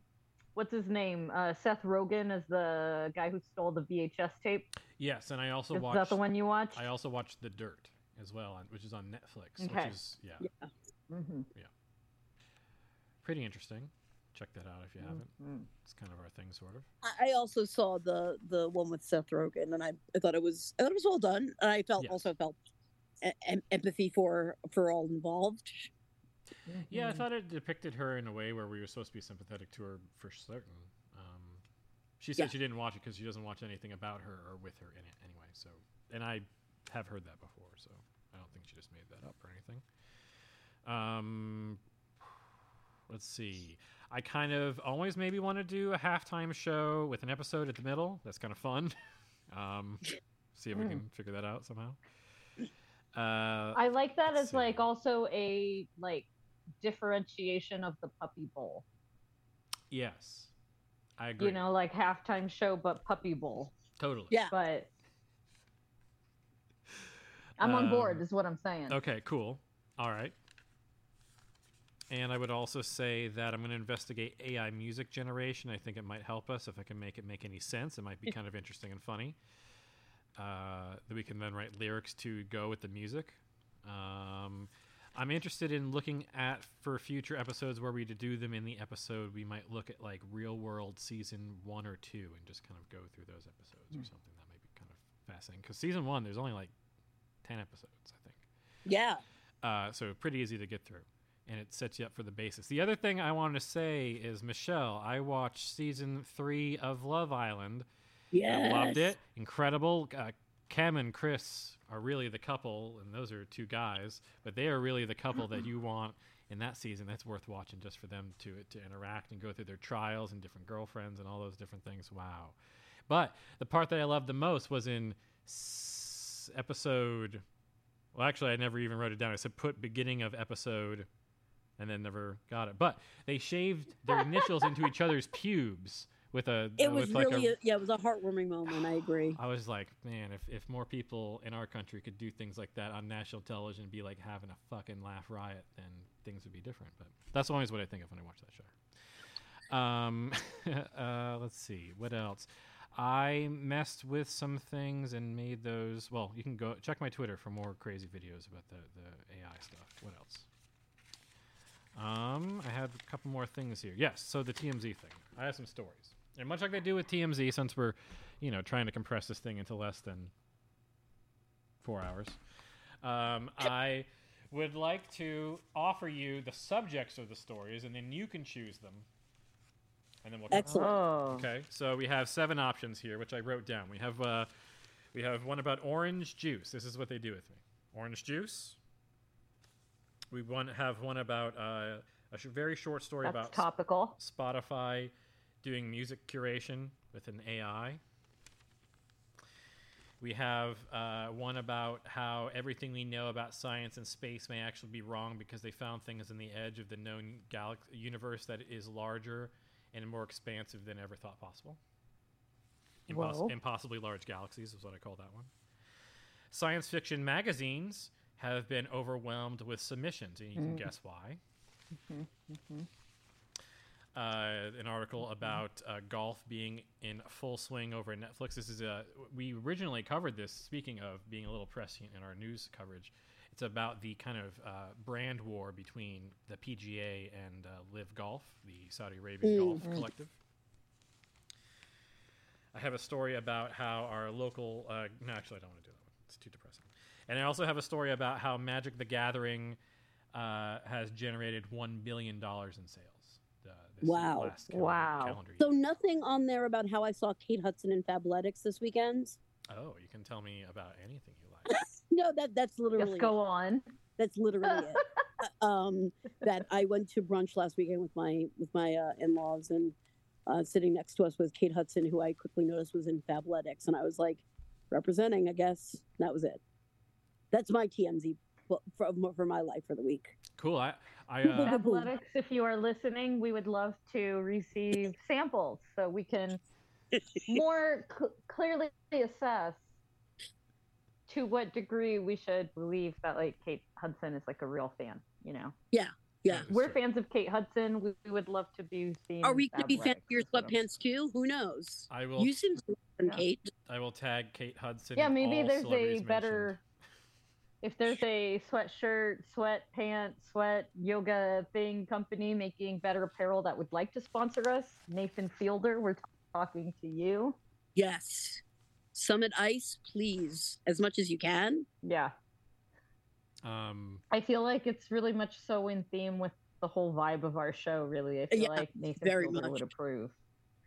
S37: what's his name? Uh, Seth Rogen as the guy who stole the VHS tape.
S5: Yes, and I also
S37: Is
S5: watched.
S37: that the one you watched?
S5: I also watched The Dirt as well, which is on Netflix.
S37: Okay.
S5: Which is yeah,
S24: Yeah.
S37: Mm-hmm.
S5: Pretty interesting. Check that out if you haven't.
S37: Mhm.
S5: It's kind of our thing, sort of.
S24: I I also saw the the one with Seth Rogen, and I, I thought it was I thought it was well done. And I felt
S5: Yes.
S24: also felt em- empathy for for all involved.
S5: Yeah, I
S37: Mm-hmm.
S5: thought it depicted her in a way where we were supposed to be sympathetic to her for certain. Um, she said
S24: Yeah.
S5: she didn't watch it because she doesn't watch anything about her or with her in it anyway. So, and I have heard that before, so I don't think she just made that up or anything. Um, let's see. I kind of always maybe want to do a halftime show with an episode at the middle. That's kind of fun. um, see if we
S37: Mm.
S5: can figure that out somehow. Uh,
S37: I like that
S5: let's
S37: as like also a like differentiation of the puppy bowl.
S5: yes, I agree.
S37: You know, like halftime show but puppy bowl.
S5: totally.
S24: Yeah.
S37: But I'm on board,
S5: Um,
S37: is what I'm saying.
S5: Okay, cool. All right. And I would also say that I'm going to investigate AI music generation. I think it might help us if I can make it make any sense. It might be kind of interesting and funny. Uh, that we can then write lyrics to go with the music. Um, I'm interested in looking at for future episodes where we to do them in the episode. We might look at like real world season one or two and just kind of go through those episodes or something. That might be kind of fascinating because season one there's only like ten episodes, I think.
S24: Yeah.
S5: Uh, so pretty easy to get through, and it sets you up for the basis. The other thing I want to say is Michelle. I watched season three of Love Island. Yeah. I loved it. Incredible. Uh, Kem and Chris are really the couple, and those are two guys, but they are really the couple that you want in that season. That's worth watching just for them to to interact and go through their trials and different girlfriends and all those different things. Wow. But the part that I loved the most was in s- episode. Well, actually, I never even wrote it down. I said put beginning of episode, and then never got it. But they shaved their initials into each other's pubes with a.
S24: It
S5: uh,
S24: was
S5: like
S24: really
S5: a,
S24: a, yeah, it was a heartwarming moment. I agree.
S5: I was like, man, if, if more people in our country could do things like that on national television and be like having a fucking laugh riot, then things would be different. But that's always what I think of when I watch that show. Um, uh, let's see what else. I messed with some things and made those. Well, you can go check my Twitter for more crazy videos about the, the AI stuff. What else? Um, I had a couple more things here. Yes, so the TMZ thing. I have some stories, and much like they do with TMZ, since we're, you know, trying to compress this thing into less than four hours, um, I would like to offer you the subjects of the stories, and then you can choose them. And then we'll
S24: Excellent.
S7: Oh.
S5: Okay, so we have seven options here, which I wrote down. We have uh, we have one about orange juice. This is what they do with me. Orange juice. We want have one about uh, a sh- very short story
S7: That's
S5: about s-
S7: topical.
S5: Spotify doing music curation with an AI. We have uh, one about how everything we know about science and space may actually be wrong because they found things in the edge of the known galaxy universe that is larger and more expansive than ever thought possible. Impos-
S7: Whoa.
S5: impossibly large galaxies is what I call that one. Science fiction magazines have been overwhelmed with submissions, and you can
S7: Mm.
S5: guess why.
S7: Mm-hmm.
S5: Uh, an article about uh, golf being in full swing over Netflix. This is a we originally covered this. Speaking of being a little prescient in our news coverage, it's about the kind of uh, brand war between the PGA and uh, LIV Golf, the Saudi Arabian golf
S24: Mhm.
S5: collective. I have a story about how our local. Uh, no, actually, I don't want to do that one. It's too depressing. And I also have a story about how Magic the Gathering uh, has generated one billion dollars in sales. Uh, this
S24: Wow.
S5: last calendar, calendar.
S24: So nothing on there about how I saw Kate Hudson in Fabletics this weekend.
S5: Oh, you can tell me about anything you like.
S24: No, that that's literally
S7: Just go
S24: it.
S7: on.
S24: That's literally it. Uh, um, that I went to brunch last weekend with my with my uh, in-laws, and uh, sitting next to us was Kate Hudson, who I quickly noticed was in Fabletics, and I was like, representing, I guess. That was it. That's my TMZ for, for, for my life for the week.
S5: Cool. I, I uh,
S7: Fabletics, if you are listening, we would love to receive samples so we can more cl- clearly assess to what degree we should believe that like Kate Hudson is like a real fan. You know,
S24: Yeah, yeah.
S7: we're fans of Kate Hudson. We, we would love to be seen.
S24: Are we going to be fans
S7: athletics,
S24: of your
S7: is what
S24: sweatpants too? Who knows?
S5: I will.
S24: You seem to love them, Kate.
S5: I will tag Kate Hudson.
S7: Yeah, maybe there's a better. If there's a sweatshirt, sweatpants, sweat yoga thing company making better apparel that would like to sponsor us, Nathan Fielder, we're talking to you.
S24: Yes. Summit Ice, please, as much as you can.
S7: Yeah.
S5: Um,
S7: I feel like it's really much so in theme with the whole vibe of our show. Really, I feel
S24: Yeah,
S7: like Nathan
S24: very
S7: Fielder
S24: much.
S7: would approve.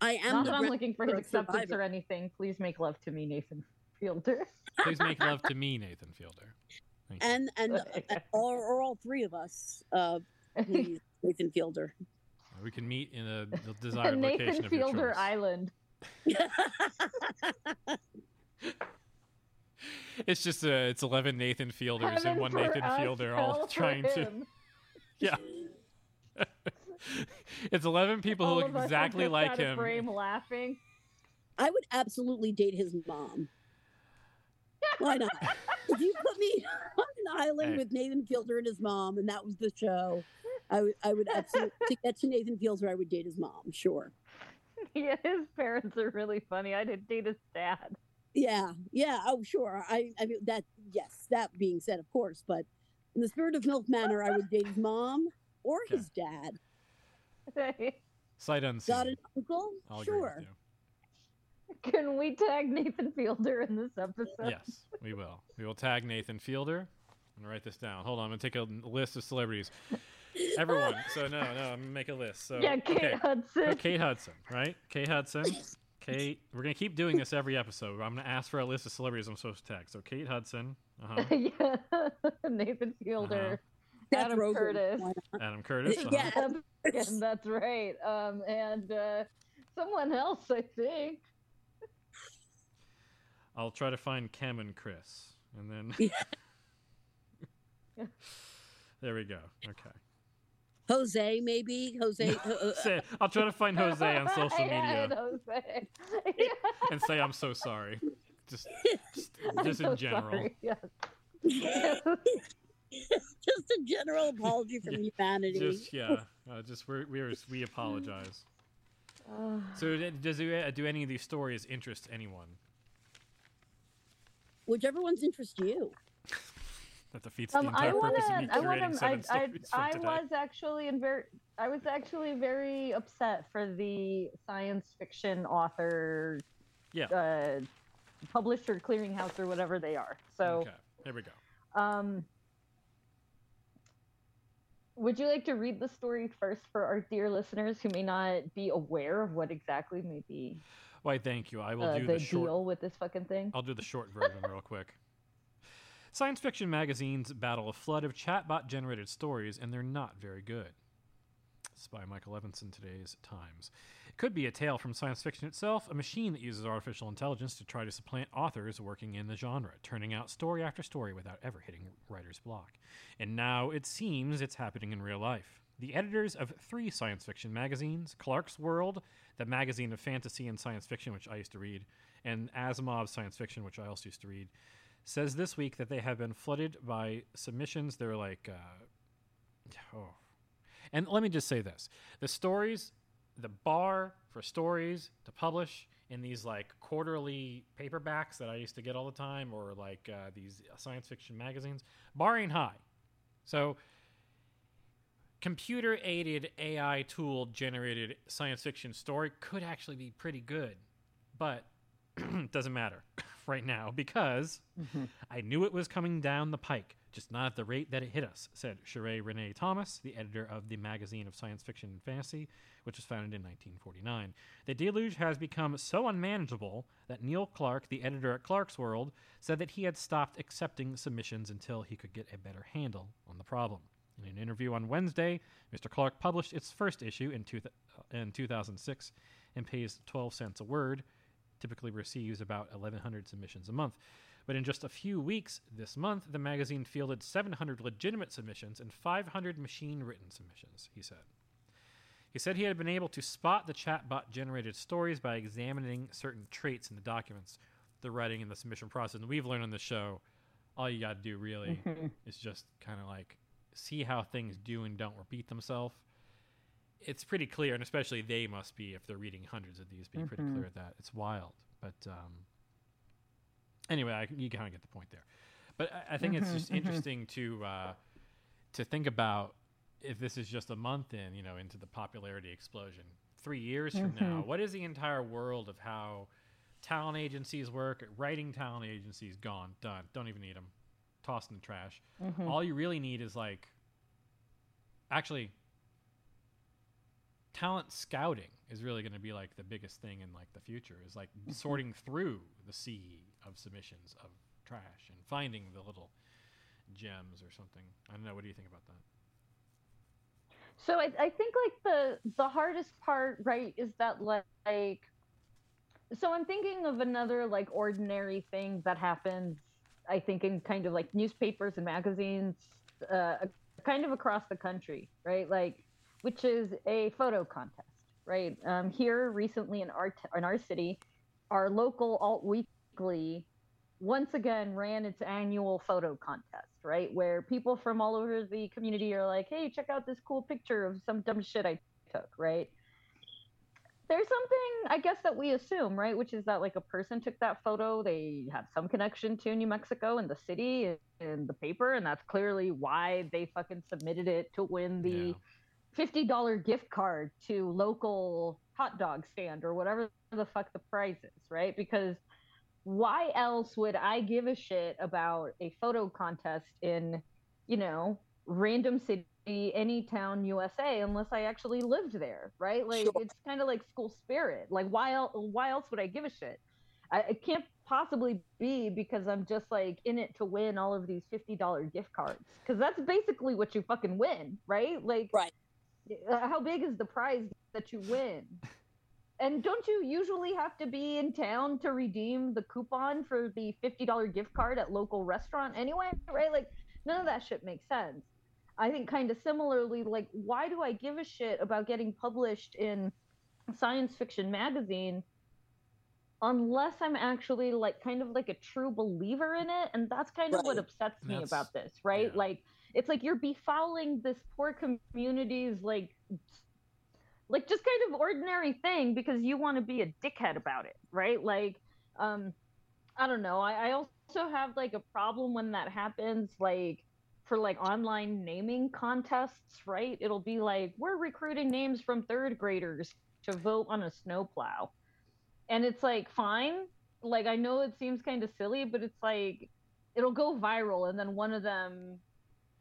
S24: I am
S7: Not that I'm
S24: rep
S7: looking for his acceptance
S24: Survivor.
S7: or anything. Please make love to me, Nathan Fielder.
S5: Please make love to me, Nathan Fielder. Thank you.
S24: And and, and or, or all three of us, uh, please, Nathan Fielder.
S5: We can meet in a desired
S7: Nathan
S5: location of your
S7: Fielder
S5: choice.
S7: Island.
S5: It's just uh, it's eleven Nathan Fielders
S7: Heaven
S5: and one Nathan
S7: us,
S5: Fielder all trying to. Yeah. it's eleven people
S7: All
S5: who look exactly like him.
S7: Frame laughing.
S24: I would absolutely date his mom. Why not? If you put me on an island
S5: Hey.
S24: with Nathan Fielder and his mom, and that was the show, I would I would absolutely to get to Nathan Fielder, I would date his mom. Sure.
S7: Yeah, his parents are really funny. I did date his dad.
S24: Yeah, yeah. Oh, sure. I, I mean that. Yes. That being said, of course, but in the spirit of MILF Manor, I would date his mom or his dad.
S5: Sight unseen.
S24: Got an uncle?
S5: I'll agree with
S24: sure.
S5: You.
S7: Can we tag Nathan Fielder in this episode?
S5: Yes, we will. We will tag Nathan Fielder. I'm gonna write this down. Hold on, I'm gonna take a list of celebrities. Everyone. So no, no, I'm gonna make a list. So
S7: Yeah, Kate
S5: okay.
S7: Hudson.
S5: So Kate Hudson, right? Kate Hudson. Kate. We're gonna keep doing this every episode. I'm gonna ask for a list of celebrities I'm supposed to tag. So Kate Hudson. Uh-huh.
S7: yeah, Nathan Fielder,
S24: Seth
S7: Adam
S24: Rogen,
S7: Curtis.
S5: Adam Curtis. Uh-huh.
S24: Yeah.
S7: That's right. Um, and uh, someone else, I think.
S5: I'll try to find Cam and Chris, and then. there we go. Okay.
S24: Jose, maybe Jose. uh, uh,
S5: Say- I'll try to find Jose on social media
S7: Jose.
S5: and say I'm so sorry. Just, just, just
S7: so
S5: in general.
S7: yes.
S24: just a general apology from humanity.
S5: Just yeah, uh, just we're, we're we apologize. So does do any of these stories interest anyone?
S24: Whichever ones interest you.
S5: That defeats the
S7: Um, I
S5: entire
S7: want
S5: purpose of
S7: to.
S5: me
S7: I want to. I,
S5: seven
S7: I,
S5: stories from
S7: I was actually in very. I was actually very upset for the science fiction author,
S5: Yeah.
S7: uh, publisher, clearinghouse, or whatever they are. So,
S5: Okay, there we go.
S7: um, would you like to read the story first for our dear listeners who may not be aware of what exactly may be
S5: Why, thank you. I will
S7: uh,
S5: do
S7: the,
S5: the short.
S7: deal with this fucking thing?
S5: I'll do the short version real quick. Science fiction magazines battle a flood of chatbot generated stories, and they're not very good. This is by Michael Levenson, today's Times. It could be a tale from science fiction itself, a machine that uses artificial intelligence to try to supplant authors working in the genre, turning out story after story without ever hitting writer's block. And now it seems it's happening in real life. The editors of three science fiction magazines, Clarkesworld, the magazine of fantasy and science fiction, which I used to read, and Asimov's science fiction, which I also used to read, says this week that they have been flooded by submissions. They're like, uh, oh. And let me just say this the stories, the bar for stories to publish in these like quarterly paperbacks that I used to get all the time, or like uh, these science fiction magazines, bar ain't high. So, computer aided AI tool generated science fiction story could actually be pretty good, but it doesn't matter right now because mm-hmm. I knew it was coming down the pike, just not at the rate that it hit us, said Sheree Renee Thomas, the editor of the magazine of science fiction and fantasy, which was founded in 1949. The deluge has become so unmanageable that Neil Clarke, the editor at Clarkesworld, said that he had stopped accepting submissions until he could get a better handle on the problem. In an interview on Wednesday, Mr. Clarke published its first issue in, two uh, in 2006 and pays 12 cents a word, typically receives about 1,100 submissions a month. But in just a few weeks this month, the magazine fielded 700 legitimate submissions and 500 machine written submissions, he said. He said he had been able to spot the chatbot generated stories by examining certain traits in the documents, the writing, and the submission process. And we've learned on the show all you got to do really is just kind of like see how things do and don't repeat themselves. It's pretty clear, and especially they must be, if they're reading hundreds of these, be pretty
S7: Mhm.
S5: clear at that. It's wild. But um, anyway, I, you kind of get the point there. But I, I think it's
S7: Mhm,
S5: just
S7: mhm.
S5: interesting to uh, to think about if this is just a month in, you know, into the popularity explosion. Three years from now,
S7: Mhm.
S5: what is the entire world of how talent agencies work? Writing talent agencies gone, done. Don't even need them. Tossed in the trash.
S7: Mhm.
S5: All you really need is like, actually, talent scouting is really going to be like the biggest thing in like the future. Is like sorting through the sea of submissions of trash and finding the little gems or something. I don't know. What do you think about that?
S7: So I, I think like the the hardest part, right, is that like so I'm thinking of another like ordinary thing that happens, I think in kind of like newspapers and magazines, uh, kind of across the country, right? Like, which is a photo contest, right? Um, here recently in our t- in our city, our local alt weekly once again ran its annual photo contest, right? Where people from all over the community are like, hey, check out this cool picture of some dumb shit I took, right? There's something, I guess, that we assume, right? Which is that like a person took that photo, they have some connection to New Mexico and the city and the paper, and that's clearly why they fucking submitted it to win the $50 gift card to local hot dog stand or whatever the fuck the prize is, right? Because why else would I give a shit about a photo contest in, you know, random city, any town, USA, unless I actually lived there, right? Like it's kind of like school spirit. Like why else? Why else would I give a shit? I, it can't possibly be because I'm just like in it to win all of these fifty dollar gift cards because that's basically what you fucking win, right? Like
S24: right.
S7: Uh, how big is the prize that you win? And don't you usually have to be in town to redeem the coupon for the $50 gift card at local restaurant anyway, right? Like none of that shit makes sense. I think kind of similarly like why do I give a shit about getting published in science fiction magazine unless I'm actually like kind of like a true believer in it and that's kind of what upsets me
S24: That's-
S7: about this, right? Like it's like you're befouling this poor community's like like just kind of ordinary thing because you want to be a dickhead about it, right? Like, um, I don't know. I, I also have like a problem when that happens, like for like online naming contests, right? It'll be like we're recruiting names from third graders to vote on a snowplow, and it's like fine. Like I know it seems kind of silly, but it's like it'll go viral, and then one of them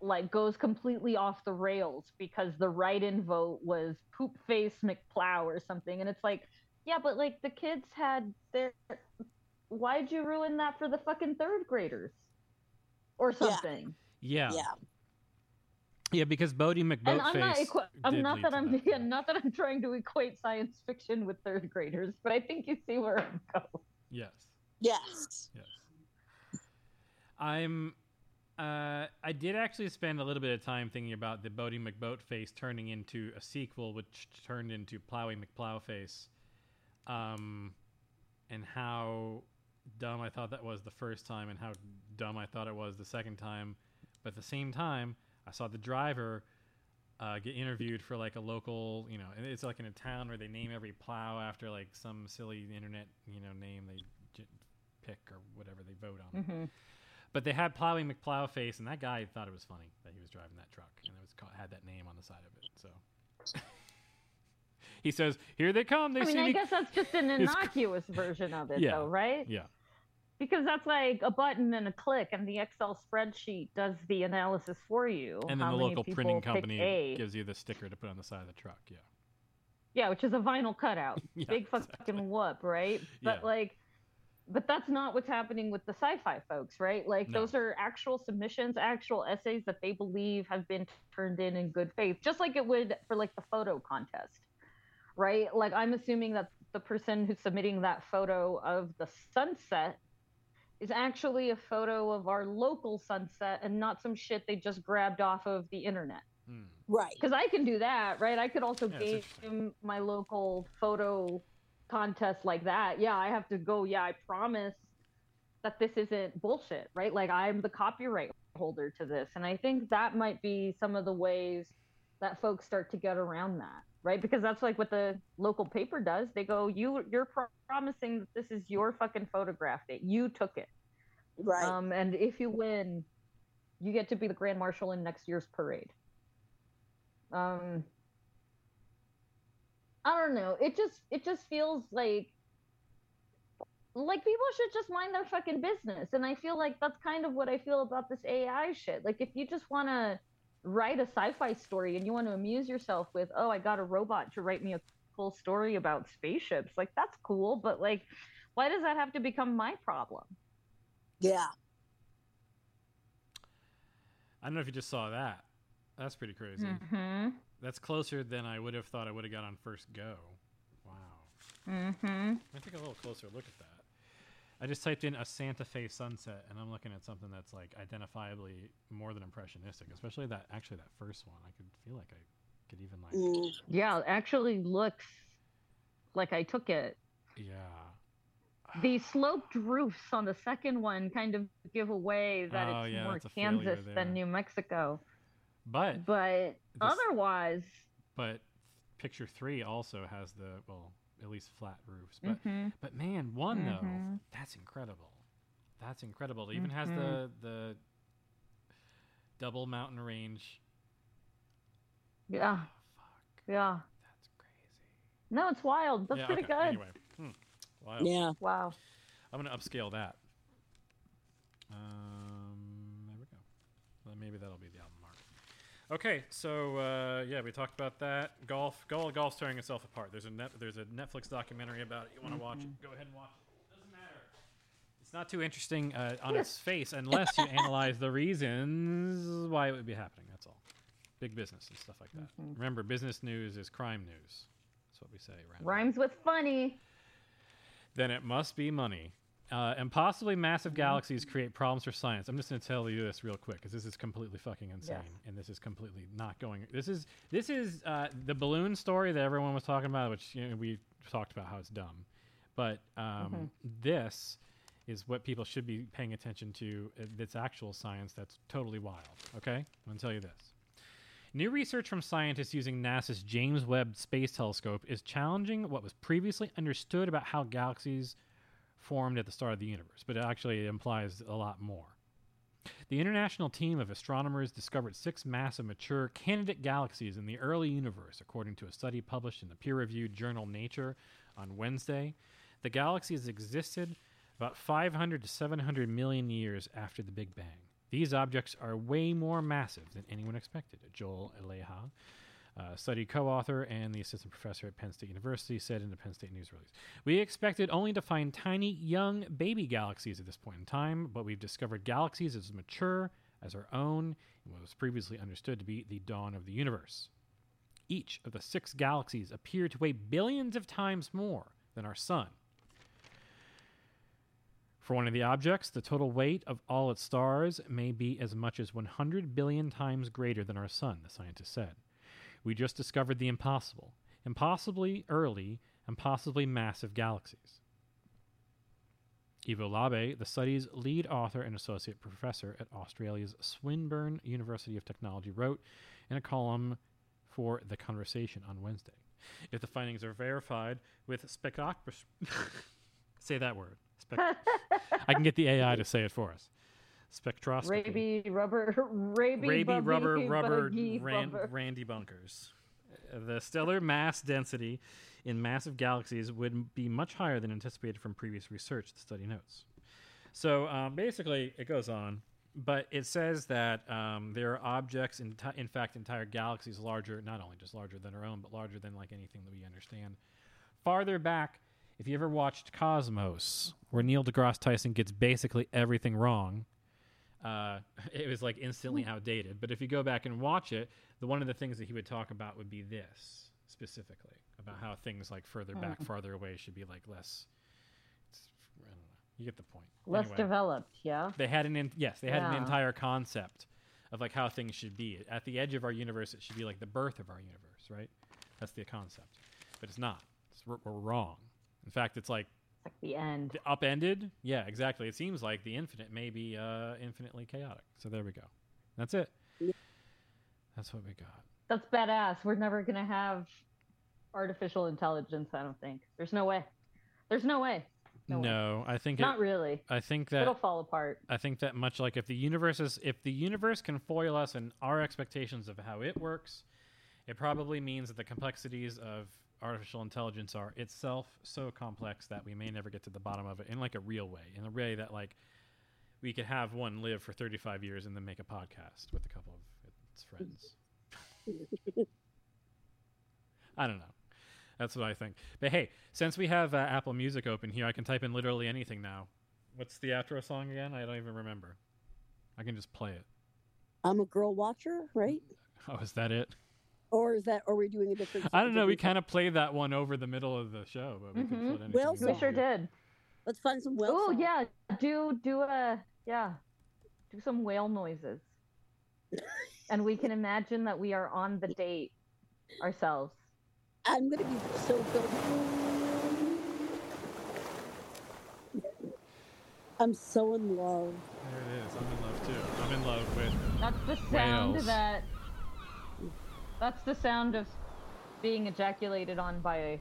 S7: like goes completely off the rails because the write-in vote was poop face McPlow or something, and it's like, yeah, but like the kids had their. Why'd you ruin that for the fucking third graders? Or something.
S5: Yeah. Yeah. Yeah, Yeah, because Boaty
S7: And I'm not. Equi- I'm not that I'm. Yeah, not that I'm trying to equate science fiction with third graders, but I think you see where I'm going.
S5: Yes.
S24: Yes.
S5: Yes. I'm. Uh, I did actually spend a little bit of time thinking about the Boaty McBoatface turning into a sequel, which turned into Plowy McPlowface, um, and how dumb I thought that was the first time, and how dumb I thought it was the second time. But at the same time, I saw the driver uh, get interviewed for like a local, you know, and it's like in a town where they name every plow after like some silly internet, you know, name they j- pick or whatever they vote on.
S7: Mhm.
S5: But they had Plowing McPlowface, and that guy thought it was funny that he was driving that truck, and it was ca- had that name on the side of it. So he says, "Here they come! They
S7: I mean,
S5: see
S7: I
S5: me."
S7: guess that's just an innocuous version of it,
S5: Yeah.
S7: though, right?
S5: Yeah.
S7: Because that's like a button and a click, and the Excel spreadsheet does the analysis for you.
S5: And then the local printing company gives you the sticker to put on the side of the truck. Yeah.
S7: Yeah, which is a vinyl cutout.
S5: Yeah,
S7: Big fucking whoop, right? But
S5: Yeah.
S7: like, but that's not what's happening with the sci-fi folks, right? Like
S5: No.
S7: those are actual submissions, actual essays that they believe have been turned in in good faith, just like it would for like the photo contest, right? Like I'm assuming that the person who's submitting that photo of the sunset is actually a photo of our local sunset and not some shit they just grabbed off of the internet. Hmm.
S24: Right.
S7: Because I can do that, right? I could also
S5: Yeah, it's
S7: game my local photo contest like that. Yeah, I have to go, yeah, I promise that this isn't bullshit, right? Like I'm the copyright holder to this. And I think that might be some of the ways that folks start to get around that, right? Because that's like what the local paper does. They go, "You you're pro- promising that this is your fucking photograph that you took it."
S24: Right.
S7: Um and if you win, you get to be the grand marshal in next year's parade. Um I don't know. It just it just feels like like people should just mind their fucking business. And I feel like that's kind of what I feel about this AI shit. Like if you just want to write a sci-fi story and you want to amuse yourself with, "Oh, I got a robot to write me a cool story about spaceships." Like that's cool, but like why does that have to become my problem?
S24: Yeah.
S5: I don't know if you just saw that. That's pretty crazy.
S7: Mhm.
S5: That's closer than I would have thought I would have got on first go. Wow.
S7: Mm-hmm.
S5: I take a little closer look at that. I just typed in a Santa Fe sunset, and I'm looking at something that's like identifiably more than impressionistic, especially that actually that first one. I could feel like I could even like mm.
S7: Yeah, it actually looks like I took it.
S5: yeah.
S7: The sloped roofs on the second one kind of give away that
S5: Oh,
S7: it's
S5: yeah,
S7: more
S5: that's a failure
S7: Kansas than New Mexico.
S5: But
S7: But otherwise,
S5: but picture three also has the well at least flat roofs. But
S7: Mhm.
S5: but man, one though
S7: Mhm.
S5: that's incredible. That's incredible. It even has the the double mountain range.
S7: yeah. Yeah. That's crazy. No, it's wild. That's
S5: Yeah,
S7: pretty
S5: okay,
S7: good.
S5: Anyway, hmm. wow.
S24: Yeah.
S7: Wow.
S5: I'm gonna upscale that. Um, there we go. Well, maybe that'll be the album art. Okay, so uh, yeah, we talked about that. Golf, golf, golf's tearing itself apart. There's a net, there's a Netflix documentary about it. You want to watch it? Go ahead and watch it. Doesn't matter. It's not too interesting uh, on its face unless you analyze the reasons why it would be happening. That's all. Big business and stuff like that.
S7: Mhm.
S5: Remember, business news is crime news. That's what we say.
S7: Rhymes with funny.
S5: Then it must be money. Uh, and possibly massive galaxies create problems for science. I'm just going to tell you this real quick because this is completely fucking insane, and this is completely not going. This is this is uh, the balloon story that everyone was talking about, which you know, we talked about how it's dumb, but um, this is what people should be paying attention to. uh, That's actual science. That's totally wild. Okay, I'm going to tell you this. New research from scientists using NASA's James Webb Space Telescope is challenging what was previously understood about how galaxies formed at the start of the universe, but it actually implies a lot more. The international team of astronomers discovered six massive mature candidate galaxies in the early universe, according to a study published in the peer reviewed journal Nature on Wednesday. The galaxies existed about 500 to 700 million years after the Big Bang. These objects are way more massive than anyone expected, Joel Leja, uh, study co author and the assistant professor at Penn State University, said in the Penn State News release. We expected only to find tiny, young baby galaxies at this point in time, but we've discovered galaxies as mature as our own in what was previously understood to be the dawn of the universe. Each of the six galaxies appear to weigh billions of times more than our sun. For one of the objects, the total weight of all its stars may be as much as 100 billion times greater than our sun, the scientist said. We just discovered the impossible, impossibly early, impossibly massive galaxies. Ivo Labbé, the study's lead author and associate professor at Australia's Swinburne University of Technology, wrote in a column for The Conversation on Wednesday. If the findings are verified with spectroscopy, say that word. Spec- I can get the AI to say it for us. Spectroscopy.
S37: Raby rubber, raby,
S5: Raby
S37: bubby,
S5: rubber rubber ran,
S37: rubber.
S5: Randy Bunkers. Uh, The stellar mass density in massive galaxies would be much higher than anticipated from previous research, the study notes. So um, basically, it goes on, but it says that um, there are objects, in, ti- in fact, entire galaxies larger, not only just larger than our own, but larger than like anything that we understand. Farther back, if you ever watched Cosmos, where Neil deGrasse Tyson gets basically everything wrong, uh, it was like instantly outdated. But if you go back and watch it, the one of the things that he would talk about would be this specifically about how things like further back,
S37: Hmm.
S5: farther away should be like less. It's, I don't know. You get the point.
S37: Less
S5: Anyway,
S37: developed, yeah.
S5: They had an in, yes, they had an entire concept of like how things should be. At the edge of our universe, it should be like the birth of our universe, right? That's the concept, but it's not. It's, we're, we're wrong. In fact, it's like
S37: the end.
S5: the upended. Yeah, exactly. It seems like the infinite may be uh, infinitely chaotic. So there we go. That's it. That's what we got.
S37: That's badass. We're never gonna have artificial intelligence. I don't think. There's no way. There's no way. No.
S5: No, I think
S37: Not
S5: it,
S37: really.
S5: I think that
S37: It'll fall apart.
S5: I think that much like if the universe is if the universe can foil us and our expectations of how it works, it probably means that the complexities of artificial intelligence are itself so complex that we may never get to the bottom of it in like a real way, in a way that like we could have one live for 35 years and then make a podcast with a couple of its friends. I don't know. That's what I think. But hey, since we have uh, Apple Music open here, I can type in literally anything now. What's the outro song again? I don't even remember. I can just play it.
S24: I'm a girl watcher, right?
S5: Oh, is that it?
S24: Or is that? Or are we doing a different?
S5: I don't know. We kind of played that one over the middle of the show, but we can
S37: Mhm.
S5: put anything.
S24: Well,
S5: else
S37: We sure did.
S24: Let's find some whale.
S37: Oh yeah, do do a yeah, do some whale noises, and we can imagine that we are on the date ourselves.
S24: I'm gonna be so filled. I'm so in love.
S5: There it is. I'm in love too. I'm in love with.
S37: That's the sound
S5: Whales.
S37: that. That's the sound of being ejaculated on by a,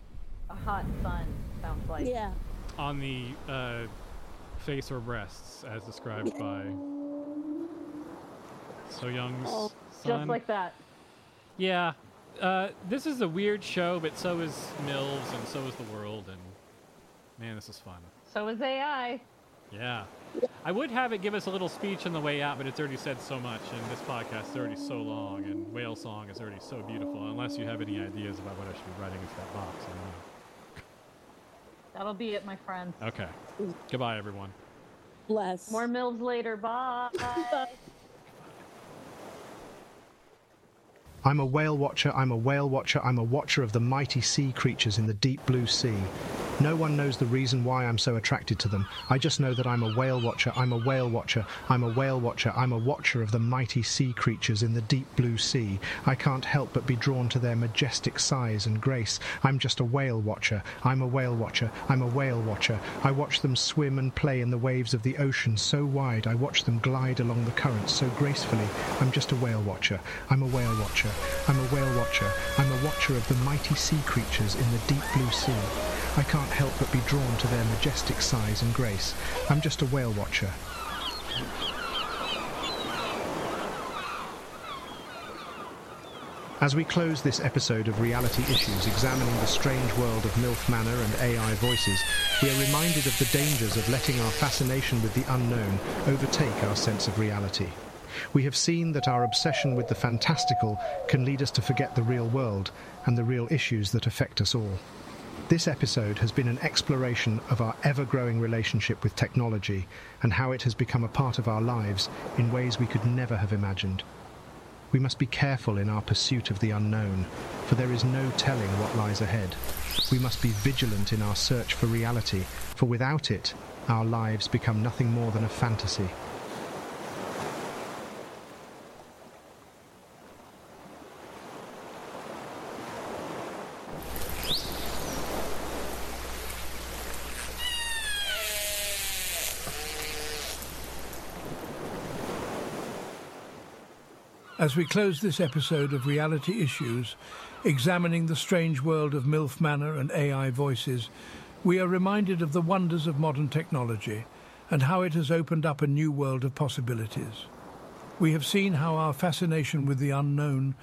S37: a hot sun. Sounds like.
S24: Yeah.
S5: on the uh, face or breasts, as described by So Young's
S37: Oh,
S5: son.
S37: Just like that.
S5: Yeah. Uh, this is a weird show, but so is Mills, and so is the world, and man, this is fun.
S37: So is AI.
S5: Yeah. I would have it give us a little speech on the way out, but it's already said so much, and this podcast is already so long, and Whale Song is already so beautiful. Unless you have any ideas about what I should be writing into that box, I don't know.
S37: That'll be it, my friend.
S5: Okay. Goodbye, everyone.
S24: Bless.
S37: More mills later. Bye.
S54: I'm a whale watcher, I'm a whale watcher, I'm a watcher of the mighty sea creatures in the deep blue sea.
S1: No one knows the reason why I'm so attracted to them. I just know that I'm a whale watcher, I'm a whale watcher, I'm a whale watcher, I'm a watcher of the mighty sea creatures in the deep blue sea. I can't help but be drawn to their majestic size and grace. I'm just a whale watcher, I'm a whale watcher, I'm a whale watcher. I watch them swim and play in the waves of the ocean so wide, I watch them glide along the currents so gracefully. I'm just a whale watcher, I'm a whale watcher, I'm a whale watcher, I'm a watcher of the mighty sea creatures in the deep blue sea. I can't help but be drawn to their majestic size and grace. I'm just a whale watcher. As we close this episode of Reality Issues examining the strange world of MILF Manor and AI voices, we are reminded of the dangers of letting our fascination with the unknown overtake our sense of reality. We have seen that our obsession with the fantastical can lead us to forget the real world and the real issues that affect us all. This episode has been an exploration of our ever-growing relationship with technology and how it has become a part of our lives in ways we could never have imagined. We must be careful in our pursuit of the unknown, for there is no telling what lies ahead. We must be vigilant in our search for reality, for without it, our lives become nothing more than a fantasy.
S58: As we close this episode of Reality Issues, examining the strange world of MILF Manor and AI voices, we are reminded of the wonders of modern technology and how it has opened up a new world of possibilities. We have seen how our fascination with the unknown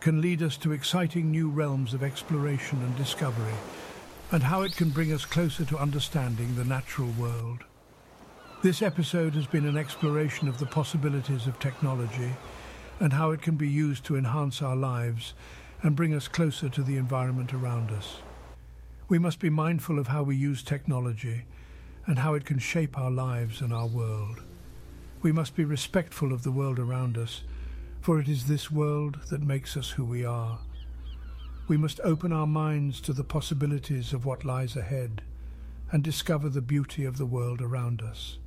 S58: can lead us to exciting new realms of exploration and discovery, and how it can bring us closer to understanding the natural world. This episode has been an exploration of the possibilities of technology and how it can be used to enhance our lives and bring us closer to the environment around us. We must be mindful of how we use technology and how it can shape our lives and our world. We must be respectful of the world around us, for it is this world that makes us who we are. We must open our minds to the possibilities of what lies ahead and discover the beauty of the world around us.